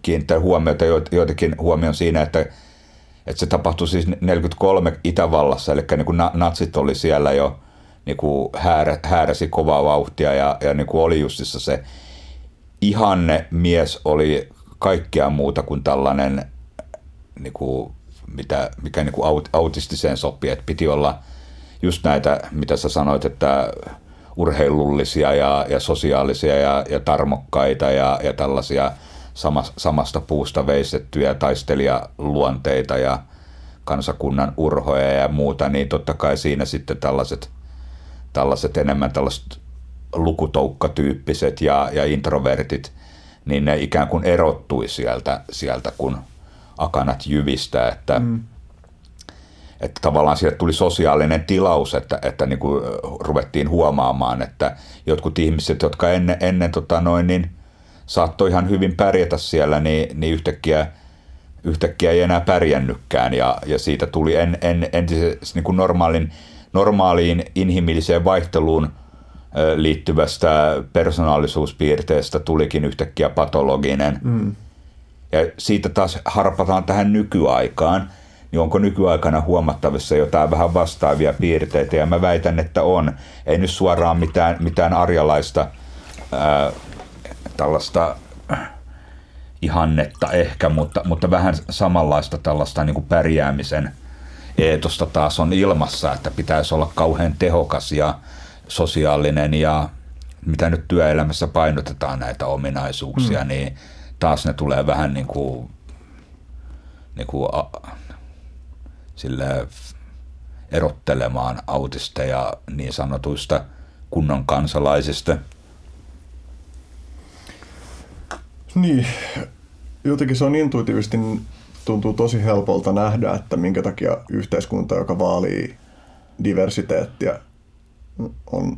kiinnittää huomiota joitakin huomioon siinä, että, että se tapahtui siis 43 Itävallassa, eli niin kuin natsit oli siellä jo niin kuin häärä, hääräsi kovaa vauhtia ja, ja niin kuin oli justissa se ihanne mies oli kaikkea muuta kuin tällainen, niin kuin, mitä, mikä niin kuin aut, autistiseen sopii, että piti olla just näitä, mitä sä sanoit, että urheilullisia ja, ja sosiaalisia ja, ja tarmokkaita ja, ja tällaisia – samasta puusta veistettyjä taistelijaluonteita ja kansakunnan urhoja ja muuta, niin totta kai siinä sitten tällaiset, tällaiset enemmän tällaiset lukutoukkatyyppiset ja, ja introvertit, niin ne ikään kuin erottui sieltä, sieltä kun akanat jyvistä, että, mm. että tavallaan sieltä tuli sosiaalinen tilaus, että, että niin kuin ruvettiin huomaamaan, että jotkut ihmiset, jotka ennen, ennen tota noin, niin saattoi ihan hyvin pärjätä siellä, niin, niin yhtäkkiä, yhtäkkiä ei enää pärjännytkään ja, ja siitä tuli en, en, entisessä niin kuin normaalin, normaaliin inhimilliseen vaihteluun liittyvästä persoonallisuuspiirteestä tulikin yhtäkkiä patologinen. Mm. Ja siitä taas harpataan tähän nykyaikaan, niin onko nykyaikana huomattavissa jotain vähän vastaavia piirteitä, ja mä väitän, että on. Ei nyt suoraan mitään, mitään arjalaista ää, tällaista ihannetta ehkä, mutta, mutta vähän samanlaista tällaista niin kuin pärjäämisen eetosta taas on ilmassa, että pitäisi olla kauhean tehokas ja sosiaalinen ja mitä nyt työelämässä painotetaan näitä ominaisuuksia, mm. niin taas ne tulee vähän niin kuin, niin kuin a, sille erottelemaan autisteja niin sanotuista kunnon kansalaisista – Niin, jotenkin se on intuitiivisesti tuntuu tosi helpolta nähdä, että minkä takia yhteiskunta, joka vaalii diversiteettiä, on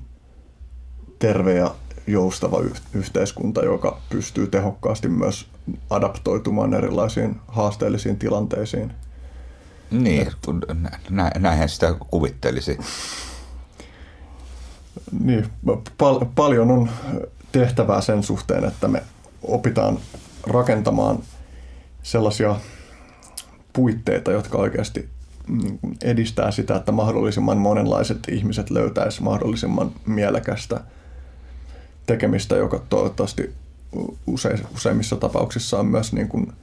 terve ja joustava yhteiskunta, joka pystyy tehokkaasti myös adaptoitumaan erilaisiin haasteellisiin tilanteisiin. Niin, kun nä, näinhän sitä kuvittelisi. Niin, pal- paljon on tehtävää sen suhteen, että me opitaan rakentamaan sellaisia puitteita, jotka oikeasti niin edistää sitä, että mahdollisimman monenlaiset ihmiset löytäisi mahdollisimman mielekästä tekemistä, joka toivottavasti use, useimmissa tapauksissa on myös niin kuin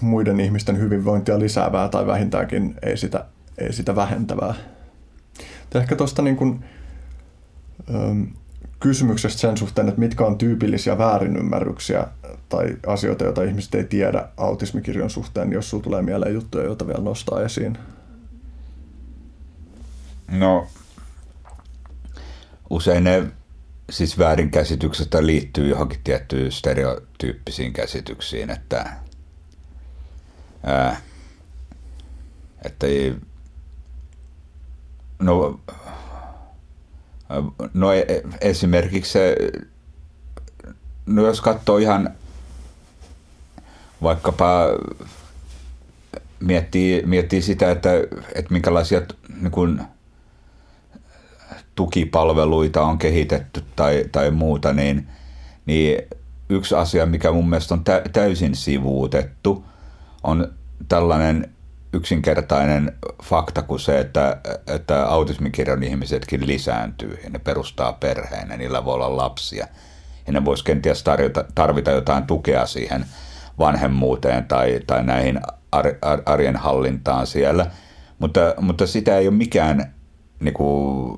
muiden ihmisten hyvinvointia lisäävää tai vähintäänkin ei sitä, ei sitä vähentävää. ehkä tuosta niin kysymyksestä sen suhteen, että mitkä on tyypillisiä väärinymmärryksiä tai asioita, joita ihmiset ei tiedä autismikirjon suhteen, niin jos sinulla tulee mieleen juttuja, joita vielä nostaa esiin. No, usein ne siis väärinkäsitykset liittyy johonkin tiettyyn stereotyyppisiin käsityksiin, että, ää, että ei, no No e, esimerkiksi se, no jos katsoo ihan vaikkapa miettii, miettii sitä, että, että minkälaisia niin kuin, tukipalveluita on kehitetty tai, tai muuta, niin, niin yksi asia, mikä mun mielestä on täysin sivuutettu, on tällainen yksinkertainen fakta kuin se, että, että autismikirjon ihmisetkin lisääntyy ja ne perustaa perheen ja niillä voi olla lapsia. Ja ne voisi kenties tarjota, tarvita jotain tukea siihen vanhemmuuteen tai, tai näihin ar, ar, arjen hallintaan siellä. Mutta, mutta sitä ei ole mikään niin kuin,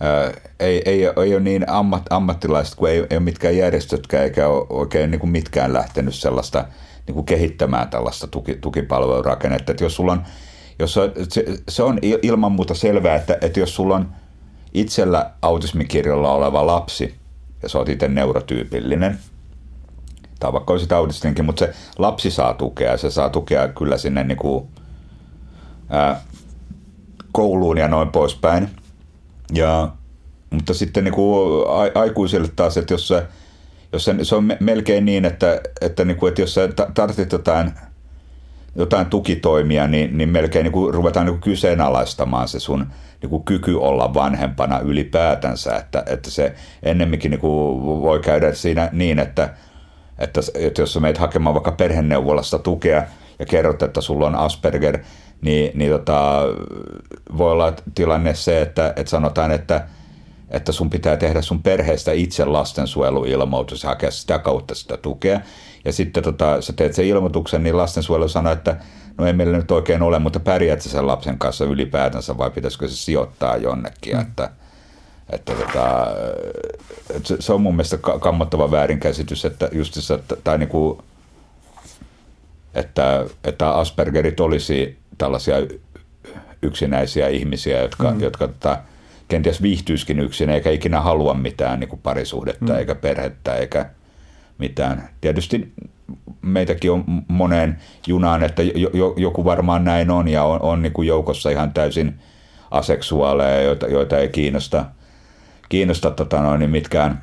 ää, ei, ei, ei ole niin ammat, ammattilaiset kuin ei, ei ole mitkään järjestötkään eikä ole oikein niin kuin mitkään lähtenyt sellaista – niin kuin kehittämään tällaista tuki, tukipalvelurakennetta. Että jos sulla on, jos se, se on ilman muuta selvää, että, että jos sulla on itsellä autismikirjolla oleva lapsi, ja sä oot itse neurotyypillinen, tai vaikka olisit autistinenkin, mutta se lapsi saa tukea, se saa tukea kyllä sinne niin kuin, ää, kouluun ja noin poispäin. Ja, mutta sitten niin kuin aikuisille taas, että jos se jos se, se on melkein niin, että, että, niin kuin, että jos sä tarvitset jotain, jotain tukitoimia, niin, niin melkein niin kuin ruvetaan niin kuin kyseenalaistamaan se sun niin kuin kyky olla vanhempana ylipäätänsä, että, että se ennemminkin niin kuin voi käydä siinä niin, että, että, että jos sä meet hakemaan vaikka perheneuvolasta tukea ja kerrot, että sulla on Asperger, niin, niin tota, voi olla tilanne se, että, että sanotaan, että että sun pitää tehdä sun perheestä itse lastensuojeluilmoitus ja hakea sitä kautta sitä tukea. Ja sitten tota, sä teet sen ilmoituksen, niin lastensuojelu sanoo, että no ei meillä nyt oikein ole, mutta pärjäätkö sen lapsen kanssa ylipäätänsä vai pitäisikö se sijoittaa jonnekin. Mm. Että, että tota, että se on mun mielestä kammottava väärinkäsitys, että justissa, tai niin kuin, että, että Aspergerit olisi tällaisia yksinäisiä ihmisiä, jotka, mm. jotka tota, kenties viihtyiskin yksin eikä ikinä halua mitään niin kuin parisuhdetta mm. eikä perhettä eikä mitään. Tietysti meitäkin on moneen junaan, että jo, joku varmaan näin on ja on, on niin kuin joukossa ihan täysin aseksuaaleja, joita, joita ei kiinnosta, kiinnosta tota noin, niin mitkään,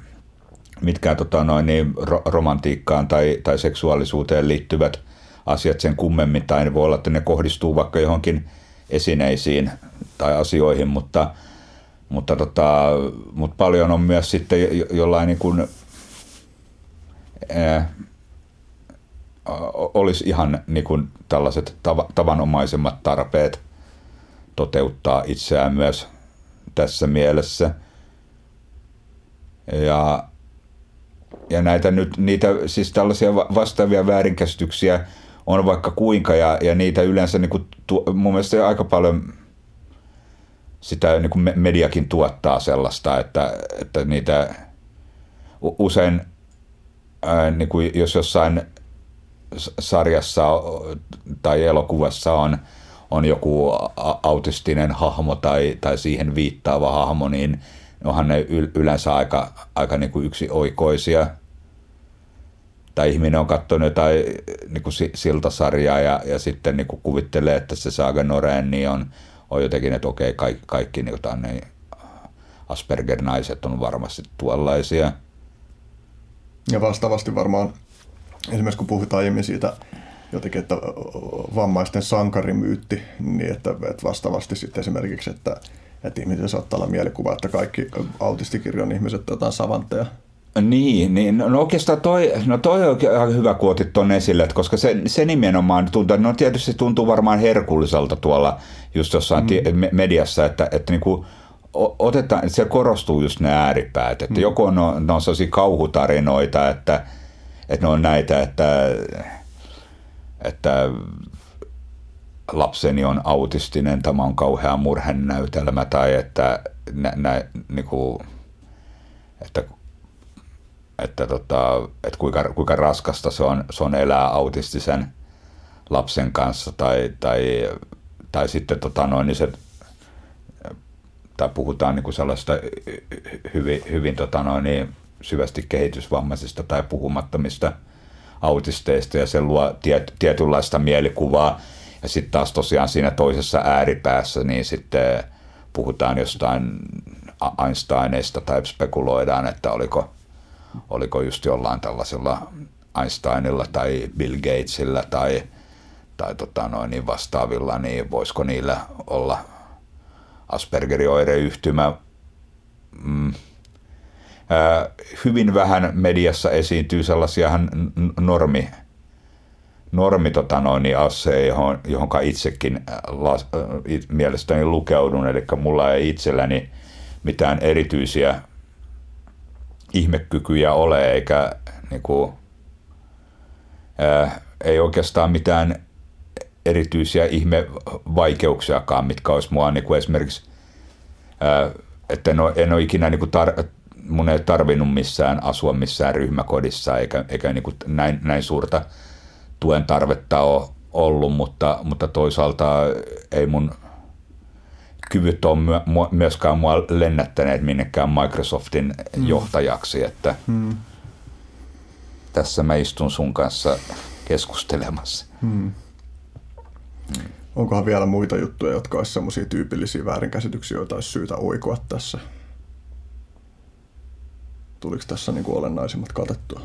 mitkään tota noin, niin romantiikkaan tai, tai seksuaalisuuteen liittyvät asiat sen kummemmin, tai voi olla, että ne kohdistuu vaikka johonkin esineisiin tai asioihin, mutta – mutta, tota, mutta paljon on myös sitten jollain niin kuin, ää, olisi ihan niin kuin tällaiset tav- tavanomaisemmat tarpeet toteuttaa itseään myös tässä mielessä. Ja, ja näitä nyt, niitä, siis tällaisia vastaavia väärinkäsityksiä on vaikka kuinka, ja, ja niitä yleensä niin kuin, tu, mun mielestä aika paljon sitä niin kuin mediakin tuottaa sellaista, että, että niitä usein, ää, niin kuin jos jossain sarjassa tai elokuvassa on, on joku autistinen hahmo tai, tai siihen viittaava hahmo, niin onhan ne yleensä aika, aika niin kuin yksioikoisia. Tai ihminen on katsonut jotain niin kuin siltasarjaa ja, ja sitten niin kuin kuvittelee, että se Saga Noreen niin on, on jotenkin, että okei, kaikki, kaikki niin jotain, ne Asperger-naiset on varmasti tuollaisia. Ja vastaavasti varmaan, esimerkiksi kun puhutaan aiemmin siitä jotenkin, että vammaisten sankarimyytti, niin että, että vastaavasti sitten esimerkiksi, että, että ihmisiä saattaa olla mielikuva, että kaikki autistikirjon ihmiset jotain savantteja. Niin, niin no oikeastaan toi, no toi on hyvä kuotit tuonne esille, että koska se, se nimenomaan tuntuu, no tietysti tuntuu varmaan herkulliselta tuolla just jossain mm. mediassa, että, että niinku otetaan, se korostuu just ne ääripäät, että mm. joko on, ne on sellaisia kauhutarinoita, että, että ne on näitä, että, että lapseni on autistinen, tämä on kauhea murhenäytelmä, tai että, nä, nä, niinku, että että, tota, että kuinka, kuinka raskasta se on, se on elää autistisen lapsen kanssa tai, tai, tai sitten tota noin, niin se, tai puhutaan niin kuin sellaista hyvin, hyvin tota noin, niin syvästi kehitysvammaisista tai puhumattomista autisteista ja se luo tiet, tietynlaista mielikuvaa. Ja sitten taas tosiaan siinä toisessa ääripäässä niin sitten puhutaan jostain Einsteinista tai spekuloidaan, että oliko – oliko just jollain tällaisella Einsteinilla tai Bill Gatesilla tai, tai tota noin, niin vastaavilla, niin voisiko niillä olla Aspergerin oireyhtymä. Mm. Hyvin vähän mediassa esiintyy sellaisia normi, normi tota noin, niin asseja, johon, johonka itsekin las, mielestäni lukeudun, eli mulla ei itselläni mitään erityisiä ihmekykyjä ole, eikä niin kuin, ää, ei oikeastaan mitään erityisiä ihmevaikeuksiakaan, mitkä olisi mua niin kuin esimerkiksi, ää, että en ole, en ole ikinä niin kuin tar- mun ei tarvinnut missään asua missään ryhmäkodissa eikä, eikä niin kuin näin, näin suurta tuen tarvetta ole ollut, mutta, mutta toisaalta ei mun kyvyt on myöskään mua lennättäneet minnekään Microsoftin hmm. johtajaksi, että hmm. tässä mä istun sun kanssa keskustelemassa. Hmm. Hmm. Onkohan vielä muita juttuja, jotka olisi sellaisia tyypillisiä väärinkäsityksiä, joita olisi syytä oikoa tässä? Tuliko tässä niin kuin olennaisimmat katettua?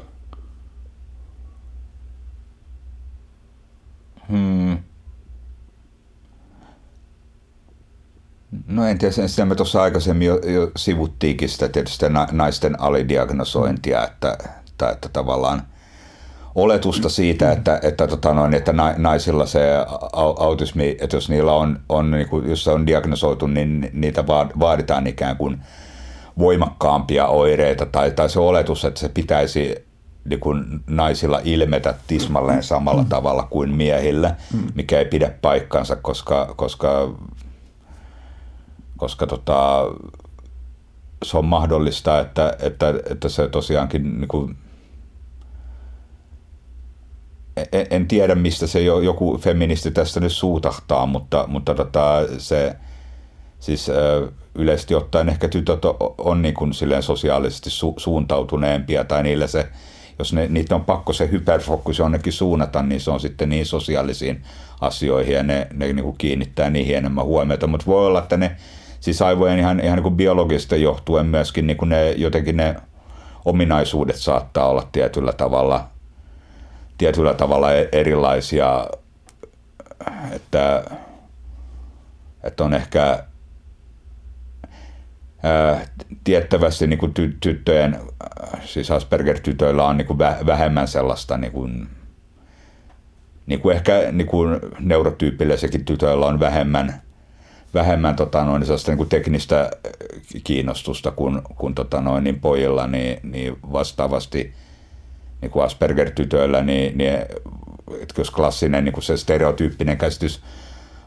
Hmm. No en tiedä, sitä me tuossa aikaisemmin jo, jo sivuttiinkin sitä tietysti naisten alidiagnosointia, että, että, että tavallaan oletusta siitä, että, että, tota noin, että naisilla se autismi, että jos niillä on, on niin kuin, jos se on diagnosoitu, niin niitä vaaditaan ikään kuin voimakkaampia oireita tai, tai se oletus, että se pitäisi niin kuin naisilla ilmetä tismalleen samalla tavalla kuin miehillä, mikä ei pidä paikkansa, koska, koska koska tota, se on mahdollista, että, että, että se tosiaankin niin kuin, en, en tiedä, mistä se jo, joku feministi tästä nyt suutahtaa, mutta, mutta tota, se siis yleisesti ottaen ehkä tytöt on, on niin kuin silleen sosiaalisesti su, suuntautuneempia tai niillä se, jos ne, niitä on pakko se hyperfokus jonnekin suunnata, niin se on sitten niin sosiaalisiin asioihin ja ne, ne niin kuin kiinnittää niihin enemmän huomiota, mutta voi olla, että ne siis aivojen ihan, ihan niin kuin biologista johtuen myöskin niin kuin ne, jotenkin ne ominaisuudet saattaa olla tietyllä tavalla, tietyllä tavalla e-, erilaisia, että, että on ehkä ää, tiettävästi niin kuin ty, tyttöjen, siis Asperger-tytöillä on niin kuin vähemmän sellaista niin kuin, niin kuin ehkä niin kuin neurotyyppilläisikin tytöillä on vähemmän – vähemmän tota noin, sellaista niin kuin teknistä äh, kiinnostusta kuin, kuin tota noin, niin pojilla, niin, niin vastaavasti niin kuin Asperger-tytöillä, niin, niin että jos klassinen niin kuin se stereotyyppinen käsitys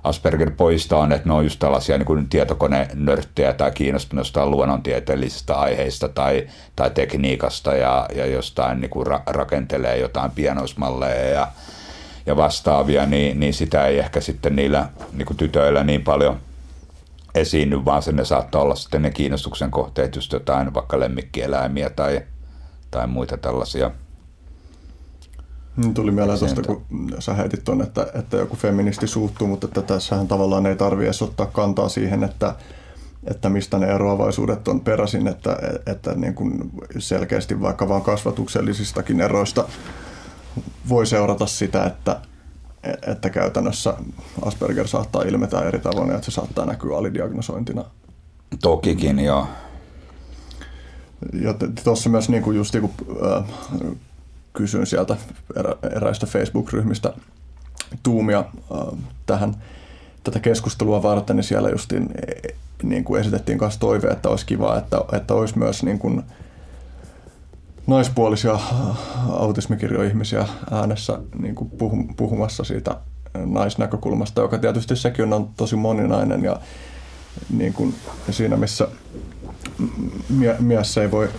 Asperger-pojista on, että ne on just tällaisia niin kuin tietokonenörttejä tai kiinnostuneista luonnontieteellisistä aiheista tai, tai tekniikasta ja, ja jostain niin kuin ra- rakentelee jotain pienoismalleja ja, ja vastaavia, niin, niin sitä ei ehkä sitten niillä niin kuin tytöillä niin paljon – esiinny, vaan se ne saattaa olla sitten ne kiinnostuksen kohteet, just jotain vaikka lemmikkieläimiä tai, tai muita tällaisia. Tuli mieleen tuosta, kun sä heitit tuonne, että, että joku feministi suuttuu, mutta että tässähän tavallaan ei tarvitse edes ottaa kantaa siihen, että, että mistä ne eroavaisuudet on peräisin, että, että niin kuin selkeästi vaikka vain kasvatuksellisistakin eroista voi seurata sitä, että, että käytännössä Asperger saattaa ilmetä eri tavoin ja että se saattaa näkyä alidiagnosointina. Tokikin, joo. Ja tuossa myös niin kuin just kun äh, kysyin sieltä erä, eräistä Facebook-ryhmistä tuumia äh, tähän tätä keskustelua varten, niin siellä justiin niin kuin esitettiin myös toive, että olisi kiva, että, että olisi myös niin kuin naispuolisia autismikirjoihmisiä äänessä niin kuin puhumassa siitä naisnäkökulmasta, joka tietysti sekin on tosi moninainen ja niin kuin siinä missä mie- mies ei voi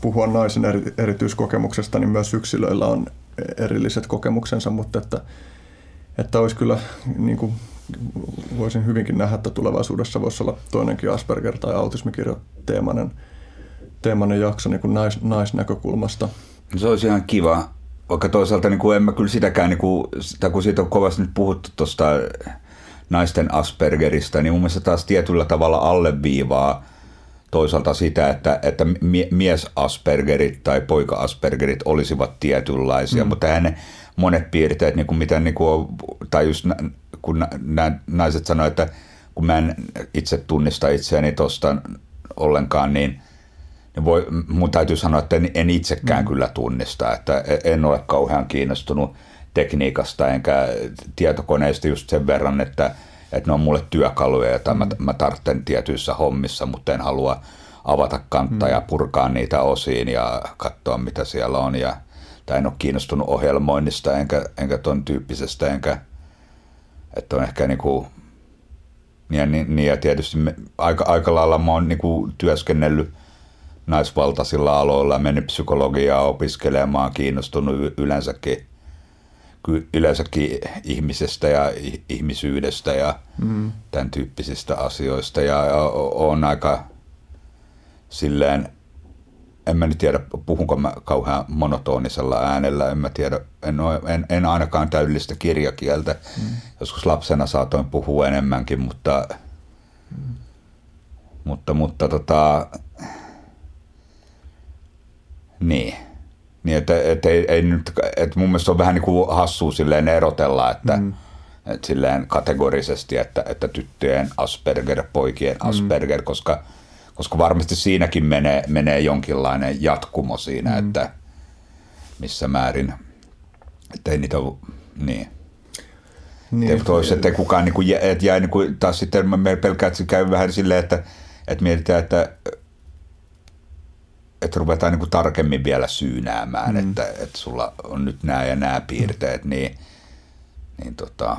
puhua naisen eri- erityiskokemuksesta, niin myös yksilöillä on erilliset kokemuksensa, mutta että, että olisi kyllä niin kuin voisin hyvinkin nähdä, että tulevaisuudessa voisi olla toinenkin Asperger- tai autismikirjo teemainen, teemainen jakso niin kuin nais, naisnäkökulmasta. Se olisi ihan kiva, vaikka toisaalta niin kuin en mä kyllä sitäkään, niin kuin, sitä, kun siitä on kovasti nyt puhuttu tuosta naisten Aspergerista, niin mun mielestä taas tietyllä tavalla alleviivaa toisaalta sitä, että, että mies Aspergerit tai poika Aspergerit olisivat tietynlaisia, mm. mutta hän monet piirteet, niin kuin mitä niin kuin, tai just kun nämä naiset sanoivat, että kun mä en itse tunnista itseäni tuosta ollenkaan, niin, niin voi, mun täytyy sanoa, että en, en itsekään mm. kyllä tunnista, että en ole kauhean kiinnostunut tekniikasta enkä tietokoneista just sen verran, että, että ne on mulle työkaluja, joita mm. mä, mä tarvitsen tietyissä hommissa, mutta en halua avata kantta mm. ja purkaa niitä osiin ja katsoa, mitä siellä on. Ja, tai en ole kiinnostunut ohjelmoinnista enkä, enkä ton tyyppisestä, enkä, että on ehkä niinku, ja, niin, niin ja tietysti me, aika, aika lailla mä oon niinku työskennellyt naisvaltaisilla aloilla, mennyt psykologiaa opiskelemaan, kiinnostunut yleensäkin, yleensäkin ihmisestä ja ihmisyydestä ja mm. tämän tyyppisistä asioista. Ja on aika silleen en mä nyt tiedä, puhunko mä kauhean monotonisella äänellä, en mä tiedä, en, ole, en, en ainakaan täydellistä kirjakieltä. Mm. Joskus lapsena saatoin puhua enemmänkin, mutta, mm. mutta, mutta tota, niin. Niin, että, että ei, ei nyt, että mun mielestä on vähän niin kuin hassua silleen erotella, että, mm. että silleen kategorisesti, että, että tyttöjen Asperger, poikien mm. Asperger, mm. koska – koska varmasti siinäkin menee, menee jonkinlainen jatkumo siinä, mm. että missä määrin, että ei niitä ole, niin. Niin, toisi, että ei kukaan niin kuin, että jäi niin kuin, taas sitten me pelkään, että se käy vähän silleen, että, että mietitään, että, että ruvetaan niin kuin tarkemmin vielä syynäämään, mm. että, että sulla on nyt nämä ja nämä piirteet, mm. niin, niin tota...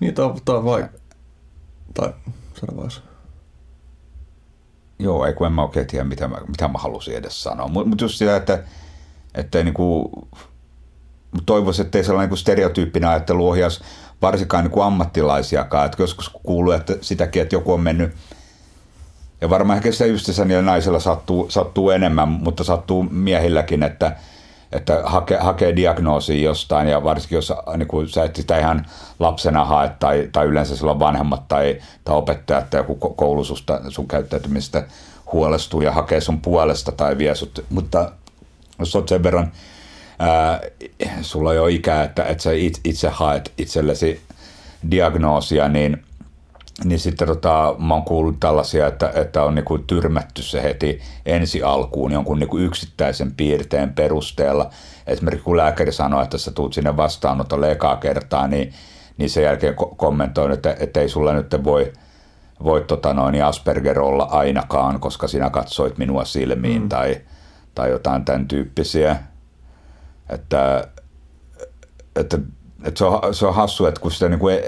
Niin, tämä on vai... Tai, sano Joo, ei kun en mä oikein tiedä, mitä mä, mitä mä halusin edes sanoa. Mutta mut just sitä, että, että niinku, toivoisin, että ei sellainen niinku stereotyyppinen ajattelu ohjaisi varsinkaan niinku ammattilaisiakaan. Että joskus kuuluu että sitäkin, että joku on mennyt ja varmaan ehkä sitä just niillä naisilla sattuu, sattuu enemmän, mutta sattuu miehilläkin, että, että hake, hakee diagnoosia jostain. Ja varsinkin jos niin kuin, sä et sitä ihan lapsena hae tai, tai yleensä silloin vanhemmat tai, tai opettajat tai joku koulususta sun käyttäytymistä huolestuu ja hakee sun puolesta tai vie sut, mutta jos oot sen verran ää, sulla on jo ikää, että, että sä itse haet itsellesi diagnoosia, niin niin sitten tota, mä oon kuullut tällaisia, että, että on niinku tyrmätty se heti ensi alkuun jonkun niinku yksittäisen piirteen perusteella. Esimerkiksi kun lääkäri sanoo, että sä tuut sinne vastaanotolle ekaa kertaa, niin, niin sen jälkeen kommentoin, että, että ei sulla nyt voi, voi tota noin, Asperger olla ainakaan, koska sinä katsoit minua silmiin mm. tai, tai jotain tämän tyyppisiä. Että, että, että se, on, se on hassu, että kun sitä niin kuin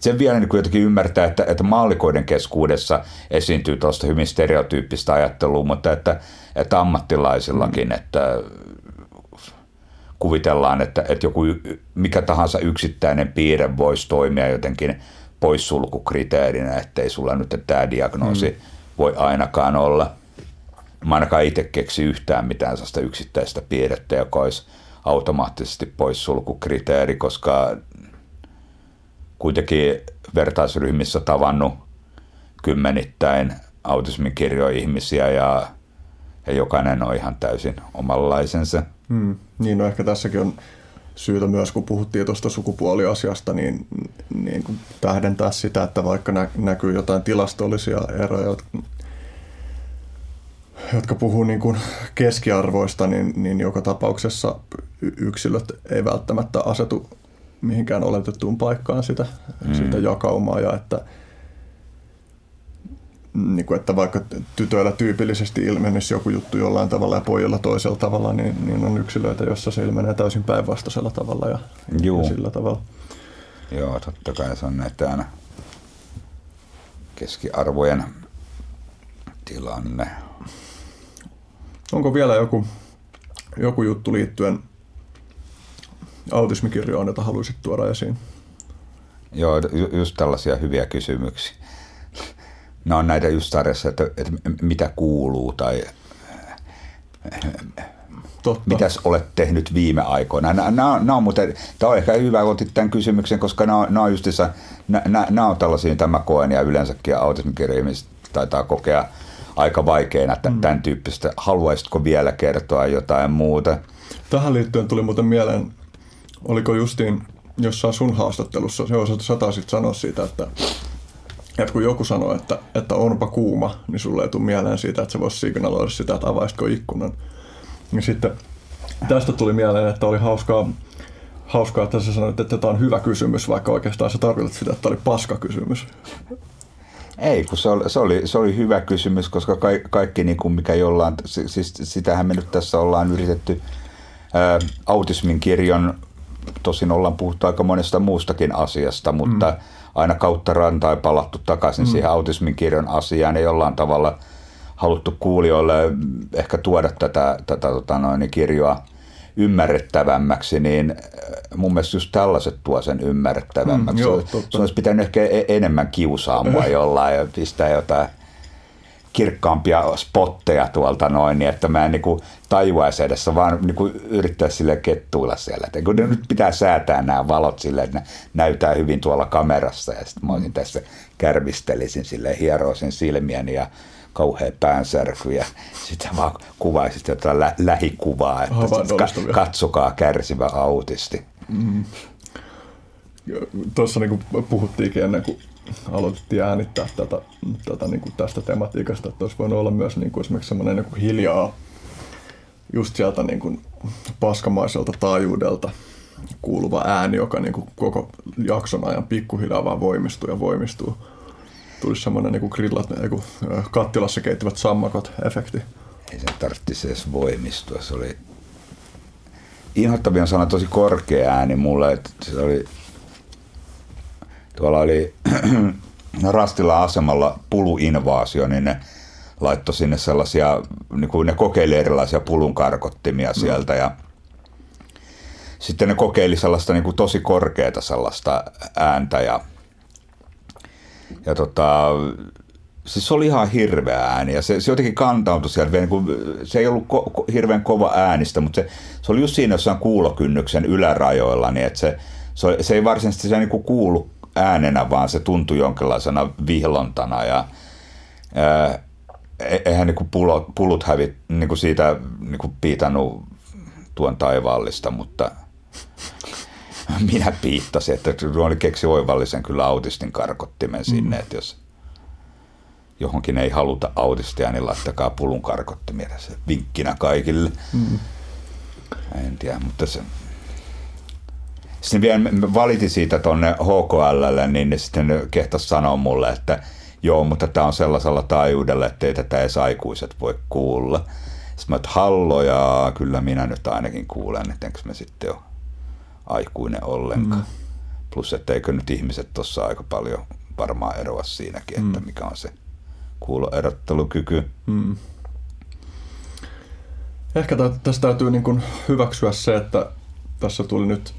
sen vielä niin jotenkin ymmärtää, että, että mallikoiden keskuudessa esiintyy tuosta hyvin stereotyyppistä ajattelua, mutta että, että ammattilaisillakin, mm. että kuvitellaan, että, että joku mikä tahansa yksittäinen piirre voisi toimia jotenkin poissulkukriteerinä, ettei sulla nyt tämä diagnoosi mm. voi ainakaan olla. Mä ainakaan itse keksi yhtään mitään sellaista yksittäistä piirrettä, joka olisi automaattisesti poissulkukriteeri, koska kuitenkin vertaisryhmissä tavannut kymmenittäin autismikirjoihmisiä ja, ja jokainen on ihan täysin omanlaisensa. Hmm. Niin, no ehkä tässäkin on syytä myös, kun puhuttiin tuosta sukupuoliasiasta, niin, niin kuin tähdentää sitä, että vaikka nä, näkyy jotain tilastollisia eroja, jotka puhuu niin kuin keskiarvoista, niin, niin joka tapauksessa yksilöt ei välttämättä asetu mihinkään oletettuun paikkaan sitä, mm. sitä jakaumaa ja että, niin kuin, että vaikka tytöillä tyypillisesti ilmenisi joku juttu jollain tavalla ja pojilla toisella tavalla, niin, niin on yksilöitä, joissa se ilmenee täysin päinvastaisella tavalla ja, ja sillä tavalla. Joo, totta kai se on näitä aina keskiarvojen tilanne. Onko vielä joku, joku juttu liittyen autismikirjoon, jota haluaisit tuoda esiin? Joo, just tällaisia hyviä kysymyksiä. Nämä on näitä just sarjassa, että, että mitä kuuluu tai Totta. mitäs olet tehnyt viime aikoina. Nämä, nämä on muuten, tämä on ehkä hyvä, kun otit tämän kysymyksen, koska nämä, nämä on justissa, nämä, nämä on tällaisia, tämä koen ja yleensäkin autismikirja taitaa kokea – aika vaikeana mm. tämän tyyppistä. Haluaisitko vielä kertoa jotain muuta? Tähän liittyen tuli muuten mieleen, oliko justiin jossain sun haastattelussa, joo, sä taisit sanoa siitä, että, että kun joku sanoo, että, että onpa kuuma, niin sulle ei tule mieleen siitä, että se voisi signaloida sitä, että avaisitko ikkunan. Ja sitten tästä tuli mieleen, että oli hauskaa, hauskaa että sä sanoit, että tämä on hyvä kysymys, vaikka oikeastaan sä tarkoitat sitä, että oli paska kysymys. Ei, kun se oli, se oli, se oli hyvä kysymys, koska kaikki, kaikki niin kuin mikä jollain, siis sitähän me nyt tässä ollaan yritetty ää, autismin kirjon, tosin ollaan puhuttu aika monesta muustakin asiasta, mutta mm. aina kautta rantaa palattu takaisin mm. siihen autismin kirjon asiaan ja jollain tavalla haluttu kuulijoille ehkä tuoda tätä, tätä tota noin, kirjoa ymmärrettävämmäksi, niin äh, mun mielestä just tällaiset tuo sen ymmärrettävämmäksi. Mm, joo, se olisi pitänyt ehkä e-, enemmän kiusaa mua jollain ja pistää jotain kirkkaampia spotteja tuolta noin, niin että mä en niin tajuaisi edessä, vaan niin kuin yrittää sille kettuilla siellä. Että kun nyt pitää säätää nämä valot sille, että ne näyttää hyvin tuolla kamerassa ja sitten mä olisin tässä kärvistelisin sille hieroisin silmiäni ja kauhea päänsärky ja sitten vaan kuvaisit jotain lä- lähikuvaa, että ka- katsokaa kärsivä autisti. Mm. Tuossa niin puhuttiinkin ennen kuin aloitettiin äänittää tätä, tätä niin kuin tästä tematiikasta, että olisi voinut olla myös niin kuin esimerkiksi semmoinen niin kuin hiljaa just sieltä niin kuin paskamaiselta taajuudelta kuuluva ääni, joka niin kuin koko jakson ajan pikkuhiljaa vaan voimistuu ja voimistuu tulisi semmoinen niin grillat, niin kattilassa keittivät sammakot efekti. Ei sen tarvitsisi edes voimistua. Se oli inhottavia sana tosi korkea ääni mulle, että se oli tuolla oli Rastilla asemalla puluinvaasio, niin ne laittoi sinne sellaisia, niin kuin ne kokeili erilaisia pulun karkottimia sieltä ja sitten ne kokeili sellaista niin kuin tosi korkeata sellaista ääntä ja ja tota, siis se oli ihan hirveä ääni ja se, se jotenkin kantautui sieltä. Niin kuin, se ei ollut ko, ko, hirveän kova äänistä, mutta se, se oli just siinä jossain kuulokynnyksen ylärajoilla, niin että se, se, se ei varsinaisesti se niin kuin kuulu äänenä, vaan se tuntui jonkinlaisena vihlontana ja ää, e, eihän niin kuin pulut, pulut hävit niin kuin siitä niin kuin piitannut tuon taivaallista, mutta minä piittasin, että oli keksi oivallisen kyllä autistin karkottimen sinne, mm. että jos johonkin ei haluta autistia, niin laittakaa pulun karkottimia se vinkkinä kaikille. Mm. En tiedä, mutta se... Sitten vielä valitin siitä tuonne HKLlle, niin ne sitten kehtas sanoa mulle, että joo, mutta tämä on sellaisella taajuudella, että ei tätä edes aikuiset voi kuulla. Sitten mä että halloja, kyllä minä nyt ainakin kuulen, että enkö mä sitten ole aikuinen ollenkaan. Mm. Plus, että eikö nyt ihmiset tuossa aika paljon varmaan eroa siinäkin, että mm. mikä on se kuuloerottelukyky. Mm. Ehkä tästä täytyy niin kuin hyväksyä se, että tässä tuli nyt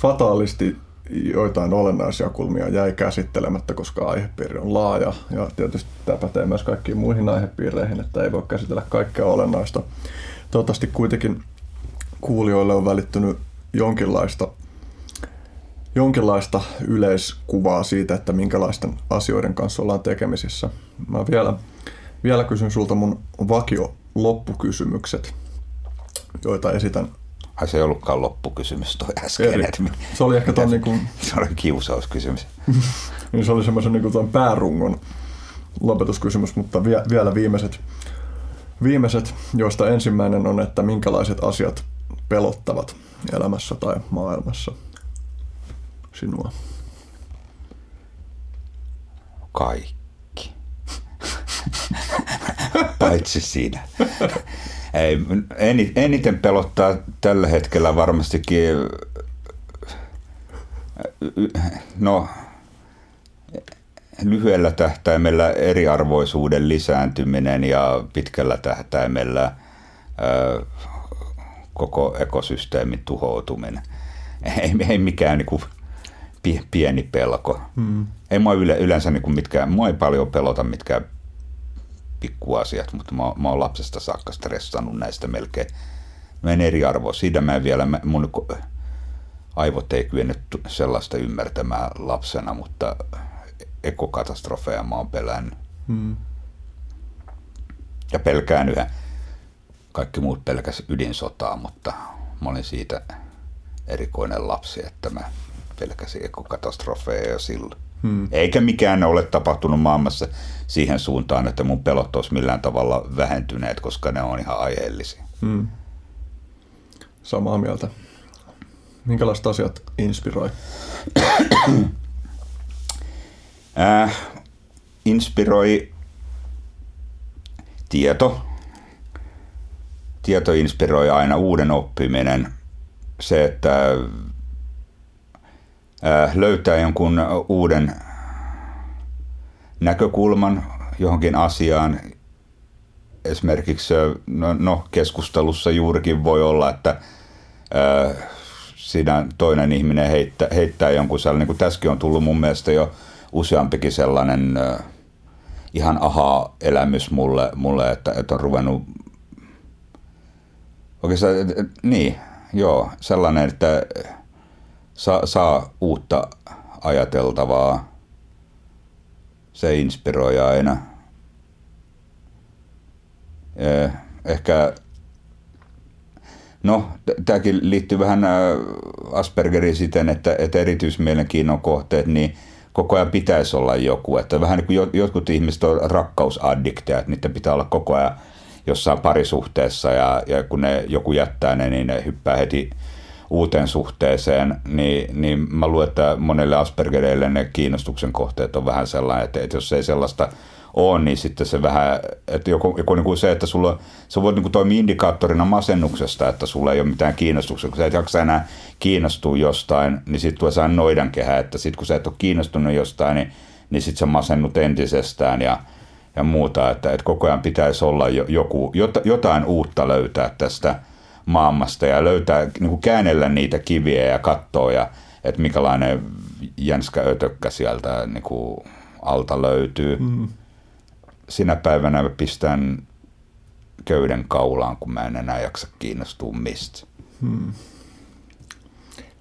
fataalisti joitain olennaisia kulmia jäi käsittelemättä, koska aihepiiri on laaja. Ja tietysti tämä pätee myös kaikkiin muihin aihepiireihin, että ei voi käsitellä kaikkea olennaista. Toivottavasti kuitenkin kuulijoille on välittynyt jonkinlaista, jonkinlaista yleiskuvaa siitä, että minkälaisten asioiden kanssa ollaan tekemisissä. Mä vielä, vielä kysyn sulta mun vakio loppukysymykset, joita esitän Ai se ei ollutkaan loppukysymys toi että mi- Se oli ehkä ton, niin kuin, Se oli kiusauskysymys. niin se oli semmoisen niin kuin päärungon lopetuskysymys, mutta vie, vielä viimeiset, viimeiset, joista ensimmäinen on, että minkälaiset asiat pelottavat elämässä tai maailmassa sinua? Kaikki. Paitsi siinä. Ei, eni- eniten pelottaa tällä hetkellä varmastikin, no lyhyellä tähtäimellä eriarvoisuuden lisääntyminen ja pitkällä tähtäimellä ö, koko ekosysteemin tuhoutuminen. Ei, ei mikään niinku pie- pieni pelko. Hmm. Ei mua yle, yleensä niinku mitkään, mua ei paljon pelota mitkään pikkuasiat, mutta mä, mä oon lapsesta saakka stressannut näistä melkein. Mä en eriarvoa. Siitä mä en vielä, mä- mun aivot ei kyennyt sellaista ymmärtämään lapsena, mutta ekokatastrofeja mä oon pelännyt. Hmm. Ja pelkään yhä. Kaikki muut pelkäs ydinsotaa, mutta mä olin siitä erikoinen lapsi, että mä pelkäsin ekokatastrofeja jo silloin. Hmm. Eikä mikään ole tapahtunut maailmassa siihen suuntaan, että mun pelot olisi millään tavalla vähentyneet, koska ne on ihan aiheellisia. Hmm. Samaa mieltä. Minkälaiset asiat inspiroi? Äh, inspiroi tieto. Tieto inspiroi aina uuden oppiminen. Se, että löytää jonkun uuden näkökulman johonkin asiaan. Esimerkiksi no, no, keskustelussa juurikin voi olla, että äh, siinä toinen ihminen heittää, heittää jonkun sellainen, niin kuin tässäkin on tullut mun mielestä jo useampikin sellainen äh, ihan aha-elämys mulle, mulle että, että on ruvennut oikeastaan, äh, niin, joo, sellainen, että saa, saa uutta ajateltavaa. Se inspiroi aina. Eh, Ehkä No, tämäkin liittyy vähän äh, Aspergeriin siten, että, että erityismielenkiinnon kohteet, niin koko ajan pitäisi olla joku. Että vähän niin kuin jo- jotkut ihmiset on rakkausaddikteja, että niiden pitää olla koko ajan jossain parisuhteessa ja, ja kun ne joku jättää ne, niin ne hyppää heti uuteen suhteeseen, niin, niin mä luulen, että monelle Aspergereille ne kiinnostuksen kohteet on vähän sellainen, että, että jos ei sellaista ole, niin sitten se vähän, että joku, joku niin kuin se, että sulla, se voi niin kuin toimia indikaattorina masennuksesta, että sulla ei ole mitään kiinnostusta, kun sä et jaksa enää kiinnostua jostain, niin sitten tulee sellainen noidankehä, että sitten kun sä et ole kiinnostunut jostain, niin, niin sitten sä masennut entisestään ja, ja muuta, että, että koko ajan pitäisi olla jo, joku, jot, jotain uutta löytää tästä maailmasta ja löytää, niin kuin käännellä niitä kiviä ja katsoa, ja, että minkälainen jänskä ötökkä sieltä niin kuin alta löytyy. Mm. Sinä päivänä mä pistän köyden kaulaan, kun mä en enää jaksa kiinnostua mistä.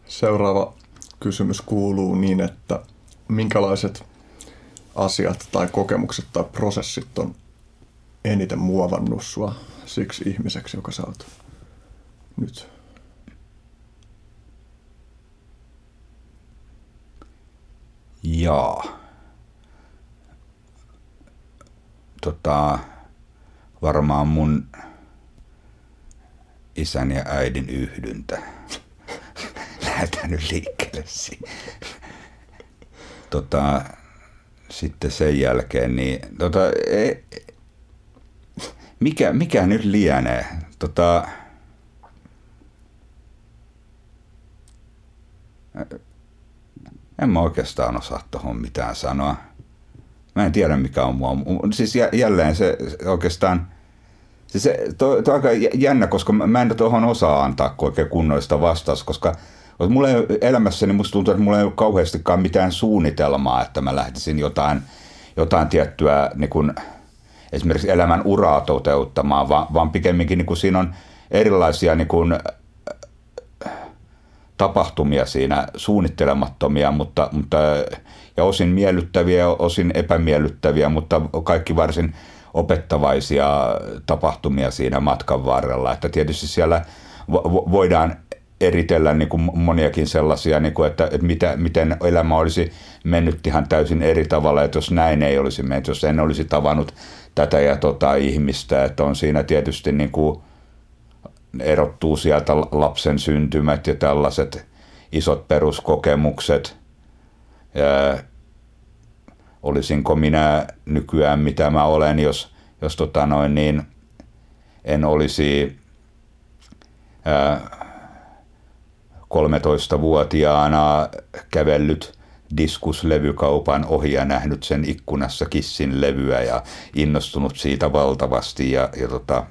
Seuraava kysymys kuuluu niin, että minkälaiset asiat tai kokemukset tai prosessit on eniten muovannut sua siksi ihmiseksi, joka sä oot nyt? Jaa. Tota, varmaan mun isän ja äidin yhdyntä. Lähdetään nyt liikkeelle. Tota, sitten sen jälkeen, niin tota, e, mikä, mikä nyt lienee? Tota, en mä oikeastaan osaa tuohon mitään sanoa. Mä en tiedä mikä on mua. Siis jä- jälleen se se oikeastaan, siis se, toi, toi aika jä- jännä, koska mä en tuohon osaa antaa oikein kunnollista vastausta, koska mulla ei elämässäni, musta tuntuu, että mulla ei ole kauheastikaan mitään suunnitelmaa, että mä lähtisin jotain, jotain tiettyä niin kuin, esimerkiksi elämän uraa toteuttamaan, vaan, vaan pikemminkin niin kuin siinä on erilaisia niin kuin, tapahtumia siinä, suunnittelemattomia, mutta, mutta ja osin miellyttäviä osin epämiellyttäviä, mutta kaikki varsin opettavaisia tapahtumia siinä matkan varrella. Että tietysti siellä vo- vo- voidaan eritellä niin kuin moniakin sellaisia, niin kuin, että, että mitä, miten elämä olisi mennyt ihan täysin eri tavalla, että jos näin ei olisi mennyt, jos en olisi tavannut tätä ja tota ihmistä, että on siinä tietysti niin kuin, erottuu sieltä lapsen syntymät ja tällaiset isot peruskokemukset. Ja olisinko minä nykyään mitä mä olen, jos, jos tota noin, niin en olisi ää, 13-vuotiaana kävellyt diskuslevykaupan ohi ja nähnyt sen ikkunassa Kissin levyä ja innostunut siitä valtavasti ja, ja tota,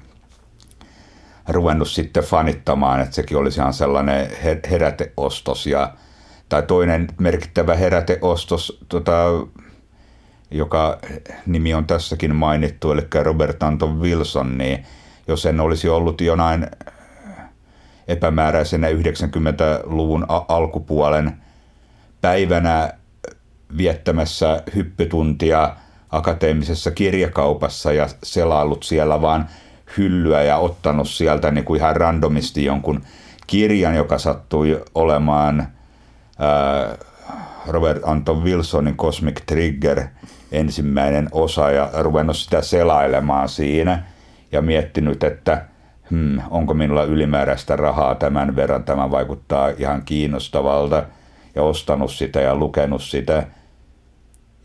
ruvennut sitten fanittamaan, että sekin olisi ihan sellainen heräteostos. Ja, tai toinen merkittävä heräteostos, tota, joka nimi on tässäkin mainittu, eli Robert Anton Wilson, niin jos en olisi ollut jonain epämääräisenä 90-luvun alkupuolen päivänä viettämässä hyppytuntia akateemisessa kirjakaupassa ja selaillut siellä vaan hyllyä ja ottanut sieltä niin kuin ihan randomisti jonkun kirjan, joka sattui olemaan ää, Robert Anton Wilsonin Cosmic Trigger ensimmäinen osa ja ruvennut sitä selailemaan siinä ja miettinyt, että hmm, onko minulla ylimääräistä rahaa tämän verran, tämä vaikuttaa ihan kiinnostavalta ja ostanut sitä ja lukenut sitä.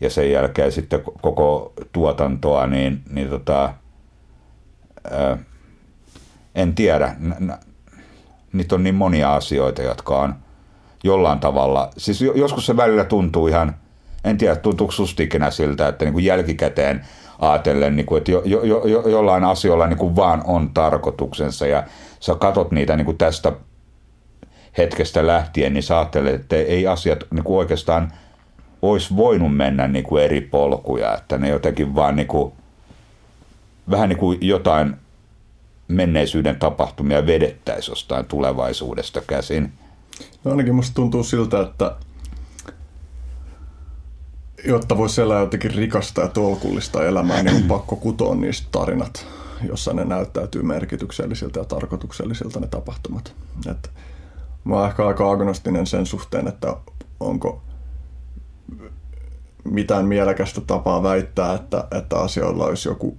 Ja sen jälkeen sitten koko tuotantoa, niin, niin tota, en tiedä. Niitä on niin monia asioita, jotka on jollain tavalla, siis joskus se välillä tuntuu ihan, en tiedä tuntuuko susta ikinä siltä, että niin kuin jälkikäteen ajatellen, niin kuin, että jo, jo, jo, jollain asioilla niin kuin vaan on tarkoituksensa ja sä katot niitä niin kuin tästä hetkestä lähtien, niin sä ajattelet, että ei asiat niin kuin oikeastaan olisi voinut mennä niin kuin eri polkuja, että ne jotenkin vaan niin kuin, vähän niin kuin jotain menneisyyden tapahtumia vedettäisiin jostain tulevaisuudesta käsin. No ainakin musta tuntuu siltä, että jotta voisi elää jotenkin rikasta ja tolkullista elämää, niin on pakko kutoa niistä tarinat, jossa ne näyttäytyy merkityksellisiltä ja tarkoituksellisilta ne tapahtumat. Et mä oon ehkä aika agnostinen sen suhteen, että onko mitään mielekästä tapaa väittää, että, että asioilla olisi joku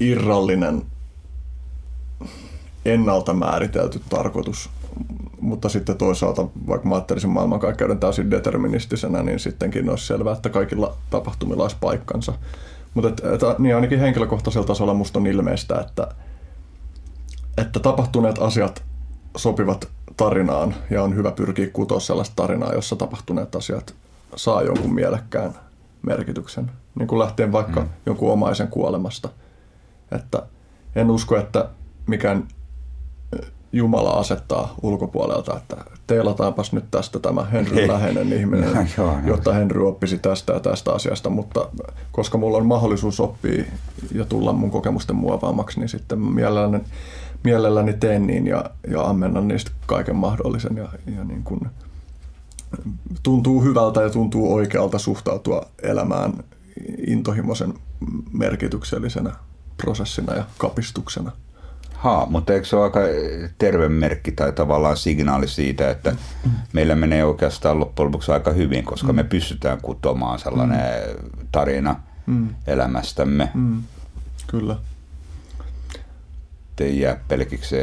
irrallinen ennalta määritelty tarkoitus. Mutta sitten toisaalta, vaikka mä ajattelisin maailmankaikkeuden täysin deterministisenä, niin sittenkin olisi selvää, että kaikilla tapahtumilla olisi paikkansa. Mutta et, et, niin ainakin henkilökohtaisella tasolla musta on ilmeistä, että, että tapahtuneet asiat sopivat tarinaan ja on hyvä pyrkiä kutoa sellaista tarinaa, jossa tapahtuneet asiat saa jonkun mielekkään merkityksen. Niin kuin lähtien vaikka mm. jonkun omaisen kuolemasta. Että en usko, että mikään Jumala asettaa ulkopuolelta, että teilataanpas nyt tästä tämä Henry läheinen ihminen, no, joo, jotta Henry oppisi tästä ja tästä asiasta, mutta koska mulla on mahdollisuus oppia ja tulla mun kokemusten muovaamaksi, niin sitten mielelläni, mielelläni teen niin ja, ja ammennan niistä kaiken mahdollisen. Ja, ja niin kuin tuntuu hyvältä ja tuntuu oikealta suhtautua elämään intohimoisen merkityksellisenä prosessina ja kapistuksena. Ha, mutta eikö se ole aika terve merkki tai tavallaan signaali siitä, että mm. meillä menee oikeastaan loppujen lopuksi aika hyvin, koska mm. me pystytään kutomaan sellainen mm. tarina mm. elämästämme. Mm. Kyllä. Ei jää pelkiksi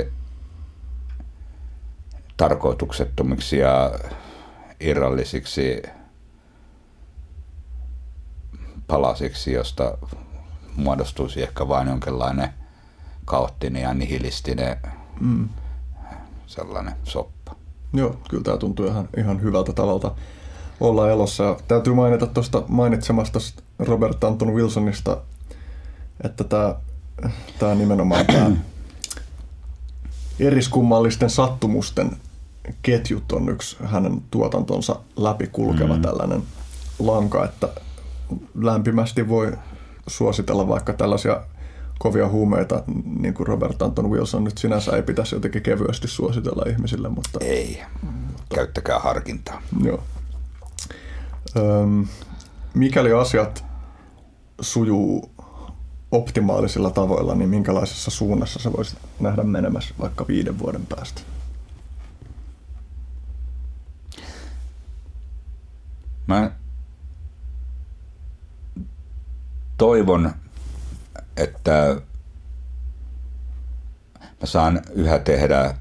tarkoituksettomiksi ja irrallisiksi palasiksi, josta muodostuisi ehkä vain jonkinlainen – kaoottinen ja nihilistinen mm. sellainen soppa. Joo, kyllä tämä tuntuu ihan, ihan hyvältä tavalta olla elossa. Ja täytyy mainita tuosta mainitsemasta Robert Anton Wilsonista, että tämä, tämä nimenomaan tämä eriskummallisten sattumusten ketjut on yksi hänen tuotantonsa läpikulkeva mm. tällainen lanka, että lämpimästi voi suositella vaikka tällaisia kovia huumeita, niin kuin Robert Anton Wilson nyt sinänsä ei pitäisi jotenkin kevyesti suositella ihmisille. Mutta, ei, mutta, käyttäkää harkintaa. Joo. Öm, mikäli asiat sujuu optimaalisilla tavoilla, niin minkälaisessa suunnassa sä voisit nähdä menemässä vaikka viiden vuoden päästä? Mä toivon, että mä saan yhä tehdä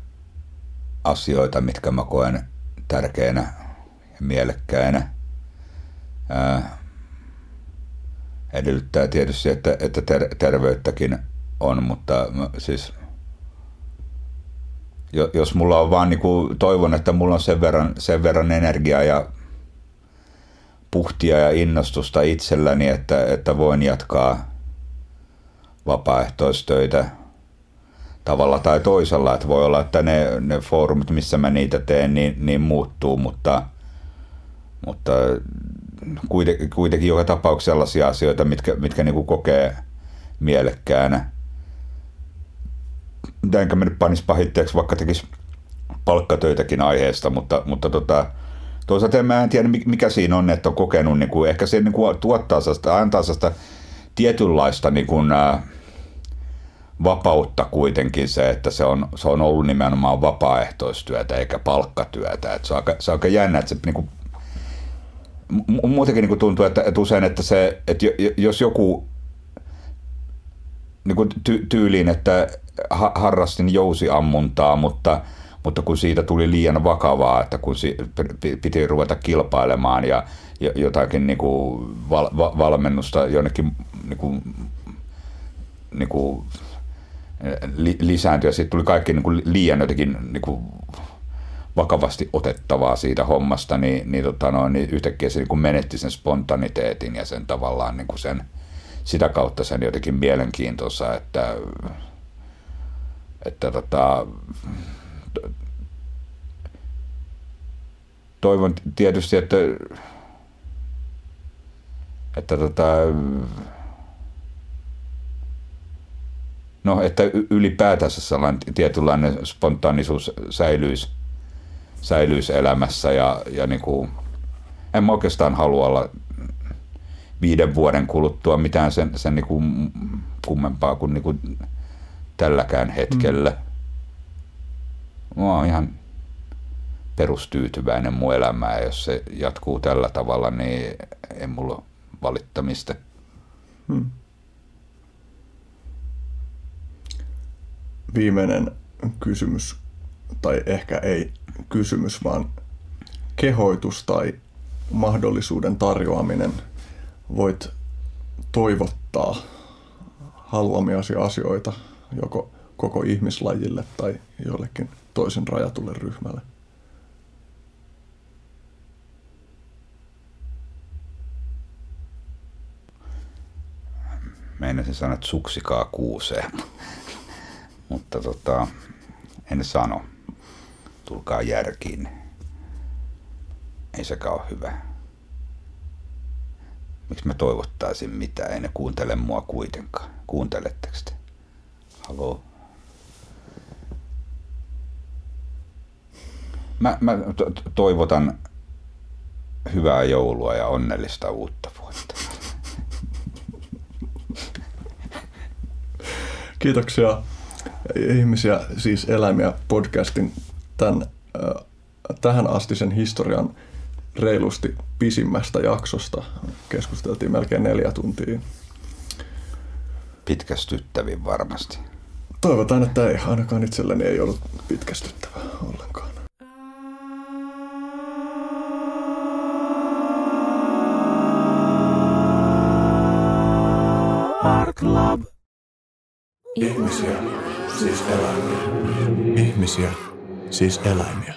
asioita, mitkä mä koen tärkeänä ja mielekkäinä. Ää, edellyttää tietysti, että, että ter- terveyttäkin on, mutta mä, siis jos mulla on vaan niin kuin, toivon, että mulla on sen verran, sen verran energiaa ja puhtia ja innostusta itselläni, että, että voin jatkaa vapaaehtoistöitä tavalla tai toisella. Että voi olla, että ne, ne foorumit, missä mä niitä teen, niin, niin muuttuu, mutta, mutta kuitenkin, kuitenkin joka tapauksessa sellaisia asioita, mitkä, mitkä niin kuin kokee mielekkäänä. Enkä mä nyt panisi pahitteeksi, vaikka tekisi palkkatöitäkin aiheesta, mutta, mutta tota, toisaalta mä en tiedä, mikä siinä on, että on kokenut, niin kuin, ehkä se niin kuin tuottaa sellaista, antaa sellaista tietynlaista niin kuin, ää, vapautta kuitenkin se, että se on, se on ollut nimenomaan vapaaehtoistyötä eikä palkkatyötä. Että se, on aika, se on aika jännä, että se niin kuin, muutenkin niin kuin tuntuu, että, että usein, että, se, että jos joku niin kuin ty, tyyliin, että harrastin jousiammuntaa, mutta, mutta kun siitä tuli liian vakavaa, että kun piti ruveta kilpailemaan ja jotakin niin kuin val, valmennusta jonnekin niin kuin, niin kuin lisääntyä. Sitten tuli kaikki niin kuin liian jotenkin niin kuin vakavasti otettavaa siitä hommasta, niin, niin, tota no, niin yhtäkkiä se niin kuin menetti sen spontaniteetin ja sen tavallaan niin kuin sen, sitä kautta sen jotenkin mielenkiintoisa, että, että tota, toivon tietysti, että, että tota, no, että ylipäätänsä sellainen tietynlainen spontaanisuus säilyisi, säilyisi elämässä ja, ja niin kuin, en mä oikeastaan halua olla viiden vuoden kuluttua mitään sen, sen niin kuin kummempaa kuin, niin kuin tälläkään hetkellä. Mm. Mä oon ihan perustyytyväinen mun elämää. Jos se jatkuu tällä tavalla, niin ei mulla valittamista. Hmm. Viimeinen kysymys, tai ehkä ei kysymys, vaan kehoitus tai mahdollisuuden tarjoaminen. Voit toivottaa haluamiasi asioita joko koko ihmislajille tai jollekin toisen rajatulle ryhmälle. Meinasin sanoa, että suksikaa kuuseen, mutta tota, en sano. Tulkaa järkiin. Ei sekään ole hyvä. Miksi mä toivottaisin mitä? Ei ne kuuntele mua kuitenkaan. Kuunteletteko te? Haloo? Mä, mä to- toivotan hyvää joulua ja onnellista uutta vuotta. Kiitoksia ihmisiä, siis eläimiä podcastin tämän, äh, tähän asti sen historian reilusti pisimmästä jaksosta. Keskusteltiin melkein neljä tuntia. Pitkästyttävin varmasti. Toivotaan, että ei. Ainakaan itselleni ei ollut pitkästyttävää ollenkaan. Club. Ihmisiä, siis eläimiä. Ihmisiä, siis eläimiä.